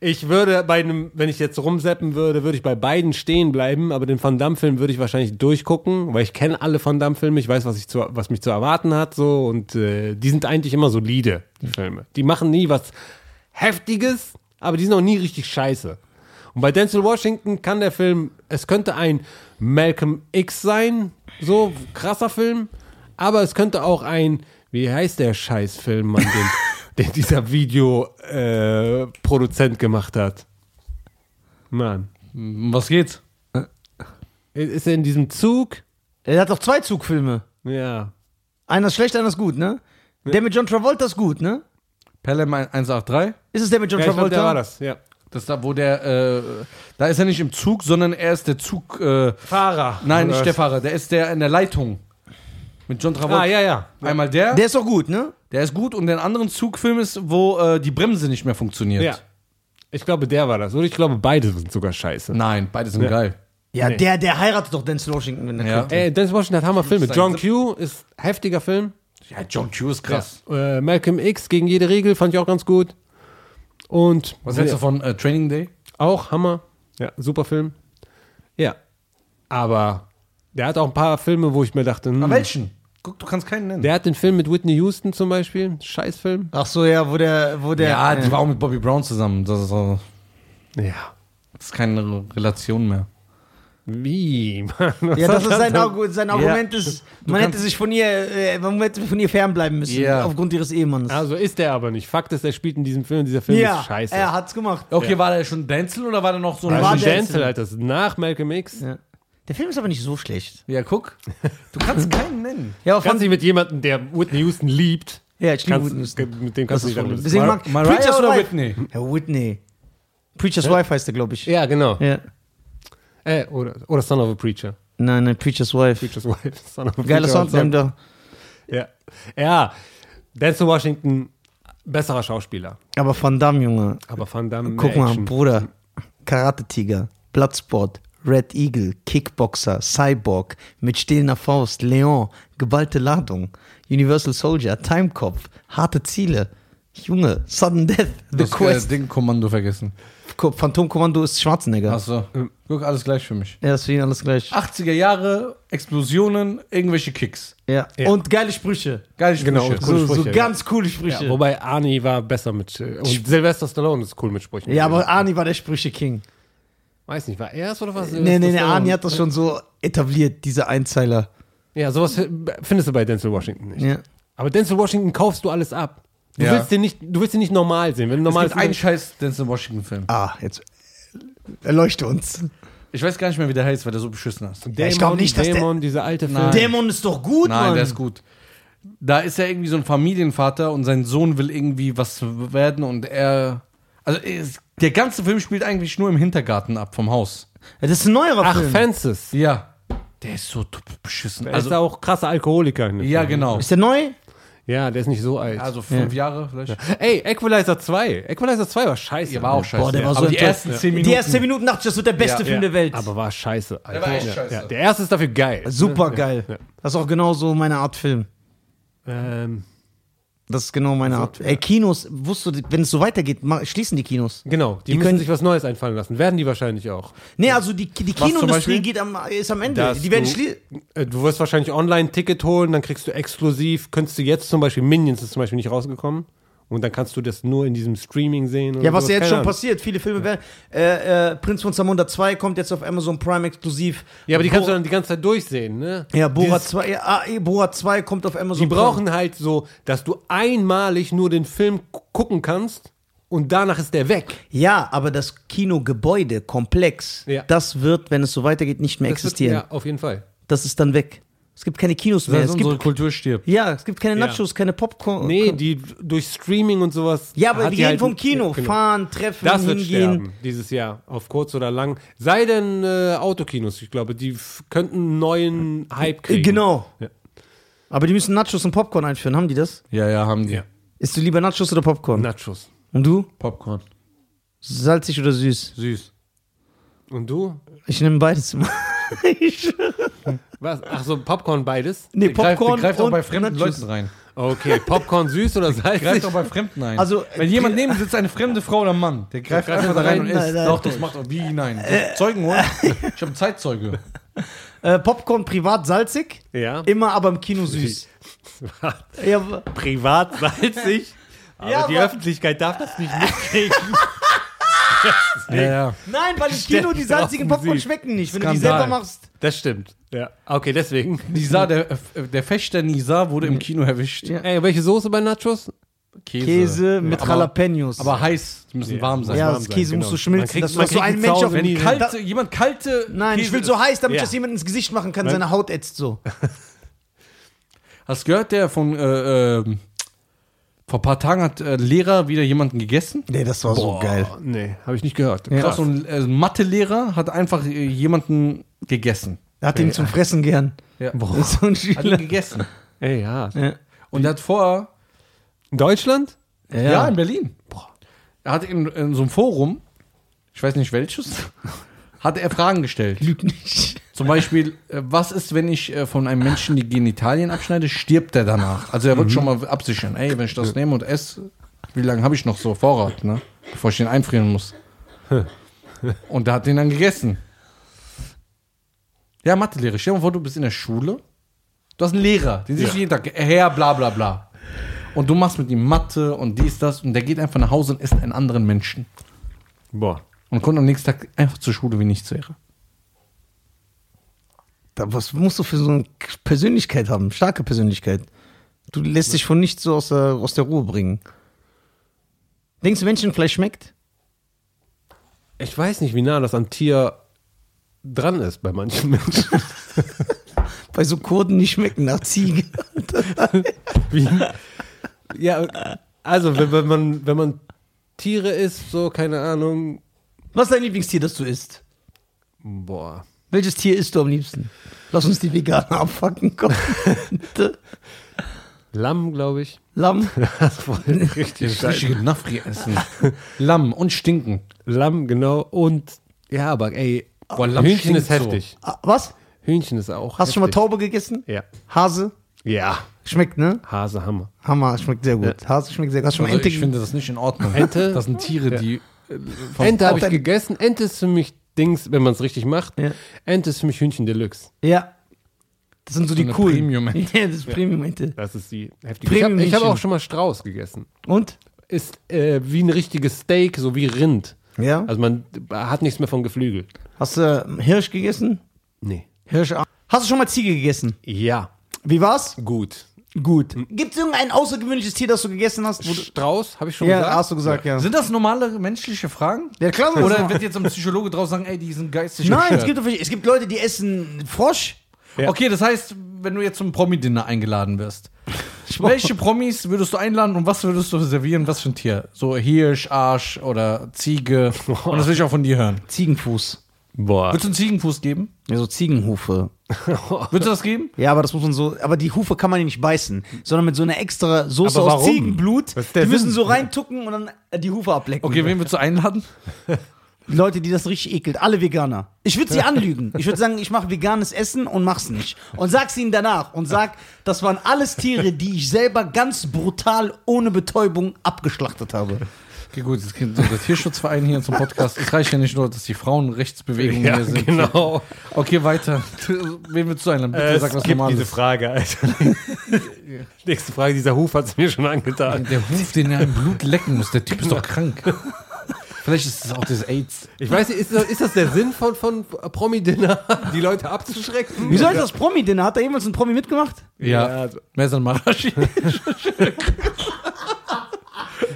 Ich würde bei einem, wenn ich jetzt rumseppen würde, würde ich bei beiden stehen bleiben, aber den Van Damme-Film würde ich wahrscheinlich durchgucken, weil ich kenne alle Van Damme-Filme, ich weiß, was, ich zu, was mich zu erwarten hat, so, und äh, die sind eigentlich immer solide, die Filme. Die machen nie was Heftiges, aber die sind auch nie richtig scheiße. Und bei Denzel Washington kann der Film, es könnte ein Malcolm X sein, so krasser Film, aber es könnte auch ein, wie heißt der Scheißfilm, Mann, den, den dieser Videoproduzent äh, Produzent gemacht hat. Mann. Um Was geht? Ist er in diesem Zug? Er hat doch zwei Zugfilme. Ja. Einer ist schlecht, einer ist gut, ne? Der mit John Travolta ist gut, ne? Pelham 183? Ist es der mit John ja ich glaub, Travolta? der war das, ja. Das ist da, wo der, äh, da ist er nicht im Zug, sondern er ist der Zug, äh, Fahrer. nein, nicht der Fahrer, der ist der in der Leitung. Mit John? Travolta. Ah, ja, ja. Einmal der, der, Der ist doch gut, ne? ist gut und der andere Zugfilm ist, wo äh, die Bremse nicht mehr funktioniert. Ja. Ich glaube, der war das. Oder ich glaube, beide sind sogar scheiße. Nein, beide sind Ja. geil. Ja, Nee. der, der heiratet doch Denzel Washington, wenn der Ja. Ey, Denzel Washington hat Hammerfilme. John Q ist heftiger Film. Ja, John Q ist krass. Äh, Malcolm X gegen jede Regel fand ich auch ganz gut. Und Was hältst du von äh, Training Day? auch Hammer. Ja, super Film. Ja. Aber der hat auch ein paar Filme, wo ich mir dachte, hm, Na, welchen? Guck, du kannst keinen nennen. der hat den Film mit Whitney Houston zum Beispiel. Scheißfilm. Ach so, ja, wo der, wo der. ja, äh, die war auch mit Bobby Brown zusammen. Das ist, so, Ja. das ist keine Relation mehr. Wie? Was Ja, das ist sein, Argu sein Argument ist, man hätte sich von ihr, äh, man hätte von ihr fernbleiben müssen, Ja. aufgrund ihres Ehemanns. Also ist der aber nicht. Fakt ist, er spielt in diesem Film. Dieser Film ja, ist scheiße. er hat's gemacht. Okay, war der schon Denzel oder war der noch so ein war war schon Denzel. Denzel, Alter. Nach Malcolm X. Ja. Der Film ist aber nicht so schlecht. Ja, guck. Du kannst keinen nennen. Ja, aber Kannst dich mit jemandem, der Whitney Houston liebt, ja, ich liebe Whitney Houston. mit dem kannst du nicht reden. Deswegen Mar mag Mariah Preacher's oder Wife. Whitney? Ja, Whitney. Preacher's Wife heißt der, glaube ich. Ja, genau. Ja. Äh, oder, oder Son of a Preacher. Nein, nein, Preacher's Wife. Preacher's Wife. Son of a Geiler Preacher haben da. Ja. ja. Denzel Washington, besserer Schauspieler. Aber Van Damme, Junge. Aber Van Damme, mehr Guck mal, Action. Bruder. Karate-Tiger, Bloodsport, Red Eagle, Kickboxer, Cyborg, mit stehlender Faust, Leon, geballte Ladung, Universal Soldier, Timekopf, harte Ziele, Junge, Sudden Death, The Das Quest, Ding Kommando vergessen. Ko- Phantomkommando ist Schwarzenegger. Achso. Guck, alles gleich für mich. Ja, ist für ihn alles gleich. 80er Jahre, Explosionen, irgendwelche Kicks. Ja. Ja. Und geile Sprüche. Geile Sprüche. Genau, coole So, so Sprüche, ganz coole Sprüche. Ja, wobei Arnie war besser mit. äh, Und Sylvester Stallone ist cool mit Sprüchen. Ja, aber Arnie war der Sprüche-King. Weiß nicht, war er es oder was? Nee, nee, nee, Arnie hat das schon so etabliert, diese Einzeiler. Ja, sowas findest du bei Denzel Washington nicht. Ja. Aber Denzel Washington kaufst du alles ab. Du, Ja. willst den nicht, du willst den nicht normal sehen. Wenn du Es normal gibt einen scheiß Denzel Washington-Film. Ah, jetzt erleuchte uns. Ich weiß gar nicht mehr, wie der heißt, weil der so beschissen ist. Dämon, ich glaub nicht, dass der- Dämon, dieser alte Film. Dämon ist doch gut, Nein, Mann. der ist gut. Da ist er irgendwie so ein Familienvater und sein Sohn will irgendwie was werden und er. Also es, der ganze Film spielt eigentlich nur im Hintergarten ab vom Haus. Ja, Das ist ein neuerer Ach, Film. Fences. Ja. Der ist so beschissen. Der ist Also, auch krasser Alkoholiker. ja, Film. genau. Ist der neu? Ja, der ist nicht so alt. Also fünf Jahre vielleicht. Ey, Equalizer 2. Equalizer 2 war scheiße. Der war auch scheiße. Boah, der war so Aber die ersten zehn Minuten. Die ersten 10 Minuten dachte ich, das wird der beste Ja. Film der Welt. Aber war scheiße. Alter. war echt ja. scheiße. Ja, der erste ist dafür geil. Super geil. Ja. Das ist auch genau so meine Art Film. Ähm, Das ist genau meine Art. Ey, Kinos, wusstest du, wenn es so weitergeht, schließen die Kinos. genau, die, Die müssen können- sich was Neues einfallen lassen. Werden die wahrscheinlich auch. Nee, also die, die Kinoindustrie geht am, ist am Ende. Die werden du- schließen. Äh, Du wirst wahrscheinlich online ein Ticket holen, dann kriegst du exklusiv, könntest du jetzt zum Beispiel, Minions ist zum Beispiel nicht rausgekommen. Und dann kannst du das nur in diesem Streaming sehen. Ja, was ja jetzt schon Ahnung. passiert. Viele Filme werden. Äh, äh, Prinz von Zamunda 2 kommt jetzt auf Amazon Prime exklusiv. Ja, aber die kannst Bo du dann die ganze Zeit durchsehen, ne? Ja, Dieses- 2, ja, eh, Borat 2 kommt auf Amazon Die brauchen halt so, dass du einmalig nur den Film gu- gucken kannst und danach ist der weg. Ja, aber das Kinogebäude, Komplex, Ja. das wird, wenn es so weitergeht, nicht mehr Das wird- existieren. Ja, auf jeden Fall. Das ist dann weg. Es gibt keine Kinos mehr. Das Es unsere gibt, Kultur stirbt. ja, es gibt keine Ja. Nachos, keine Popcorn. Nee, die durch Streaming und sowas. ja, aber die gehen halt- vom Kino, Ja, genau. fahren, treffen, Das wird hingehen. sterben dieses Jahr, auf kurz oder lang. Sei denn äh, Autokinos, ich glaube, die könnten einen neuen Hype Äh, kriegen. Genau. Ja. Aber die müssen Nachos und Popcorn einführen. Haben die das? Ja, ja, haben die. Ja. Isst du lieber Nachos oder Popcorn? Nachos. Und du? Popcorn. Salzig oder süß? Süß. Und du? Ich nehme beides immer. Was? Ach so, Popcorn beides? nee, Der greift, der Popcorn greift auch und bei fremden Nachos. Leuten rein. Okay, Popcorn süß oder Greift salzig? auch bei Fremden ein. Also, Wenn jemand neben sitzt, eine fremde Frau oder Mann, der greift greift einfach da rein und isst. Nein, nein. Doch, das macht auch wie nein. Zeugen holen. Ich habe einen Zeitzeuge. Äh, Popcorn privat salzig, Ja. immer aber im Kino süß. ja, Privat salzig. Aber Ja, die aber- Öffentlichkeit darf das nicht mitkriegen. Ja, ja. nein, weil im Kino die salzigen Popcorn schmecken nicht, wenn du die selber machst. Das stimmt. Ja. Okay, deswegen. Nisa, der, äh, der Fechter Nisa wurde im Kino erwischt. Ja. Ey, welche Soße bei Nachos? Käse. Käse mit aber, Jalapenos. Aber heiß. Die müssen warm sein. ja, das Käse genau. muss so schmilzen. Man kriegt- dass man du so ein Mensch auf Wenn kalte, jemand kalte Nein, ich Käse will so heiß, damit Ja. das jemand ins Gesicht machen kann, seine Haut ätzt so. Hast du gehört, der von äh, ähm, vor ein paar Tagen hat äh, Lehrer wieder jemanden gegessen? Nee, das war so geil. Nee, habe ich nicht gehört. Krass, so ein äh, Mathelehrer hat einfach äh, jemanden gegessen. Er hat ihn zum Fressen gern. Ja. Ist so ein Hat ihn Schüler. gegessen. Ey, ja. Ja. Und er hat vorher, In Deutschland? ja, in Berlin. Er hat in, in so einem Forum, ich weiß nicht welches, hat er Fragen gestellt. Lüg nicht. Zum Beispiel, äh, was ist, wenn ich äh, von einem Menschen die Genitalien abschneide, stirbt er danach? Also er wird schon mal absichern, ey, wenn ich das nehme und esse, wie lange habe ich noch so Vorrat, ne? Bevor ich den einfrieren muss. Und der hat den dann gegessen. Ja, Mathelehrer, stell dir mal vor, du bist in der Schule, du hast einen Lehrer, den siehst du jeden Tag, Herr, bla bla bla. Und du machst mit ihm Mathe und dies, das und der geht einfach nach Hause und isst einen anderen Menschen. Boah. Und kommt am nächsten Tag einfach zur Schule wie nichts wäre. Da, was musst du für so eine Persönlichkeit haben? Starke Persönlichkeit. Du lässt dich von nichts so aus der, aus der Ruhe bringen. Denkst du, Menschenfleisch schmeckt? Ich weiß nicht, wie nah das am Tier dran ist bei manchen Menschen. Bei so Kurden, die schmecken nach Ziege. Wie? Ja, also wenn, wenn, man, wenn man Tiere isst, so, keine Ahnung. Was ist dein Lieblingstier, das du isst? Boah. Welches Tier isst du am liebsten? Lass uns die Veganer abfacken. Komm. Lamm, glaube ich. Lamm. Richtig Das richtige Nafri essen. Lamm und stinken. Lamm, genau. Und ja, aber ey, Boah, Lamm Hühnchen ist so. heftig. Ah, Was? Hühnchen ist auch. Hast du schon mal. Taube gegessen? Ja. Hase? Ja. Schmeckt, ne? Hase, Hammer. Hammer, schmeckt sehr gut. Hase schmeckt sehr gut. Hast du schon mal Also Ente ich finde das nicht in Ordnung. Ente? Das sind Tiere, die. äh, Ente habe ich gegessen. Ente ist für mich Dings, wenn man es richtig macht. Ja. Ente ist für mich Hühnchen Deluxe. Ja. Das sind so, die eine coolen. Premium-Ente. Ja, das ist Premium-Ente. Das ist die heftige. Ich habe hab auch schon mal Strauß gegessen. Und? Ist äh, wie ein richtiges Steak, so wie Rind. Ja. Also man hat nichts mehr von Geflügel. Hast du Hirsch gegessen? Nee. Hirsch. Hast du schon mal Ziege gegessen? Ja. Wie war's? Gut. Gut. Gibt es irgendein außergewöhnliches Tier, das du gegessen hast? Wo du, Strauß, habe ich schon ja, gesagt. hast du gesagt, ja. Sind das normale menschliche Fragen? Ja, klar. Oder Oder wird jetzt ein Psychologe draus sagen, ey, die sind geistig Nein, es gibt, es gibt Leute, die essen Frosch. Ja. Okay, das heißt, wenn du jetzt zum Promi-Dinner eingeladen wirst, welche Promis würdest du einladen und was würdest du servieren? Was für ein Tier? So Hirsch, Arsch oder Ziege. Und das will ich auch von dir hören. Ziegenfuß. Boah. Würdest du einen Ziegenfuß geben? Ja, so Ziegenhufe. Würdest du das geben? Ja, aber das muss man so, aber die Hufe kann man ja nicht beißen, sondern mit so einer extra Soße Aber aus warum? Ziegenblut. Was ist der Die müssen Sinn? so reintucken und dann äh, die Hufe ablecken. Okay, wen würdest du einladen? Leute, die das richtig ekelt, alle Veganer. Ich würde sie anlügen. Ich würde sagen, ich mache veganes Essen und mach's nicht. Und sag's ihnen danach und sag, das waren alles Tiere, die ich selber ganz brutal ohne Betäubung abgeschlachtet habe. Okay, gut, gibt so der Tierschutzverein hier zum Podcast. Es reicht ja nicht nur, dass die Frauenrechtsbewegungen Ja, hier sind. genau. Okay, weiter. Wen willst du einladen? Bitte Äh, sag was skip Normales. diese Frage, Alter. Nächste Frage, dieser Huf hat es mir schon angetan. Der Huf, den er im Blut lecken muss. Der Typ ist doch krank. Vielleicht ist es auch das AIDS. Ich weiß nicht, ist das, ist das der Sinn von, von Promi-Dinner, die Leute abzuschrecken? Wieso ist das Promi-Dinner? Hat da jemals ein Promi mitgemacht? Ja. Ja, Mesan Marashi.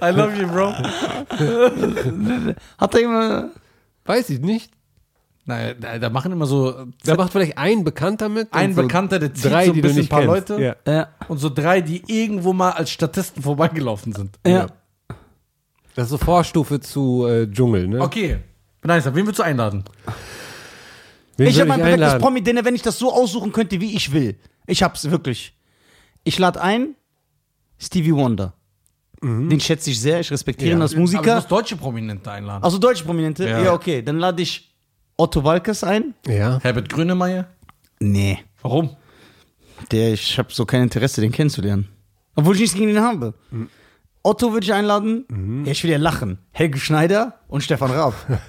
I love you, bro. Hat da jemand. Weiß ich nicht. Naja, da, da machen immer so Da macht vielleicht ein Bekannter mit. ein so Bekannter, der zieht drei, so ein bisschen ein paar kennst. Leute. Ja. Ja. Und so drei, die irgendwo mal als Statisten vorbeigelaufen sind. ja. Das ist so Vorstufe zu äh, Dschungel, ne? Okay. Nice, wen würdest du einladen? Wen Ich habe mein perfektes? Promi-Dinner, wenn ich das so aussuchen könnte, wie ich will. Ich hab's wirklich. Ich lade ein Stevie Wonder. Den schätze ich sehr, ich respektiere ihn als Aber du Musiker. musst deutsche Prominente einladen. Also deutsche Prominente? Ja. Ja, okay. Dann lade ich Otto Walkes ein. Ja. Herbert Grönemeyer? Nee. Warum? Der, ich habe so kein Interesse, den kennenzulernen. Obwohl ich nichts gegen den habe. Otto würde ich einladen. Ja, ich will ja lachen. Helge Schneider und Stefan Raab.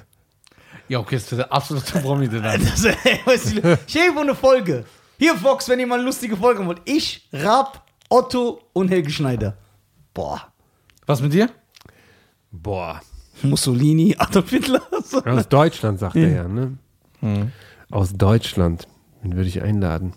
Ja, okay, das ist der absolute Promi, der da. Das, ey, weißt du, ich habe eine Folge. Hier, Fox, wenn ihr mal eine lustige Folge wollt. Ich, Raab, Otto und Helge Schneider. Boah. Was mit dir? Boah. Mussolini, Adolf Hitler. So. Aus Deutschland, sagt er ja, ne? Aus Deutschland. Wen würde ich einladen?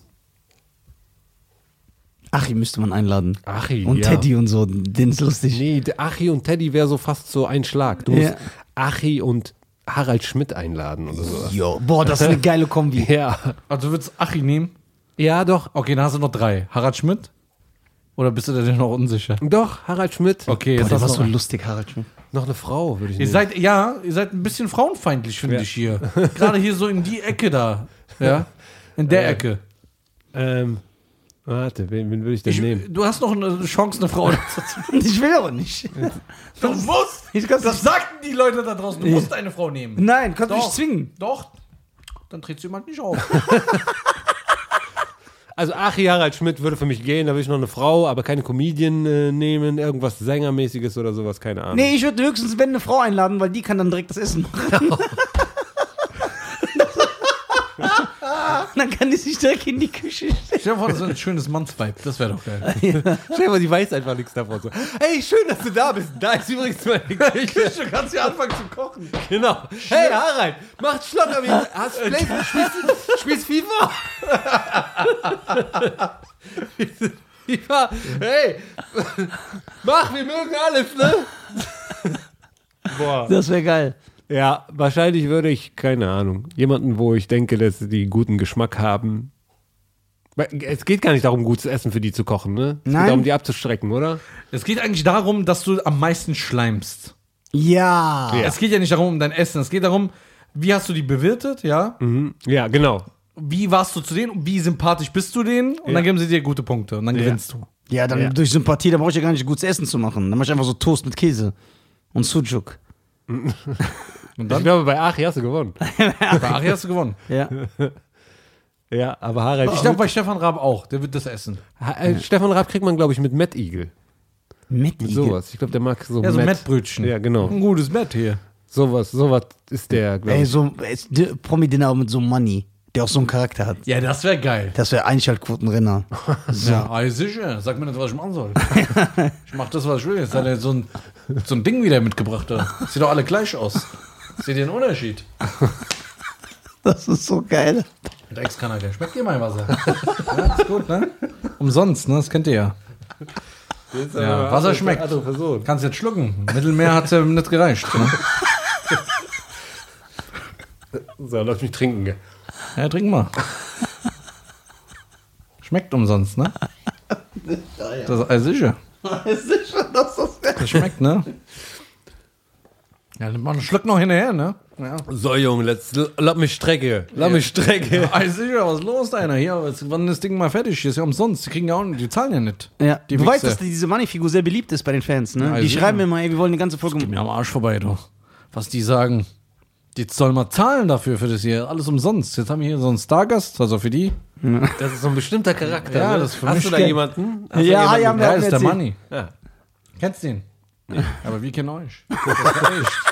Achim müsste man einladen. Achi, Und ja. Teddy und so. Den ist lustig. Nee, Achi und Teddy wäre so fast so ein Schlag. Du musst Ja. Achi und Harald Schmidt einladen oder so. Jo, boah, das ist eine geile Kombi. Ja. Also du würdest Achi nehmen? Ja, doch. Okay, dann hast du noch drei. Harald Schmidt? Oder bist du dir noch unsicher? Doch, Harald Schmidt. Okay, Boah, jetzt der hast war so noch. lustig, Harald Schmidt. Noch eine Frau, würde ich Ihr nehmen. seid, ja, ihr seid ein bisschen frauenfeindlich, finde Ja. ich hier. Gerade hier so in die Ecke da. Ja. In der Äh, Ecke. Ähm, warte, wen, wen würde ich denn Ich, nehmen? du hast noch eine Chance, eine Frau dazu zu Ich will aber nicht. Du musst! Ich Das nicht. sagten die Leute da draußen. Du musst eine Frau nehmen. Nein, kannst du nicht zwingen. Doch. Dann tritt jemand nicht auf. Also Achi Harald Schmidt würde für mich gehen, da würde ich noch eine Frau, aber keine Comedian äh, nehmen, irgendwas Sängermäßiges oder sowas, keine Ahnung. Nee, ich würde höchstens, wenn eine Frau einladen, weil die kann dann direkt das Essen machen. dann kann die sich direkt in die Küche stellen. Stell dir vor, das ist ein schönes Mannsvibe. Das wäre doch geil. Stell dir mal, die weiß einfach nichts davon. So, hey, schön, dass du da bist. Da ist übrigens meine Küche. Du kannst ja anfangen zu kochen. Genau. Hey, Harald, mach Schlock am Ende. Hast du Play- spielst, spielst FIFA? FIFA. Hey, mach, wir mögen alles, ne? Boah. Das wäre geil. Ja, wahrscheinlich würde ich, keine Ahnung, jemanden, wo ich denke, dass die guten Geschmack haben. Es geht gar nicht darum, gutes Essen für die zu kochen, ne? Es Nein. geht darum, die abzustrecken, oder? Es geht eigentlich darum, dass du am meisten schleimst. Ja. Ja. Es geht ja nicht darum, um dein Essen. Es geht darum, wie hast du die bewirtet, ja? Mhm. Ja, genau. Wie warst du zu denen? Wie sympathisch bist du denen? Und Ja. dann geben sie dir gute Punkte und dann gewinnst du. Ja, dann Ja. durch Sympathie, da brauche ich ja gar nicht gutes Essen zu machen. Dann mache ich einfach so Toast mit Käse und Sujuk. Und Ich dann? glaube, bei Achi hast du gewonnen. Bei Ari hast du gewonnen. Ja. Ja, aber Harald. Ich glaube, bei Stefan Raab auch. Der wird das essen. Ha- äh, Stefan Raab kriegt man, glaube ich, mit Matt Eagle. Mit Mit Igel. sowas. Ich glaube, der mag so Ja, so Matt. Mettbrötchen. Ja, genau. Ein gutes Mett hier. Sowas, sowas ist der, glaube Ey, ich. so es- die- Promi-Dinner mit so Money, der auch so einen Charakter hat. Ja, das wäre geil. Das wäre Einschaltquotenrenner. So. Ja, ah, sicher. Sag mir nicht, was ich machen soll. ich mach das, was ich will. Jetzt hat er so ein, so ein Ding wieder mitgebracht. Da. Sieht doch alle gleich aus. Seht ihr den Unterschied? Das ist so geil. Mit Ex-Kanadier. Schmeckt dir mein Wasser? ja, ist gut, ne? Umsonst, ne? Das kennt ihr ja. Ja, Wasser schmeckt. Kannst jetzt schlucken. Mittelmeer hat ja nicht gereicht. Ne? So, lass mich trinken. Ja, trink mal. Schmeckt umsonst, ne? Das ist also sicher. Das schmeckt, ne? Ja, nimm mal einen Schluck noch hinterher, ne? Ja. So, Junge, let's, lass mich strecke. Lass mich strecke. Also sicher, was ist los, deiner? Hier, jetzt, wann ist das Ding mal fertig? Hier ist ja umsonst. Die kriegen ja auch nicht, die zahlen ja nicht. Ja, Die du weißt, Wichser. dass diese Money-Figur sehr beliebt ist bei den Fans, ne? Ja, die schreiben ja. mir mal, ey, wir wollen die ganze Folge. Gib mir am Arsch vorbei, du. Was die sagen. Die sollen mal zahlen dafür, für das hier. Alles umsonst. Jetzt haben wir hier so einen Stargast, also für die. Das ist so ein bestimmter Charakter. Ja, ne? das ist für Hast mich du da jemanden? Hast Ja, jemanden? ja, Ja, ist der. Money. Ja. Kennst du den? Aber wir kennen euch. Das.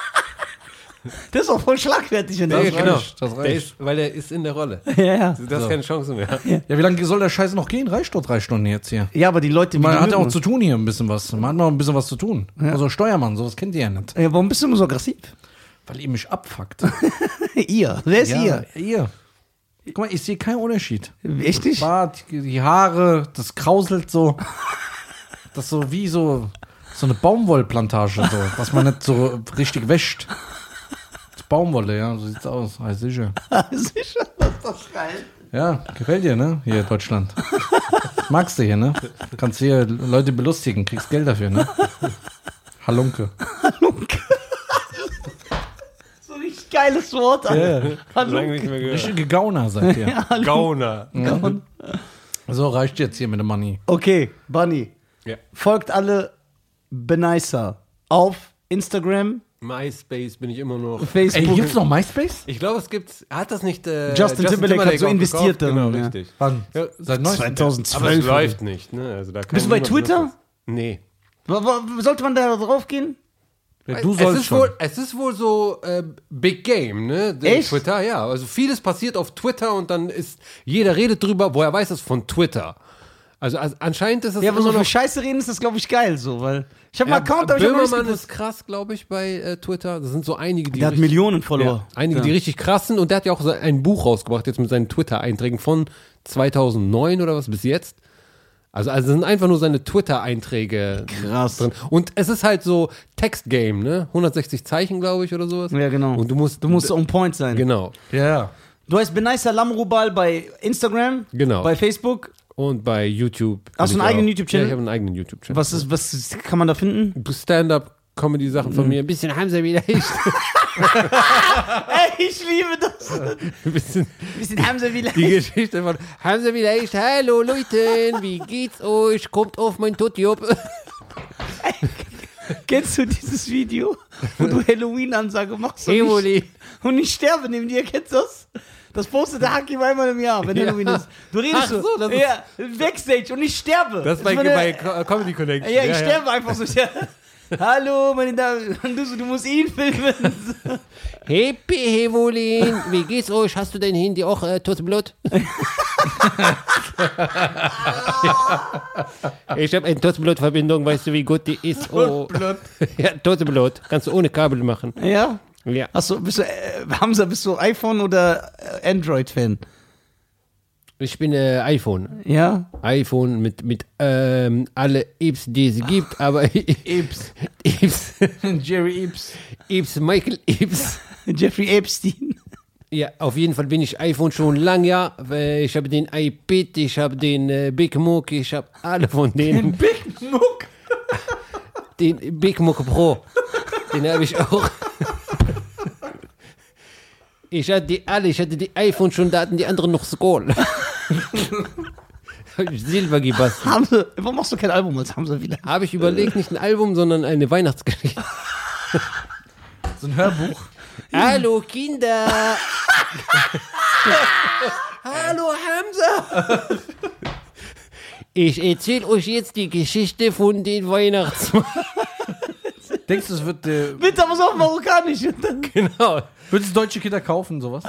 Das ist auch voll schlagfertig. wenn Ja, das- Das genau. reicht, das Der reicht. ist, weil er ist in der Rolle. Ja, ja. Das ist keine Chance mehr. Ja, wie lange soll der Scheiß noch gehen? Reicht doch drei Stunden jetzt hier. ja, aber die Leute, Man die hat ja auch zu tun hier ein bisschen was. Man hat noch ein bisschen was zu tun. Also Steuermann, sowas kennt ihr ja nicht. ja, warum bist du immer so aggressiv? Weil ihr mich abfuckt. ihr. Wer ist ihr? ihr. Guck mal, ich sehe keinen Unterschied. Echt nicht? Bart, die Haare, das krauselt so. Das ist so wie so, so eine Baumwollplantage, so, was man nicht so richtig wäscht. Baumwolle, ja, so sieht's aus. Ja, sicher. Sicher, das ist doch geil. Ja, gefällt dir, ne? Hier in Deutschland. Magst du hier, ne? Kannst hier Leute belustigen, kriegst Geld dafür, ne? Halunke. So ein richtig geiles Wort. Alter. Lange nicht mehr gehört. Richtige Gauner, sagt ihr. Gauner. So reicht jetzt hier mit dem Money. Okay, Bunny. Ja. Folgt alle Benicer auf Instagram, MySpace bin ich immer noch. Ey, Facebook. gibt's noch MySpace? Ich glaube, es gibt. Hat das nicht. Äh, Justin Timberlake hat so investiert gekauft? Genau, ja. richtig. Wann? Ja, Seit 19. 2012. Aber es läuft nicht, ne? Also da kann Bist du bei Twitter? nutzen. Nee. Sollte man da drauf gehen? Ja, du es, sollst ist schon. wohl, es ist wohl so äh, Big Game, ne? Echt? Twitter, ja. Also vieles passiert auf Twitter und dann ist jeder redet drüber, woher weiß es von Twitter. Also, also anscheinend ist es Ja, aber immer so für noch. Scheiße reden ist das, glaube ich, geil so, weil. Ich habe Ja, einen Account, aber ich hab noch Böhmermann ist krass, glaube ich, bei äh, Twitter. Das sind so einige, die Der hat richtig- Millionen Follower. Ja, einige, die richtig krass sind. Und der hat ja auch so ein Buch rausgebracht, jetzt mit seinen Twitter-Einträgen von 2009 oder was bis jetzt. Also, also sind einfach nur seine Twitter-Einträge Krass. drin. Und es ist halt so Textgame, ne? 160 Zeichen, glaube ich, oder sowas. Ja, genau. Und du musst. Du musst on point sein. Genau. Ja. Du heißt Benaisa Lamrubal bei Instagram, Genau. bei Facebook. Und bei YouTube. Hast du einen ich eigenen YouTube-Channel? Ja, ich habe einen eigenen YouTube-Channel. Was, ist, was kann man da finden? Stand-up-Comedy-Sachen Mhm. von mir. Ein bisschen Hamza vielleicht. Ey, ich liebe das. Ein bisschen bisschen Hamza wie die Geschichte von Hamza vielleicht. Hallo Leute, wie geht's euch? Kommt auf mein YouTube. Kennst du dieses Video, wo du Halloween-Ansage machst und, Evoli. ich, und ich sterbe neben dir? Kennst du das? Das postet der Hakim einmal im Jahr, wenn Ja. Halloween ist. Du redest Ach so, so, das ist- ja, Backstage und ich sterbe. Das bei, ist meine- bei Co- Comedy Connection. Ja, ich sterbe einfach so. Ja. Hallo, meine Damen und du, du musst ihn filmen. Happy Hevolin, wie geht's euch? Hast du dein Handy auch äh, Totblut? ich habe eine Totblut-Verbindung, weißt du, wie gut die ist? Oh. ja, Totblut. Kannst du ohne Kabel machen. Ja? Ja. Achso, bist du, äh, Hamza, bist du iPhone oder äh, Android-Fan? Ich bin äh, iPhone. Ja? iPhone mit, mit ähm, alle Apps, die es gibt, aber Ibs. Apps, Jerry Ibs. Apps, Michael Apps. Jeffrey Epstein. Ja, auf jeden Fall bin ich iPhone schon lang, ja. Ich habe den iPad, ich habe den äh, Big Mook, ich habe alle von denen. Big Muck. Den Big Mook Pro. Den habe ich auch. Ich hatte die alle, ich hatte die iPhone schon, da hatten die anderen noch Skull. Hab ich Silber gebastelt. Hamza, warum machst du kein Album als Hamza wieder? Habe ich überlegt, nicht ein Album, sondern eine Weihnachtsgeschichte. So ein Hörbuch. Hallo Kinder! Hallo Hamza! Ich erzähle euch jetzt die Geschichte von den Weihnachtsmann. Denkst du, es wird, äh, Bitte, aber so auf Marokkanisch. Genau. wird es deutsche Kinder kaufen, sowas?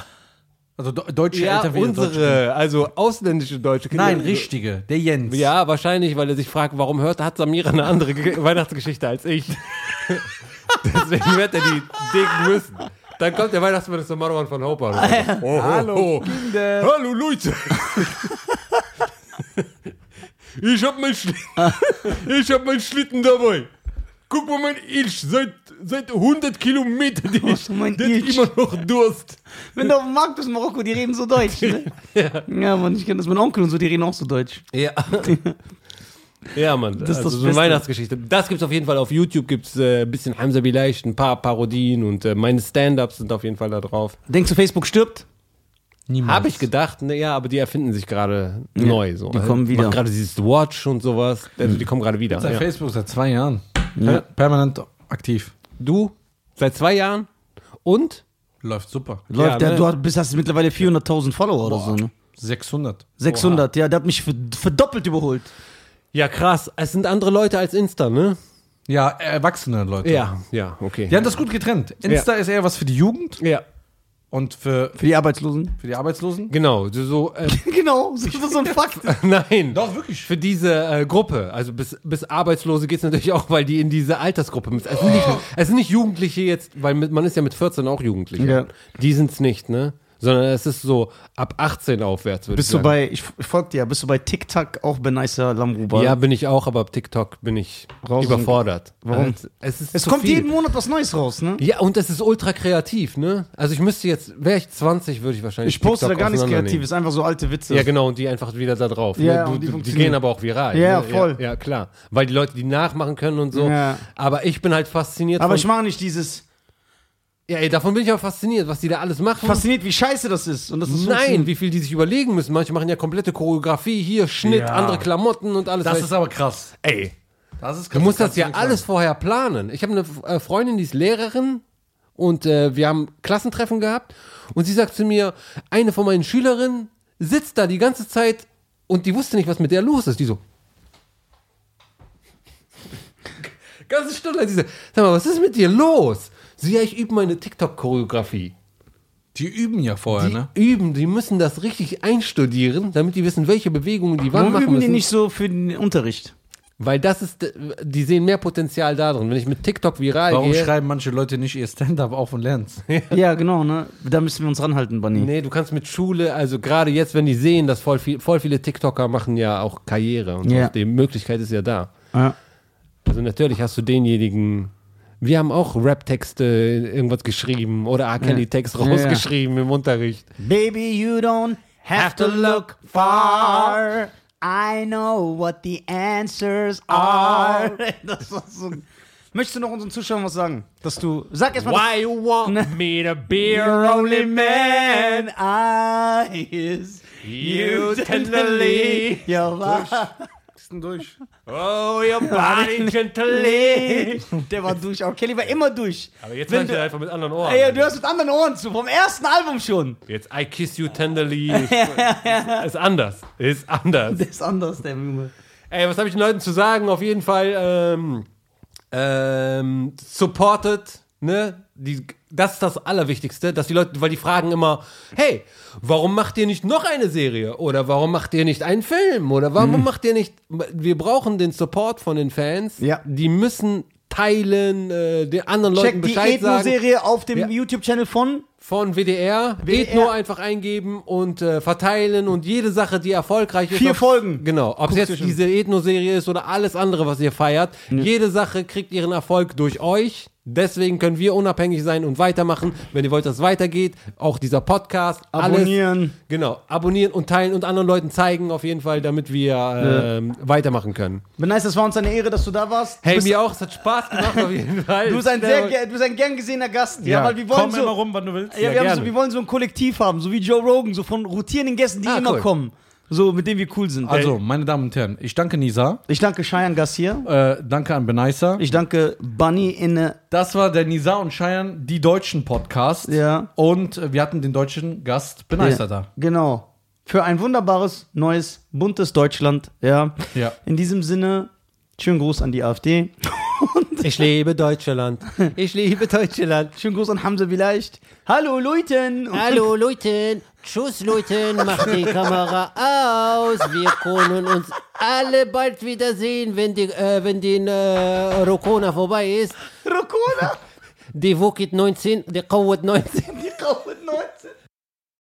Also do- deutsche Ja, Eltern deutsche unsere, also ausländische deutsche Kinder. Nein, richtige. Der Jens. Ja, wahrscheinlich, weil er sich fragt, warum hört, hat Samira eine andere Ge Weihnachtsgeschichte als ich. Deswegen wird er die dicken müssen. Dann kommt der Weihnachtsmann, das ist der Marwan von Hopa. Oh, Hallo, Kinder. Hallo Leute. Ich hab mein Schlitten. Ich hab mein Schlitten dabei. Guck mal, mein Ilsch, seit, seit 100 Kilometern, der, ist, mein der hat immer noch Durst. Wenn du auf dem Markt bist in Marokko, die reden so Deutsch. Ne? ja. ja, Mann, ich kenne das. Mein Onkel und so, die reden auch so Deutsch. Ja. Ja, Mann. Das ist also das so eine Beste. Weihnachtsgeschichte. Das gibt's auf jeden Fall auf YouTube. Gibt's äh, ein bisschen Hamza Vielleicht, ein paar Parodien und äh, meine Stand-ups sind auf jeden Fall da drauf. Denkst du, Facebook stirbt? Niemals. Habe ich gedacht, ne, ja, aber die erfinden sich gerade neu. So. die kommen wieder. Gerade dieses Watch und sowas. Also die kommen gerade wieder. Seit Ja. Facebook seit zwei Jahren. Per- Permanent aktiv. Du seit zwei Jahren und Läuft super. Läuft Ja, der, ne? du hast, bist, hast mittlerweile 400.000 Follower oder so, ne? 600. 600, ja, der hat mich verd- verdoppelt überholt. ja krass. Es sind andere Leute als Insta, ne? Ja, erwachsene Leute. Ja, ja, okay. Die haben das gut getrennt. Insta ist eher was für die Jugend ja, und für, Für die Arbeitslosen. für die Arbeitslosen. genau. So, äh, genau, das ist so ein Fakt. nein. Doch, wirklich. Für diese äh, Gruppe, also bis, bis Arbeitslose geht es natürlich auch, weil die in diese Altersgruppe müssen. Es sind, nicht, es sind nicht Jugendliche jetzt, weil mit, man ist ja mit 14 auch Jugendliche. Ja. Die sind es nicht, ne? Sondern es ist so ab 18 aufwärts, würde ich Bist du sagen. bei, ich, ich folg dir, ja, bist du bei TikTok auch bei Nicer Lamruba? ja, bin ich auch, aber ab TikTok bin ich Raus- überfordert. Warum? Es, es, ist Es kommt viel. jeden Monat was Neues raus, ne? Ja, und es ist ultra kreativ, ne? Also ich müsste jetzt, wäre ich 20, würde ich wahrscheinlich Ich poste da TikTok gar nichts. Kreatives, einfach so alte Witze. Ja, genau, und die einfach wieder da drauf. Ja, ne? du, und die die, gehen aber auch viral. Ja, ne? voll. Ja, ja, klar. Weil die Leute die nachmachen können und so. Ja. Aber ich bin halt fasziniert Aber ich mache nicht dieses, Ja, ey, davon bin ich auch fasziniert, was die da alles machen. fasziniert, wie scheiße das ist. Und das ist Nein, wie viel die sich überlegen müssen. Manche machen ja komplette Choreografie, hier Schnitt, Ja. andere Klamotten und alles. Das ist aber krass. ey. Das ist Du musst das ja alles vorher planen. Ich habe eine äh, Freundin, die ist Lehrerin und äh, wir haben Klassentreffen gehabt und sie sagt zu mir, eine von meinen Schülerinnen sitzt da die ganze Zeit und die wusste nicht, was mit der los ist. Die so. Ganze Stunde lang, sie so, sag mal, was ist mit dir los? Sie, ja, ich übe meine TikTok-Choreografie. Die üben ja vorher, Die ne? üben, die müssen das richtig einstudieren, damit die wissen, welche Bewegungen die wann Warum machen üben die nicht so für den Unterricht? Weil das ist, äh, die sehen mehr Potenzial da drin. Wenn ich mit TikTok viral Warum gehe. schreiben manche Leute nicht ihr Stand-up auf und lernen's? Ja, genau, ne? Da müssen wir uns ranhalten, Bunny. Nee, du kannst mit Schule, also gerade jetzt, wenn die sehen, dass voll, viel, voll viele TikToker machen ja auch Karriere und Ja. so, die Möglichkeit ist ja da. Ja. Also natürlich hast du denjenigen, wir haben auch Rap-Texte irgendwas geschrieben oder R. Kelly-Text Ja, ja. rausgeschrieben im Unterricht. Baby, you don't have to look far. I know what the answers are. Das war so. Möchtest du noch unseren Zuschauern was sagen? Dass du. Sag erst mal. Why you want me to be You're only man I is You tenderly. Ja, was? Denn durch? Oh, your body gently. Der war durch. Auch Kelly war immer durch. Aber jetzt hört du- er einfach mit anderen Ohren. Ey, du hörst mit anderen Ohren zu. Vom ersten Album schon. Jetzt I kiss you tenderly. ist, ist anders. Ist anders. Der ist anders, der Junge. Ey, was habe ich den Leuten zu sagen? Auf jeden Fall ähm, ähm, supported, ne? Die, das ist das Allerwichtigste, dass die Leute, weil die fragen immer, hey, warum macht ihr nicht noch eine Serie? Oder warum macht ihr nicht einen Film? Oder warum macht ihr nicht, wir brauchen den Support von den Fans. Ja. Die müssen teilen, äh, den anderen Leuten Check die Bescheid sagen. Ethno-Serie auf dem Ja. YouTube-Channel von. Von WDR, WDR. Ethno einfach eingeben und äh, verteilen und jede Sache, die erfolgreich ist. Vier Folgen. Genau. Ob es jetzt diese Ethno-Serie ist oder alles andere, was ihr feiert. Jede Sache kriegt ihren Erfolg durch euch. Deswegen können wir unabhängig sein und weitermachen. Wenn ihr wollt, dass es weitergeht, auch dieser Podcast, Abonnieren. alles. Genau. Abonnieren und teilen und anderen Leuten zeigen auf jeden Fall, damit wir ähm, weitermachen können. Nice, das war uns eine Ehre, dass du da warst. Hey, mir auch. Es hat Spaß gemacht auf jeden Fall. du bist ein sehr, du bist ein gern gesehener Gast. Ja, weil wir wollen Komm so. immer rum, wann du willst. Ja, Ja, wir, so, wir wollen so ein Kollektiv haben, so wie Joe Rogan, so von rotierenden Gästen, die Ah, immer cool. kommen. So, mit denen wir cool sind. Also, meine Damen und Herren, ich danke Nisa, ich danke Cheyenne Gassier. äh, danke an Benaisa. Ich danke Bunny in. Das war der Nisa und Cheyenne, die deutschen Podcast. Ja. Und äh, wir hatten den deutschen Gast Benaisa da. Genau. Für ein wunderbares, neues, buntes Deutschland. Ja. Ja. In diesem Sinne, schönen Gruß an die AfD. Ich liebe Deutschland. Ich liebe Deutschland. Schönen Gruß an Hamza vielleicht. Hallo Leuten. Hallo Leute, tschüss Leute, macht die Kamera aus. Wir können uns alle bald wiedersehen, wenn die, äh, wenn die äh, Rokona vorbei ist. Rokona. Die Wokit 19, die Covid 19. Die Rauchen 19.